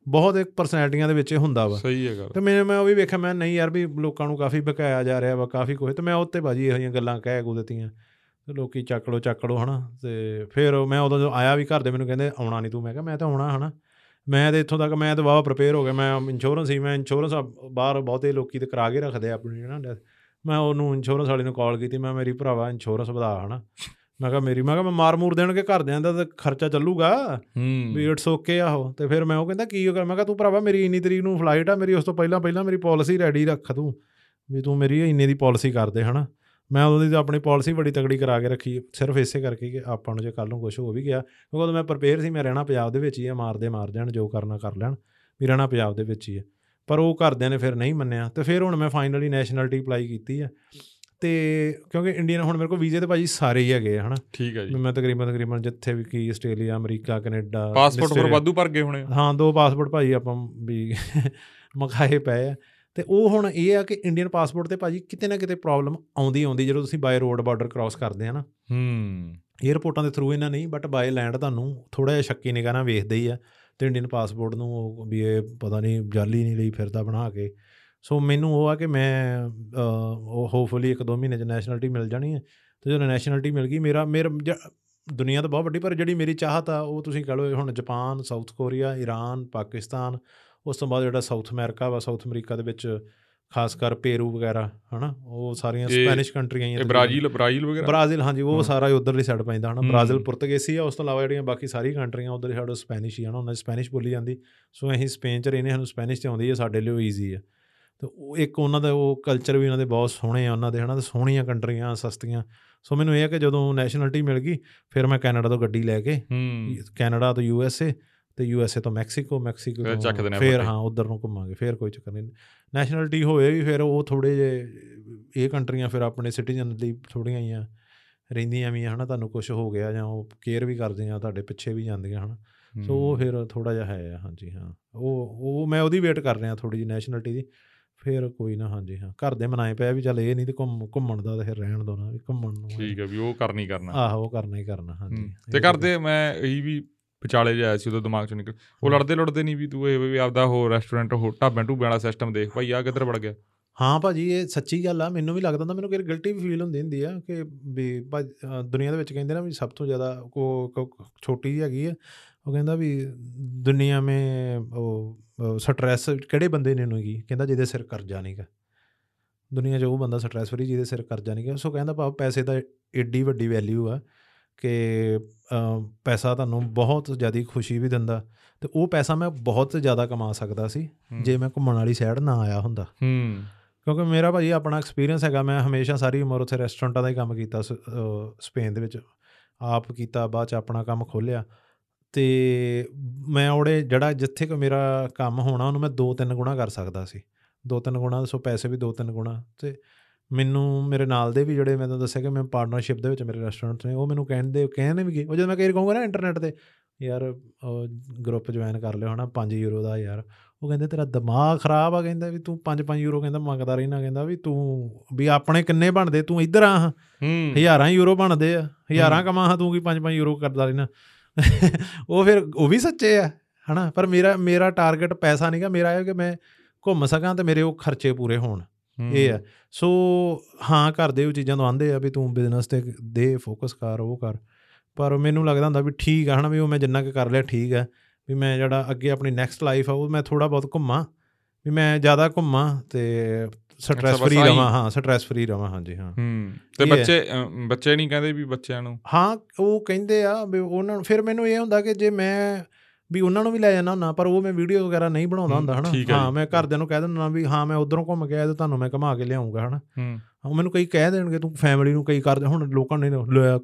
ਬਹੁਤ ਇੱਕ ਪਰਸਨੈਲਿਟੀਆਂ ਦੇ ਵਿੱਚ ਇਹ ਹੁੰਦਾ ਵਾ। ਸਹੀ ਹੈ ਗੱਲ। ਤੇ ਮੈਂ ਮੈਂ ਉਹ ਵੀ ਵੇਖਿਆ ਮੈਂ ਨਹੀਂ ਯਾਰ ਵੀ ਲੋਕਾਂ ਨੂੰ ਕਾਫੀ ਬਕਾਇਆ ਜਾ ਰਿਹਾ ਵਾ ਕਾਫੀ ਕੁਝ ਤੇ ਮੈਂ ਉੱਤੇ ਬਾਜੀ ਇਹੋ ਜਿਹੀਆਂ ਗੱਲਾਂ ਕਹਿ ਗੁ ਦਿੱਤੀਆਂ। ਤੇ ਲੋਕੀ ਚੱਕ ਲੋ ਚੱਕ ਲੋ ਹਨਾ ਤੇ ਫਿਰ ਮੈਂ ਉਦੋਂ ਆਇਆ ਵੀ ਘਰ ਦੇ ਮੈਨੂੰ ਕਹਿੰਦੇ ਆਉਣਾ ਨਹੀਂ ਤੂੰ। ਮੈਂ ਕਿਹਾ ਮੈਂ ਤਾਂ ਆਉਣਾ ਹਨਾ? ਮੈਂ ਤੇ ਇੱਥੋਂ ਤੱਕ ਮੈਂ ਤਾਂ ਵਾਵਾ ਪ੍ਰਪੇਅਰ ਹੋ ਗਿਆ। ਮੈਂ ਇੰਸ਼ੋਰੈਂਸ ਸੀ ਮੈਂ ਇੰਸ਼ੋਰੈਂਸ ਬਾਹਰ ਬਹੁਤੇ ਲੋਕੀ ਤੇ ਕਰਾ ਕੇ ਰੱਖਦੇ ਆ ਆਪਣੀ ਹਨਾ। ਮੈਂ ਉਹਨੂੰ ਇੰਸ਼ੋਰੈਂਸ ਵਾਲੇ ਨੂੰ ਕਾਲ ਕੀਤੀ ਮੈਂ ਮੇਰੀ ਭਰਾਵਾ ਇੰਸ਼ੋਰੈਂਸ ਵਧਾ ਹਨਾ। ਮੈਂ ਕਿਹਾ ਮੇਰੀ? ਮੈਂ ਕਿਹਾ ਮੈਂ ਮਾਰ ਮੂਰ ਦੇਣਗੇ ਘਰਦਿਆਂ ਦਾ ਤਾਂ ਖਰਚਾ ਚੱਲੂਗਾ ਵੀ ਹੂੰ ਇਟਸ ਓਕੇ ਆਹੋ ਤੇ ਫਿਰ ਮੈਂ ਉਹ ਕਹਿੰਦਾ ਕੀ ਹੋ ਗਿਆ ਮੈਂ ਕਿਹਾ ਤੂੰ ਭਰਾਵਾ ਮੇਰੀ ਇੰਨੀ ਤਰੀਕ ਨੂੰ ਫਲਾਈਟ ਆ ਮੇਰੀ ਉਸ ਤੋਂ ਪਹਿਲਾਂ ਪਹਿਲਾਂ ਮੇਰੀ ਪਾਲਿਸੀ ਰੈਡੀ ਰੱਖ ਤੂੰ ਵੀ ਤੂੰ ਮੇਰੀ ਇੰਨੇ ਦੀ ਪਾਲਿਸੀ ਕਰ ਦੇ ਹਨਾ। ਮੈਂ ਉਦੋਂ ਦੀ ਤਾਂ ਆਪਣੀ ਪਾਲਿਸੀ ਬੜੀ ਤਗੜੀ ਕਰਾ ਕੇ ਰੱਖੀ ਸਿਰਫ ਇਸੇ ਕਰਕੇ ਕਿ ਆਪਾਂ ਨੂੰ ਜੇ ਕੱਲ ਨੂੰ ਕੁਝ ਹੋ ਵੀ ਗਿਆ ਕਿਉਂਕਿ ਉਦੋਂ ਮੈਂ ਪ੍ਰਪੇਅਰ ਸੀ ਮੈਂ ਰਹਿਣਾ ਪੰਜਾਬ ਦੇ ਵਿੱਚ ਹੀ ਆ ਮਾਰਦੇ ਮਾਰ ਜਾਣ ਜੋ ਕਰਨਾ ਕਰ ਲੈਣ ਵੀ ਰਹਿਣਾ ਪੰਜਾਬ ਦੇ ਵਿੱਚ ਹੀ ਹੈ। ਪਰ ਉਹ ਘਰਦਿਆਂ ਨੇ ਫਿਰ ਨਹੀਂ ਮੰਨਿਆ ਤੇ ਫਿਰ ਹੁਣ ਮੈਂ ਫਾਈਨਲੀ ਨੈਸ਼ਨੈਲਿਟੀ ਅਪਲਾਈ ਕੀਤੀ ਆ ਤੇ ਕਿਉਂਕਿ ਇੰਡੀਅਨ ਹੁਣ ਮੇਰੇ ਕੋਲ ਵੀਜ਼ੇ ਤੇ ਭਾਜੀ ਸਾਰੇ ਹੀ ਹੈਗੇ ਹਨਾ? ਠੀਕ ਹੈ ਜੀ। ਮੈਂ ਤਕਰੀਬਨ ਤਕਰੀਬਨ ਜਿੱਥੇ ਵੀ ਕੀ Australia America Canada passport mister- ਵਾਧੂ ਭਰ ਗਏ ਹੋਣੇ। ਹਾਂ ਦੋ ਪਾਸਪੋਰਟ ਭਾਜੀ ਆਪਾਂ ਵੀ ਮਖਾਏ ਪਏ ਆ। ਤੇ ਉਹ ਹੁਣ ਇਹ ਆ ਕਿ ਇੰਡੀਅਨ ਪਾਸਪੋਰਟ ਤੇ ਭਾਜੀ ਕਿਤੇ ਨਾ ਕਿਤੇ ਪ੍ਰੋਬਲਮ ਆਉਂਦੀ ਆਉਂਦੀ ਜਦੋਂ ਤੁਸੀਂ ਬਾਈ ਰੋਡ ਬਾਰਡਰ ਕ੍ਰਾਸ ਕਰਦੇ ਆ ਨਾ। ਹੂੰ। ਏਅਰਪੋਰਟਾਂ ਦੇ ਥਰੂ ਇਹਨਾਂ ਨਹੀਂ ਬਟ ਬਾਈ ਲੈਂਡ ਤੁਹਾਨੂੰ ਥੋੜਾ ਜਿਹਾ ਸ਼ੱਕੀ ਨਿਗਾਹ ਨਾਲ ਵੇਖਦੇ ਹੀ ਆ ਤੇ ਇੰਡੀਅਨ ਪਾਸਪੋਰਟ ਨੂੰ ਉਹ ਵੀ ਇਹ ਪਤਾ ਨਹੀਂ ਜਾਲੀ ਨਹੀਂ ਲਈ ਫਿਰਦਾ ਬਣਾ ਕੇ। ਸੋ ਮੈਨੂੰ ਉਹ ਆ ਕਿ ਮੈਂ ਉਹ ਹੋਪਫੁਲੀ ਇੱਕ ਦੋ ਮਹੀਨੇ ਚ ਨੈਸ਼ਨੈਲਿਟੀ ਮਿਲ ਜਾਣੀ ਹੈ ਤੇ ਜਦੋਂ ਨੈਸ਼ਨੈਲਿਟੀ ਮਿਲ ਗਈ ਮੇਰਾ ਮੇਰਾ ਦੁਨੀਆ ਤਾਂ ਬਹੁਤ ਵੱਡੀ ਪਰ ਜਿਹੜੀ ਮੇਰੀ ਚਾਹਤ ਆ ਉਹ ਤੁਸੀਂ ਕਹ ਲਓ ਹੁਣ Japan South Korea Iran Pakistan ਉਸ ਤੋਂ ਬਾਅਦ ਜਿਹੜਾ ਸਾਊਥ ਅਮਰੀਕਾ ਵਾ ਸਾਊਥ ਅਮਰੀਕਾ ਦੇ ਵਿੱਚ ਖਾਸ ਕਰ ਪੇਰੂ ਵਗੈਰਾ ਹਨਾ ਉਹ ਸਾਰੀਆਂ ਸਪੈਨਿਸ਼ ਕੰਟਰੀਆਂ ਹੀ। ਬ੍ਰਾਜ਼ੀਲ ਬ੍ਰਾਜ਼ੀਲ ਵਗੈਰਾ ਬ੍ਰਾਜ਼ੀਲ ਹਾਂਜੀ ਉਹ ਹਾਂ। ਸਾਰਾ ਉਧਰਲੀ ਸਾਈਡ ਪੈਂਦਾ ਹਨਾ ਹੂੰ। ਬ੍ਰਾਜ਼ੀਲ ਪੁਰਤਗਾਲੀ ਆ ਉਸ ਤੋਂ ਇਲਾਵਾ ਜਿਹੜੀਆਂ ਬਾਕੀ ਸਾਰੀ ਕੰਟਰੀਆਂ ਉਧਰ ਹੀ ਸਾਡਾ ਸਪੈਨਿਸ਼ ਹੀ ਆ ਨਾ ਉਹਨਾਂ ਦੀ ਸਪੈਨਿਸ਼ ਬੋਲੀ ਜਾਂਦੀ ਸੋ ਅਸੀਂ ਸਪੇਨ ਚ ਰਹਿੰਦੇ ਸਾਨੂੰ ਸਪੈਨਿਸ਼ ਤੇ ਆਉਂਦੀ ਹੈ ਸਾਡੇ ਲਈ ਉਹ ਈਜ਼ੀ ਆ ਤੇ ਉਹ ਇੱਕ ਉਹਨਾਂ ਦਾ ਉਹ ਕਲਚਰ ਵੀ ਉਹਨਾਂ ਦੇ ਬਹੁਤ ਸੋਹਣੇ ਆ ਉਹਨਾਂ ਦੇ ਹਨਾ ਤੇ ਸੋਹਣੀਆਂ ਕੰਟਰੀਆਂ ਸਸਤੀਆਂ ਸੋ ਮੈਨੂੰ ਇਹ ਹੈ ਕਿ ਜਦੋਂ ਨੈਸ਼ਨੈਲਿਟੀ ਮਿਲ ਗਈ ਫਿਰ ਮੈਂ ਕੈਨੇਡਾ ਤੋਂ ਗੱਡੀ ਲੈ ਕੇ ਹੂੰ ਕੈਨੇਡਾ ਤੋਂ ਯੂ ਐਸ ਏ ਤੇ ਯੂ ਐਸ ਏ ਤੋਂ ਮੈਕਸੀਕੋ ਮੈਕਸੀਕੋ ਤੋਂ ਫਿਰ ਹਾਂ ਉਧਰ ਨੂੰ ਘੁੰਮਾਂਗੇ ਫਿਰ ਕੋਈ ਚੱਕਰ ਨਹੀਂ। ਨੈਸ਼ਨੈਲਿਟੀ ਹੋਏ ਵੀ ਫਿਰ ਉਹ ਥੋੜੇ ਜੇ ਇਹ ਕੰਟਰੀਆਂ ਫਿਰ ਆਪਣੇ ਸਿਟੀਜ਼ਨ ਲਈ ਥੋੜੀਆਂ ਹੀ ਰਹਿੰਦੀਆਂ ਵੀ ਆ, ਹਨਾ ਤੁਹਾਨੂੰ ਕੁਝ ਹੋ ਗਿਆ ਜਾਂ ਉਹ ਕੇਅਰ ਵੀ ਕਰਦੀਆਂ ਤੁਹਾਡੇ ਪਿੱਛੇ ਵੀ ਜਾਂਦੀਆਂ ਹਨਾ। ਸੋ ਉਹ ਫਿਰ ਥੋੜਾ ਜਿਹਾ ਹੈ ਆ, ਹਾਂਜੀ ਹਾਂ। ਉਹ ਉਹ ਮੈਂ ਉਹਦੀ ਵੇਟ ਕਰ ਰਿਹਾ ਥੋੜੀ ਜਿਹੀ ਨੈਸ਼ਨਲਿਟੀ ਦੀ ਫਿਰ ਕੋਈ ਨਾ ਹਾਂਜੀ ਹਾਂ। ਘਰ ਦੇ ਮਨਾਏ ਪਿਆ ਵੀ ਚੱਲ ਇਹ ਨਹੀਂ ਤੇ ਘੁੰਮ ਘੁੰਮਣ ਦਾ ਤੇ ਫਿਰ ਰਹਿਣ ਦੋ ਨਾ ਵੀ ਘੁੰਮਣ ਨੂੰ ਠੀਕ ਹੈ ਵੀ ਉਹ ਕਰਨੀ ਕਰਨਾ। ਆਹੋ ਉਹ ਕਰਨਾ ਹੀ ਕਰਨਾ ਹਾਂਜੀ। ਤਾਂ- ਕਰਦੇ ਮੈਂ ਇਹੀ ਵੀ ਵਿਚਾਲੇ ਜਿਹਾ ਸੀ ਉਦੋਂ ਦਿਮਾਗ ਚੋਂ ਨਿਕਲ। ਉਹ ਲੜਦੇ ਲੜਦੇ ਨਹੀਂ ਵੀ ਤੂੰ ਇਹ ਵੀ ਆਪਦਾ ਹੋਰ ਰੈਸਟੋਰੈਂਟ ਹੋ ਢਾਬਿਆਂ ਢੂਬਿਆਂ ਵਾਲਾ ਸਿਸਟਮ ਦੇਖ ਭਾਈ ਆ ਕਿੱਧਰ ਵੜ ਗਿਆ? ਹਾਂ ਭਾਜੀ ਇਹ ਸੱਚੀ ਗੱਲ ਆ ਮੈਨੂੰ ਵੀ ਲੱਗਦਾ ਹੁੰਦਾ ਮੈਨੂੰ ਕਿ ਗਿਲਟੀ ਵੀ ਫੀਲ ਹੁੰਦੀ ਹੁੰਦੀ ਆ ਕਿ ਵੀ ਦੁਨੀਆ ਦੇ ਵਿੱਚ ਕਹਿੰਦੇ ਨਾ ਵੀ ਸਭ ਤੋਂ ਜ਼ਿਆਦਾ ਕੋ ਛੋਟੀ ਹੈਗੀ ਆ ਉਹ ਕਹਿੰਦਾ ਵੀ ਦੁਨੀਆ ਮੇ ਉਹ ਸਟ੍ਰੈਸ ਕਿਹੜੇ ਬੰਦੇ ਨੇ ਨੂੰ ਕੀ? ਕਹਿੰਦਾ ਜਿਹਦੇ ਸਿਰ ਕਰਜ਼ਾ ਨਹੀਂਗਾ ਦੁਨੀਆ 'ਚ ਉਹ ਬੰਦਾ ਸਟ੍ਰੈਸ ਫਰੀ ਜਿਹਦੇ ਸਿਰ ਕਰਜ਼ਾ ਨਹੀਂਗਾ ਸੋ ਕਹਿੰਦਾ ਭਾਵ ਪੈਸੇ ਦਾ ਏਡੀ ਵੱਡੀ ਵੈਲਿਊ ਆ। ਕਿ ਪੈਸਾ ਤੁਹਾਨੂੰ ਬਹੁਤ ਜ਼ਿਆਦਾ ਖੁਸ਼ੀ ਵੀ ਦਿੰਦਾ ਤੇ ਉਹ ਪੈਸਾ ਮੈਂ ਬਹੁਤ ਜ਼ਿਆਦਾ ਕਮਾ ਸਕਦਾ ਸੀ ਜੇ ਮੈਂ ਘੁੰਮਣ ਵਾਲੀ ਸਾਈਡ ਨਾ ਆਇਆ ਹੁੰਦਾ। ਹੂੰ। ਕਿਉਂਕਿ ਮੇਰਾ ਭਾਜੀ ਆਪਣਾ ਐਕਸਪੀਰੀਅੰਸ ਹੈਗਾ ਮੈਂ ਹਮੇਸ਼ਾ ਸਾਰੀ ਉਮਰ ਉੱਥੇ ਰੈਸਟੋਰੈਂਟਾਂ ਦਾ ਹੀ ਕੰਮ ਕੀਤਾ ਸਪੇਨ ਦੇ ਵਿੱਚ। ਆਪ ਕੀਤਾ ਬਾਅਦ ਚ ਆਪਣਾ ਕੰਮ ਖੋਲਿਆ ਤੇ ਮੈਂ ਉਹਦੇ ਜਿਹੜਾ ਜਿੱਥੇ ਕੋ ਮੇਰਾ ਕੰਮ ਹੋਣਾ ਉਹਨੂੰ ਮੈਂ ਦੋ ਤਿੰਨ ਗੁਣਾ ਕਰ ਸਕਦਾ ਸੀ। ਦੋ ਤਿੰਨ ਗੁਣਾ ਸੋ ਪੈਸੇ ਵੀ ਦੋ ਤਿੰਨ ਗੁਣਾ ਤੇ ਮੈਨੂੰ ਮੇਰੇ ਨਾਲ ਦੇ ਵੀ ਜਿਹੜੇ ਮੈਂ ਤੁਹਾਨੂੰ ਦੱਸਿਆ ਕਿ ਮੈਂ ਪਾਰਟਨਰਸ਼ਿਪ ਦੇ ਵਿੱਚ ਮੇਰੇ ਰੈਸਟੋਰੈਂਟ ਨੇ ਉਹ ਮੈਨੂੰ ਕਹਿੰਦੇ ਕਹਿੰਦੇ ਵੀ ਗਏ ਉਹ ਜਦੋਂ ਮੈਂ ਵਾਰ ਕਹੂੰਗਾ ਨਾ ਇੰਟਰਨੈਟ ਤੇ ਯਾਰ ਗਰੁੱਪ ਜੁਆਇਨ ਕਰ ਲਿਓ ਹਨਾ 5 ਯੂਰੋ ਦਾ ਯਾਰ ਉਹ ਕਹਿੰਦੇ ਤੇਰਾ ਦਿਮਾਗ ਖਰਾਬ ਆ ਕਹਿੰਦਾ ਵੀ ਤੂੰ 5-5 ਯੂਰੋ ਕਹਿੰਦਾ ਮੰਗਦਾ ਰਹਿਣਾ ਕਹਿੰਦਾ ਵੀ ਤੂੰ ਵੀ ਆਪਣੇ ਕਿੰਨੇ ਬਣਦੇ ਤੂੰ ਇੱਧਰ ਆ ਹਜ਼ਾਰਾਂ ਯੂਰੋ ਬਣਦੇ ਆ ਹਜ਼ਾਰਾਂ ਹੂੰ। ਕਮਾ ਹਾਂ ਤੂੰ ਕੀ 5-5 ਯੂਰੋ ਕਰਦਾ ਰਹਿਣਾ ਉਹ ਫਿਰ ਉਹ ਵੀ ਸੱਚੇ ਆ ਹਨਾ ਪਰ ਮੇਰਾ ਮੇਰਾ ਟਾਰਗੇਟ ਪੈਸਾ ਨਹੀਂਗਾ ਮੇਰਾ ਇਹ ਕਿ ਮੈਂ ਘੁੰਮ ਸਕਾਂ ਤੇ ਮੇਰੇ ਉਹ ਖਰਚੇ ਪੂਰੇ ਹੋਣ। ਇਹ ਆ ਸੋ ਹਾਂ ਘਰ ਦੇ ਉਹ ਚੀਜ਼ਾਂ ਤੋਂ ਆਂਦੇ ਆ ਵੀ ਤੂੰ ਬਿਜ਼ਨਸ ਤੇ ਦੇ ਫੋਕਸ ਕਰ ਉਹ ਕਰ। ਪਰ ਮੈਨੂੰ ਲੱਗਦਾ ਹੁੰਦਾ ਵੀ ਠੀਕ ਆ ਹਨਾ ਵੀ ਉਹ ਮੈਂ ਜਿੰਨਾ ਕੁ ਕਰ ਲਿਆ ਠੀਕ ਆ। ਵੀ ਮੈਂ ਜਿਹੜਾ ਅੱਗੇ ਆਪਣੀ ਨੈਕਸਟ ਲਾਈਫ ਆ ਉਹ ਮੈਂ ਥੋੜਾ ਬਹੁਤ ਘੁੰਮਾਂ। ਵੀ ਮੈਂ ਜ਼ਿਆਦਾ ਘੁੰਮਾਂ ਤੇ ਸਟ੍ਰੈਸ ਫਰੀ। ਰਵਾਂ ਹਾਂ ਸਟ੍ਰੈਸ ਫਰੀ ਰਵਾਂ ਹਾਂਜੀ ਹਾਂ। ਹੂੰ ਤੇ। ਬੱਚੇ ਬੱਚੇ ਨਹੀਂ ਕਹਿੰਦੇ ਵੀ ਬੱਚਿਆਂ ਨੂੰ? ਹਾਂ ਉਹ ਕਹਿੰਦੇ ਆ ਵੀ ਉਹਨਾਂ ਨੂੰ ਫਿਰ ਮੈਨੂੰ ਇਹ ਹੁੰਦਾ ਕਿ ਜੇ ਮੈਂ ਵੀ ਉਹਨਾਂ ਨੂੰ ਵੀ ਲੈ ਜਾਣਾ ਹੁੰਦਾ ਪਰ ਉਹ ਮੈਂ ਵੀਡੀਓ ਵਗੈਰਾ ਨਹੀਂ ਬਣਾਉਂਦਾ ਹੁੰਦਾ ਹਨਾ? ਹੈ। ਮੈਂ ਘਰਦਿਆਂ ਨੂੰ ਕਹਿ ਦਿੰਦਾ ਵੀ ਹਾਂ ਮੈਂ ਉਧਰੋਂ ਘੁੰਮ ਕੇ ਆਇਆ ਤੇ ਤੁਹਾਨੂੰ ਮੈਂ ਘੁਮਾ ਕੇ ਲਿਆਉਂਗਾ ਹਨਾ? ਹੂੰ। ਉਹ ਮੈਨੂੰ ਕਈ ਕਹਿ ਦੇਣਗੇ ਤੂੰ ਫੈਮਿਲੀ ਨੂੰ ਕਈ ਕਰਦੇ ਹੁਣ ਲੋਕਾਂ ਨੇ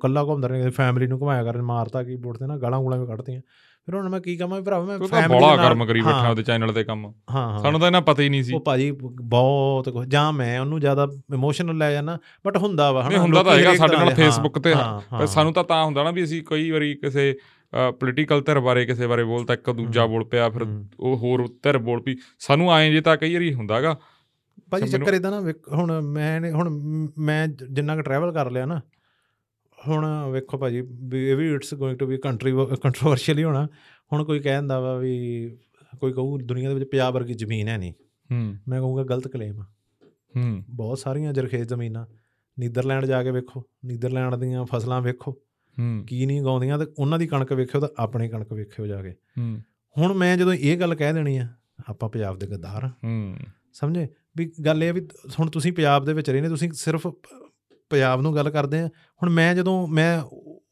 ਕੱਲਾ ਘੁੰਮਦਾ ਰਹੇ ਫੈਮਿਲੀ ਨੂੰ ਘੁਮਾਇਆ ਕਰਨ ਮਾਰਤਾ ਕੀ ਬੋਲਦੇ ਨਾ ਗਾਲਾਂ ਗੂਲਾਂ ਵੀ ਕੱਢਤੀਆਂ। ਫਿਰ ਹੁਣ ਮੈਂ ਕੀ ਕਹਾਂ ਵੀ ਭਰਾਵਾ ਮੈਂ ਤੂੰ ਤਾਂ ਦੇ ਨਾਲ- ਕਰਮ ਕਰੀ ਬੈਠਾ ਉਹਦੇ ਚੈਨਲ ਤੇ ਕੰਮ। ਸਾਨੂੰ ਤਾਂ ਇਹਨਾਂ ਪਤਾ ਹੀ ਨਹੀਂ ਸੀ। ਉਹ ਭਾਜੀ ਬਹੁਤ ਕੁਛ ਜਾਂ ਮੈਂ ਉਹਨੂੰ ਜ਼ਿਆਦਾ ਇਮੋਸ਼ਨਲ ਲੈ ਜਾਣਾ ਬਟ ਹੁੰਦਾ ਵਾ ਨਹੀਂ ਹੁੰਦਾ ਤਾਂ ਹੈਗਾ ਸਾਡੇ ਨਾਲ ਫੇਸਬੁੱਕ ਤੇ। ਸਾਨੂੰ ਤਾਂ ਤਾਂ ਹੁੰਦਾ ਨਾ ਵੀ ਅਸੀਂ ਕਈ ਵਾਰੀ ਕਿਸੇ ਪੋਲੀਟੀਕਲ ਧਿਰ ਬਾਰੇ ਕਿਸੇ ਬਾਰੇ ਬੋਲਤਾ ਇੱਕ ਦੂਜਾ। ਬੋਲ ਪਿਆ ਫਿਰ। ਉਹ ਹੋਰ ਧਿਰ ਬੋਲ ਪਈ। ਸਾਨੂੰ ਆਏ ਜੇ ਤਾਂ ਕਈ ਵਾਰੀ ਹੁੰਦਾਗਾ। ਭਾਜੀ ਚੱਕਰ ਇਦਾਂ ਨਾ ਹੁਣ ਮੈਂ ਹੁਣ ਮ- ਜਿੰਨਾ ਕੁ ਟਰੈਵਲ ਕਰ ਲਿਆ ਨਾ ਹੁਣ ਵੇਖੋ ਭਾਜੀ ਇਹ ਵੀ it's going to be country controversial ਹੀ ਹੋਣਾ। ਹੁਣ ਕੋਈ ਕਹਿ ਦਿੰਦਾ ਵਾ ਵੀ ਕੋਈ ਕਹੂ ਦੁਨੀਆ ਦੇ ਵਿੱਚ ਪੰਜਾਬ ਵਰਗੀ ਜ਼ਮੀਨ ਹੈ ਨਹੀਂ। ਹੂੰ। ਮੈਂ ਕਹੂੰਗਾ ਗਲਤ ਕਲੇਮ ਆ। ਹੂੰ। ਬਹੁਤ ਸਾਰੀਆਂ ਜਰਖੇਜ਼ ਜ਼ਮੀਨਾਂ। ਨੀਦਰਲੈਂਡ ਜਾ ਕੇ ਵੇਖੋ ਨੀਦਰਲੈਂਡ ਦੀਆਂ ਫਸਲਾਂ ਵੇਖੋ। ਕੀ ਨਹੀਂ ਉਗਾਉਂਦੀਆਂ ਤੇ ਉਹਨਾਂ ਦੀ ਕਣਕ ਵੇਖਿਓ ਤਾਂ ਆਪਣੀ ਕਣਕ ਵੇਖਿਓ ਜਾ ਕੇ। ਹੁਣ ਮੈਂ ਜਦੋਂ ਇਹ ਗੱਲ ਕਹਿ ਦੇਣੀ ਆ ਆਪਾਂ ਪੰਜਾਬ ਦੇ ਗੱਦਾਰ ਹੂੰ। ਸਮਝੇ? ਵੀ ਗੱਲ ਇਹ ਆ ਵੀ ਹੁਣ ਤੁਸੀਂ ਪੰਜਾਬ ਦੇ ਵਿੱਚ ਰਹਿੰਦੇ ਤੁਸੀਂ ਸਿਰਫ ਪੰਜਾਬ ਨੂੰ ਗੱਲ ਕਰਦੇ ਆ। ਹੁਣ ਮੈਂ ਜਦੋਂ ਮੈਂ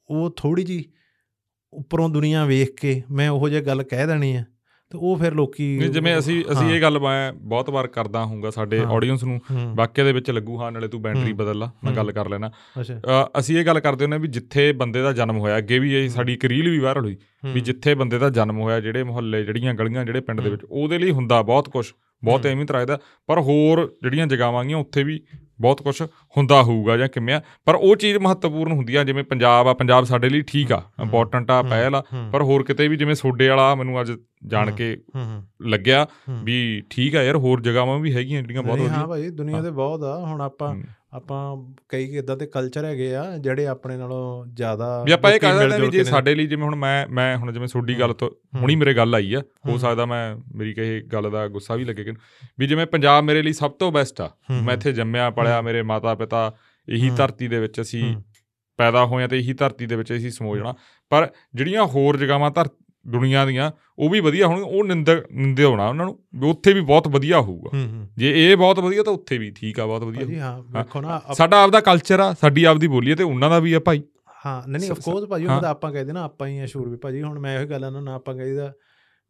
ਉਹ ਥੋੜੀ ਜੀ ਉੱਪਰੋਂ ਦੁਨੀਆ ਵੇਖ ਕੇ ਮੈਂ ਉਹੋ ਜਿਹੀ ਗੱਲ ਕਹਿ ਦੇਣੀ ਆ ਤੇ ਉਹ ਫਿਰ ਲੋਕੀ ਜਿਵੇਂ ਅਸੀਂ ਅਸੀਂ ਇਹ ਗੱਲ ਮੈਂ ਬਹੁਤ ਵਾਰ ਕਰਦਾ ਹੂੰਗਾ ਸਾਡੇ। ਆਡੀਅנס ਨੂੰ ਵਾਕਿਆ ਦੇ ਵਿੱਚ ਲੱਗੂ ਹਾਂ ਨਾਲੇ ਤੂੰ ਬੈਟਰੀ। ਬਦਲ ਲਾ ਮੈਂ। ਗੱਲ ਕਰ ਲੈਣਾ ਅਸੀਂ ਇਹ ਗੱਲ ਕਰਦੇ ਹੁੰਦੇ ਹਾਂ ਵੀ ਜਿੱਥੇ ਬੰਦੇ ਦਾ ਜਨਮ ਹੋਇਆ ਅੱਗੇ ਵੀ ਇਹ ਸਾਡੀ ਇੱਕ ਰੀਲ ਵੀ ਵਾਇਰਲ ਹੋਈ ਵੀ ਜਿੱਥੇ ਬੰਦੇ ਦਾ ਜਨਮ ਹੋਇਆ ਜਿਹੜੇ ਮੁਹੱਲੇ ਜਿਹੜੀਆਂ ਗਲੀਆਂ ਜਿਹੜੇ ਪਿੰਡ ਦੇ। ਵਿੱਚ ਉਹਦੇ ਲਈ ਹੁੰਦਾ ਬਹੁਤ ਕੁਝ ਬਹੁਤ ਹੂੰ। ਅਹਿਮੀਅਤ ਰੱਖਦਾ ਪਰ ਹੋਰ ਜਿਹੜੀਆਂ ਜਗ੍ਹਾਵਾਂ ਗੀਆਂ ਉੱਥੇ ਵੀ ਬਹੁਤ ਕੁਝ ਹੁੰਦਾ ਹੋਊਗਾ ਜਾਂ ਕਿਵੇਂ ਆ ਪਰ ਉਹ ਚੀਜ਼ ਮਹੱਤਵਪੂਰਨ ਹੁੰਦੀ ਆ ਜਿਵੇਂ ਪੰਜਾਬ ਆ ਪੰਜਾਬ ਸਾਡੇ ਲਈ ਠੀਕ ਆ। ਇੰਪੋਰਟੈਂਟ ਆ। ਪਹਿਲ ਆ ਪਰ ਹੋਰ ਕਿਤੇ ਵੀ ਜਿਵੇਂ ਸੋਡੇ ਵਾਲਾ ਮੈਨੂੰ ਅੱਜ ਜਾਣ। ਕੇ ਲੱਗਿਆ। ਵੀ ਠੀਕ ਆ ਯਾਰ ਹੋਰ ਜਗ੍ਹਾਵਾਂ ਵੀ ਹੈਗੀਆਂ ਜਿਹੜੀਆਂ ਬਹੁਤ ਨਹੀਂ, ਹਾਂ ਵਧੀਆ ਭਾਈ ਦੁਨੀਆ। ਦੇ ਬਹੁਤ ਆ ਹੁਣ ਆਪਾਂ। ਆਪਾਂ ਕਈ ਇਦਾਂ ਦੇ ਕਲਚਰ ਹੈਗੇ ਆ ਜਿਹੜੇ ਆਪਣੇ ਨਾਲੋਂ ਜ਼ਿਆਦਾ ਵੀ ਆਪਾਂ ਇਹ ਕਹਿ ਸਕਦੇ ਵੀ ਜੇ ਸਾਡੇ ਲਈ ਜਿਵੇਂ ਹੁਣ ਮੈਂ ਮੈਂ ਹੁਣ ਜਿਵੇਂ ਸੋਡੀ ਗੱਲ ਤੋਂ। ਹੁਣੀ ਮੇਰੇ ਗੱਲ ਆਈ ਆ ਹੋ। ਸਕਦਾ ਮੈਂ ਮੇਰੀ ਕਹੇ ਗੱਲ ਦਾ ਗੁੱਸਾ ਵੀ ਲੱਗੇ ਕਿ ਵੀ ਜਿਵੇਂ ਪੰਜਾਬ ਮੇਰੇ ਲਈ ਸਭ ਤੋਂ ਬੈਸਟ ਆ ਮੈਂ ਇੱਥੇ ਜੰਮਿਆ ਪਲਿਆ ਹੂੰ। ਮੇਰੇ ਮਾਤਾ ਪਿਤਾ ਇਹੀ। ਧਰਤੀ ਦੇ ਵਿੱਚ ਅਸੀਂ। ਪੈਦਾ ਹੋਏ ਆ ਤੇ ਇਹੀ ਧਰਤੀ ਦੇ ਵਿੱਚ ਅਸੀਂ ਸਮੋ ਜਾਣਾ ਪਰ ਜਿਹੜੀਆਂ ਹੋਰ ਜਗ੍ਹਾਵਾਂ ਧਰ ਦੁਨੀਆ ਦੀਆਂ ਉਹ ਵੀ ਵਧੀਆ ਹੋਣ ਉਹ ਨਿੰਦ ਨਿੰਦੇ ਹੋਣਾ ਉਹਨਾਂ ਨੂੰ ਵੀ ਉੱਥੇ ਵੀ ਬਹੁਤ ਵਧੀਆ ਹੋਊਗਾ। ਹੂੰ ਹੂੰ। ਜੇ ਇਹ ਬਹੁਤ ਵਧੀਆ ਤਾਂ ਉੱਥੇ ਵੀ ਠੀਕ ਆ ਬਹੁਤ ਵਧੀਆ ਭਾਜੀ ਹਾਂ ਵੇਖੋ ਨਾ ਸਾਡਾ ਆਪਦਾ ਕਲਚਰ ਆ ਸਾਡੀ ਆਪਦੀ ਬੋਲੀ ਆ ਤੇ ਉਹਨਾਂ ਦਾ ਵੀ ਆ ਭਾਈ। ਹਾਂ ਨਹੀਂ ਨਹੀਂ ਆਫ ਕੋਰਸ ਭਾਜੀ ਹਾਂ। ਉਹਨਾਂ ਦਾ ਆਪਾਂ ਕਹਿੰਦੇ ਨਾ ਆਪਾਂ ਹੀ ਆ ਸ਼ੂਰ ਵੀ ਭਾਜੀ ਹੁਣ ਮੈਂ ਇਹੋ ਗੱਲ ਆ ਨਾ ਆਪਾਂ ਕਹਿੰਦਾ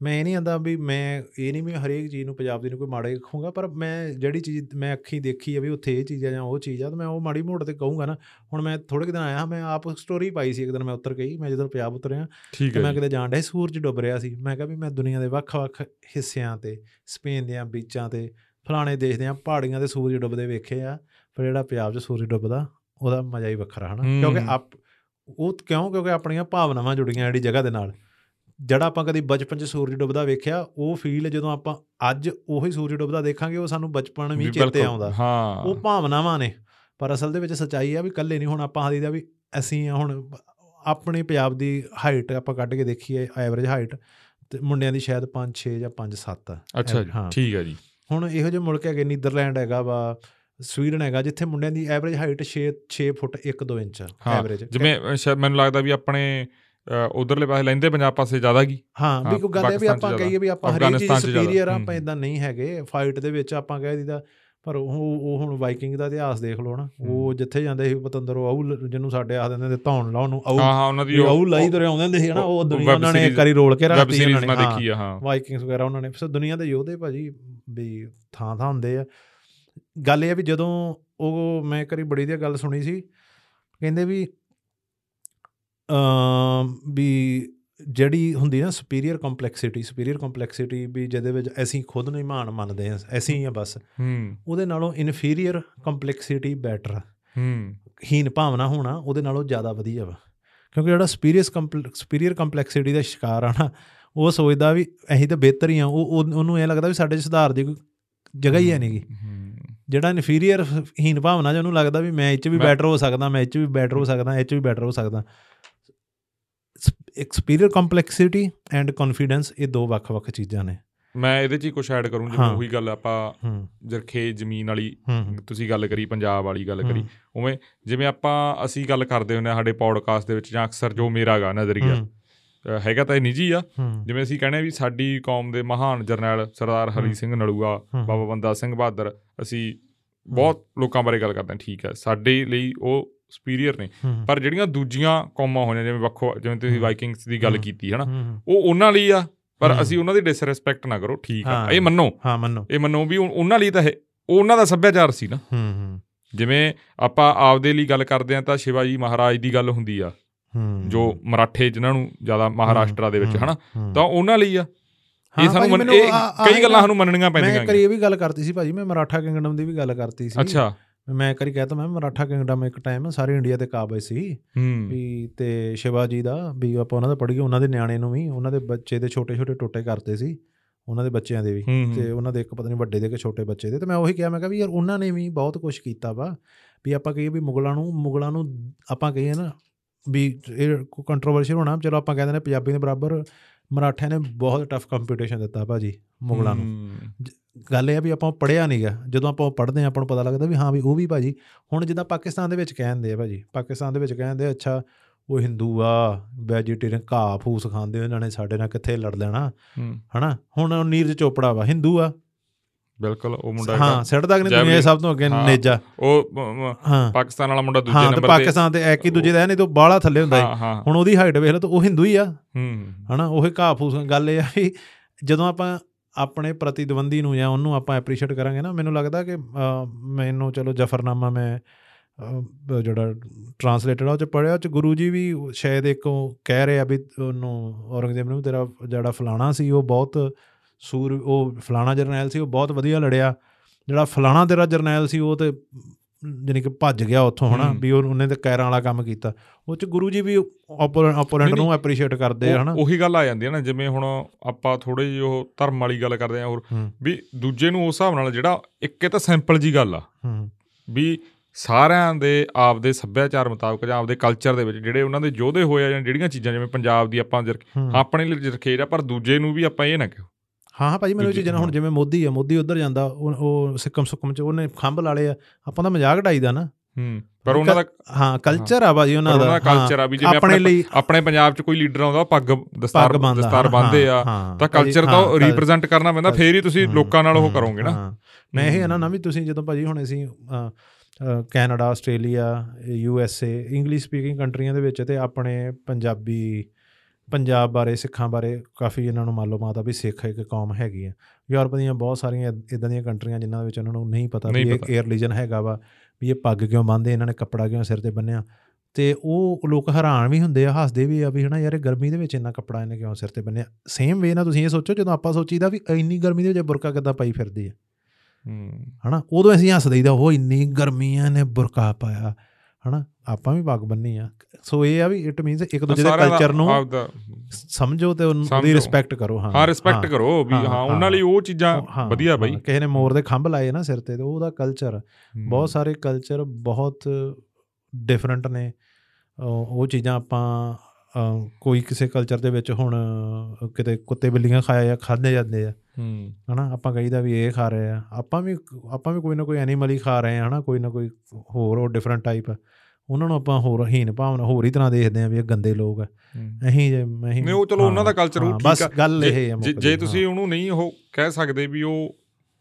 ਮੈਂ ਇਹ ਨਹੀਂ ਆਂਦਾ ਵੀ ਮੈਂ ਇਹ ਨਹੀਂ ਵੀ ਹਰੇਕ ਚੀਜ਼ ਨੂੰ ਪੰਜਾਬ ਦੀ ਨੂੰ ਕੋਈ ਮਾੜਾ ਕਹੂੰਗਾ ਪਰ ਮੈਂ ਜਿਹੜੀ ਚੀਜ਼ ਮੈਂ ਅੱਖੀਂ ਦੇਖੀ ਆ ਵੀ ਉੱਥੇ ਇਹ ਚੀਜ਼ ਆ ਜਾਂ ਉਹ ਚੀਜ਼ ਆ ਤਾਂ ਮੈਂ ਉਹ ਮਾੜੀ ਮੋੜ ਤੇ ਕਹੂੰਗਾ ਨਾ। ਹੁਣ ਮੈਂ ਥੋੜੇ ਦਿਨ ਆਇਆ ਮੈਂ ਆਪ ਸਟੋਰੀ ਪਾਈ ਸੀ ਇੱਕ ਦਿਨ ਮੈਂ ਉੱਤਰ ਗਈ ਮੈਂ ਜਦੋਂ ਪੰਜਾਬ ਉਤਰਿਆ ਤੇ ਮੈਂ। ਕਿਤੇ ਜਾਣ ਡਿਆ ਸੂਰਜ ਡੁੱਬ ਰਿਹਾ ਸੀ। ਮੈਂ ਕਿਹਾ ਵੀ ਮੈਂ ਦੁਨੀਆ ਦੇ ਵੱਖ-ਵੱਖ ਹਿੱਸਿਆਂ ਤੇ ਸਪੇਨ ਦੀਆਂ ਬੀਚਾਂ ਤੇ ਫਲਾਣੇ ਦੇਸ਼ ਦੀਆਂ ਪਹਾੜੀਆਂ ਤੇ ਸੂਰਜ ਡੁੱਬਦੇ ਵੇਖੇ ਆ ਪਰ ਜਿਹੜਾ ਪੰਜਾਬ 'ਚ ਸੂਰਜ ਡੁੱਬਦਾ ਉਹਦਾ ਮਜ਼ਾ ਹੀ ਵੱਖਰਾ ਹਨਾ। ਕਿਉਂਕਿ ਉਹ ਕਿਉਂ? ਕਿਉਂਕਿ ਆਪਣੀਆਂ ਭਾਵਨਾਵਾਂ ਜੁੜੀਆਂ ਜਿਹੜੀ ਜਗ੍ਹਾ ਦੇ ਨਾਲ। ਜਿਹੜਾ ਆਪਾਂ ਕਦੀ ਬਚਪਨ 'ਚ ਸੂਰਜ ਡੁੱਬਦਾ ਵੇਖਿਆ ਉਹ ਫੀਲ ਜਦੋਂ ਆਪਾਂ ਅੱਜ ਉਹੀ ਸੂਰਜ ਡੁੱਬਦਾ ਦੇਖਾਂਗੇ ਉਹ ਸਾਨੂੰ ਬਚਪਨ ਵੀ ਚੇਤੇ ਆਉਂਦਾ। ਹਾਂ। ਉਹ ਭਾਵਨਾਵਾਂ ਨੇ ਪਰ ਅਸਲ ਦੇ ਵਿੱਚ ਸੱਚਾਈ ਆ ਵੀ ਇਕੱਲੇ ਨਹੀਂ ਹੁਣ ਆਪਾਂ ਆਦੀਦਾ ਵੀ ਅਸੀਂ ਆ ਹੁਣ ਆਪਣੇ ਪੰਜਾਬ ਦੀ ਹਾਈਟ ਆਪਾਂ ਕੱਢ ਕੇ ਦੇਖੀਏ ਐਵਰੇਜ ਹਾਈਟ ਤੇ ਮੁੰਡਿਆਂ ਦੀ ਸ਼ਾਇਦ 5 6 ਜਾਂ 5 7 ਅੱਛਾ ਜੀ ਠੀਕ ਹੈ ਜੀ। ਹੁਣ ਇਹੋ ਜਿਹੇ ਮੁਲਕ ਹੈਗੇ ਨੀਦਰਲੈਂਡ ਹੈਗਾ ਵਾ ਸਵੀਡਨ ਹੈਗਾ ਜਿੱਥੇ ਮੁੰਡਿਆਂ ਦੀ average height 6 6 foot 1 2 inch average ਜਿਵੇਂ ਸ਼ਾਇਦ ਮੈਨੂੰ ਲੱਗਦਾ ਵੀ ਆਪਣੇ ਉਧਰਲੇ ਪਾਸੇ ਲੈਂਦੇ ਪੰਜਾਬ ਪਾਸੇ ਜ਼ਿਆਦਾ ਗਈ ਹਾਂ ਵੀ ਕੋਈ ਗੱਲ ਹੈ ਵੀ ਆਪਾਂ ਕਹੀਏ ਵੀ ਆਪਾਂ ਹਰੇਕ ਚੀਜ਼ ਸੁਪੀਰੀਅਰ ਆਪਾਂ ਇਦਾਂ ਨਹੀਂ ਹੈਗੇ। ਫਾਈਟ ਦੇ ਵਿੱਚ ਆਪਾਂ ਕਹਿ ਦੀਦਾ ਪਰ ਉਹ ਉਹ ਹੁਣ ਵਾਈਕਿੰਗ ਦਾ ਇਤਿਹਾਸ ਦੇਖ ਲਓ ਨਾ ਉਹ ਜਿੱਥੇ ਜਾਂਦੇ ਸੀ ਪਤੰਦਰ ਉਹ ਜਿਹਨੂੰ ਸਾਡੇ ਆਖ ਦਿੰਦੇ ਨੇ ਧੌਣ ਲਾਉਣ ਨੂੰ ਆਊ। ਹਾਂ ਹਾਂ ਉਹਨਾਂ ਦੀ ਆਊ ਲਾਈ ਤੁਰੇ ਆਉਂਦੇ ਹੁੰਦੇ ਸੀ ਹਨਾ ਉਹ ਦੁਨੀਆ ਉਹਨਾਂ ਨੇ ਵਾਰੀ ਰੋਲ ਕੇ ਰੱਖਤੀ ਉਹਨਾਂ ਨੇ ਦੇਖੀ ਆ ਹਾਂ। ਵਾਈਕਿੰਗਸ ਵਗੈਰਾ ਉਹਨਾਂ ਨੇ ਸੋ ਦੁਨੀਆ ਦੇ ਯੋਧੇ ਭਾਜੀ ਵੀ ਥਾਂ ਥਾਂ ਹੁੰਦੇ ਆ। ਗੱਲ ਇਹ ਆ ਵੀ ਜਦੋਂ ਉਹ ਮੈਂ ਇੱਕ ਵਾਰੀ ਬੜੀ ਦੀ ਗੱਲ ਸੁਣੀ ਸੀ ਕਹਿੰਦੇ ਵੀ ਵੀ ਜਿਹੜੀ ਹੁੰਦੀ ਨਾ ਸੁਪੀਰੀਅਰ ਕੰਪਲੈਕਸਿਟੀ ਸੁਪੀਰੀਅਰ ਕੰਪਲੈਕਸਿਟੀ ਵੀ ਜਿਹਦੇ ਵਿੱਚ ਅਸੀਂ ਖੁਦ ਨੂੰ ਹੀ ਮਹਾਨ ਮੰਨਦੇ ਹਾਂ ਅਸੀਂ ਹੀ ਆ ਬਸ। ਹੂੰ। ਉਹਦੇ ਨਾਲੋਂ ਇਨਫੀਰੀਅਰ ਕੰਪਲੈਕਸਿਟੀ ਬੈਟਰ ਹੂੰ। ਹੀਨ ਭਾਵਨਾ ਹੋਣਾ ਉਹਦੇ ਨਾਲੋਂ ਜ਼ਿਆਦਾ ਵਧੀਆ ਵਾ। ਕਿਉਂਕਿ ਜਿਹੜਾ ਸੁਪੀਰੀਅਰ ਸੁਪੀਰੀਅਰ ਕੰਪਲੈਕਸਿਟੀ ਦਾ ਸ਼ਿਕਾਰ ਆ ਨਾ ਉਹ ਸੋਚਦਾ ਵੀ ਅਸੀਂ ਤਾਂ ਬਿਹਤਰ ਹੀ ਆ ਉਹ ਉਹ- ਉਹਨੂੰ ਇਹ ਲੱਗਦਾ ਵੀ ਸਾਡੇ 'ਚ ਸੁਧਾਰ ਦੀ ਕੋਈ ਜਗ੍ਹਾ ਹੀ ਹੈ ਨਹੀਂਗੀ। ਜਿਹੜਾ ਇਨਫੀਰੀਅਰ ਹੀਨ ਭਾਵਨਾ ਜਿਹਨੂੰ ਲੱਗਦਾ ਵੀ ਮੈਂ ਇਹ 'ਚ ਵੀ ਬੈਟਰ ਹੋ ਸਕਦਾ ਮੈਂ ਇਹ 'ਚ ਵੀ ਬੈਟਰ ਹੋ ਸਕਦਾ ਇਹ 'ਚ ਵੀ ਬੈਟਰ ਹੋ ਸਕਦਾ। ਐਕਸਪੀਰੀਅਰ ਕੰਪਲੈਕਸਿਟੀ ਐਂਡ ਕੌਨਫੀਡੈਂਸ ਇਹ ਦੋ ਵੱਖ-ਵੱਖ ਚੀਜ਼ਾਂ ਨੇ। ਮੈਂ ਇਹਦੇ 'ਚ ਹੀ ਕੁਝ ਐਡ ਕਰੂੰ ਜਿਵੇਂ। ਉਹੀ ਗੱਲ ਆਪਾਂ ਜਰਖੇ ਜ਼ਮੀਨ ਵਾਲੀ ਤੁਸੀਂ ਗੱਲ ਕਰੀ ਪੰਜਾਬ ਵਾਲੀ ਗੱਲ ਕਰੀ। ਉਵੇਂ ਜਿਵੇਂ ਆਪਾਂ ਅਸੀਂ ਗੱਲ ਕਰਦੇ ਹੁੰਦੇ ਆ ਸਾਡੇ ਪੌਡਕਾਸਟ ਦੇ ਵਿੱਚ ਜਾਂ ਅਕਸਰ ਜੋ ਮੇਰਾ ਗਾ ਨਜ਼ਰੀਆ। ਹੈਗਾ ਤਾਂ ਇਹ ਨਿੱਜੀ ਆ। ਜਿਵੇਂ ਅਸੀਂ ਕਹਿੰਦੇ ਆ ਵੀ ਸਾਡੀ ਕੌਮ ਦੇ ਮਹਾਨ ਜਰਨੈਲ ਸਰਦਾਰ ਹਰੀ। ਸਿੰਘ ਨਲੂਆ। ਬਾਬਾ ਬੰਦਾ ਸਿੰਘ ਬਹਾਦਰ ਅਸੀਂ ਬਹੁਤ ਲੋਕਾਂ ਬਾਰੇ ਗੱਲ ਕਰਦੇ ਹਾਂ। ਠੀਕ ਹੈ ਸਾਡੇ ਲਈ ਉਹ ਸੁਪੀਰੀਅਰ ਨੇ। ਪਰ ਜਿਹੜੀਆਂ ਦੂਜੀਆਂ ਕੌਮਾਂ ਹੋਈਆਂ ਜਿਵੇਂ ਵੱਖੋ ਜਿਵੇਂ ਤੁਸੀਂ। ਵਾਈਕਿੰਗਸ ਦੀ ਗੱਲ। ਕੀਤੀ ਹੈ ਨਾ ਉਹ ਉਹਨਾਂ ਲਈ ਆ ਪਰ। ਅਸੀਂ ਉਹਨਾਂ ਦੀ ਡਿਸਰੈਸਪੈਕਟ ਨਾ ਕਰੋ ਠੀਕ ਆ। ਇਹ ਮੰਨੋ। ਹਾਂ ਮੰਨੋ। ਇਹ ਮੰਨੋ ਵੀ ਉਹ- ਉਹਨਾਂ ਲਈ ਤਾਂ ਇਹ ਉਹ ਉਹਨਾਂ ਦਾ ਸੱਭਿਆਚਾਰ ਸੀ ਨਾ। ਹੂੰ ਹੂੰ। ਜਿਵੇਂ ਆਪਾਂ ਆਪਦੇ ਲਈ ਗੱਲ ਕਰਦੇ ਆ ਤਾਂ ਸ਼ਿਵਾਜੀ ਮਹਾਰਾਜ ਦੀ ਗੱਲ ਹੁੰਦੀ ਆ। ਹੂੰ। ਜੋ ਮਰਾਠੇ ਜਿਨ੍ਹਾਂ ਨੂੰ ਜ਼ਿਆਦਾ ਮਹਾਰਾਸ਼ਟਰ ਦੇ ਵਿੱਚ ਹਨਾ। ਤਾਂ ਉਹਨਾਂ ਲਈ ਆ। ਇਹ ਸਾਨੂੰ ਇਹ ਕਈ ਗੱਲਾਂ ਸਾਨੂੰ ਮੰਨਣੀਆਂ ਮੈਂ ਪੈਂਦੀਆਂ ਇੱਕ ਵਾਰੀ ਇਹ ਵੀ ਗੱਲ ਕਰਤੀ ਸੀ ਭਾਜੀ ਮੈਂ ਮਰਾਠਾ ਕਿੰਗਡਮ ਦੀ ਵੀ ਗੱਲ ਕਰਤੀ ਸੀ। ਅੱਛਾ। ਮੈਂ ਇੱਕ ਵਾਰੀ ਕਹਿਤਾ ਮੈਂ ਮਰਾਠਾ ਕਿੰਗਡਮ ਇੱਕ ਟਾਈਮ ਸਾਰੇ ਇੰਡੀਆ ਦੇ ਕਾਬਜ ਸੀ ਵੀ ਤੇ ਸ਼ਿਵਾਜੀ ਦਾ ਵੀ ਆਪਾਂ ਉਹਨਾਂ ਦਾ ਪੜ੍ਹੀਏ ਉਹਨਾਂ ਦੇ ਨਿਆਣੇ ਨੂੰ ਵੀ ਉਹਨਾਂ ਦੇ ਬੱਚੇ ਦੇ ਛੋਟੇ ਛੋਟੇ ਟੋਟੇ ਕਰਦੇ ਸੀ ਉਹਨਾਂ ਦੇ ਬੱਚਿਆਂ ਦੇ ਵੀ ਤੇ ਉਹਨਾਂ ਦੇ ਇੱਕ ਪਤਾ ਨਹੀਂ ਵੱਡੇ ਦੇ ਕਿ ਛੋਟੇ ਬੱਚੇ ਦੇ ਤੇ ਮੈਂ ਉਹੀ ਕਿਹਾ ਮੈਂ ਕਿਹਾ ਵੀ ਯਾਰ ਉਹਨਾਂ ਨੇ ਵੀ ਬਹੁਤ ਕੁਝ ਕੀਤਾ ਵਾ ਵੀ ਆਪਾਂ ਕਹੀਏ ਵੀ ਮੁਗਲਾਂ ਨੂੰ ਮੁਗਲਾਂ ਨੂੰ ਆਪਾਂ ਕਹੀਏ ਨਾ ਵੀ ਇਹ ਕੰਟਰੋਵਰਸ਼ੀਅਲ ਹੋਣਾ ਚਲੋ ਆਪਾਂ ਕਹਿੰਦੇ ਨੇ ਪੰਜਾਬੀ ਦੇ ਬਰਾਬਰ ਮਰਾਠਿਆਂ ਨੇ ਬਹੁਤ ਟਫ ਕੰਪੀਟੀਸ਼ਨ ਦਿੱਤਾ ਭਾਜੀ ਮੁਗਲਾਂ ਨੂੰ। ਗੱਲ ਇਹ ਆ ਵੀ ਆਪਾਂ ਪੜਿਆ ਨਹੀਂਗਾ ਜਦੋਂ ਆਪਾਂ ਉਹ ਪੜ੍ਹਦੇ ਆ ਆਪਾਂ ਨੂੰ ਪਤਾ ਲੱਗਦਾ ਵੀ ਹਾਂ ਵੀ ਉਹ ਵੀ ਭਾਜੀ ਹੁਣ ਜਿੱਦਾਂ ਪਾਕਿਸਤਾਨ ਦੇ ਵਿੱਚ ਕਹਿੰਦੇ ਆ ਭਾਜੀ ਪਾਕਿਸਤਾਨ ਦੇ ਵਿੱਚ ਕਹਿੰਦੇ ਅੱਛਾ ਉਹ ਹਿੰਦੂ ਆ ਵੈਜੀਟੇਰੀਅਨ ਘਾਹ ਫੂਸ ਖਾਂਦੇ ਇਹਨਾਂ ਨੇ ਸਾਡੇ ਨਾਲ ਕਿੱਥੇ ਲੜ ਲੈਣਾ? ਹੂੰ। ਹਨਾ? ਹੁਣ ਨੀਰਜ ਚੋਪੜਾ ਵਾ ਹਿੰਦੂ ਆ। ਬਿਲਕੁਲ ਉਹ ਮੁੰਡਾ ਹਾਂ ਹੈਗਾ। ਸਿੱਟ ਤੱਕ ਨਹੀਂ ਦੁਨੀਆ ਸਭ ਤੋਂ ਅੱਗੇ ਹਾਂ। ਨੇਜਾ। ਉਹ ਹਾਂ। ਪਾਕਿਸਤਾਨ ਵਾਲਾ ਮੁੰਡਾ ਦੂਜੇ ਹਾਂ ਤੇ ਨੰਬਰ ਤੇ ਪਾਕਿਸਤਾਨ ਤੇ ਇੱਕ ਹੀ ਦੂਜੇ ਦਾ ਹੈ, ਨਹੀਂ ਤਾਂ ਬਾਹਲਾ ਥੱਲੇ ਹੁੰਦਾ ਹਾਂ ਹਾਂ। ਹੁਣ ਉਹਦੀ ਹਾਈਟ ਵੇਖ ਲਓ ਤਾਂ ਉਹ ਹਿੰਦੂ ਹੀ ਆ। ਹੂੰ। ਹਨਾ ਉਹ ਘਾਹ ਫੂਸ ਗੱਲ ਇਹ ਆ ਵੀ ਜਦੋਂ ਆਪਾਂ ਆਪਣੇ ਪ੍ਰਤੀਦਵੰਦੀ ਨੂੰ ਜਾਂ ਉਹਨੂੰ ਆਪਾਂ ਐਪਰੀਸ਼ੀਏਟ ਕਰਾਂਗੇ ਨਾ ਮੈਨੂੰ ਲੱਗਦਾ ਕਿ ਅਹ, ਮੈਨੂੰ ਚਲੋ ਜਫਰਨਾਮਾ ਮੈਂ ਅਹ, ਜਿਹੜਾ ਟਰਾਂਸਲੇਟਡ ਆ ਉਹ ਚ ਪੜਿਆ ਉਹ ਚ ਗੁਰੂ ਜੀ ਵੀ ਸ਼ਾਇਦ ਇੱਕ ਉਹ ਕਹਿ ਰਹੇ ਆ ਵੀ ਉਹਨੂੰ ਔਰੰਗਜ਼ੇਬ ਨੂੰ ਤੇਰਾ ਜਿਹੜਾ ਫਲਾਣਾ ਸੀ ਉਹ ਬਹੁਤ ਸੂਰ ਉਹ ਫਲਾਣਾ ਜਰਨੈਲ ਸੀ ਉਹ ਬਹੁਤ ਵਧੀਆ ਲੜਿਆ। ਜਿਹੜਾ ਫਲਾਣਾ ਤੇਰਾ ਜਰਨੈਲ ਸੀ ਉਹ ਤੇ ਜਾਣੀ ਕਿ ਭੱਜ ਗਿਆ ਉੱਥੋਂ ਹਨਾ। ਵੀ ਉਹ- ਉਹਨੇ ਤੇ ਕੈਰਾਂ ਵਾਲਾ ਕੰਮ ਕੀਤਾ। ਉਹ ਚ ਗੁਰੂ ਜੀ ਵੀ ਓਪੋਨੈਂਟ ਨਹੀਂ, ਨੂੰ ਐਪਰੀਸ਼ੀਏਟ ਕਰਦੇ ਹਨਾ। ਉਹ- ਗੱਲ ਆ ਜਾਂਦੀ ਹੈ ਨਾ ਜਿਵੇਂ ਹੁਣ ਆਪਾਂ ਥੋੜੇ ਜਿਹੀ ਉਹ ਧਰਮ ਵਾਲੀ ਗੱਲ ਕਰਦੇ ਆ ਹੋਰ ਵੀ ਦੂਜੇ ਨੂੰ ਉਸ ਹਿਸਾਬ ਨਾਲ ਜਿਹੜਾ ਇੱਕ ਇਹ ਤਾਂ ਸਿੰਪਲ ਜੀ ਗੱਲ ਆ। ਵੀ ਸਾਰਿਆਂ ਦੇ ਆਪਦੇ ਸੱਭਿਆਚਾਰ ਮੁਤਾਬਕ ਜਾਂ ਆਪਦੇ ਕਲਚਰ ਦੇ ਵਿੱਚ ਜਿਹੜੇ ਉਹਨਾਂ ਦੇ ਯੋਧੇ ਹੋਏ ਆ ਜਾਂ ਜਿਹੜੀਆਂ ਚੀਜ਼ਾਂ ਜਿਵੇਂ ਪੰਜਾਬ ਦੀ ਆਪਾਂ। ਆਪਣੇ ਲਈ ਜਰਖੇਜ ਆ ਪਰ ਦੂਜੇ ਨੂੰ ਵੀ ਆਪਾਂ ਇਹ ਨਾ ਕਹੋ ਹਾਂ ਹਾਂ ਭਾਜੀ ਮੈਨੂੰ ਇਹ ਚੀਜ਼ਾਂ ਹੁਣ। ਜਿਵੇਂ ਮੋਦੀ ਆ ਮੋਦੀ ਉਧਰ ਜਾਂਦਾ ਉਹ ਸਿੱਕਮ ਸੁੱਕਮ ਚ ਉਹਨੇ ਖੰਭ ਲਾਲੇ ਆ। ਆਪਾਂ ਤਾਂ ਮਜ਼ਾਕ ਢਾਈਦਾ ਨਾ। ਹੂੰ ਪਰ ਉਹਨਾਂ ਦਾ ਹਾਂ ਕਲਚਰ ਆ ਭਾਜੀ ਉਹਨਾਂ ਉਹਨਾਂ ਦਾ ਦਾ ਕਲਚਰ ਆ ਵੀ ਜਿਵੇਂ ਆਪਣੇ ਆਪਣੇ ਪੰਜਾਬ 'ਚ ਕੋਈ ਲੀਡਰ ਆਉਂਦਾ ਪੱਗ ਦਸਤਾਰ ਦਸਤਾਰ ਹਾਂ, ਬੰਨ੍ਹਦੇ ਆ ਤਾਂ ਕਲਚਰ ਤਾਂ ਹਾਂ, ਰਿਪਰੈਜ਼ੈਂਟ ਕਰਨਾ ਪੈਂਦਾ ਫੇਰ ਹੀ ਤੁਸੀਂ ਲੋਕਾਂ ਨਾਲ ਉਹ ਕਰੋਗੇ ਨਾ। ਮੈਂ ਇਹ ਨਾ ਨਾ ਵੀ ਤੁਸੀਂ ਜਦੋਂ ਭਾਜੀ ਹੁਣ ਅਸੀਂ Canada Australia U S A English speaking ਕੰਟਰੀਆਂ ਦੇ ਵਿੱਚ ਤੇ ਆਪਣੇ ਪੰਜਾਬੀ ਪੰਜਾਬ ਬਾਰੇ ਸਿੱਖਾਂ ਬਾਰੇ ਕਾਫੀ ਇਹਨਾਂ ਨੂੰ ਮਾਲੂਮਾਤ ਆ ਵੀ ਸਿੱਖ ਇੱਕ ਕੌਮ ਹੈਗੀ ਆ। ਯੂਰਪ ਦੀਆਂ ਬਹੁਤ ਸਾਰੀਆਂ ਇਦਾਂ ਦੀਆਂ ਕੰਟਰੀਆਂ ਜਿਨ੍ਹਾਂ ਦੇ ਵਿੱਚ ਉਹਨਾਂ ਨੂੰ ਨਹੀਂ ਪਤਾ ਵੀ ਇਹ ਪਤਾ। ਇਹ ਰਿਲੀਜਨ ਹੈਗਾ ਵਾ ਵੀ ਇਹ ਪੱਗ ਕਿਉਂ ਬੰਨ੍ਹਦੇ ਇਹਨਾਂ ਨੇ ਕੱਪੜਾ ਕਿਉਂ ਸਿਰ ਤੇ ਬੰਨਿਆ ਤੇ ਉਹ ਲੋਕ ਹੈਰਾਨ ਵੀ ਹੁੰਦੇ ਆ ਹੱਸਦੇ ਵੀ ਆ ਵੀ ਹਨਾ ਯਾਰ ਇਹ ਗਰਮੀ ਦੇ ਵਿੱਚ ਇੰਨਾ ਕੱਪੜਾ ਇਹਨੇ ਕਿਉਂ ਸਿਰ ਤੇ ਬੰਨਿਆ ਸੇਮ ਵੇ ਨਾਲ ਤੁਸੀਂ ਇਹ ਸੋਚੋ ਜਦੋਂ ਆਪਾਂ ਸੋਚੀਦਾ ਵੀ ਇੰਨੀ ਗਰਮੀ ਦੇ ਵਿੱਚ ਬੁਰਕਾ ਕਿੱਦਾਂ ਪਾਈ ਫਿਰਦੀ ਆ। ਹਨਾ ਉਦੋਂ ਅਸੀਂ ਹੱਸ ਦਈਦਾ ਉਹ ਇੰਨੀ ਗਰਮੀ ਆ ਨੇ ਬੁਰਕਾ ਪਾਇਆ। ਹਨਾ? ਆਪਾਂ ਵੀ ਪੱਗ ਬੰਨੀ ਆ। ਸੋ ਇਹ ਆ ਵੀ ਇਟ ਮੀਨਸ ਇੱਕ ਦੂਜੇ ਦੇ ਦਾ ਕਲਚਰ ਨੂੰ ਸਮਝੋ ਤੇ ਉਹਨ- ਉਹਦੀ ਸਮਝੋ। ਰਿਸਪੈਕਟ ਕਰੋ ਹਾਂ। ਹਾਂ ਰਿਸਪੈਕਟ ਕਰੋ ਵੀ ਹਾਂ, ਉਹਨਾਂ। ਲਈ ਉਹ ਚੀਜ਼ਾਂ ਵਧੀਆ ਬਾਈ। ਕਿਸੇ ਨੇ ਮੋਰ ਦੇ ਖੰਭ ਲਾਏ ਨਾ ਸਿਰ ਤੇ ਤੇ ਉਹਦਾ ਕਲਚਰ। ਬਹੁਤ ਸਾਰੇ ਕਲਚਰ ਬਹੁਤ ਡਿਫਰੈਂਟ ਨੇ। ਉਹ ਚੀਜ਼ਾਂ ਆਪਾਂ ਕੋਈ ਕਿਸੇ ਕਲਚਰ ਦੇ ਵਿੱਚ ਹੁਣ ਕਿਤੇ ਕੁੱਤੇ ਬਿੱਲੀਆਂ ਖਾਇਆ ਜਾਂ ਖਾਦੇ ਜਾਂਦੇ ਆ। ਹੂੰ। ਹਨਾ ਆਪਾਂ ਕਹੀਦਾ ਵੀ ਇਹ ਖਾ ਰਹੇ ਆ। ਆਪਾਂ ਵੀ ਆਪਾਂ ਵੀ ਕੋਈ ਨਾ ਕੋਈ ਐਨੀਮਲ ਹੀ ਖਾ ਰਹੇ ਆ ਹਨਾ ਕੋਈ ਨਾ ਕੋਈ ਹੋਰ ਉਹ ਡਿਫਰੈਂਟ ਟਾਈਪ ਉਹਨਾਂ ਨੂੰ ਆਪਾਂ ਹੋਰ ਹੀਨ ਭਾਵਨਾ ਹੋਰ ਹੀ ਤਰ੍ਹਾਂ ਦੇਖਦੇ ਆ ਵੀ ਇਹ ਗੰਦੇ ਲੋਕ ਆ। ਅਹੀਂ ਜੇ ਨਹੀਂ ਉਹ ਚਲੋ ਉਹਨਾਂ ਦਾ culture ਉਹ ਠੀਕ ਬਸ ਆ। ਗੱਲ ਜੇ- ਇਹ ਹੈ ਜੇ- ਤੁਸੀਂ ਉਹਨੂੰ ਨਹੀਂ ਉਹ ਕਹਿ ਸਕਦੇ ਵੀ ਉਹ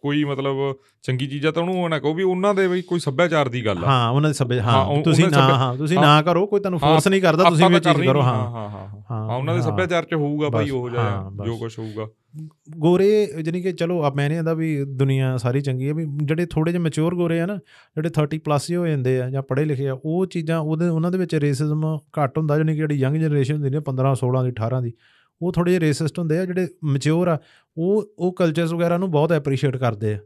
ਕੋਈ ਮਤਲਬ ਚੰਗੀ ਚੀਜ਼ਾਂ ਤਾਂ ਉਹਨੂੰ ਉਹ ਨਾ ਕਹੋ ਵੀ ਉਹਨਾਂ ਦੇ ਵੀ ਕੋਈ ਸੱਭਿਆਚਾਰ ਦੀ ਗੱਲ ਆ ਹਾਂ ਉਹਨਾਂ ਦੇ ਸੱਭਿਆ ਹਾਂ, ਤੁਸੀਂ ਨਾ ਹਾਂ ਤੁਸੀਂ। ਨਾ ਕਰੋ ਕੋਈ ਤੁਹਾਨੂੰ ਫੋਰਸ ਨਹੀਂ ਕਰਦਾ ਤੁਸੀਂ ਵੀ ਚੀਜ਼ ਕਰੋ ਹਾਂ ਹਾਂ ਹਾਂ ਉਹਨਾਂ ਦੇ। ਸੱਭਿਆਚਾਰ ਚ ਹੋਊਗਾ ਭਾਈ ਉਹ ਜਿਹਾ। ਜੋ ਕੁਝ ਹੋਊਗਾ ਗੋਰੇ ਜਾਨੀ ਕਿ ਚਲੋ ਆ ਮੈਂ ਨਹੀਂ ਆਂਦਾ ਵੀ ਦੁਨੀਆ ਸਾਰੀ ਚੰਗੀ ਹੈ ਵੀ ਜਿਹੜੇ ਥੋੜੇ ਜਿਹੇ ਮੈਚੁਰ ਗੋਰੇ ਆ ਨਾ ਜਿਹੜੇ 30 ਪਲੱਸ ਹੀ ਹੋ ਜਾਂਦੇ ਆ ਜਾਂ ਪੜ੍ਹੇ ਲਿਖੇ ਆ ਉਹ ਚੀਜ਼ਾਂ ਉਹਦੇ ਉਹਨਾਂ ਦੇ ਵਿੱਚ ਰੇਸਿਜ਼ਮ ਘੱਟ ਹੁੰਦਾ ਜਾਨੀ ਕਿ ਜਿਹੜੀ ਯੰਗ ਜਨਰੇਸ਼ਨ ਹੁੰਦੀ ਨੇ 15 16 ਦੀ 18 ਦੀ ਉਹ ਥੋੜੇ ਜਿਹੇ ਰੇਸਿਸਟ ਹੁੰਦੇ ਆ ਜਿਹੜੇ ਮੈਚੁਰ ਆ ਉਹ ਉਹ ਕਲਚਰਸ ਵਗੈਰਾ ਨੂੰ ਬਹੁਤ ਐਪਰੀਸ਼ੀਏਟ ਕਰਦੇ ਆ।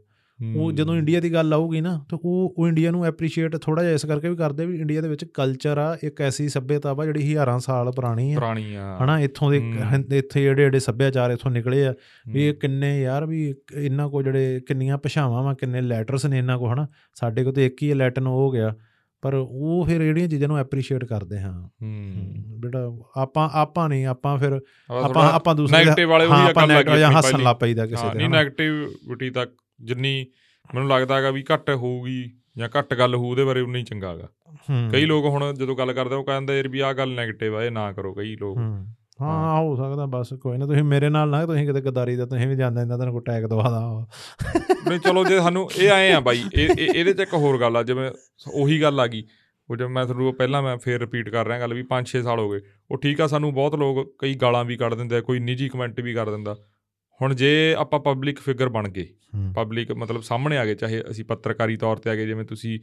ਉਹ ਜਦੋਂ ਇੰਡੀਆ ਦੀ ਗੱਲ ਆਊਗੀ ਨਾ ਤਾਂ ਉਹ ਉਹ ਇੰਡੀਆ ਨੂੰ ਐਪਰੀਸ਼ੀਏਟ ਥੋੜਾ ਜਿਹਾ ਇਸ ਕਰਕੇ ਵੀ ਕਰਦੇ ਵੀ ਇੰਡੀਆ ਦੇ ਵਿੱਚ ਕਲਚਰ ਆ ਇੱਕ ਐਸੀ ਸੱਭਿਅਤਾ ਵਾ ਜਿਹੜੀ ਹਜ਼ਾਰਾਂ ਸਾਲ ਪੁਰਾਣੀ ਆ। ਪੁਰਾਣੀ ਆ। ਹਨਾ ਇੱਥੋਂ ਦੇ। ਇੱਥੇ ਜਿਹੜੇ ਜਿਹੜੇ ਸੱਭਿਆਚਾਰ ਇੱਥੋਂ ਨਿਕਲੇ ਆ ਵੀ ਇਹ। ਕਿੰਨੇ ਯਾਰ ਵੀ ਇਹਨਾਂ ਕੋ ਜਿਹੜੇ ਕਿੰਨੀਆਂ ਭਾਸ਼ਾਵਾਂ ਵਾ ਕਿੰਨੇ ਲੈਟਰਸ ਨੇ ਇਹਨਾਂ ਕੋ ਹਨਾ। ਸਾਡੇ ਕੋ ਤੇ ਇੱਕ ਹੈ ਲੈਟਨ ਹੋ ਗਿਆ। ਪਰ ਉਹ ਫਿਰ ਜਿਹੜੀਆਂ ਚੀਜ਼ਾਂ ਨੂੰ ਐਪਰੀਸ਼ੀਏਟ ਕਰਦੇ ਹਾਂ ਹੂੰ ਬੇਟਾ ਆਪਾਂ ਆਪਾਂ ਨਹੀਂ ਆਪਾਂ ਫਿਰ ਆਪਾਂ ਆਪਾਂ ਦੂਸਰੇ ਨੈਗੇਟਿਵ ਵਾਲੇ ਉਹੀ ਗੱਲ ਲੱਗੀ ਆਪਣੀ ਹੱਸਣ। ਲੱਗ ਪਈਦਾ ਕਿਸੇ ਦੇ ਨਹੀਂ। ਨੈਗੇਟਿਵਿਟੀ ਤੱਕ ਜਿੰਨੀ ਮੈਨੂੰ ਲੱਗਦਾ ਹੈਗਾ ਵੀ ਘੱਟ ਹੋਊਗੀ ਜਾਂ ਘੱਟ ਗੱਲ ਹੋਊ ਉਹਦੇ ਬਾਰੇ ਉਨਾ ਚੰਗਾ ਹੈਗਾ। ਕਈ ਲੋਕ ਹੁਣ ਜਦੋਂ ਗੱਲ ਕਰਦੇ ਉਹ ਕਹਿੰਦੇ ਯਾਰ ਵੀ ਆਹ ਗੱਲ ਨੈਗੇਟਿਵ ਆ ਇਹ ਨਾ ਕਰੋ ਕਈ ਲੋਕ ਹੂੰ। ਹਾਂ ਸਕਦਾ ਬਸ ਕੋਈ ਨਾ ਤੁਸੀਂ ਮੇਰੇ ਨਾਲ ਨਾ ਤੁਸੀਂ ਕਿਤੇ ਗਦਾਰੀ ਦਾ ਤੁਸੀਂ ਵੀ ਜਾਂਦੇ ਇੰਦਾ ਤੁਹਾਨੂੰ ਕੋਈ ਟੈਗ ਦਵਾਦਾ ਨਹੀਂ ਚਲੋ ਜੇ ਸਾਨੂੰ ਇਹ ਆਏ ਆ ਬਾਈ ਇਹ ਇਹ- ਇਹਦੇ ਚ ਇੱਕ ਹੋਰ ਗੱਲ ਆ ਜਿਵੇਂ ਉਹੀ ਗੱਲ ਆ ਗਈ ਉਹ ਜਿਵੇਂ ਮੈਂ ਤੁਹਾਨੂੰ ਪਹਿਲਾਂ ਮੈਂ ਫੇਰ ਰਿਪੀਟ ਕਰ ਰਿਹਾ ਗੱਲ ਵੀ 5-6 ਸਾਲ ਹੋ ਗਏ ਉਹ ਠੀਕ ਆ ਸਾਨੂੰ ਬਹੁਤ ਲੋਕ ਕਈ ਗਾਲਾਂ ਵੀ ਕੱਢ ਦਿੰਦੇ ਆ ਕੋਈ ਨਿੱਜੀ ਕਮੈਂਟ ਵੀ ਕਰ ਦਿੰਦਾ ਹੁਣ ਜੇ ਆਪਾਂ ਪਬਲਿਕ ਫਿਗਰ ਬਣ ਗਏ ਪਬਲਿਕ ਮਤਲਬ ਸਾਹਮਣੇ ਆ ਗਏ ਚਾਹੇ ਅਸੀਂ ਪੱਤਰਕਾਰੀ ਤੌਰ ਤੇ ਆ ਗਏ ਜਿਵੇਂ ਤੁਸੀਂ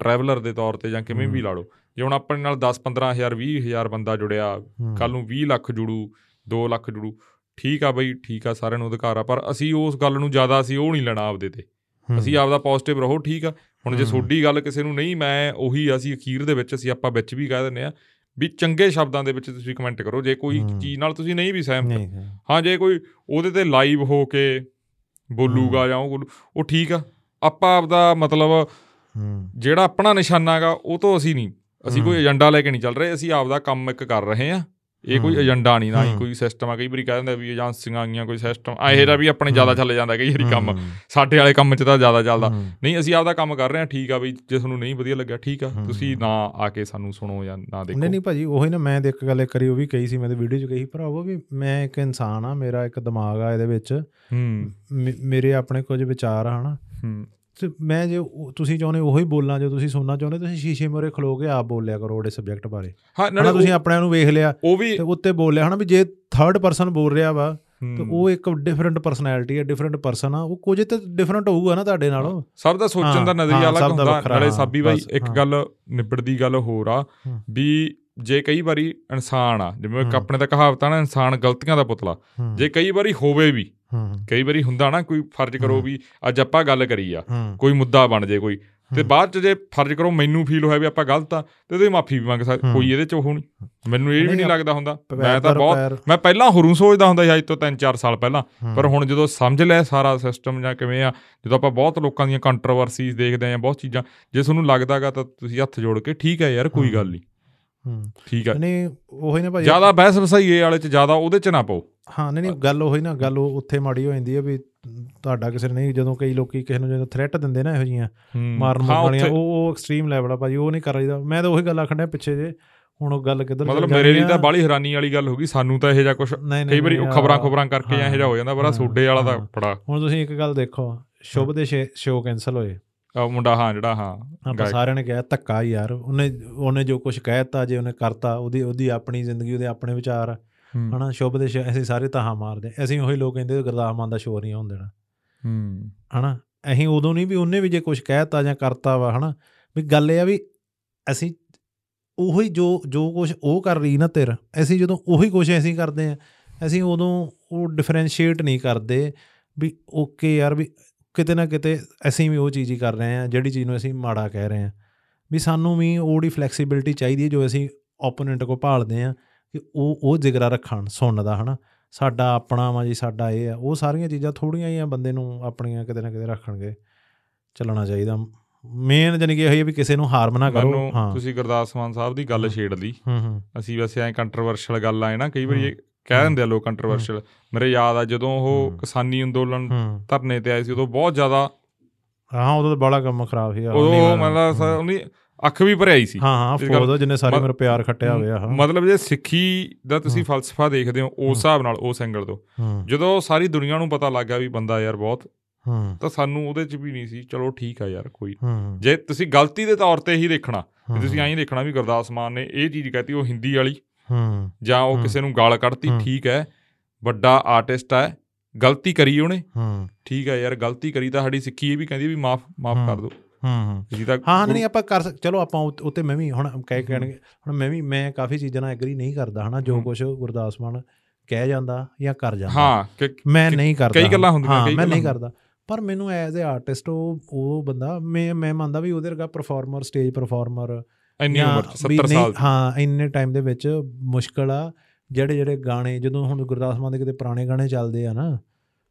ਟਰੈਵਲਰ ਦੇ ਤੌਰ ਤੇ ਜਾਂ ਕਿਵੇਂ ਵੀ। ਲਾ ਲਓ ਜੇ ਹੁਣ ਆਪਣੇ ਨਾਲ 10 15000 20000 ਬੰਦਾ ਜੁੜਿਆ ਕੱਲ ਨੂੰ 20 ਲੱਖ ਜੁੜੂ 2 ਲੱਖ ਜੁੜੂ ਠੀਕ ਆ ਬਈ ਠੀਕ ਆ ਸਾਰਿਆਂ ਨੂੰ ਅਧਿਕਾਰ ਆ ਪਰ ਅਸੀਂ ਉਸ ਗੱਲ ਨੂੰ ਜ਼ਿਆਦਾ ਅਸੀਂ ਉਹ ਨਹੀਂ ਲੈਣਾ ਆਪਦੇ ਤੇ। ਅਸੀਂ ਆਪਦਾ ਪੋਜ਼ਿਟਿਵ ਰਹੋ ਠੀਕ ਆ। ਹੁਣ ਜੇ। ਤੁਹਾਡੀ ਗੱਲ ਕਿਸੇ ਨੂੰ ਨਹੀਂ ਮੈਂ ਉਹੀ ਅਸੀਂ ਅਖੀਰ ਦੇ ਵਿੱਚ ਅਸੀਂ ਆਪਾਂ ਵਿੱਚ ਵੀ ਕਹਿ ਦਿੰਦੇ ਆ ਵੀ ਚੰਗੇ ਸ਼ਬਦਾਂ ਦੇ ਵਿੱਚ ਤੁਸੀਂ ਕਮੈਂਟ ਕਰੋ ਜੇ ਕੋਈ। ਚੀਜ਼ ਨਾਲ ਤੁਸੀਂ ਨਹੀਂ ਵੀ ਸਹਿਮਤ। ਹਾਂ ਜੇ ਕੋਈ ਉਹਦੇ ਤੇ ਲਾਈਵ ਹੋ ਕੇ ਬੋਲੂਗਾ ਜਾਂ ਉਹ ਠੀਕ ਆ। ਆਪਾਂ ਆਪਦਾ ਮਤਲਬ ਜਿਹੜਾ ਆਪਣਾ ਨਿਸ਼ਾਨਾ ਹੈਗਾ ਉਹ ਤੋਂ ਅਸੀਂ ਨਹੀਂ। ਅਸੀਂ ਕੋਈ। ਏਜੰਡਾ ਲੈ ਕੇ ਨਹੀਂ ਚੱਲ ਰਹੇ ਅਸੀਂ ਆਪਦਾ ਕੰਮ ਇੱਕ ਕਰ ਰਹੇ ਆ ਇਹ ਕੋਈ। ਏਜੰਡਾ ਨਹੀਂ ਨਾ ਹੀ। ਕੋਈ ਸਿਸਟਮ ਆ ਕਈ ਵਾਰੀ ਕਹਿ ਦਿੰਦੇ ਵੀ ਏਜੰਸੀਆਂ ਆਈਆਂ ਕੋਈ ਸਿਸਟਮ ਆ ਇਹਦਾ ਵੀ ਆਪਣੇ ਜ਼ਿਆਦਾ। ਚੱਲ ਜਾਂਦਾ ਕਈ ਵਾਰੀ ਕੰਮ। ਸਾਡੇ ਵਾਲੇ ਕੰਮ 'ਚ ਤਾਂ ਜ਼ਿਆਦਾ ਚੱਲਦਾ। ਨਹੀਂ ਅਸੀਂ ਆਪਦਾ ਕੰਮ ਕਰ ਰਹੇ ਹਾਂ ਠੀਕ ਆ ਬਈ ਜੇ ਤੁਹਾਨੂੰ ਨਹੀਂ ਵਧੀਆ ਲੱਗਿਆ ਠੀਕ ਆ। ਤੁਸੀਂ ਨਾ ਆ ਕੇ ਸਾਨੂੰ ਸੁਣੋ ਜਾਂ ਨਾ ਦੇਖੋ ਨਹੀਂ ਨਹੀਂ ਭਾਜੀ ਉਹੀ ਨਾ ਮੈਂ ਤੇ ਇੱਕ ਗੱਲ ਕਰੀ ਉਹ ਵੀ ਕਹੀ ਸੀ ਮੈਂ ਤੇ ਵੀਡੀਓ 'ਚ ਕਹੀ ਭਰਾਵੋ ਵੀ ਮੈਂ ਇੱਕ ਇਨਸਾਨ ਆ ਮੇਰਾ ਇੱਕ ਦਿਮਾਗ ਆ ਇਹਦੇ ਵਿੱਚ ਮੇਰੇ ਆਪਣੇ ਕੁਝ ਵਿਚਾਰ ਆ ਹਨਾ ਤੇ ਮੈਂ ਜੇ ਤੁਸੀਂ ਚਾਹੁੰਦੇ ਉਹੀ ਬੋਲਣਾ ਜੋ ਤੁਸੀਂ ਸੁਣਨਾ ਚਾਹੁੰਦੇ ਤੁਸੀਂ ਸ਼ੀਸ਼ੇ ਮੂਹਰੇ ਖਲੋ ਕੇ ਆਪ ਬੋਲਿਆ ਕਰੋ ਉਹਦੇ ਸਬਜੈਕਟ ਬਾਰੇ ਹਾਂ ਤੁਸੀਂ ਆਪਣਿਆਂ ਨੂੰ ਵੇਖ ਲਿਆ ਉਹ ਵੀ ਤੇ ਉੱਤੇ ਬੋਲਿਆ ਹਨਾ ਵੀ ਜੇ ਥਰਡ ਪਰਸਨ ਬੋਲ ਰਿਹਾ ਵਾ ਤੇ। ਉਹ ਇੱਕ ਡਿਫਰੈਂਟ ਪਰਸਨੈਲਿਟੀ ਹੈ ਡਿਫਰੈਂਟ ਪਰਸਨ ਆ ਉਹ ਕੁਝ ਤੇ ਡਿਫਰੈਂਟ ਹੋਊਗਾ ਨਾ ਤੁਹਾਡੇ ਨਾਲੋਂ ਸਭ ਦਾ ਸੋਚਣ ਦਾ ਨਜ਼ਰੀਆ ਅਲੱਗ ਹੁੰਦਾ ਨਾਲੇ ਸਾਬੀ ਬਾਈ ਇੱਕ। ਗੱਲ ਨਿਬੜਦੀ ਗੱਲ ਹੋਰ ਆ। ਵੀ ਜੇ ਕਈ ਵਾਰੀ ਇਨਸਾਨ ਆ ਜਿਵੇਂ। ਆਪਣੇ ਤਾਂ ਕਹਾਵਤ ਆ ਨਾ ਇਨਸਾਨ ਗਲਤੀਆਂ ਦਾ ਪੁਤਲਾ ਜੇ ਕਈ ਵਾਰੀ ਹੋਵੇ ਵੀ ਕਈ ਵਾਰੀ ਹੁੰਦਾ ਨਾ ਕੋਈ ਫਰਜ਼ ਕਰੋ। ਵੀ ਅੱਜ ਆਪਾਂ ਗੱਲ ਕਰੀ ਆ ਕੋਈ ਮੁੱਦਾ ਬਣ ਜੇ ਕੋਈ ਤੇ। ਬਾਅਦ ਚ ਜੇ ਫਰਜ਼ ਕਰੋ ਮੈਨੂੰ ਫੀਲ ਹੋਇਆ ਵੀ ਆਪਾਂ ਗਲਤ ਆ ਤੇ ਉਹਦੀ ਮਾਫੀ ਵੀ ਮੰਗ ਸਕ ਹੂੰ। ਕੋਈ ਇਹਦੇ ਚ ਉਹ ਨਹੀਂ ਮੈਨੂੰ ਇਹ ਵੀ ਨਹੀਂ, ਲੱਗਦਾ ਹੁੰਦਾ ਮੈਂ ਤਾਂ ਬਹੁਤ ਮੈਂ ਪਹਿਲਾਂ ਹੁਰੂ ਸੋਚਦਾ ਹੁੰਦਾ ਸੀ ਅੱਜ ਤੋਂ 3-4 ਸਾਲ ਪਹਿਲਾਂ ਪਰ ਹੁਣ ਜਦੋਂ ਸਮਝ ਲਿਆ ਸਾਰਾ ਸਿਸਟਮ ਜਾਂ ਕਿਵੇਂ ਆ ਜਦੋਂ ਆਪਾਂ ਬਹੁਤ ਲੋਕਾਂ ਦੀਆਂ ਕੰਟਰੋਵਰਸੀਜ਼ ਦੇਖਦੇ ਆਂ ਬਹੁਤ ਚੀਜ਼ਾਂ ਜੇ ਤੁਹਾਨੂੰ ਲੱਗਦਾਗਾ ਤਾਂ ਤੁਸੀਂ ਹੱਥ ਜੋੜ ਕੇ ਠੀਕ ਹੈ ਯਾਰ ਕੋਈ। ਗੱਲ ਨਹੀਂ ਹੂੰ। ਠੀਕ ਹੈ ਨਹੀਂ ਉਹੀ ਨਾ ਭਾਜੀ ਜ਼ਿਆਦਾ ਬਹਿਸ ਵਸਾਈਏ ਵਾਲੇ ਚ ਜ਼ਿਆਦਾ ਉਹਦੇ ਚ ਨਾ ਪਾਓ। ਹਾਂ ਨਹੀਂ ਨਹੀਂ ਗੱਲ ਉਹੀ ਨਾ ਗੱਲ ਉਹ ਉੱਥੇ ਮਾੜੀ ਹੋ ਜਾਂਦੀ ਹੈ ਵੀ ਤੁਹਾਡਾ ਕਿਸੇ ਨੇ ਨਹੀਂ ਜਦੋਂ ਕਈ ਲੋਕੀ ਕਿਸੇ ਨੂੰ ਜਦੋਂ ਥ੍ਰੈਟ ਦਿੰਦੇ ਨਾ ਇਹੋ ਜੀਆਂ ਮਾਰਨ ਵਾਲੀਆਂ ਉਹ ਉਹ ਐਕਸਟ੍ਰੀਮ ਲੈਵਲ ਆ ਭਾਜੀ ਉਹ ਨਹੀਂ ਕਰ ਰਹੀਦਾ। ਮੈਂ ਤਾਂ ਉਹੀ ਗੱਲ ਆਖਣ ਡਿਆ ਪਿੱਛੇ ਜੇ ਹੁਣ ਉਹ ਗੱਲ ਕਿੱਧਰ ਮਤਲਬ ਮੇਰੇ ਲਈ ਤਾਂ ਬਾਲੀ ਹੈਰਾਨੀ ਵਾਲੀ ਗੱਲ ਹੋ ਗਈ ਸਾਨੂੰ ਤਾਂ ਇਹ ਜਿਹਾ ਕੁਝ ਕਈ ਵਾਰੀ ਉਹ ਖਬਰਾਂ ਖਬਰਾਂ ਕਰਕੇ ਜਾਂ ਇਹ ਜਿਹਾ ਹੋ ਜਾਂਦਾ ਬੜਾ ਸੋਡੇ ਵਾਲਾ ਤਾਂ। ਬੜਾ ਹੁਣ ਤੁਸੀਂ ਇੱਕ ਗੱਲ ਦੇਖੋ ਸ਼ੁਭ ਦੇ ਸ਼ੋਅ ਕੈਨਸਲ ਹੋਏ। ਆਹ ਮੁੰਡਾ ਹਾਂ ਜਿਹੜਾ ਹਾਂ ਆਪਾਂ। ਸਾਰਿਆਂ ਨੇ ਕਿਹਾ ਧੱਕਾ ਯਾਰ। ਉਹਨੇ ਉਹਨੇ ਜੋ ਕੁਝ ਕਹਿਤਾ ਜੇ ਉਹਨੇ ਕਰਤਾ ਉਹਦੀ ਉਹਦੀ ਆਪਣੀ ਜ਼ਿੰਦਗੀ ਉਹਦੇ ਆਪਣੇ ਵਿਚਾਰ। ਹਨਾ ਸ਼ੁਭ ਦੇ ਅਸੀਂ ਸਾਰੇ ਤਾਹਾਂ ਮਾਰਦੇ ਅਸੀਂ ਉਹੀ ਲੋਕ ਕਹਿੰਦੇ ਗੁਰਦਾਸ ਮਾਨ ਦਾ ਸ਼ੋਰ ਨਹੀਂ ਹੋਣ ਦੇਣਾ। ਹੂੰ। ਹਨਾ ਅਸੀਂ ਉਦੋਂ ਨਹੀਂ ਵੀ ਉਹਨੇ ਵੀ ਜੇ ਕੁਝ ਕਹਿਤਾ ਜਾਂ ਕਰਤਾ ਵਾ ਹਨਾ ਵੀ ਗੱਲ ਇਹ ਆ ਵੀ ਅਸੀਂ ਉਹੀ ਜੋ ਜੋ ਕੁਝ ਉਹ ਕਰ ਰਹੀ ਨਾ ਤੇਰ ਅਸੀਂ ਜਦੋਂ ਉਹੀ ਕੁਝ ਅਸੀਂ ਕਰਦੇ ਆ ਅਸੀਂ ਉਦੋਂ ਉਹ ਡਿਫਰੈਂਸ਼ੀਏਟ ਨਹੀਂ ਕਰਦੇ ਵੀ ਓਕੇ ਯਾਰ ਵੀ ਕਿਤੇ ਨਾ ਕਿਤੇ ਅਸੀਂ ਵੀ ਉਹ ਚੀਜ਼ ਹੀ ਕਰ ਰਹੇ ਆ ਜਿਹੜੀ ਚੀਜ਼ ਨੂੰ ਅਸੀਂ ਮਾੜਾ ਕਹਿ ਰਹੇ ਆ ਵੀ ਸਾਨੂੰ ਵੀ ਉਹਦੀ ਫਲੈਕਸੀਬਿਲਿਟੀ ਚਾਹੀਦੀ ਹੈ ਜੋ ਅਸੀਂ ਓਪੋਨੈਂਟ ਕੋ ਭਾਲਦੇ ਆ ਕਿ ਉਹ ਉਹ ਜਿਗਰਾ ਰੱਖਣ ਸੁਣਨ ਦਾ ਹਨਾ। ਸਾਡਾ ਆਪਣਾ ਵਾ ਜੀ ਸਾਡਾ ਇਹ ਆ ਉਹ ਸਾਰੀਆਂ ਚੀਜ਼ਾਂ ਥੋੜੀਆਂ ਹੀ ਆ ਬੰਦੇ ਨੂੰ ਆਪਣੀਆਂ ਕਿਤੇ ਨਾ ਕਿਤੇ ਰੱਖਣਗੇ ਚੱਲਣਾ ਚਾਹੀਦਾ। ਮੇਨ ਜਾਨੀ ਕਿ ਇਹ ਹੈ ਵੀ ਕਿਸੇ ਨੂੰ ਹਾਰਮ ਨਾ ਕਰੋ ਹਾਂ। ਤੁਸੀਂ ਗੁਰਦਾਸ ਮਾਨ ਸਾਹਿਬ ਦੀ ਗੱਲ ਛੇੜ ਲਈ। ਹੂੰ ਹੂੰ। ਅਸੀਂ ਵੈਸੇ ਐ ਕੰਟਰੋਵਰਸ਼ਲ ਗੱਲ ਆਏ ਨਾ ਕਈ ਵਾਰੀ ਹੂੰ। ਕਹਿ ਦਿੰਦੇ ਆ ਲੋਕ ਕੰਟਰੋਵਰਸ਼ਲ ਮੇਰੇ ਯਾਦ ਆ ਜਦੋਂ ਉਹ। ਕਿਸਾਨੀ ਅੰਦੋਲਨ ਧਰਨੇ ਤੇ ਆਏ ਸੀ ਉਦੋਂ ਬਹੁਤ ਜ਼ਿਆਦਾ ਹਾਂ ਉਦੋਂ ਤਾਂ ਬੜਾ ਕੰਮ ਖਰਾਬ ਸੀ ਉਦੋਂ ਮਤਲਬ ਉਹਦੀ ਅੱਖ ਵੀ ਭਰਿਆਈ ਸੀ। ਹਾਂ ਹਾਂ ਫੋਦੋ ਜਿੰਨੇ ਸਾਰੇ ਮੇਰੇ ਪਿਆਰ ਖੱਟਿਆ ਹੋਇਆ ਹਾਂ। ਮਤਲਬ ਜੇ ਸਿੱਖੀ ਦਾ ਤੁਸੀਂ। ਫਲਸਫਾ ਦੇਖਦੇ ਹੋ ਉਸ ਹਿਸਾਬ ਨਾਲ ਉਸ ਐਂਗਲ ਤੋਂ। ਜਦੋਂ ਸਾਰੀ ਦੁਨੀਆ ਨੂੰ ਪਤਾ ਲੱਗ ਵੀ ਬੰਦਾ ਯਾਰ ਬਹੁਤ ਹੂੰ। ਤਾਂ ਸਾਨੂੰ ਉਹਦੇ 'ਚ ਵੀ ਨਹੀਂ ਸੀ ਚਲੋ ਠੀਕ ਆ ਯਾਰ ਕੋਈ। ਜੇ ਤੁਸੀਂ ਗਲਤੀ ਦੇ ਤੌਰ ਤੇ ਹੀ ਦੇਖਣਾ ਤੁਸੀਂ ਐਂ ਹੀ ਦੇਖਣਾ ਵੀ ਗੁਰਦਾਸ ਮਾਨ ਨੇ ਇਹ ਚੀਜ਼ ਕਹਤੀ ਉਹ ਹਿੰਦੀ ਵਾਲੀ। ਹੂੰ। ਜਾਂ ਉਹ। ਕਿਸੇ ਨੂੰ ਗਾਲ ਕੱਢਤੀ। ਠੀਕ ਹੈ ਵੱਡਾ ਆਰਟਿਸਟ ਹੈ ਗਲਤੀ ਕਰੀ ਉਹਨੇ। ਹੂੰ। ਠੀਕ ਹੈ ਯਾਰ ਗਲਤੀ ਕਰੀ ਤਾਂ ਸਾਡੀ ਸਿੱਖੀ ਇਹ ਵੀ ਕਹਿੰਦੀ ਵੀ ਮਾਫ ਮਾਫ। ਕਰ ਦਿਓ। ਹੂੰ ਜੀ ਤਾਂ ਹਾਂ ਨਹੀਂ ਆਪਾਂ ਕਰ ਚਲੋ ਆਪਾਂ ਉਤ- ਮੈਂ ਵੀ ਹੁਣ ਕਹਿ ਕਹਿਣਗੇ ਹੁਣ ਮੈਂ ਵੀ ਮੈਂ ਕਾਫੀ ਚੀਜ਼ਾਂ ਨਾਲ ਐਗਰੀ ਨਹੀਂ ਕਰਦਾ ਹਨਾ ਜੋ। ਕੁਝ ਗੁਰਦਾਸ ਮਾਨ ਕਹਿ ਜਾਂਦਾ ਜਾਂ ਕਰ ਜਾਂਦਾ। ਹਾਂ ਕਿ ਮੈਂ ਨਹੀਂ ਕਰਦਾ। ਕਈ ਗੱਲਾਂ ਹੁੰਦੀਆਂ, ਕਈ ਮੈਂ ਨਹੀਂ ਕਰਦਾ। ਪਰ ਮੈਨੂੰ ਐਜ਼ ਅ ਆਰਟਿਸਟ ਉਹ ਉਹ ਬੰਦਾ ਮੈਂ ਮੈਂ ਮੰਨਦਾ ਵੀ ਉਹਦੇ ਵਰਗਾ ਪਰਫਾਰਮਰ ਸਟੇਜ ਪਰਫਾਰਮਰ ਇੰਨੀ ਉਮਰ 'ਚ ਵੀ 70 ਨਹੀਂ- ਸਾਲ। ਹਾਂ ਇੰਨੇ ਟਾਈਮ ਦੇ ਵਿੱਚ ਮੁਸ਼ਕਲ ਆ ਜਿਹੜੇ ਜਿਹੜੇ ਗਾਣੇ ਜਦੋਂ ਹੁਣ ਗੁਰਦਾਸ ਮਾਨ ਦੇ ਕਿਤੇ ਪੁਰਾਣੇ ਗਾਣੇ ਚੱਲਦੇ ਆ ਨਾ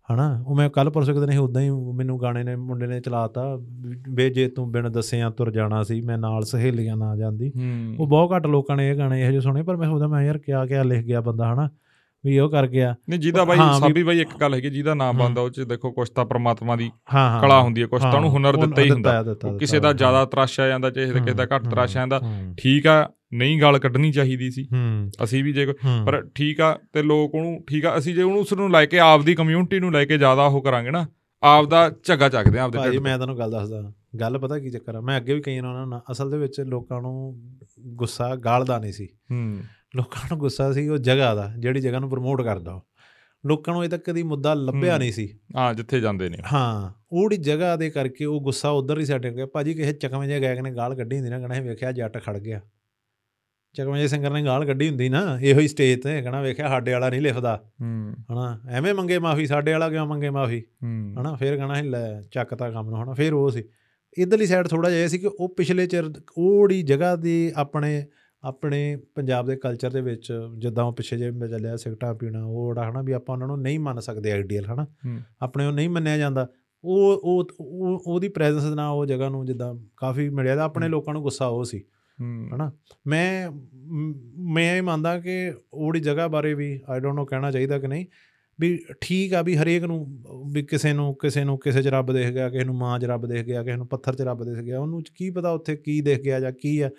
ਹਨਾ ਉਹ ਮੈਂ ਕੱਲ ਪਰਸੋਂ ਕਿਤੇ ਨਹੀਂ ਉਦਾਂ ਹੀ ਮੈਨੂੰ ਗਾਣੇ ਨੇ ਮੁੰਡੇ ਨੇ ਚਲਾਤਾ ਵੇ ਜੇ ਤੂੰ ਬਿਨ ਦੱਸਿਆਂ ਤੁਰ ਜਾਣਾ ਸੀ ਮੈਂ ਨਾਲ ਸਹੇਲੀਆਂ ਨਾ ਜਾਂਦੀ। ਉਹ ਬਹੁਤ ਘੱਟ ਲੋਕਾਂ ਨੇ ਇਹ ਗਾਣੇ ਇਹੋ ਜਿਹੇ ਸੁਣੇ ਪਰ ਮੈਂ ਸੋਚਦਾ ਮੈਂ ਯਾਰ ਕਿਆ ਕਿਆ ਲਿਖ ਗਿਆ ਬੰਦਾ ਹਨਾ। ਵੀ ਉਹ ਕਰ ਗਿਆ। ਨਹੀਂ ਜਿਹਦਾ ਬਾਈ ਸਾਬੀ ਬਾਈ ਇੱਕ ਗੱਲ ਹੈਗੀ ਜਿਹਦਾ ਨਾਮ। ਬੰਦਾ ਉਹ 'ਚ ਦੇਖੋ ਕੁਛ ਤਾਂ ਪ੍ਰਮਾਤਮਾ ਦੀ ਕਲਾ ਹੁੰਦੀ ਹੈ ਕੁਛ ਤਾਂ ਉਹਨੂੰ ਹੁਨਰ ਦਿੱਤਾ ਹੀ ਹੁੰਦਾ। ਕਿਸੇ ਦਾ ਜ਼ਿਆਦਾ ਤਰਾਸ਼ਿਆ ਜਾਂਦਾ ਚਾਹੇ ਕਿਸੇ ਦਾ ਘੱਟ ਤਰਾਸ਼ਿਆ ਜਾਂਦਾ ਠੀਕ ਆ ਨਹੀਂ ਗਾਲ ਕੱਢਣੀ ਚਾਹੀਦੀ ਸੀ। ਅਸੀਂ ਵੀ ਜੇ ਪਰ ਠੀਕ ਆ ਤੇ ਲੋਕ ਉਹਨੂੰ ਠੀਕ ਆ ਅਸੀਂ ਜੇ ਉਹਨੂੰ ਉਸ ਨੂੰ ਲੈ ਕੇ ਆਪਦੀ ਕਮਿਊਨਿਟੀ ਨੂੰ ਲੈ ਕੇ ਜ਼ਿਆਦਾ ਉਹ ਕਰਾਂਗੇ ਨਾ ਆਪਦਾ ਝੱਗਾ ਚੱਕਦੇ ਆ ਆਪਦੇ ਢਿੱਡ ਮੈਂ ਤੁਹਾਨੂੰ ਗੱਲ ਦੱਸਦਾ ਗੱਲ ਪਤਾ ਕੀ ਚੱਕਰ ਆ? ਮੈਂ ਅੱਗੇ ਵੀ ਕਈ ਉਹਨਾਂ ਨਾਲ ਅਸਲ ਦੇ ਵਿੱਚ ਲੋਕਾਂ ਨੂੰ ਗੁੱਸਾ ਗਾਲ ਦਾ ਨਹੀਂ ਸੀ। ਹੂੰ। ਲੋਕਾਂ ਨੂੰ ਗੁੱਸਾ ਸੀ ਉਹ ਜਗ੍ਹਾ ਦਾ ਜਿਹੜੀ ਜਗ੍ਹਾ ਨੂੰ ਪ੍ਰਮੋਟ ਕਰਦਾ ਉਹ। ਲੋਕਾਂ ਨੂੰ ਅਜੇ ਤੱਕ ਕਦੀ ਮੁੱਦਾ ਲੱਭਿਆ। ਨਹੀਂ ਸੀ। ਹਾਂ ਜਿੱਥੇ ਜਾਂਦੇ ਨੇ ਹਾਂ ਉਹੜੀ ਜਗ੍ਹਾ ਦੇ ਕਰਕੇ ਉਹ ਗੁੱਸਾ ਉਧਰ ਹੀ ਸੈਟ ਗਿਆ। ਭਾਜੀ ਕਿਸੇ ਚਕਵੇਂ ਜੇ ਗਾਇਕ ਨੇ ਗਾਲ ਕੱਢੀ ਹੁੰਦੀ ਨਾ ਕਹਣਾ ਵੇਖਿਆ ਜੱਟ ਖੜ ਗਿਆ। ਚਕਵੇਂ ਜੇ ਸਿੰਗਰ ਨੇ ਗਾਲ ਕੱਢੀ ਹੁੰਦੀ ਨਾ ਇਹੋ ਹੀ ਸਟੇਜ ਤੇ ਕਹਣਾ ਵੇਖਿਆ ਸਾਡੇ ਵਾਲਾ ਨਹੀਂ ਲਿਖਦਾ। ਹੂੰ। ਹਨਾ ਐਵੇਂ ਮੰਗੇ ਮਾਫੀ ਸਾਡੇ ਵਾਲਾ ਕਿਉਂ ਮੰਗੇ ਮਾਫੀ? ਹੂੰ। ਹਨਾ ਫਿਰ ਕਹਣਾ ਲੈ ਚੱਕਤਾ ਕੰਮ ਨੂੰ ਹਨਾ ਫਿਰ ਉਹ ਸੀ। ਇਧਰਲੀ ਸਾਈਡ ਥੋੜਾ ਜਿਹਾ ਸੀ ਕਿ ਉਹ ਪਿਛਲੇ ਚਿਰ ਉਹੜੀ ਜਗ੍ਹਾ ਦੀ ਆਪਣੇ ਆਪਣੇ ਪੰਜਾਬ ਦੇ ਕਲਚਰ ਦੇ ਵਿੱਚ ਜਿੱਦਾਂ ਉਹ ਪਿੱਛੇ ਜੇ ਮੈਂ ਚੱਲਿਆ ਸਿਗਟਾਂ ਪੀਣਾ ਉਹ ਜਿਹੜਾ ਹਨਾ ਵੀ ਆਪਾਂ ਉਹਨਾਂ ਨੂੰ ਨਹੀਂ ਮੰਨ ਸਕਦੇ ਆਈਡੀਅਲ ਹਨਾ। ਆਪਣੇ ਉਹ ਨਹੀਂ ਮੰਨਿਆ ਜਾਂਦਾ। ਉਹ ਉਹ ਉਹ- ਉਹਦੀ ਪ੍ਰੈਜ਼ੈਂਸ ਨਾਲ ਉਹ ਜਗ੍ਹਾ ਨੂੰ ਜਿੱਦਾਂ ਕਾਫੀ ਮਿਲਿਆ ਤਾਂ ਆਪਣੇ। ਲੋਕਾਂ ਨੂੰ ਗੁੱਸਾ ਉਹ ਸੀ। ਹਨਾ? ਮੈਂ, ਮ- ਮੈਂ ਇਹ ਮੰਨਦਾ ਕਿ ਉਹਦੀ ਜਗ੍ਹਾ ਬਾਰੇ ਵੀ ਆਈ ਡੋਨਟ ਨੋ ਕਹਿਣਾ ਚਾਹੀਦਾ ਕਿ ਨਹੀਂ, ਵੀ ਠੀਕ ਆ ਵੀ ਹਰੇਕ ਨੂੰ, ਵੀ ਕਿਸੇ ਨੂੰ ਕਿਸੇ ਨੂੰ, ਕਿਸੇ 'ਚ ਰੱਬ ਦੇਖ ਗਿਆ, ਕਿਸੇ ਨੂੰ ਮਾਂ 'ਚ ਰੱਬ ਦੇਖ ਗਿਆ, ਕਿਸੇ ਨੂੰ ਪੱਥਰ 'ਚ ਰੱਬ ਦੇਖ ਗਿਆ, ਉਹਨੂੰ ਕੀ ਪਤਾ ਉੱਥੇ ਕੀ ਦੇਖ ਗਿਆ ਜਾਂ ਕੀ ਆ।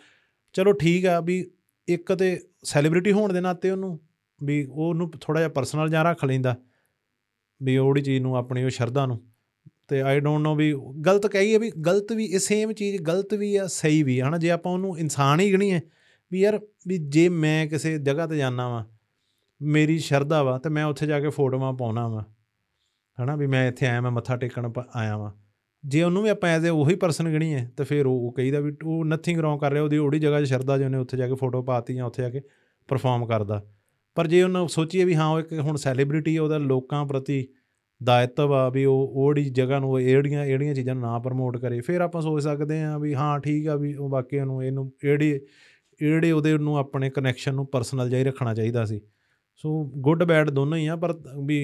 ਚਲੋ ਠੀਕ ਆ ਵੀ ਇੱਕ ਤੇ ਸੈਲੀਬ੍ਰਿਟੀ ਹੋਣ ਦੇ ਨਾਤੇ ਉਹਨੂੰ, ਵੀ ਉਹਨੂੰ ਥੋੜਾ ਜਿਹਾ ਪਰਸਨਲ ਜਾਂ ਰੱਖ ਲੈਂਦਾ, ਵੀ ਉਹੜੀ ਚੀਜ਼ ਨੂੰ, ਆਪਣੀ ਉਹ ਸ਼ਰਧਾ ਨੂੰ। ਤੇ ਆਈ ਡੋਨਟ ਨੋ ਵੀ ਗਲਤ ਕਹੀਏ ਵੀ ਗਲਤ ਵੀ, ਇਹ ਸੇਮ ਚੀਜ਼ ਗਲਤ ਵੀ ਆ, ਸਹੀ ਵੀ ਆ, ਹਨਾ? ਜੇ ਆਪਾਂ ਉਹਨੂੰ ਇਨਸਾਨ ਹੀ ਗਣੀਏ ਵੀ ਯਾਰ ਵੀ ਜੇ ਮੈਂ ਕਿਸੇ ਜਗ੍ਹਾ ਤੇ ਜਾਣਾ ਵਾਂ, ਮੇਰੀ ਸ਼ਰਧਾ ਵਾ, ਤੇ ਮੈਂ ਉੱਥੇ ਜਾ ਕੇ ਫੋਟੋਆਂ ਪਾਉਣਾ ਵਾ, ਹਨਾ? ਵੀ ਮੈਂ ਇੱਥੇ ਆਇਆ, ਮੈਂ ਮੱਥਾ ਟੇਕਣ ਪ- ਆਇਆ ਵਾਂ। ਜੇ ਉਹਨੂੰ ਵੀ ਆਪਾਂ ਐਜ਼ ਅ ਉਹੀ ਪਰਸਨ ਗਣੀਏ, ਤਾਂ ਫਿਰ ਉਹ ਉਹ ਕਹੀਦਾ ਵੀ ਉਹ ਨਥਿੰਗ ਰੋਂਗ ਕਰ ਰਿਹਾ, ਉਹਦੀ ਉਹੜੀ ਜਗ੍ਹਾ 'ਚ ਸ਼ਰਧਾ ਜੇ ਉਹਨੇ ਉੱਥੇ ਜਾ ਕੇ ਫੋਟੋ ਪਾਤੀ ਜਾਂ ਉੱਥੇ ਜਾ ਕੇ ਪਰਫਾਰਮ ਕਰਦਾ। ਪਰ ਜੇ ਉਹਨੂੰ ਸੋਚੀਏ ਵੀ ਹਾਂ, ਉਹ ਇੱਕ ਹੁਣ ਸੈਲੀਬ੍ਰਿਟੀ ਉਹਦਾ ਲੋਕਾਂ ਪ੍ਰਤੀ ਦਾਇਤਵ ਆ ਵੀ ਉਹ ਉਹੜੀ ਜਗ੍ਹਾ ਨੂੰ ਇਹੜੀਆਂ ਇਹੜੀਆਂ ਚੀਜ਼ਾਂ ਨੂੰ ਪ੍ਰਮੋਟ ਕਰੇ। ਫਿਰ ਆਪਾਂ ਸੋਚ ਸਕਦੇ ਹਾਂ ਵੀ ਹਾਂ ਠੀਕ ਆ ਵੀ ਉਹ ਵਾਕਿਆ ਨੂੰ ਇਹਨੂੰ ਇਹੜੀ ਇਹੜੇ ਉਹਦੇ ਨੂੰ ਆਪਣੇ ਕਨੈਕਸ਼ਨ ਨੂੰ ਪਰਸਨਲ ਹੀ ਰੱਖਣਾ ਚਾਹੀਦਾ ਸੀ। ਸੋ ਗੁੱਡ ਬੈਡ ਦੋਨੋਂ ਹੀ ਆ ਪਰ ਵੀ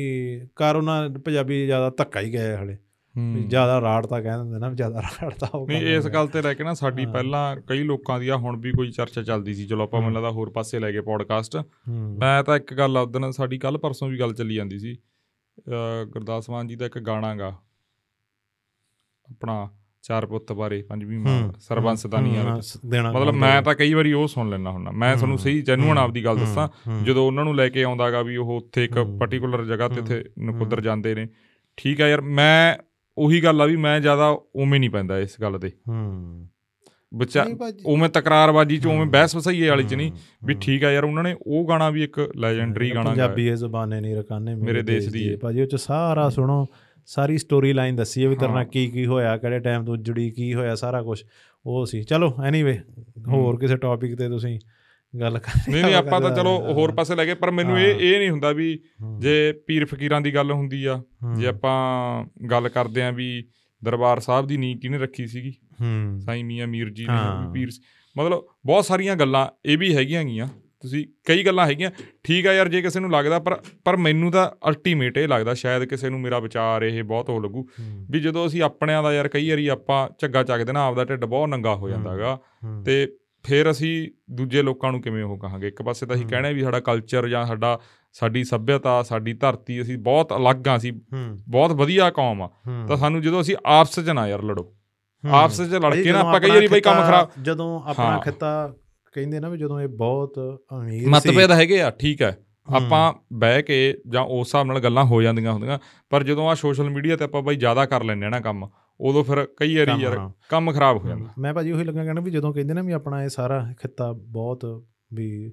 ਕਰ ਉਹਨਾਂ ਪੰਜਾਬੀ ਜ਼ਿਆਦਾ ਧੱਕਾ ਹੀ ਗਏ ਹਲੇ। ਵੀ ਹੂੰ। ਜ਼ਿਆਦਾ ਰਾੜ ਤਾਂ ਕਹਿ ਦਿੰਦੇ ਨਾ ਵੀ ਜ਼ਿਆਦਾ ਰਾੜ ਤਾਂ ਉਹ ਨਹੀਂ ਇਸ ਹੋ ਗਿਆ। ਗੱਲ ਤੇ ਲੈ ਕੇ ਨਾ ਸਾਡੀ ਹਾਂ। ਪਹਿਲਾਂ ਕਈ ਲੋਕਾਂ ਦੀ ਆ ਹੁਣ ਵੀ ਕੋਈ ਚਰਚਾ ਚੱਲਦੀ ਸੀ। ਚਲੋ ਆਪਾਂ ਹੂੰ। ਮੈਨੂੰ ਲੱਗਦਾ ਹੋਰ ਪਾਸੇ ਲੈ ਗਏ ਪੋਡਕਾਸਟ ਹੂੰ। ਮੈਂ ਤਾਂ ਇੱਕ ਗੱਲ ਉਦੋਂ ਸਾਡੀ ਕੱਲ ਪਰਸੋਂ ਵੀ ਗੱਲ ਚੱਲੀ ਜਾਂਦੀ ਸੀ। ਗੁਰਦਾਸ ਮਾਨ ਜੀ ਦਾ ਇੱਕ ਗਾਣਾ ਗਾ। ਆਪਣਾ ਚਾਰ ਪੁੱਤ ਬਾਰੇ ਪੰਜਵੀਂ ਮਾਂ ਸਰਬੰਸ ਦਾ ਨਹੀਂ ਮਤਲਬ ਮੈਂ? ਤਾਂ ਕਈ ਵਾਰੀ ਉਹ ਸੁਣ ਲੈਣਾ ਹੁੰਦਾ। ਮੈਂ ਤੁਹਾਨੂੰ ਸਹੀ ਜੈਨੂਅਨ ਆਪਦੀ ਗੱਲ ਦੱਸਾਂ। ਜਦੋਂ ਉਹਨਾਂ ਨੂੰ ਲੈ ਕੇ ਆਉਂਦਾਗਾ ਵੀ ਉਹ ਉੱਥੇ ਇੱਕ ਪਾਰਟਿਕੂਲਰ ਜਗ੍ਹਾ ਤੇ ਉੱਥੇ ਨਕੁੱਦਰ। ਜਾਂਦੇ ਨੇ। ਠੀਕ ਆ ਯਾਰ ਮੈਂ ਉਹੀ ਗੱਲ ਆ ਵੀ ਮੈਂ ਜ਼ਿਆਦਾ ਉਵੇਂ ਨਹੀਂ ਪੈਂਦਾ ਇਸ ਗੱਲ ਤੇ। ਹੂੰ। ਭਾਜੀ। ਉਵੇਂ ਤਕਰਾਰਬਾਜੀ ਚ ਉਵੇਂ ਬਹਿਸ ਵਸਈਏ ਵਾਲੀ ਚ ਨਹੀਂ ਵੀ। ਠੀਕ ਆ ਯਾਰ ਉਹਨਾਂ ਨੇ ਉਹ ਗਾਣਾ ਵੀ ਇੱਕ ਲੈਜੈਂਡਰੀ ਗਾਣਾ ਪੰਜਾਬੀ ਇਹ ਜ਼ਬਾਨੇ ਨਹੀਂ ਰਕਾਨੇ ਮੇਰੇ ਦੇਸ਼ ਦੀ ਹੈ। ਭਾਜੀ ਉਹ ਚ ਸਾਰਾ ਸੁਣੋ ਸਾਰੀ ਸਟੋਰੀ ਲਾਈਨ ਦੱਸੀ ਹੈ ਵੀ ਤੇਰੇ। ਨਾਲ ਕੀ ਕੀ ਹੋਇਆ ਕਿਹੜੇ ਟਾਈਮ ਤੋਂ ਜੁੜੀ ਕੀ ਹੋਇਆ ਸਾਰਾ ਕੁਝ ਉਹ ਸੀ। ਚਲੋ ਐਨੀਵੇ ਹੋਰ ਕਿਸੇ ਟੌਪਿਕ ਤੇ ਤੁਸੀਂ ਗੱਲ ਕਰਨੀ ਨਹੀਂ ਨਹੀਂ ਆਪਾਂ ਤਾਂ ਚਲੋ। ਹੋਰ ਪਾਸੇ ਲੈ ਗਏ ਪਰ ਮੈਨੂੰ ਇਹ। ਇਹ ਨਹੀਂ ਹੁੰਦਾ ਵੀ ਜੇ ਪੀਰ ਫਕੀਰਾਂ ਦੀ ਗੱਲ ਹੁੰਦੀ ਆ ਜੇ ਆਪਾਂ ਗੱਲ ਕਰਦੇ ਆਂ ਵੀ ਦਰਬਾਰ ਸਾਹਿਬ ਦੀ ਨੀਂਹ ਕਿਹਨੇ ਰੱਖੀ ਸੀਗੀ? ਹਮ, ਸਾਈਂ ਮੀਆਂ ਮੀਰ ਜੀ ਨੇ ਹਾਂ। ਪੀਰ ਸ- ਮਤਲਬ ਬਹੁਤ ਸਾਰੀਆਂ ਗੱਲਾਂ ਇਹ ਵੀ ਹੈਗੀਆਂ ਗੀਆਂ। ਤੁਸੀਂ ਕਈ ਗੱਲਾਂ ਹੈਗੀਆਂ। ਠੀਕ ਆ ਯਾਰ ਜੇ ਕਿਸੇ ਨੂੰ ਲੱਗਦਾ ਪਰ ਪਰ ਮੈਨੂੰ ਤਾਂ ਅਲਟੀਮੇਟ ਇਹ ਲੱਗਦਾ ਸ਼ਾਇਦ ਕਿਸੇ ਨੂੰ ਮੇਰਾ ਵਿਚਾਰ ਇਹ ਬਹੁਤ ਹੋ ਲੱਗੂ। ਵੀ ਜਦੋਂ ਅਸੀਂ ਆਪਣਿਆਂ ਦਾ ਯਾਰ ਕਈ ਵਾਰੀ ਆਪਾਂ ਝੱਗਾ ਚੱਕਦੇ ਨਾ ਆਪਦਾ ਢਿੱਡ ਬਹੁਤ ਨੰਗਾ ਹੋ ਜਾਂਦਾ ਹਮ। ਹੈਗਾ ਹਮ, ਤੇ ਫਿਰ ਅਸੀਂ ਦੂਜੇ ਲੋਕਾਂ ਨੂੰ ਕਿਵੇਂ ਉਹ ਕਹਾਂਗੇ? ਇੱਕ ਪਾਸੇ ਤਾਂ ਅਸੀਂ। ਕਹਿਣਾ ਵੀ ਸਾਡਾ ਕਲਚਰ ਜਾਂ ਸਾਡਾ ਸਾਡੀ ਸੱਭਿਅਤਾ ਸਾਡੀ ਧਰਤੀ ਅਸੀਂ ਬਹੁਤ ਅਲੱਗ ਆ ਅਸੀਂ ਹਮ, ਬਹੁਤ ਵਧੀਆ ਕੌਮ ਆ। ਤਾਂ ਸਾਨੂੰ ਜਦੋਂ ਅਸੀਂ ਆਪਸ 'ਚ ਨਾ ਯਾਰ ਲੜੋ। ਆਪਸ 'ਚ ਲੜ ਕੇ ਨਾ ਆਪਾਂ ਕਈ ਵਾਰੀ ਬਈ ਕੰਮ ਖਰਾਬ ਜਦੋਂ ਆਪਣਾ। ਖਿੱਤਾ ਕਹਿੰਦੇ ਨਾ ਵੀ ਜਦੋਂ ਇਹ ਬਹੁਤ ਅਮੀਰ ਸੀ ਮਤਭੇਦ ਹੈਗੇ ਆ ਠੀਕ ਹੈ। ਆਪਾਂ ਬਹਿ ਕੇ ਜਾਂ ਉਸ ਹਿਸਾਬ ਨਾਲ ਗੱਲਾਂ ਹੋ ਜਾਂਦੀਆਂ ਹੁੰਦੀਆਂ ਪਰ ਜਦੋਂ ਆ ਸੋਸ਼ਲ ਮੀਡੀਆ ਤੇ ਆਪਾਂ ਬਈ ਜ਼ਿਆਦਾ ਕਰ ਲੈਂਦੇ ਆ ਨਾ ਕੰਮ ਉਦੋਂ ਫਿਰ ਕਈ ਵਾਰੀ ਯਾਰ। ਕੰਮ ਖਰਾਬ ਹੋ ਜਾਂਦਾ। ਮੈਂ ਭਾਜੀ ਉਹੀ ਲੱਗਾ ਕਹਿਣਾ ਵੀ ਜਦੋਂ ਕਹਿੰਦੇ ਨਾ ਵੀ ਆਪਣਾ ਇਹ ਸਾਰਾ ਖਿੱਤਾ ਬਹੁਤ ਵੀ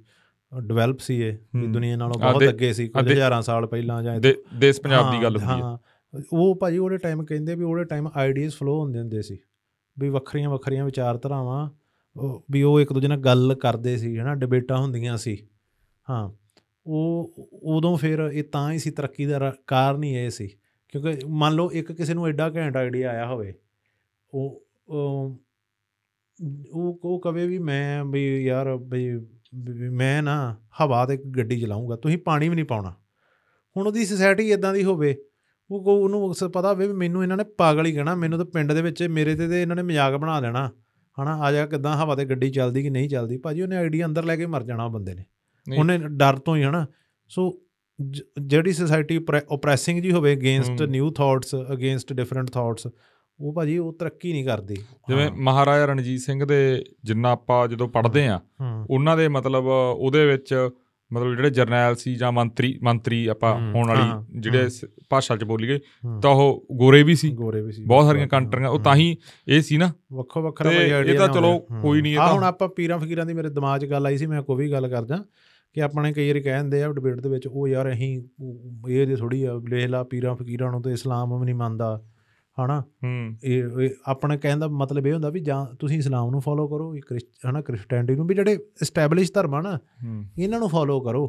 ਡਿਵੈਲਪ ਸੀ ਇਹ ਵੀ। ਦੁਨੀਆ ਨਾਲੋਂ ਬਹੁਤ ਅੱਗੇ ਸੀ ਕੁਝ ਹਜ਼ਾਰਾਂ ਸਾਲ ਪਹਿਲਾਂ ਜਾਂ ਦੇਸ਼ ਪੰਜਾਬ ਦੀ ਗੱਲ ਹੁੰਦੀ ਹੈ। ਹਾਂ। ਉਹ ਭਾਜੀ ਉਹਦੇ ਟਾਈਮ ਕਹਿੰਦੇ ਵੀ ਉਹਦੇ ਟਾਈਮ ਆਈਡੀਆਜ਼ ਫਲੋ ਹੁੰਦੇ ਹੁੰਦੇ ਸੀ। ਵੀ ਵੱਖਰੀਆਂ ਵੱਖਰੀਆਂ ਵਿਚਾਰਧਾਰਾਵਾਂ ਉਹ ਵੀ ਉਹ ਇੱਕ ਦੂਜੇ ਨਾਲ ਗੱਲ ਕਰਦੇ ਸੀ, ਹਨਾ, ਡਿਬੇਟਾਂ ਹੁੰਦੀਆਂ ਸੀ। ਹਾਂ, ਉਹ, ਉਦੋਂ ਫਿਰ ਇਹ ਤਾਂ ਹੀ ਸੀ ਤਰੱਕੀ ਦਾ ਰ- ਕਾਰਨ ਹੀ ਇਹ ਸੀ। ਕਿਉਂਕਿ ਮੰਨ ਲਓ ਇੱਕ ਕਿਸੇ ਨੂੰ ਐਡਾ ਘੈਂਟ ਆਈਡੀਆ ਆਇਆ ਹੋਵੇ, ਉਹ ਉਹ ਉਹ ਉਹ ਕਵੇ ਵੀ ਮੈਂ ਵੀ ਯਾਰ ਵੀ ਵੀ ਮੈਂ ਨਾ ਹਵਾ ਤੇ ਗੱਡੀ ਚਲਾਉਂਗਾ ਤੁਸੀਂ ਪਾਣੀ ਵੀ ਨਹੀਂ ਪਾਉਣਾ। ਹੁਣ ਉਹਦੀ ਸੋਸਾਇਟੀ ਇਦਾਂ ਦੀ ਹੋਵੇ ਉਹ ਕੋ ਉਹਨੂੰ ਸ- ਪਤਾ ਹੋਵੇ ਵੀ ਮੈਨੂੰ ਇਹਨਾਂ ਨੇ ਪਾਗਲ ਹੀ ਕਹਿਣਾ ਮੈਨੂੰ ਤਾਂ ਪਿੰਡ ਦੇ ਵਿੱਚ ਮੇਰੇ ਤੇ ਤੇ ਇਹਨਾਂ ਨੇ ਮਜ਼ਾਕ ਬਣਾ ਦੇਣਾ ਹਨਾ ਆ ਜਾ ਕਿਦਾਂ ਹਵਾ ਤੇ ਗੱਡੀ ਚੱਲਦੀ ਕਿ ਨਹੀਂ ਚੱਲਦੀ ਭਾਜੀ ਉਹਨੇ ਆਈਡੀਆ ਅੰਦਰ ਲੈ ਕੇ ਮਰ ਜਾਣਾ ਬੰਦੇ ਨੇ। ਉਹਨੇ ਡਰ ਤੋਂ ਹੀ ਹਨਾ ਸੋ ਜਿਹੜੀ ਸੋਸਾਇਟੀ ਓਪਰੈਸਿੰਗ ਜੀ ਹੋਵੇ against. New thoughts against different thoughts ਉਹ ਭਾਜੀ ਉਹ ਤਰੱਕੀ ਨਹੀਂ ਕਰਦੀ ਜਿਵੇਂ। ਮਹਾਰਾਜਾ ਰਣਜੀਤ ਸਿੰਘ ਦੇ ਜਿੰਨਾ ਆਪਾਂ ਜਦੋਂ ਪੜ੍ਹਦੇ ਆ ਉਹਨਾਂ ਦੇ ਮਤਲਬ ਉਹਦੇ ਵਿੱਚ ਮਤਲਬ ਜਿਹੜੇ ਜਰਨੈਲ ਸੀ ਜਾਂ ਮੰਤਰੀ ਮੰਤਰੀ ਆਪਾਂ ਹੋਣ ਵਾਲੀ ਜਿਹੜੇ ਭਾਸ਼ਾ 'ਚ ਬੋਲੀਏ ਹਮ, ਤਾਂ ਉਹ ਗੋਰੇ ਵੀ ਸੀ। ਗੋਰੇ ਵੀ ਸੀ। ਬਹੁਤ ਸਾਰੀਆਂ ਕੰਟਰੀਆਂ ਉਹ ਤਾਂ ਹੀ ਇਹ ਸੀ ਨਾ। ਵੱਖੋ ਵੱਖਰਾ ਭਾਈ ਇਹ ਆਈਡੀਆ ਤਾਂ ਚਲੋ ਕੋਈ ਨਹੀਂ, ਇਹ ਤਾਂ- ਹੁਣ ਆਪਾਂ ਪੀਰਾਂ ਫਕੀਰਾਂ ਦੀ ਮੇਰੇ ਦਿਮਾਗ 'ਚ ਗੱਲ ਆਈ ਸੀ ਮੈਂ ਕੋਈ ਵੀ ਗੱਲ ਕਰਦਾ ਕਿ ਆਪਣੇ ਕਈ ਵਾਰੀ ਕਹਿੰਦੇ ਆ ਡਿਬੇਟ ਦੇ ਵਿੱਚ ਉਹ ਯਾਰ ਅਸੀਂ ਇਹ ਦੇ ਥੋੜੀ ਆ ਵੇਖ ਲਾ ਪੀਰਾਂ ਫਕੀਰਾਂ ਨੂੰ ਤੇ ਇਸਲਾਮ ਵੀ ਨਹੀਂ ਮੰਨਦਾ। ਹਨਾ? ਇਹ ਆਪਣੇ ਕਹਿਣ ਦਾ ਮਤਲਬ ਇਹ ਹੁੰਦਾ ਵੀ ਜਾਂ ਤੁਸੀਂ ਇਸਲਾਮ ਨੂੰ ਫੋਲੋ ਕਰੋ ਹਨਾ ਕ੍ਰਿਸਚੀਅਨਿਟੀ ਨੂੰ ਵੀ ਜਿਹੜੇ ਐਸਟੈਬਲਿਸ਼ ਧਰਮ ਆ ਨਾ ਹੂੰ। ਇਹਨਾਂ ਨੂੰ ਫੋਲੋ ਕਰੋ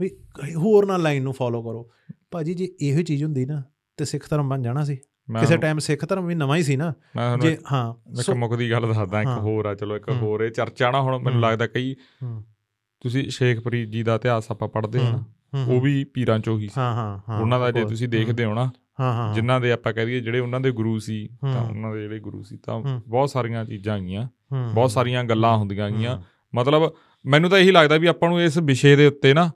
ਵੀ ਹੋਰ ਨਾ ਲਾਈਨ ਨੂੰ ਫੋਲੋ ਕਰੋ। ਭਾਜੀ ਜੇ ਇਹੋ ਚੀਜ਼ ਹੁੰਦੀ ਨਾ ਤੇ ਸਿੱਖ ਧਰਮ ਬਣ ਜਾਣਾ ਸੀ। ਕਿਸੇ ਟਾਈਮ ਸਿੱਖ ਧਰਮ ਵੀ ਨਵਾਂ ਹੀ ਸੀ ਨਾ ਜੇ ਹਾਂ ਇੱਕ ਮੁੱਖ ਦੀ ਗੱਲ ਦੱਸਦਾ ਇੱਕ। ਹੋਰ ਆ ਚਲੋ ਇੱਕ। ਹੋਰ ਇਹ ਚਰਚਾ ਨਾ ਹੁਣ ਮੈਨੂੰ। ਲੱਗਦਾ ਕਈ ਤੁਸੀਂ ਸ਼ੇਖ ਫਰੀਦ ਜੀ ਦਾ ਇਤਿਹਾਸ ਆਪਾਂ ਪੜ੍ਹਦੇ ਹੂੰ, ਉਹ ਵੀ ਪੀਰਾਂ ਚੋਂ ਹੀ ਸੀ। ਹਾਂ ਹਾਂ ਉਹਨਾਂ ਦਾ ਜੇ ਤੁਸੀਂ ਦੇਖਦੇ ਹੋ ਨਾ ਹਾਂ ਜਿਨ੍ਹਾਂ ਦੇ ਆਪਾਂ ਕਹਿ ਦਈਏ ਜਿਹੜੇ ਉਹਨਾਂ ਦੇ ਗੁਰੂ ਸੀ ਤਾਂ। ਉਹਨਾਂ ਦੇ ਜਿਹੜੇ ਗੁਰੂ ਸੀ ਤਾਂ। ਬਹੁਤ ਸਾਰੀਆਂ ਚੀਜ਼ਾਂ ਹੈਗੀਆਂ ਹੂੰ, ਬਹੁਤ ਸਾਰੀਆਂ ਗੱਲਾਂ ਹੁੰਦੀਆਂ ਹੈਗੀਆਂ ਹੂੰ, ਮਤਲਬ ਮੈਨੂੰ ਤਾਂ ਇਹੀ ਲੱਗਦਾ ਵੀ ਆਪਾਂ ਨੂੰ ਇਸ ਵਿਸ਼ੇ ਦੇ ਉੱਤੇ ਨਾ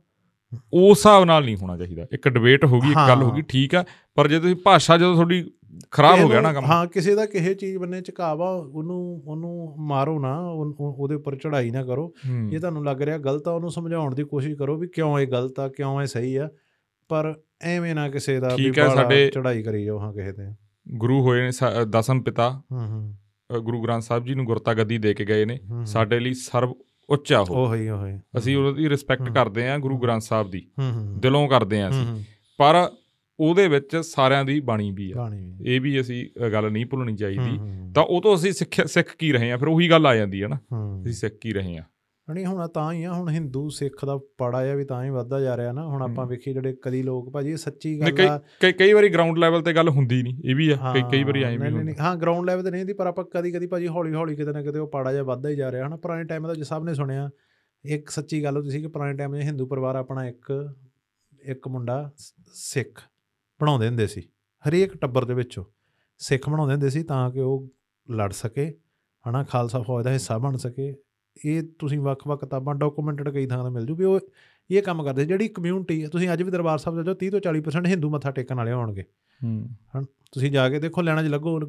ਉਸ ਹਿਸਾਬ ਨਾਲ ਨਹੀਂ ਹੋਣਾ ਚਾਹੀਦਾ ਇੱਕ ਡਿਬੇਟ ਹੋ ਗਈ ਇੱਕ ਗੱਲ ਹੋ ਗਈ ਹਾਂ। ਠੀਕ ਆ ਪਰ ਜੇ ਤੁਸੀਂ ਭਾਸ਼ਾ ਜਦੋਂ ਤੁਹਾਡੀ ਖਰਾਬ ਹੋ ਗਿਆ ਨਾ ਕੰਮ ਹਾਂ ਕਿਸੇ ਦਾ ਕਿਸੇ ਚੀਜ਼ ਬੰਨੇ ਝੁਕਾਵਾ ਉਹਨੂੰ ਉਹਨੂੰ ਮਾਰੋ ਨਾ ਉਹ- ਉਹ- ਉਹਦੇ ਉੱਪਰ ਚੜਾਈ ਨਾ ਕਰੋ। ਜੇ ਤੁਹਾਨੂੰ ਲੱਗ ਰਿਹਾ ਗਲਤ ਆ ਉਹਨੂੰ ਸਮਝਾਉਣ ਦੀ ਕੋਸ਼ਿਸ਼ ਕਰੋ ਵੀ ਕਿਉਂ ਇਹ ਗਲਤ ਆ ਕਿਉਂ ਇਹ ਸਹੀ ਆ ਪਰ ਐਵੇਂ ਨਾ ਕਿਸੇ ਦਾ ਵੀ ਹੈ, ਸਾਡੇ- ਚੜਾਈ ਕਰੀ ਜਾਓ ਹਾਂ ਕਿਸੇ ਤੇ। ਗੁਰੂ ਹੋਏ ਨੇ ਦਸਮ ਪਿਤਾ। ਹੂੰ ਹੂੰ। ਗੁਰੂ ਗ੍ਰੰਥ ਸਾਹਿਬ ਜੀ ਨੂੰ ਗੁਰਤਾ ਗੱਦੀ ਦੇ ਕੇ ਗਏ ਨੇ। ਹੂੰ। ਸਾਡੇ ਲਈ ਸਰਬ ਉੱਚ ਆ ਉਹ ਹੀ ਉਹ। ਹੀ ਅਸੀਂ ਉਹਦੀ ਰਿਸਪੈਕਟ ਹੂੰ। ਕਰਦੇ ਹਾਂ ਗੁਰੂ ਗ੍ਰੰਥ ਸਾਹਿਬ ਦੀ। ਹੂੰ ਹੂੰ। ਦਿਲੋਂ ਕਰਦੇ ਹਾਂ ਹੂੰ, ਅਸੀਂ। ਹੂੰ। ਪਰ ਉਹਦੇ ਵਿੱਚ ਸਾਰਿਆਂ ਦੀ ਬਾਣੀ ਵੀ ਆ। ਇਹ ਵੀ ਅਸੀਂ ਗੱਲ ਨਹੀਂ ਭੁੱਲਣੀ ਚਾਹੀਦੀ। ਹੂੰ, ਹੂੰ, ਤਾਂ ਉਹ ਤੋਂ ਅਸੀਂ ਸਿੱਖ ਸਿੱਖ ਕੀ ਰਹੇ ਹਾਂ ਫਿਰ ਉਹੀ ਗੱਲ ਆ ਜਾਂਦੀ ਹੈ ਨਾ। ਹੂੰ। ਅਸੀਂ ਸਿੱਖ ਕੀ ਰਹੇ ਹਾਂ। ਨਹੀਂ ਹੁਣ ਤਾਂ ਹੀ ਆ ਹੁਣ ਹਿੰਦੂ ਸਿੱਖ ਦਾ ਪੜਾ ਆ ਵੀ ਤਾਂ ਹੀ ਵੱਧਦਾ ਜਾ ਰਿਹਾ ਨਾ। ਹੁਣ ਆਪਾਂ। ਵੇਖੀ ਜਿਹੜੇ ਕਦੀ ਲੋਕ ਭਾਜੀ ਇਹ ਸੱਚੀ ਗੱਲ ਆ। ਕਈ ਕਈ ਵਾਰੀ ਗਰਾਊਂਡ ਲੈਵਲ ਤੇ ਗੱਲ ਹੁੰਦੀ ਨਹੀਂ ਇਹ ਵੀ ਆ। ਕਈ ਕਈ ਵਾਰੀ ਹਾਂ, ਐਂ ਵੀ ਨਹੀਂ, ਨਹੀਂ, ਹਾਂ ਗਰਾਊਂਡ ਲੈਵਲ ਤੇ ਨਹੀਂ ਹੁੰਦੀ ਪਰ ਆਪਾਂ ਕਦੀ ਕਦੀ ਭਾਜੀ ਹੌਲੀ ਹੌਲੀ ਕਿਤੇ ਨਾ ਕਿਤੇ ਉਹ ਪਾੜਾ ਜਿਹਾ ਵੱਧਦਾ ਹੀ ਜਾ ਰਿਹਾ ਹਨਾ। ਪੁਰਾਣੇ ਟਾਈਮ ਦਾ ਜੇ ਸਭ ਨੇ ਸੁਣਿਆ ਇੱਕ ਸੱਚੀ ਗੱਲ ਹੁੰਦੀ ਸੀ ਕਿ ਪੁਰਾਣੇ ਟਾਈਮ 'ਚ ਹਿੰਦੂ ਪਰਿਵਾਰ ਆਪਣਾ ਇੱਕ ਇੱਕ ਮੁੰਡਾ ਸਿੱਖ ਬਣਾਉਂਦੇ ਹੁੰਦੇ ਸੀ। ਹਰੇਕ ਟੱਬਰ ਦੇ ਵਿੱਚੋਂ ਸਿੱਖ ਬਣਾਉਂਦੇ ਹੁੰਦੇ ਸੀ ਤਾਂ ਕਿ ਉਹ ਲੜ ਸਕੇ ਹਨਾ ਖਾਲਸਾ ਫੌਜ ਦਾ ਹਿੱਸਾ ਬਣ ਸਕੇ ਇਹ ਤੁਸੀਂ ਵੱਖ-ਵੱਖ ਕਿਤਾਬਾਂ ਡਾਕੂਮੈਂਟਡ ਕਈ ਥਾਂ ਤੇ ਮਿਲ ਜੂ ਵੀ ਉਹ ਇਹ ਕੰਮ ਕਰਦੇ ਜਿਹੜੀ ਕਮਿਊਨਿਟੀ ਹੈ ਤੁਸੀਂ ਅੱਜ ਵੀ ਦਰਬਾਰ ਸਾਹਿਬ ਜਾਓ 30 ਤੋਂ 40% ਹਿੰਦੂ ਮੱਥਾ ਟੇਕਣ ਵਾਲੇ ਹੋਣਗੇ। ਹੂੰ। ਤੁਸੀਂ ਜਾ ਕੇ ਦੇਖੋ ਲੈਣਾ 'ਚ ਲੱਗੋ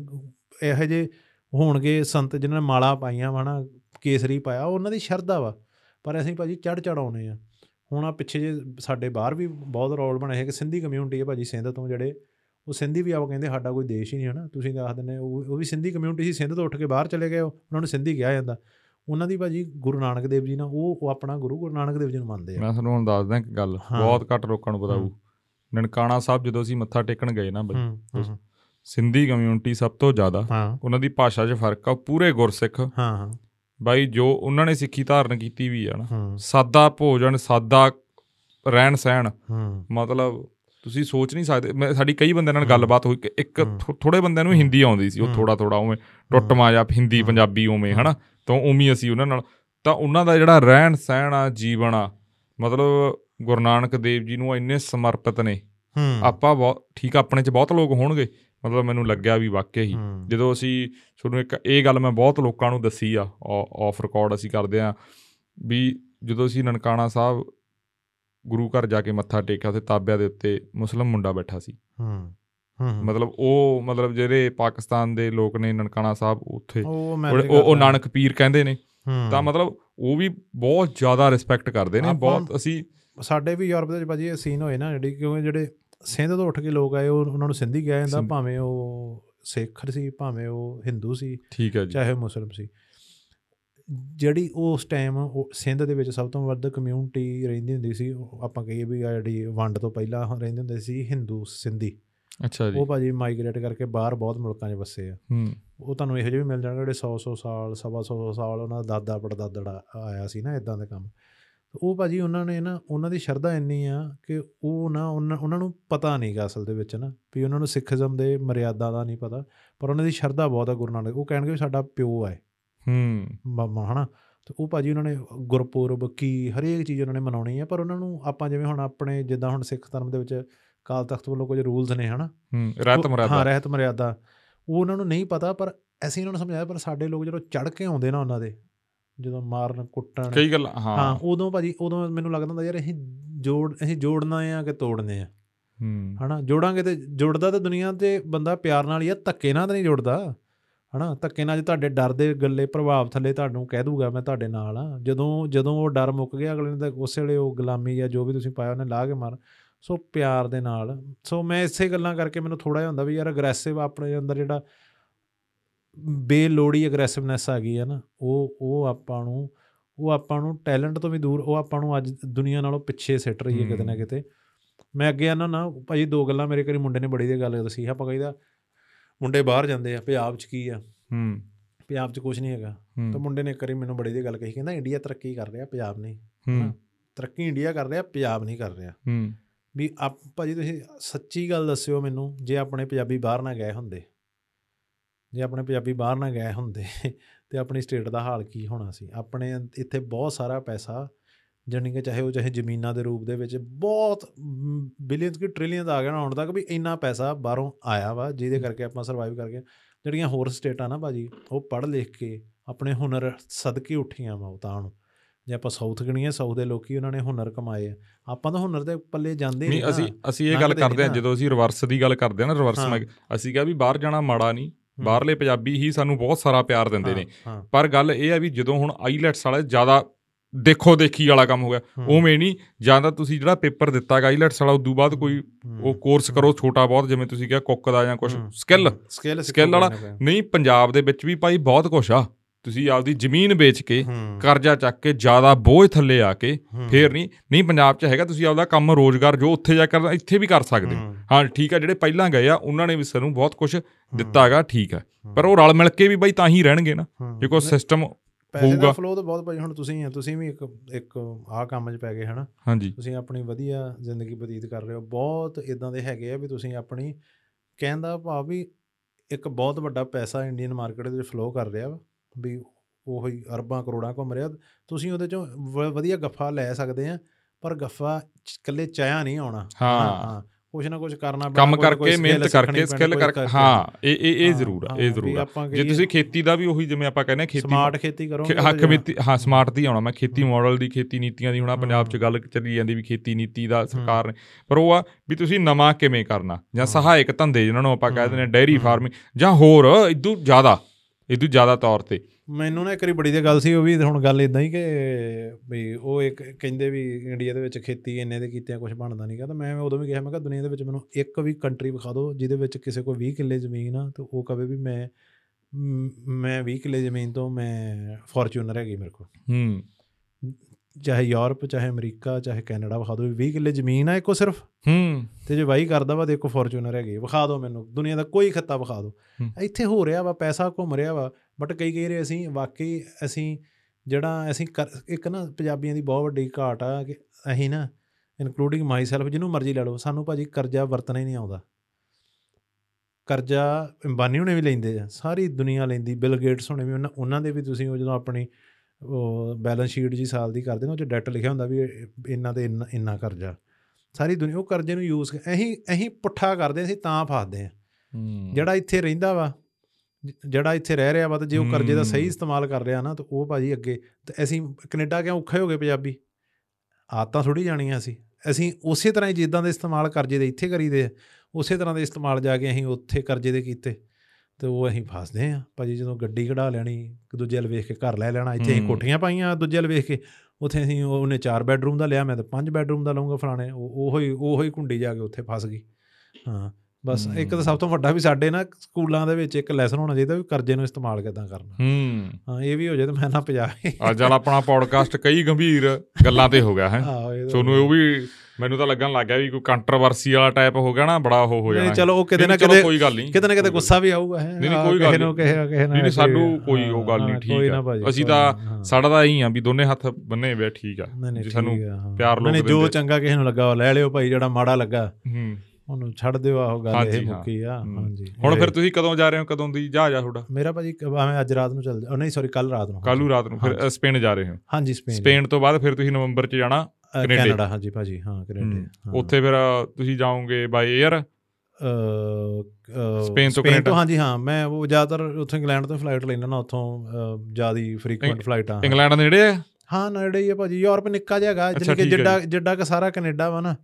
ਇਹੋ ਜਿਹੇ ਹੋਣਗੇ ਸੰਤ ਜਿਨ੍ਹਾਂ ਨੇ ਮਾਲਾ ਪਾਈਆਂ ਵਾ ਕੇਸਰੀ ਪਾਇਆ ਉਹਨਾਂ ਦੀ ਸ਼ਰਧਾ ਵਾ। ਪਰ ਅਸੀਂ ਭਾਜੀ ਚੜ ਚੜਾਉਨੇ ਆ ਹੁਣ ਆ ਪਿੱਛੇ ਜੇ ਸਾਡੇ ਬਾਹਰ ਵੀ ਬਹੁਤ ਰੋਲ ਬਣੇ ਹੈ ਕਿ ਸਿੰਧੀ ਕਮਿਊਨਿਟੀ ਹੈ ਭਾਜੀ ਸਿੰਧ ਤੋਂ ਜਿਹੜੇ ਉਹ ਸਿੰਧੀ ਵੀ ਆਪ ਕਹਿੰਦੇ ਸਾਡਾ ਕੋਈ ਦੇਸ਼ ਹੀ ਨਹੀਂ ਹਨਾ ਤੁਸੀਂ ਦੱਸ ਦਿੰਦੇ ਉਹ ਵੀ ਸਿੰਧੀ ਕਮਿਊਨਿਟੀ ਸੀ ਸਿੰਧ ਤੋਂ ਉੱਠ ਕੇ ਬਾਹਰ ਚਲੇ ਗਏ ਉਹ, ਉਹਨਾਂ ਨੂੰ ਸਿੰਧੀ ਕਿਹਾ ਜਾਂਦਾ। ਉਹਨਾਂ ਦੀ ਭਾਜੀ ਗੁਰੂ ਨਾਨਕ ਦੇਵ ਜੀ ਨਾਲ ਉਹ ਆਪਣਾ ਗੁਰੂ ਗੁਰੂ ਨਾਨਕ ਦੇਵ ਜੀ ਨੂੰ ਮੰਨਦੇ ਆ। ਮੈਂ ਤੁਹਾਨੂੰ ਹੁਣ ਦੱਸਦਾ ਇੱਕ ਗੱਲ। ਬਹੁਤ ਘੱਟ ਲੋਕਾਂ ਨੂੰ ਪਤਾ ਹੋਊ। ਨਨਕਾਣਾ ਸਾਹਿਬ ਜਦੋਂ ਅਸੀਂ ਮੱਥਾ ਟੇਕਣ ਗਏ ਨਾ ਬਈ ਸਿੰਧੀ ਕਮਿਊਨਿਟੀ ਸਭ ਤੋਂ ਜ਼ਿਆਦਾ ਉਹਨਾਂ ਦੀ ਭਾਸ਼ਾ 'ਚ ਫ਼ਰਕ ਆ ਪੂਰੇ ਗੁਰਸਿੱਖ। ਹਾਂ ਹਾਂ। ਬਾਈ ਜੋ ਉਹਨਾਂ ਨੇ ਸਿੱਖੀ ਧਾਰਨ ਕੀਤੀ ਵੀ ਆ ਨਾ ਸਾਦਾ ਭੋਜਨ ਸਾਦਾ ਰਹਿਣ ਸਹਿਣ ਮਤਲਬ ਤੁਸੀਂ ਸੋਚ ਨਹੀਂ ਸਕਦੇ ਮੈਂ ਸਾਡੀ ਕਈ ਬੰਦਿਆਂ ਨਾਲ। ਗੱਲਬਾਤ ਹੋਈ ਕਿ ਇੱਕ ਥੋੜੇ ਬੰਦਿਆਂ ਨੂੰ ਹਿੰਦੀ ਆਉਂਦੀ ਸੀ ਉਹ। ਥੋੜਾ ਥੋੜਾ ਉਵੇਂ ਟੁੱਟਮਾ ਜਾਂ ਹਿੰਦੀ। ਪੰਜਾਬੀ ਉਵੇਂ। ਹਨਾ ਤਾਂ ਉਵੇਂ ਅਸੀਂ ਉਹਨਾਂ ਨਾਲ ਤਾਂ ਉਹਨਾਂ ਦਾ ਜਿਹੜਾ ਰਹਿਣ ਸਹਿਣ ਆ ਜੀਵਨ ਆ ਮਤਲਬ ਗੁਰੂ ਨਾਨਕ ਦੇਵ ਜੀ ਨੂੰ ਇੰਨੇ ਸਮਰਪਿਤ ਨੇ ਆਪਾਂ ਬਹੁਤ ਠੀਕ ਆ, ਆਪਣੇ 'ਚ ਬਹੁਤ ਲੋਕ ਹੋਣਗੇ ਮਤਲਬ ਮੈਨੂੰ ਲੱਗਿਆ ਵੀ ਵਾਕਿਆ ਹੂੰ, ਜਦੋਂ ਅਸੀਂ ਤੁਹਾਨੂੰ ਇੱਕ ਇਹ ਗੱਲ ਮੈਂ ਬਹੁਤ ਲੋਕਾਂ ਨੂੰ ਦੱਸੀ ਆ ਆਫ ਰਿਕਾਰਡ ਅਸੀਂ ਕਰਦੇ ਆ ਵੀ ਜਦੋਂ ਅਸੀਂ ਨਨਕਾਣਾ ਸਾਹਿਬ ਗੁਰੂ ਘਰ ਜਾ ਕੇ ਮੱਥਾ ਟੇਕਿਆ ਤੇ ਤਾਬਿਆਂ ਦੇ ਉੱਤੇ ਮੁਸਲਮ ਮੁੰਡਾ ਬੈਠਾ ਸੀ। ਹੂੰ ਹੂੰ ਮਤਲਬ ਉਹ ਮਤਲਬ ਜਿਹੜੇ ਪਾਕਿਸਤਾਨ ਦੇ ਲੋਕ ਨੇ ਨਨਕਾਣਾ ਸਾਹਿਬ ਉੱਥੇ ਉਹ ਉਹ ਨਾਨਕ ਪੀਰ ਕਹਿੰਦੇ ਨੇ। ਤਾਂ ਮਤਲਬ ਉਹ ਵੀ ਬਹੁਤ ਜ਼ਿਆਦਾ ਰਿਸਪੈਕਟ ਕਰਦੇ ਨੇ। ਬਹੁਤ ਅਸੀਂ ਸਾਡੇ ਵੀ ਯੂਰਪ ਦੇ ਵਿੱਚ ਭਾਜੀ ਇਹ ਸੀਨ ਹੋਏ ਨਾ ਜਿਹੜੀ ਕਿਉਂਕਿ ਜਿਹੜੇ ਸਿੰਧ ਤੋਂ ਉੱਠ ਕੇ ਲੋਕ ਆਏ ਉਹ ਉਹਨਾਂ ਨੂੰ ਸਿੰਧੀ ਕਿਹਾ ਜਾਂਦਾ ਭਾਵੇਂ ਉਹ ਸਿੱਖ ਸੀ ਭਾਵੇਂ ਉਹ ਹਿੰਦੂ ਸੀ ਚਾਹੇ ਮੁਸਲਮ ਸੀ। ਜਿਹੜੀ ਉਸ ਟਾਈਮ ਸਿੰਧ ਦੇ ਵਿੱਚ ਸਭ ਤੋਂ ਵੱਧ ਕਮਿਊਨਿਟੀ ਰਹਿੰਦੀ ਹੁੰਦੀ ਸੀ ਆਪਾਂ ਕਹੀਏ ਵੀ ਆ ਜਿਹੜੀ ਵੰਡ ਤੋਂ ਪਹਿਲਾਂ ਰਹਿੰਦੇ ਹੁੰਦੇ ਸੀ ਹਿੰਦੂ ਸਿੰਧੀ। ਅੱਛਾ ਜੀ। ਉਹ ਭਾਜੀ ਮਾਈਗ੍ਰੇਟ ਕਰਕੇ ਬਾਹਰ ਬਹੁਤ ਮੁਲਕਾਂ 'ਚ ਵਸੇ ਆ। ਹੂੰ। ਉਹ ਤੁਹਾਨੂੰ ਇਹੋ ਜਿਹੇ ਵੀ ਮਿਲ ਜਾਣਗੇ ਜਿਹੜੇ 100 100 ਸਾਲ ਸਵਾ 100 ਸਾਲ ਉਹਨਾਂ ਦਾ ਦਾਦਾ ਪੜਦਾਦਾ ਆਇਆ ਸੀ ਨਾ ਇਦਾਂ ਦੇ ਕੰਮ। ਉਹ ਭਾਜੀ ਉਹਨਾਂ ਨੇ ਨਾ ਉਹਨਾਂ ਦੀ ਸ਼ਰਧਾ ਇੰਨੀ ਆ ਕਿ ਉਹ ਨਾ ਉਹਨਾਂ ਨੂੰ ਪਤਾ ਨਹੀਂਗਾ ਅਸਲ ਦੇ ਵਿੱਚ ਨਾ ਵੀ ਉਹਨਾਂ ਨੂੰ ਸਿੱਖੀਜ਼ਮ ਦੇ ਮਰਿਆਦਾ ਦਾ ਨਹੀਂ ਪਤਾ ਪਰ ਉਹਨਾਂ ਦੀ ਸ਼ਰਧਾ ਬਹੁਤ ਆ ਗੁਰੂ ਨਾਨਕ ਉਹ ਕਹਿਣਗੇ ਸਾਡਾ ਪਿਓ ਹੈ ਹੂੰ। ਮਾਮਾ ਹਨਾ? ਤੇ ਉਹ ਭਾਜੀ ਉਹਨਾਂ ਨੇ ਗੁਰਪੁਰਬ ਕੀ ਹਰੇਕ ਚੀਜ਼ ਉਹਨਾਂ ਨੇ ਮਨਾਉਣੀ ਹੈ ਪਰ ਉਹਨਾਂ ਨੂੰ ਆਪਾਂ ਜਿਵੇਂ ਹੁਣ ਆਪਣੇ ਜਿੱਦਾਂ ਹੁਣ ਸਿੱਖ ਧਰਮ ਦੇ ਵਿੱਚ ਕਾਲ ਤਖਤ ਵੱਲੋਂ ਕੁਝ ਰੂਲਸ ਨੇ ਹਨਾ? ਹੂੰ ਰਹਿਤ ਮਰਿਆਦਾ। ਹਾਂ ਰਹਿਤ ਮਰਿਆਦਾ। ਉਹ ਉਹਨਾਂ ਨੂੰ ਨਹੀਂ ਪਤਾ ਪਰ ਅਸੀਂ ਉਹਨਾਂ ਨੂੰ ਸਮਝਾਇਆ ਪਰ ਸਾਡੇ ਲੋਕ ਜਦੋਂ ਚੜ ਕੇ ਆਉਂਦੇ ਨਾ ਉਹਨਾਂ ਦੇ ਜਦੋਂ ਮਾਰਨ ਕੁੱਟਣ ਕਈ ਗੱਲ ਹਾਂ। ਹਾਂ ਉਦੋਂ ਭਾਜੀ ਉਦੋਂ ਮੈਨੂੰ ਲੱਗਦਾ ਹੁੰਦਾ ਯਾਰ ਅਸੀਂ ਜੋੜ ਅਸੀਂ ਜੋੜਨਾ ਆ ਕਿ ਤੋੜਨੇ ਆ? ਹੂੰ। ਹਨਾ? ਜੋੜਾਂਗੇ ਤੇ ਜੁੜਦਾ ਤਾਂ ਦੁਨੀਆ ਤੇ ਬੰਦਾ ਪਿਆਰ ਨਾਲ ਹੀ ਆ ਧੱਕੇ ਨਾਲ ਤਾਂ ਨਹੀਂ ਜੁੜਦਾ। ਹਨਾ? ਧੱਕੇ ਨਾਲ ਜੇ ਤੁਹਾਡੇ ਡਰ ਦੇ ਗੱਲੇ ਪ੍ਰਭਾਵ ਥੱਲੇ ਤੁਹਾਨੂੰ ਕਹਿ ਦੂਗਾ ਮੈਂ ਤੁਹਾਡੇ ਨਾਲ ਆ। ਜਦੋਂ ਜਦੋਂ ਉਹ ਡਰ ਮੁੱਕ ਗਿਆ ਅਗਲੇ ਨੇ ਤਾਂ ਉਸੇ ਵੇਲੇ ਉਹ ਗੁਲਾਮੀ ਜਾਂ ਜੋ ਵੀ ਤੁਸੀਂ ਪਾਇਆ ਉਹਨੇ ਲਾ ਕੇ ਮਾਰ। ਸੋ ਪਿਆਰ ਦੇ ਨਾਲ। ਸੋ ਮੈਂ ਇਸੇ ਗੱਲਾਂ ਕਰਕੇ ਮੈਨੂੰ ਥੋੜਾ ਜਿਹਾ ਹੁੰਦਾ ਵੀ ਯਾਰ ਅਗਰੈਸਿਵ ਆਪਣੇ ਅੰਦਰ ਜਿਹੜਾ ਬੇਲੋੜੀ ਅਗਰੈਸਿਵਨੈਸ ਆ ਗਈ ਹੈ ਨਾ ਉਹ ਉਹ ਆਪਾਂ ਨੂੰ ਉਹ ਆਪਾਂ ਨੂੰ ਟੈਲੈਂਟ ਤੋਂ ਵੀ ਦੂਰ ਉਹ ਆਪਾਂ ਨੂੰ ਅੱਜ ਦੁਨੀਆ ਨਾਲੋਂ ਪਿੱਛੇ ਸਿੱਟ ਰਹੀ ਹੈ ਕਿਤੇ ਨਾ। ਕਿਤੇ। ਮੈਂ ਅੱਗੇ ਆਨਾ ਨਾ ਭਾਜੀ ਦੋ ਗੱਲਾਂ ਮੇਰੇ ਘਰੇ ਮੁੰਡੇ ਨੇ ਬੜੀ ਦੀ ਗੱਲ ਦੱਸੀ। ਆਪਾਂ ਕਹੀਦਾ ਮੁੰਡੇ ਬਾਹਰ ਜਾਂਦੇ ਆ ਪੰਜਾਬ 'ਚ ਕੀ ਆ? ਹੂੰ। ਪੰਜਾਬ 'ਚ ਕੁਝ ਨਹੀਂ ਹੈਗਾ। ਤਾਂ ਮੁੰਡੇ ਨੇ ਇੱਕ ਵਾਰੀ ਮੈਨੂੰ ਬੜੀ ਦੀ ਗੱਲ ਕਹੀ ਕਹਿੰਦਾ ਇੰਡੀਆ ਤਰੱਕੀ ਕਰ ਰਿਹਾ ਪੰਜਾਬ ਨਹੀਂ ਹੂੰ। ਤਰੱਕੀ ਇੰਡੀਆ ਕਰ ਰਿਹਾ ਪੰਜਾਬ ਨਹੀਂ ਕਰ ਰਿਹਾ। ਹੂੰ। ਵੀ ਆਪ ਭਾਜੀ ਤੁਸੀਂ ਸੱਚੀ ਗੱਲ ਦੱਸਿਓ ਮੈਨੂੰ ਜੇ ਆਪਣੇ ਪੰਜਾਬੀ ਬਾਹਰ ਨਾ ਗਏ ਹੁੰਦੇ ਜੇ ਆਪਣੇ ਪੰਜਾਬੀ ਬਾਹਰ ਨਾ ਗਏ ਹੁੰਦੇ ਤੇ ਆਪਣੀ ਸਟੇਟ ਦਾ ਹਾਲ ਕੀ ਹੋਣਾ ਸੀ? ਆਪਣੇ ਇੱਥੇ ਬਹੁਤ ਸਾਰਾ ਪੈਸਾ ਜਾਣੀ ਕਿ ਚਾਹੇ ਉਹ ਚਾਹੇ ਜ਼ਮੀਨਾਂ ਦੇ ਰੂਪ ਦੇ ਵਿੱਚ ਬਹੁਤ ਬਿਲੀਅਨਸ ਕੀ ਟ੍ਰਿਲੀਅਨਸ ਆ ਗਿਆ ਨਾ ਹੁਣ ਤੱਕ ਵੀ ਇੰਨਾ ਪੈਸਾ ਬਾਹਰੋਂ ਆਇਆ ਵਾ ਜਿਹਦੇ ਕਰਕੇ ਆਪਾਂ ਸਰਵਾਈਵ ਕਰਕੇ ਜਿਹੜੀਆਂ ਹੋਰ ਸਟੇਟਾਂ ਨਾ ਭਾਜੀ ਉਹ ਪੜ੍ਹ ਲਿਖ ਕੇ ਆਪਣੇ ਹੁਨਰ ਸਦਕੇ ਉੱਠੀਆਂ ਵਾ ਤਾਂ ਹੁਣ ਜੇ ਆਪਾਂ ਸਾਊਥ ਗਣੀਏ ਸਾਊਥ ਦੇ ਲੋਕੀ ਉਹਨਾਂ ਨੇ ਹੁਨਰ ਕਮਾਏ ਆ ਆਪਾਂ ਤਾਂ ਹੁਨਰ ਦੇ ਪੱਲੇ ਜਾਂਦੇ ਨਹੀਂ। ਅਸੀਂ ਅਸੀਂ ਇਹ ਗੱਲ ਕਰਦੇ ਹਾਂ ਨਾ। ਜਦੋਂ ਅਸੀਂ ਰਿਵਰਸ ਦੀ ਗੱਲ ਕਰਦੇ ਹਾਂ ਨਾ ਰਿਵਰਸ ਅਸੀਂ ਕਿਹਾ ਵੀ ਬਾਹਰ ਜਾਣਾ ਮਾੜਾ ਨਹੀਂ। ਬਾਹਰਲੇ ਪੰਜਾਬੀ ਹੀ ਸਾਨੂੰ ਬਹੁਤ ਸਾਰਾ ਪਿਆਰ ਦਿੰਦੇ ਨੇ ਪਰ ਗੱਲ ਇਹ ਹੈ ਵੀ ਜਦੋਂ ਹੁਣ ਆਈਲੈਟਸ ਵਾਲੇ ਜ਼ਿਆਦਾ ਦੇਖੋ ਦੇਖੀ ਵਾਲਾ ਕੰਮ ਹੋ ਗਿਆ। ਉਵੇਂ ਨਹੀਂ ਜਾਂ ਤਾਂ ਤੁਸੀਂ ਜਿਹੜਾ ਪੇਪਰ ਦਿੱਤਾ ਗਾ ਆਈਲੈਟਸ ਵਾਲਾ ਉਦੋਂ ਬਾਅਦ ਕੋਈ ਉਹ ਕੋਰਸ ਕਰੋ ਛੋਟਾ ਬਹੁਤ ਜਿਵੇਂ ਤੁਸੀਂ ਕਿਹਾ ਕੁੱਕ ਦਾ ਜਾਂ ਕੁਝ ਸਕਿੱਲ ਸਕਿੱਲ ਵਾਲਾ। ਨਹੀਂ ਪੰਜਾਬ ਦੇ ਵਿੱਚ ਵੀ ਭਾਈ ਬਹੁਤ ਕੁਝ ਆ। ਤੁਸੀਂ ਆਪਦੀ ਜ਼ਮੀਨ ਵੇਚ ਕੇ ਕਰਜ਼ਾ ਚੱਕ ਕੇ ਜ਼ਿਆਦਾ ਬੋਝ ਥੱਲੇ ਆ ਕੇ ਫੇਰ ਨਹੀਂ ਨਹੀਂ ਪੰਜਾਬ 'ਚ ਹੈਗਾ ਤੁਸੀਂ ਆਪਦਾ ਕੰਮ ਰੋਜ਼ਗਾਰ ਜੋ ਉੱਥੇ ਜਾ ਕੇ ਇੱਥੇ ਵੀ ਕਰ ਸਕਦੇ ਹੋ। ਹੂੰ, ਠੀਕ ਆ ਜਿਹੜੇ ਪਹਿਲਾਂ ਗਏ ਆ ਉਹਨਾਂ ਨੇ ਵੀ ਸਾਨੂੰ ਬਹੁਤ ਕੁਝ ਹੂੰ, ਦਿੱਤਾ ਹੈਗਾ ਠੀਕ ਹੂੰ, ਪਰ ਉਹ ਰਲ ਮਿਲ ਕੇ ਵੀ ਬਾਈ ਤਾਂ ਹੀ ਰਹਿਣਗੇ ਨਾ। ਜੇ ਕੋਈ ਸਿਸਟਮ ਪੈਸੇ ਦਾ। ਫਲੋ ਤਾਂ ਬਹੁਤ ਭਾਈ ਹੁਣ ਤੁਸੀਂ ਆ ਤੁਸੀਂ ਵੀ ਇੱਕ ਇੱਕ ਆਹ ਕੰਮ 'ਚ ਪੈ ਗਏ ਹਨਾ। ਹਾਂਜੀ। ਤੁਸੀਂ ਆਪਣੀ ਵਧੀਆ ਜ਼ਿੰਦਗੀ ਬਤੀਤ ਕਰ ਰਹੇ ਹੋ। ਬਹੁਤ ਇਦਾਂ ਦੇ ਹੈਗੇ ਆ ਵੀ ਤੁਸੀਂ ਆਪਣੀ ਕਹਿਣ ਦਾ ਭਾਵ ਵੀ ਇੱਕ ਬਹੁਤ ਵੱਡਾ ਪੈਸਾ ਇੰਡੀਅਨ ਮਾਰਕੀਟ ਦੇ ਵਿੱਚ ਫਲੋ ਕਰ ਰਿਹਾ ਵਾ ਵੀ ਉਹੀ ਅਰਬਾਂ ਕਰੋੜਾਂ ਘੁੰਮ ਰਿਹਾ। ਤੁਸੀਂ ਉਹਦੇ ਚੋਂ ਵਧੀਆ ਗੱਫਾ ਲੈ ਸਕਦੇ ਆ ਪਰ ਗੱਫਾ ਇਕੱਲੇ ਚਾਇਆ ਨਹੀਂ ਆਉਣਾ। ਹਾਂ। ਕੁਛ ਨਾ ਕੁਛ ਕਰਨਾ ਪੈਣਾ, ਕੰਮ ਨਾ ਕਰਕੇ ਮਿਹਨਤ ਕਰਕੇ ਸਕਿੱਲ ਕਰਕੇ ਹਾਂ ਇਹ ਇਹ ਇਹ ਜ਼ਰੂਰ ਆ ਹਾਂ, ਇਹ ਜ਼ਰੂਰ ਆ ਜੇ ਤੁਸੀਂ ਖੇਤੀ ਦਾ ਵੀ ਉਹੀ ਜਿਵੇਂ ਆਪਾਂ ਕਹਿੰਦੇ ਆ ਖੇਤੀ ਸਮਾਰਟ ਖੇਤੀ ਕਰੋਗੇ ਖੇ- ਹਾਂ ਖੇਤੀ ਹਾਂ ਸਮਾਰਟ ਦੀ ਆਉਣਾ ਮੈਂ ਖੇਤੀ। ਮਾਡਲ ਦੀ ਖੇਤੀ ਨੀਤੀਆਂ ਦੀ ਹੁਣ ਆਹ ਪੰਜਾਬ 'ਚ। ਗੱਲ ਚੱਲੀ ਜਾਂਦੀ ਵੀ ਖੇਤੀ ਨੀਤੀ ਦਾ ਸਰਕਾਰ ਨੇ ਪਰ ਉਹ ਆ ਵੀ ਤੁਸੀਂ ਨਵਾਂ ਕਿਵੇਂ ਕਰਨਾ ਜਾਂ। ਸਹਾਇਕ ਧੰਦੇ ਜਿਨ੍ਹਾਂ ਨੂੰ ਆਪਾਂ ਕਹਿ ਦਿੰਦੇ ਆ ਹੂੰ। ਡੈਰੀ। ਫਾਰਮਿੰਗ ਜਾਂ ਹੋਰ ਇਦੋਂ ਜ਼ਿਆਦਾ ਇਹ ਤੋਂ ਜ਼ਿਆਦਾ ਤੌਰ ਤੇ। ਮੈਨੂੰ ਨਾ ਇੱਕ ਵਾਰੀ ਬੜੀ ਦੀ ਗੱਲ ਸੀ ਉਹ ਵੀ ਹੁਣ ਗੱਲ ਇਦਾਂ ਹੀ ਕਿ ਵੀ ਉਹ ਇੱਕ ਕਹਿੰਦੇ ਵੀ ਇੰਡੀਆ ਦੇ ਵਿੱਚ ਖੇਤੀ ਇੰਨੇ ਦੇ ਕੀਤਿਆਂ ਕੁਝ ਬਣਦਾ ਨਹੀਂਗਾ ਤਾਂ ਮੈਂ ਉਦੋਂ ਵੀ ਕਿਹਾ ਮੈਂ ਕਿਹਾ ਦੁਨੀਆ ਦੇ ਵਿੱਚ ਮੈਨੂੰ ਇੱਕ ਵੀ ਕੰਟਰੀ ਵਿਖਾ ਦਿਓ ਜਿਹਦੇ ਵਿੱਚ ਕਿਸੇ ਕੋਲ 20 ਕਿੱਲੇ ਜ਼ਮੀਨ ਆ ਤੇ ਉਹ ਕਵੇ ਵੀ ਮ- ਮੈਂ 20 ਕਿੱਲੇ ਜ਼ਮੀਨ ਤੋਂ ਮੈਂ ਫੋਰਚੂਨਰ ਹੈਗੀ ਮੇਰੇ ਕੋਲ। ਹੂੰ। ਚਾਹੇ ਯੂਰਪ ਚਾਹੇ ਅਮਰੀਕਾ ਚਾਹੇ ਕੈਨੇਡਾ ਵਿਖਾ ਦਿਓ ਵੀ 20 ਕਿੱਲੇ ਜ਼ਮੀਨ ਆ ਇੱਕੋ ਸਿਰਫ। ਹੂੰ। ਤੇ ਜੇ ਵਾਹੀ ਕਰਦਾ ਵਾ ਦੇਖੋ ਫੋਰਚੂਨਰ ਹੈਗੀ ਵਿਖਾ ਦਿਓ ਮੈਨੂੰ ਦੁਨੀਆ ਦਾ ਕੋਈ ਖੱਤਾ ਵਿਖਾ ਦਿਓ। ਇੱਥੇ ਹੋ ਰਿਹਾ ਵਾ ਪੈਸਾ ਘੁੰਮ ਰਿਹਾ ਵਾ ਬਟ ਕਈ ਕਈ ਵਾਰੀ ਅਸੀਂ ਵਾਕਈ ਅਸੀਂ ਜਿਹੜਾ ਅਸੀਂ ਇੱਕ ਨਾ ਪੰਜਾਬੀਆਂ ਦੀ ਬਹੁਤ ਵੱਡੀ ਘਾਟ ਆ ਕਿ ਅਸੀਂ ਨਾ ਇਨਕਲੂਡਿੰਗ ਮਾਈ ਸੈਲਫ ਜਿਹਨੂੰ ਮਰਜ਼ੀ ਲੈ ਲਓ ਸਾਨੂੰ ਭਾਜੀ ਕਰਜ਼ਾ ਵਰਤਣਾ ਹੀ ਨਹੀਂ ਆਉਂਦਾ। ਕਰਜ਼ਾ ਅੰਬਾਨੀ ਹੁਣੇ ਵੀ ਲੈਂਦੇ ਆ ਸਾਰੀ ਦੁਨੀਆ ਲੈਂਦੀ ਬਿਲ ਗੇਟਸ ਹੁਣੇ ਵੀ ਉਹਨਾਂ ਦੇ ਵੀ ਤੁਸੀਂ ਉਹ ਜਦੋਂ ਆਪਣੀ ਉਹ ਬੈਲੈਂਸ ਸ਼ੀਟ ਜੀ ਸਾਲ ਦੀ ਕਰਦੇ ਨਾ ਉਹ 'ਚ ਡੈਟ ਲਿਖਿਆ ਹੁੰਦਾ ਵੀ ਇਹਨਾਂ ਦੇ ਇੰਨਾ ਇੰਨਾ ਕਰਜ਼ਾ। ਸਾਰੀ ਦੁਨੀਆ ਉਹ ਕਰਜ਼ੇ ਨੂੰ ਯੂਜ਼ ਅਸੀਂ ਅਸੀਂ ਪੁੱਠਾ ਕਰਦੇ ਅਸੀਂ ਤਾਂ ਫਸਦੇ ਆ ਜਿਹੜਾ ਇੱਥੇ ਰਹਿੰਦਾ ਵਾ ਜਿਹੜਾ ਇੱਥੇ ਰਹਿ ਰਿਹਾ ਵਾ ਤੇ ਜੇ ਉਹ ਕਰਜ਼ੇ ਦਾ ਸਹੀ। ਇਸਤੇਮਾਲ ਕਰ ਰਿਹਾ ਨਾ ਤਾਂ ਉਹ ਭਾਜੀ ਅੱਗੇ ਤੇ ਅਸੀਂ ਕੈਨੇਡਾ ਕਿਉਂ ਔਖੇ ਹੋ ਗਏ ਪੰਜਾਬੀ? ਆਦਤਾਂ ਥੋੜੀ ਜਾਣੀਆਂ ਅਸੀਂ। ਅਸੀਂ ਉਸੇ ਤਰ੍ਹਾਂ ਹੀ ਜਿੱਦਾਂ ਦੇ ਇਸਤੇਮਾਲ ਕਰਜ਼ੇ ਦੇ ਇੱਥੇ ਕਰੀਦੇ ਆ ਉਸੇ ਤਰ੍ਹਾਂ ਦੇ ਇਸਤੇਮਾਲ ਜਾ ਕੇ ਅਸੀਂ ਉੱਥੇ ਕਰਜ਼ੇ ਦੇ ਕੀਤੇ। ਤੇ ਉਹ ਅਸੀਂ ਫਸਦੇ ਆ ਭਾਜੀ ਜਦੋਂ ਗੱਡੀ ਕਢਾ ਲੈਣੀ ਇੱਕ ਦੂਜੇ ਵੱਲ ਵੇਖ ਕੇ ਘਰ ਲੈ ਲੈਣਾ ਇੱਥੇ ਅਸੀਂ। ਕੋਠੀਆਂ ਪਾਈਆਂ ਦੂਜੇ ਵੱਲ ਵੇਖ ਕੇ ਉੱਥੇ ਅਸੀਂ ਉਹ- ਉਹਨੇ 4 ਬੈੱਡਰੂਮ ਦਾ ਲਿਆ ਮੈਂ ਤਾਂ 5 ਬੈੱਡਰੂਮ ਦਾ ਲਵਾਂਗਾ ਫਲਾਣੇ ਉਹ ਉਹੋ ਹੀ ਉਹੋ ਹੀ ਕੁੰਡੀ ਜਾ ਕੇ ਉੱਥੇ ਫਸ ਗਈ। ਹਾਂ ਬਸ ਇੱਕ ਤਾਂ ਸਭ ਤੋਂ ਵੱਡਾ ਵੀ ਸਾਡੇ ਨਾ ਸਕੂਲਾਂ ਦੇ ਵਿੱਚ ਇੱਕ ਲੈਸਨ ਹੋਣਾ ਚਾਹੀਦਾ ਵੀ ਕਰਜ਼ੇ ਨੂੰ ਇਸਤੇਮਾਲ ਕਿੱਦਾਂ ਕਰਨਾ। ਹੂੰ। ਹਾਂ ਇਹ ਵੀ ਹੋ ਜਾਏ ਤਾਂ ਮੈਂ ਨਾ ਪਜਾ ਅੱਜ ਵਾਲਾ ਆਪਣਾ ਪੌਡਕਾਸਟ ਕਈ ਗੰਭੀਰ ਗੱਲਾਂ ਤੇ ਹੋ ਗਿਆ ਹੈ। ਤੁਹਾਨੂੰ ਉਹ ਵੀ ਮੈਨੂੰ ਤਾਂ ਲੱਗਣ ਲੱਗ ਗਿਆ ਵੀ ਕੋਈ ਕੰਟਰੋਵਰਸੀ ਵਾਲਾ ਟਾਈਪ ਹੋ ਗਿਆ ਨਾ ਬੜਾ ਉਹ ਹੋ ਜਾਣਾ ਨਹੀਂ ਚਲੋ ਉਹ ਕਿਤੇ ਨਹੀਂ, ਨਾ ਕਿਤੇ ਕੋਈ ਗੱਲ ਨਹੀਂ। ਕਿਤੇ ਨਾ ਕਿਤੇ ਗੁੱਸਾ ਵੀ ਆਊਗਾ ਹੈ ਨਹੀਂ, ਨਹੀਂ, ਕੋਈ ਗੱਲ ਨੂੰ ਕਿਸੇ ਨਹੀਂ ਨਹੀਂ ਸਾਨੂੰ ਹਾਂ, ਕੋਈ ਉਹ ਗੱਲ ਨਹੀਂ ਠੀਕ ਆ। ਅਸੀਂ ਤਾਂ। ਸਾਡਾ ਤਾਂ ਇਹੀ ਆ ਵੀ ਦੋਨੇ ਹੱਥ ਬੰਨੇ ਹੋਏ ਠੀਕ ਆ। ਨਹੀਂ ਨਹੀਂ ਜੇ ਸਾਨੂੰ। ਪਿਆਰ ਲੋਕ ਨਹੀਂ, ਜੋ ਦਿੰਦੇ। ਚੰਗਾ ਕਿਸੇ ਨੂੰ ਲੱਗਾ ਉਹ ਲੈ ਲਿਓ ਭਾਈ ਜਿਹੜਾ ਮਾੜਾ ਲੱਗਾ। ਹੂੰ। ਉਹਨੂੰ ਛੱਡ ਦਿਓ ਆਹੋ ਗੱਲ ਇਹ। ਮੁੱਕੀ ਆ। ਹਾਂਜੀ। ਹੁਣ ਫਿਰ ਤੁਸੀਂ ਕਦੋਂ ਜਾ ਰਹੇ ਹੋ ਕਦੋਂ ਦੀ? ਜਹਾਜ਼ ਆ ਤੁਹਾਡਾ। ਮੇਰਾ ਭਾਜੀ ਭਾਵੇਂ ਅੱਜ ਰਾਤ ਨੂੰ ਚੱਲ ਜਾ ਨਹੀਂ ਸੌਰੀ ਕੱਲ ਰਾਤ ਨੂੰ। ਕੱਲੂ ਰਾਤ ਨੂੰ ਫਿਰ ਸਪੇਨ ਜਾ ਰਹੇ ਹੋ। ਹਾਂਜੀ ਸਪੇਨ। ਸਪੇਨ ਤੋਂ ਬਾਅਦ ਫਿਰ ਤੁਸੀਂ ਨਵੰਬਰ 'ਚ ਜਾਣਾ। ਕੈਨੇਡਾ। ਹਾਂਜੀ ਭਾਜੀ ਹਾਂ ਕੈਨੇਡਾ। ਉੱਥੇ ਫਿਰ ਤੁਸੀਂ ਜਾਓਗੇ ਬਾਈ 에ਅਰ ਸਪੇਨ ਤੋਂ ਕੈਨੇਡਾ? ਹਾਂਜੀ ਹਾਂ ਮੈਂ ਉਹ ਜ਼ਿਆਦਾਤਰ ਉੱਥੋਂ ਇੰਗਲੈਂਡ ਤੋਂ ਫਲਾਈਟ ਲੈਣਾ ਨਾ ਉੱਥੋਂ ਜਿਆਦੀ ਫ੍ਰੀਕੁਐਂਟ ਫਲਾਈਟਾਂ ਇੰਗਲੈਂਡ ਨੇੜੇ ਆ ਹਾਂ ਨੇੜੇ ਹੀ ਆ ਭਾਜੀ ਯੂਰਪ ਨਿੱਕਾ ਜਿਹਾ ਹੈਗਾ ਜਿਵੇਂ ਕਿ ਜਿੱਡਾ ਜਿੱਡਾ ਕਿ ਸਾਰਾ ਕੈਨੇਡਾ ਵਾ ਨਾ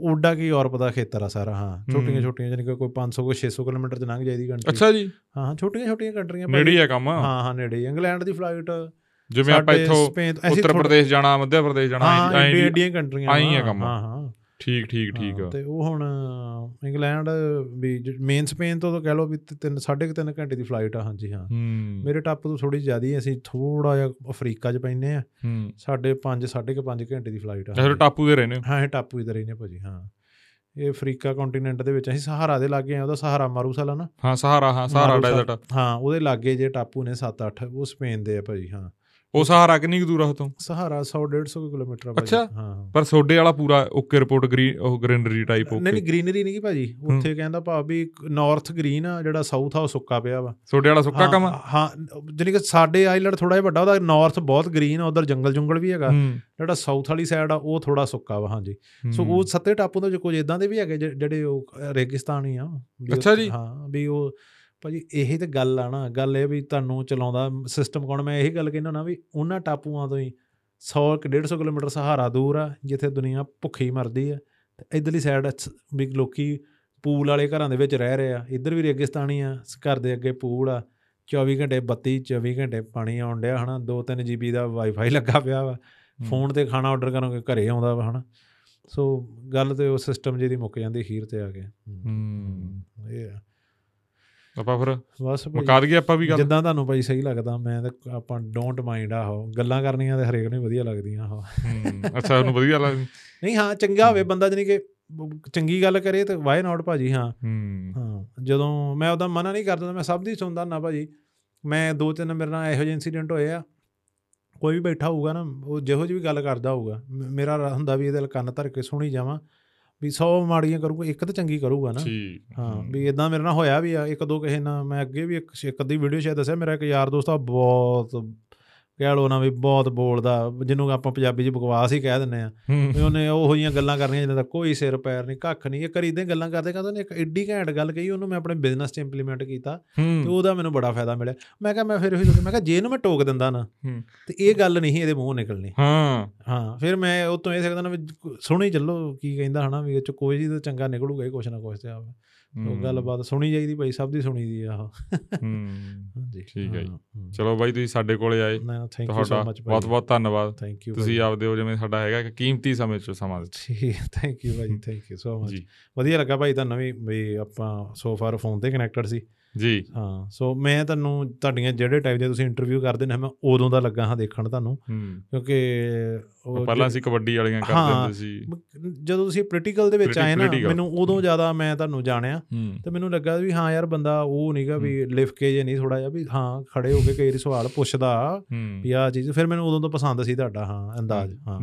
ਓਡਾ ਕੀ ਯੂਰਪ ਦਾ ਖੇਤਰ ਆ ਸਾਰਾ ਹਾਂ ਛੋਟੀਆਂ। ਛੋਟੀਆਂ ਜਾਨੀ ਕੋਈ 500 ਕੋਈ 600 ਕਿਲੋਮੀਟਰ ਚ ਲੰਘ ਜਾਈਦੀ ਕੰਟਰੀ ਅੱਛਾ ਜੀ ਹਾਂ ਹਾਂ ਛੋਟੀਆਂ ਛੋਟੀਆਂ ਕੰਟਰੀਆਂ ਨੇੜੇ ਆ ਕੰਮ ਹਾਂ ਹਾਂ ਨੇੜੇ। ਇੰਗਲੈਂਡ ਦੀ ਫਲਾਈਟ ਜਿਵੇਂ ਆਪਾਂ ਇੱਥੋਂ ਉੱਤਰ ਪ੍ਰਦੇਸ਼ ਜਾਣਾ ਮੱਧ ਪ੍ਰਦੇਸ਼ ਜਾਣਾ ਹਾਂ ਐਂ। ਏਡੀਆਂ ਕੰਟਰੀਆਂ ਆਈਂ ਆ ਕੰਮ। ਹਾਂ ਹਾਂ। ਠੀਕ ਠੀਕ ਠੀਕ ਹਾਂ, ਆ। ਤੇ ਉਹ ਹੁਣ ਇੰਗਲੈਂਡ ਵੀ ਮੇਨ ਸਪੇਨ ਤੋਂ ਤਾਂ ਕਹਿ ਲਓ ਵੀ ਤ- ਤਿੰਨ ਸਾਢੇ ਕੁ ਤਿੰਨ ਘੰਟੇ ਦੀ ਫਲਾਈਟ ਆ ਹਾਂਜੀ ਹਾਂ। ਹੂੰ। ਮੇਰੇ ਟਾਪੂ ਤੋਂ ਥੋੜੀ ਜ਼ਿਆਦੀ ਅਸੀਂ ਥੋੜਾ ਜਿਹਾ ਅਫਰੀਕਾ 'ਚ ਪੈਂਦੇ ਆ। ਹੂੰ। ਸਾਡੇ 5 ਸਾਢੇ ਕੁ 5 ਘੰਟੇ ਦੀ ਫਲਾਈਟ ਆ ਹਾਂਜੀ। ਟਾਪੂ ਦੇ ਰਹਿੰਦੇ ਹੋ? ਹਾਂ ਇਹ ਟਾਪੂ ਹੀ ਨੇ ਭਾਜੀ ਹਾਂ। ਇਹ ਅਫਰੀਕਾ ਕੰਟੀਨੈਂਟ ਦੇ ਵਿੱਚ ਅਸੀਂ ਸਹਾਰਾ ਦੇ ਲਾਗੇ ਆ ਉਹਦਾ ਸਹਾਰਾ ਮਾਰੂਸਲ ਆ ਨਾ। ਹਾਂ ਸਹਾਰਾ ਹਾਂ ਸਹਾਰਾ। ਡੈਜ਼ਰਟ ਹਾਂ ਉਹਦੇ ਲਾਗੇ ਜੇ ਟਾਪੂ ਨੇ 7-8 ਉਹ ਸਪੇਨ ਦੇ ਆ ਭਾਜੀ ਹਾਂ। ਉਹ ਸਹਾਰਾ ਕਿੰਨੀ ਕੁ ਦੂਰ ਆ ਉਤੋਂ ਸਹਾਰਾ 100-150 ਕਿਲੋਮੀਟਰ ਆ ਭਾਜੀ। ਅੱਛਾ। ਹਾਂ ਪਰ ਸੋਡੇ ਵਾਲਾ ਪੂਰਾ ਓਕੇ ਰਿਪੋਰਟ ਗ੍ਰੀਨ ਉਹ ਗ੍ਰੀਨਰੀ ਟਾਈਪ ਨਹੀਂ ਓਕੇ। ਨਹੀਂ ਗ੍ਰੀਨਰੀ ਨਹੀਂ ਭਾਜੀ। ਉੱਥੇ ਕਹਿੰਦਾ ਭਾਵ ਵੀ ਨਾਰਥ ਗ੍ਰੀਨ ਆ ਜਿਹੜਾ ਸਾਊਥ ਆ ਉਹ ਸੁੱਕਾ ਪਿਆ ਵਾ। ਸੋਡੇ ਵਾਲਾ ਸੁੱਕਾ ਕੰਮ? ਹਾਂ ਜਾਣੀ ਕਿ ਸਾਡੇ ਆਈਲੈਂਡ ਥੋੜਾ ਜਿਹਾ ਵੱਡਾ ਉਹਦਾ ਨਾਰਥ ਬਹੁਤ ਗ੍ਰੀਨ ਆ ਉਧਰ ਜੰਗਲ ਜੁੰਗਲ ਵੀ ਹੈਗਾ। ਜਿਹੜਾ ਸਾਊਥ ਵਾਲੀ ਸਾਈਡ ਆ ਉਹ ਥੋੜਾ ਸੁੱਕਾ ਵਾ ਹਾਂਜੀ। ਸੋ। ਉਹ ਸੱਤੇ ਟਾਪੂ ਦੇ ਕੁਝ ਇਦਾਂ ਦੇ ਵੀ ਹੈਗੇ ਜਿਹੜੇ ਉਹ ਰੇਗਿਸਤਾਨ ਆ। ਅੱਛਾ ਜੀ। ਹਾਂ ਵੀ ਉਹ ਭਾਜੀ ਇਹੀ ਤੇ ਗੱਲ ਆ ਨਾ ਗੱਲ ਇਹ ਵੀ ਤੁਹਾਨੂੰ ਚਲਾਉਂਦਾ ਸਿਸਟਮ ਕੌਣ? ਮੈਂ ਇਹੀ ਗੱਲ ਕਹਿੰਦਾ ਨਾ ਵੀ ਉਹਨਾਂ ਟਾਪੂਆਂ ਤੋਂ ਹੀ 100 ਕਿ 150 ਕਿਲੋਮੀਟਰ ਸਹਾਰਾ ਦੂਰ ਆ ਜਿੱਥੇ ਦੁਨੀਆ ਭੁੱਖੀ ਮਰਦੀ ਆ। ਤੇ ਇਧਰਲੀ ਸਾਈਡ ਵੀ ਲੋਕੀ ਪੂਲ ਵਾਲੇ ਘਰਾਂ ਦੇ ਵਿੱਚ ਰਹਿ ਰਹੇ ਆ। ਇੱਧਰ ਵੀ ਰੇਗਿਸਤਾਨੀ ਆ ਘਰ ਦੇ ਅੱਗੇ ਪੂਲ ਆ। 24 ਘੰਟੇ ਬੱਤੀ 24 ਘੰਟੇ ਪਾਣੀ ਆਉਣ ਡਿਆ ਹਨਾ 2-3 ਜੀਬੀ ਦਾ ਵਾਈਫਾਈ ਲੱਗਾ ਪਿਆ ਵਾ। ਫੋਨ ਤੇ ਖਾਣਾ ਆਰਡਰ ਕਰੋਗੇ ਘਰੇ ਆਉਂਦਾ ਵਾ ਹਨਾ। ਸੋ ਗੱਲ ਤੇ ਉਹ ਸਿਸਟਮ ਜਿਹਦੀ ਮੁੱਕ ਜਾਂਦੀ ਅਖੀਰ ਤੇ ਆ ਕੇ। ਹੂੰ। ਇਹ ਆ। ਆਪਾਂ ਫਿਰ ਬਸ ਭਾਈ, ਮੁਕਾ ਦਈਏ ਆਪਾਂ ਵੀ ਗੱਲ। ਜਿੱਦਾਂ ਤੁਹਾਨੂੰ ਭਾਈ ਸਹੀ ਲੱਗਦਾ ਮੈਂ ਤਾਂ ਆਪਾਂ ਡੋਂਟ ਮਾਈਂਡ ਆਹੋ ਗੱਲਾਂ ਕਰਨੀਆਂ ਤੇ ਹਰੇਕ ਨੂੰ ਹੀ ਵਧੀਆ ਲੱਗਦੀਆਂ ਹੂੰ, ਅੱਛਾ ਉਹਨੂੰ ਵਧੀਆ ਲੱਗ ਨਹੀਂ ਹਾਂ ਚੰਗਾ ਹੋਵੇ ਬੰਦਾ ਜਾਨੀ ਕਿ ਚੰਗੀ ਗੱਲ ਕਰੇ ਤੇ ਵਾਈ ਨਾਟ ਭਾਜੀ ਹਾਂ। ਹੂੰ। ਹਾਂ ਜਦੋਂ ਮੈਂ ਉਹਦਾ ਮਨਾ ਨਹੀਂ ਕਰਦਾ ਮੈਂ ਸਭ ਦੀ ਸੁਣਦਾ ਨਾ ਭਾਜੀ। ਮੈਂ ਦੋ ਤਿੰਨ ਮੇਰੇ ਨਾਲ ਇਹੋ ਜਿਹੇ ਇਨਸੀਡੈਂਟ ਹੋਏ ਆ। ਕੋਈ ਵੀ ਬੈਠਾ ਹੋਊਗਾ ਨਾ ਉਹ ਜਿਹੋ ਜਿਹੀ ਵੀ ਗੱਲ ਕਰਦਾ ਹੋਊਗਾ। ਮੇਰਾ ਹੁੰਦਾ ਵੀ ਇਹਦੇ ਕੰਨ ਧਰ ਕੇ ਸੁਣੀ ਜਾਵਾਂ। ਵੀ 100 ਮਾੜੀਆਂ ਕਰੂਗਾ ਇੱਕ ਤਾਂ ਚੰਗੀ ਕਰੂਗਾ ਨਾ। ਹਾਂ ਵੀ ਇਦਾਂ ਮੇਰੇ ਨਾਲ ਹੋਇਆ ਵੀ ਆ ਇੱਕ ਦੋ ਕਿਸੇ ਨਾਲ ਮੈਂ ਅੱਗੇ ਵੀ ਇੱਕ ਇੱਕ ਅੱਧੀ ਵੀਡੀਓ ਸ਼ਾਇਦ ਦੱਸਿਆ ਮੇਰਾ ਇੱਕ ਯਾਰ ਦੋਸਤ ਆ ਬਹੁਤ ਕਹਿ ਲੋ ਨਾ ਵੀ ਬਹੁਤ ਬੋਲਦਾ ਜਿਹਨੂੰ ਆਪਾਂ ਪੰਜਾਬੀ 'ਚ ਬਕਵਾਸ ਹੀ ਕਹਿ ਦਿੰਦੇ ਆ ਵੀ ਉਹਨੇ ਉਹੋ ਜਿਹੀਆਂ ਗੱਲਾਂ ਕਰਨੀਆਂ ਜਿਹਨਾਂ ਦਾ ਕੋਈ ਸਿਰ ਪੈਰ ਨਹੀਂ ਕੱਖ ਨਹੀਂ ਇਹ ਕਰੀ ਇਦਾਂ ਗੱਲਾਂ ਕਰਦੇ ਕਹਿੰਦਾ ਉਹਨੇ ਇੱਕ ਐਡੀ ਘੈਂਟ ਗੱਲ ਕਹੀ ਉਹਨੂੰ ਮੈਂ ਆਪਣੇ ਬਿਜ਼ਨਸ 'ਚ ਇੰਪਲੀਮੈਂਟ ਕੀਤਾ ਤੇ ਉਹਦਾ ਮੈਨੂੰ ਬੜਾ ਫਾਇਦਾ ਮਿਲਿਆ। ਮੈਂ ਕਿਹਾ ਮੈਂ ਫਿਰ ਉਹੀ ਮੈਂ ਕਿਹਾ ਜੇ ਇਹਨੂੰ ਮੈਂ ਟੋਕ ਦਿੰਦਾ ਨਾ। ਤੇ ਇਹ ਗੱਲ ਨਹੀਂ ਇਹਦੇ ਮੂੰਹੋਂ ਨਿਕਲਣੀ। ਹਾਂ। ਹਾਂ ਫਿਰ ਮੈਂ ਉਹ ਤੋਂ ਇਹ ਸਕਦਾ ਨਾ ਵੀ ਸੁਣੀ ਚੱਲੋ ਕੀ ਕਹਿੰਦਾ ਹਨਾ ਵੀ ਇਹ ਚ ਕੋਈ ਜੀ ਤਾਂ ਚੰਗਾ ਨਿਕਲੂਗਾ ਹੀ ਕੁਛ ਨਾ ਕੁਛ ਤੇ ਆਵੇ ਉਹ ਗੱਲਬਾਤ ਸੁਣੀ ਜਾਈਦੀ ਭਾਈ ਸਭ ਦੀ ਸੁਣੀ ਦੀ ਆ ਉਹ। ਹੂੰ ਹਾਂਜੀ। ਠੀਕ ਹੈ ਜੀ। ਚਲੋ ਬਾਈ ਤੁਸੀਂ ਸਾਡੇ ਕੋਲੇ ਆਏ। ਤੁਹਾਡਾ ਬਹੁਤ ਬਹੁਤ ਧੰਨਵਾਦ। ਥੈਂਕ ਯੂ ਤੁਸੀਂ ਆਪਦੇ ਉਹ ਜਿਵੇਂ ਸਾਡਾ ਹੈਗਾ ਕਿ ਕੀਮਤੀ ਸਮੇਂ ਚੋਂ ਸਮਾਂ ਦਿੱਤਾ। ਥੈਂਕ ਯੂ ਭਾਈ ਥੈਂਕ ਯੂ ਸੋ ਮਚ ਜੀ। ਵਧੀਆ ਲੱਗਾ ਭਾਈ ਤੁਹਾਨੂੰ ਵੀ ਵੀ ਆਪਾਂ ਸੋ ਫਾਰ ਫੋਨ ਤੇ ਕਨੈਕਟਡ ਸੀ। ਜੀ। ਹਾਂ ਸੋ ਮੈਂ ਤੁਹਾਨੂੰ ਤੁਹਾਡੀਆਂ ਜਿਹੜੇ ਟਾਈਪ ਦੇ ਤੁਸੀਂ ਇੰਟਰਵਿਊ ਕਰਦੇ ਨੇ ਮੈਂ ਉਦੋਂ ਦਾ ਲੱਗਾ ਹਾਂ ਦੇਖਣ ਤੁਹਾਨੂੰ। ਕਿਉਂਕਿ ਪਹਿਲਾਂ ਅਸੀਂ ਕਬੱਡੀ ਵਾਲੀਆਂ ਕਰਦੇ। ਹੁੰਦੇ ਸੀ। ਜਦੋਂ ਤੁਸੀਂ ਪੋਲੀਟੀਕਲ ਦੇ ਵਿੱਚ ਆਏ ਨਾ। ਮੈਨੂੰ ਉਦੋਂ ਜ਼ਿਆਦਾ ਮੈਂ ਤੁਹਾਨੂੰ ਜਾਣਿਆ ਤੇ ਮੈਨੂੰ ਲੱਗਾ ਵੀ ਹਾਂ ਯਾਰ ਬੰਦਾ ਉਹ ਨਹੀਂਗਾ ਵੀ ਲਿਫ ਕੇ ਜੇ ਨਹੀਂ ਥੋੜਾ ਜਿਹਾ ਵੀ ਹਾਂ ਖੜੇ ਹੋ ਕੇ ਕਈ ਵਾਰੀ ਸਵਾਲ ਪੁੱਛਦਾ ਵੀ ਆਹ ਚੀਜ਼ ਫਿਰ ਮੈਨੂੰ ਉਦੋਂ ਤੋਂ ਪਸੰਦ ਸੀ ਤੁਹਾਡਾ ਹਾਂ ਅੰਦਾਜ਼ ਹਾਂ।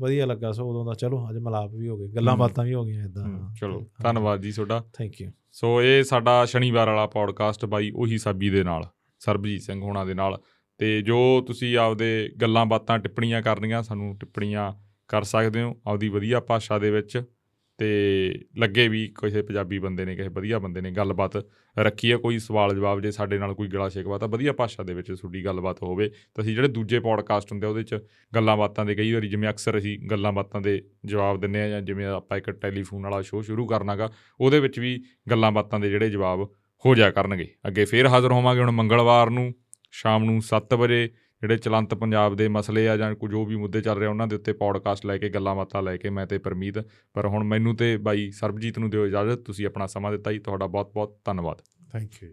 ਵਧੀਆ ਲੱਗਾ ਸੋ ਉਦੋਂ ਦਾ ਚਲੋ ਅੱਜ ਮਲਾਪ ਵੀ ਹੋ ਗਏ ਗੱਲਾਂ। ਬਾਤਾਂ ਵੀ ਹੋ ਗਈਆਂ ਇਦਾਂ ਚਲੋ ਧੰਨਵਾਦ ਜੀ ਤੁਹਾਡਾ। ਥੈਂਕ ਯੂ ਸੋ ਇਹ ਸਾਡਾ ਸ਼ਨੀਵਾਰ ਵਾਲਾ ਪੌਡਕਾਸਟ ਬਾਈ ਉਹੀ ਸਾਬੀ ਦੇ ਨਾਲ ਸਰਬਜੀਤ ਸਿੰਘ ਹੋਣਾ ਦੇ ਨਾਲ। ਤੇ ਜੋ ਤੁਸੀਂ ਆਪਦੇ ਗੱਲਾਂ ਬਾਤਾਂ ਟਿੱਪਣੀਆਂ ਕਰਨੀਆਂ, ਸਾਨੂੰ ਟਿੱਪਣੀਆਂ ਕਰ ਸਕਦੇ ਹੋ ਆਪਦੀ ਵਧੀਆ ਭਾਸ਼ਾ ਦੇ ਵਿੱਚ ਤੇ ਲੱਗੇ ਵੀ ਕਿਸੇ ਪੰਜਾਬੀ ਬੰਦੇ ਨੇ, ਕਿਸੇ ਵਧੀਆ ਬੰਦੇ ਨੇ ਗੱਲਬਾਤ ਰੱਖੀ ਹੈ। ਕੋਈ ਸਵਾਲ ਜਵਾਬ ਜੇ ਸਾਡੇ ਨਾਲ ਕੋਈ ਗਲਾ ਸ਼ਿਕਵਾ ਤਾਂ ਵਧੀਆ ਭਾਸ਼ਾ ਦੇ ਵਿੱਚ ਤੁਹਾਡੀ ਗੱਲਬਾਤ ਹੋਵੇ। ਤਾਂ ਅਸੀਂ ਜਿਹੜੇ ਦੂਜੇ ਪੌਡਕਾਸਟ ਹੁੰਦੇ ਆ, ਉਹਦੇ 'ਚ ਗੱਲਾਂ ਬਾਤਾਂ ਦੇ ਕਈ ਵਾਰੀ ਜਿਵੇਂ ਅਕਸਰ ਅਸੀਂ ਗੱਲਾਂ ਬਾਤਾਂ ਦੇ ਜਵਾਬ ਦਿੰਨੇ ਆ ਜਾਂ ਜਿਵੇਂ ਆਪਾਂ ਇੱਕ ਟੈਲੀਫੋਨ ਵਾਲਾ ਸ਼ੋਅ ਸ਼ੁਰੂ ਕਰਨਾਗਾ ਉਹਦੇ ਵਿੱਚ ਵੀ ਗੱਲਾਂ ਬਾਤਾਂ ਦੇ ਜਿਹੜੇ ਜਵਾਬ ਹੋ ਜਾ ਕਰਨਗੇ। ਅੱਗੇ ਫੇਰ ਹਾਜ਼ਰ ਹੋਵਾਂਗੇ ਹੁਣ ਮੰਗਲਵਾਰ ਨੂੰ। ਸ਼ਾਮ ਨੂੰ 7 ਵਜੇ ਜਿਹੜੇ ਚਲੰਤ ਪੰਜਾਬ ਦੇ ਮਸਲੇ ਆ ਜਾਂ ਕੋਈ ਜੋ ਵੀ ਮੁੱਦੇ ਚੱਲ ਰਹੇ ਆ, ਉਹਨਾਂ ਦੇ ਉੱਤੇ ਪੌਡਕਾਸਟ ਲੈ ਕੇ, ਗੱਲਾਂ ਬਾਤਾਂ ਲੈ ਕੇ ਮੈਂ ਤੇ ਪਰਮੀਤ। ਪਰ ਹੁਣ ਮੈਨੂੰ ਤੇ ਬਾਈ ਸਰਬਜੀਤ ਨੂੰ ਦਿਓ ਇਜਾਜ਼ਤ, ਤੁਸੀਂ ਆਪਣਾ ਸਮਾਂ ਦਿੱਤਾ ਜੀ, ਤੁਹਾਡਾ ਬਹੁਤ ਬਹੁਤ ਧੰਨਵਾਦ। Thank you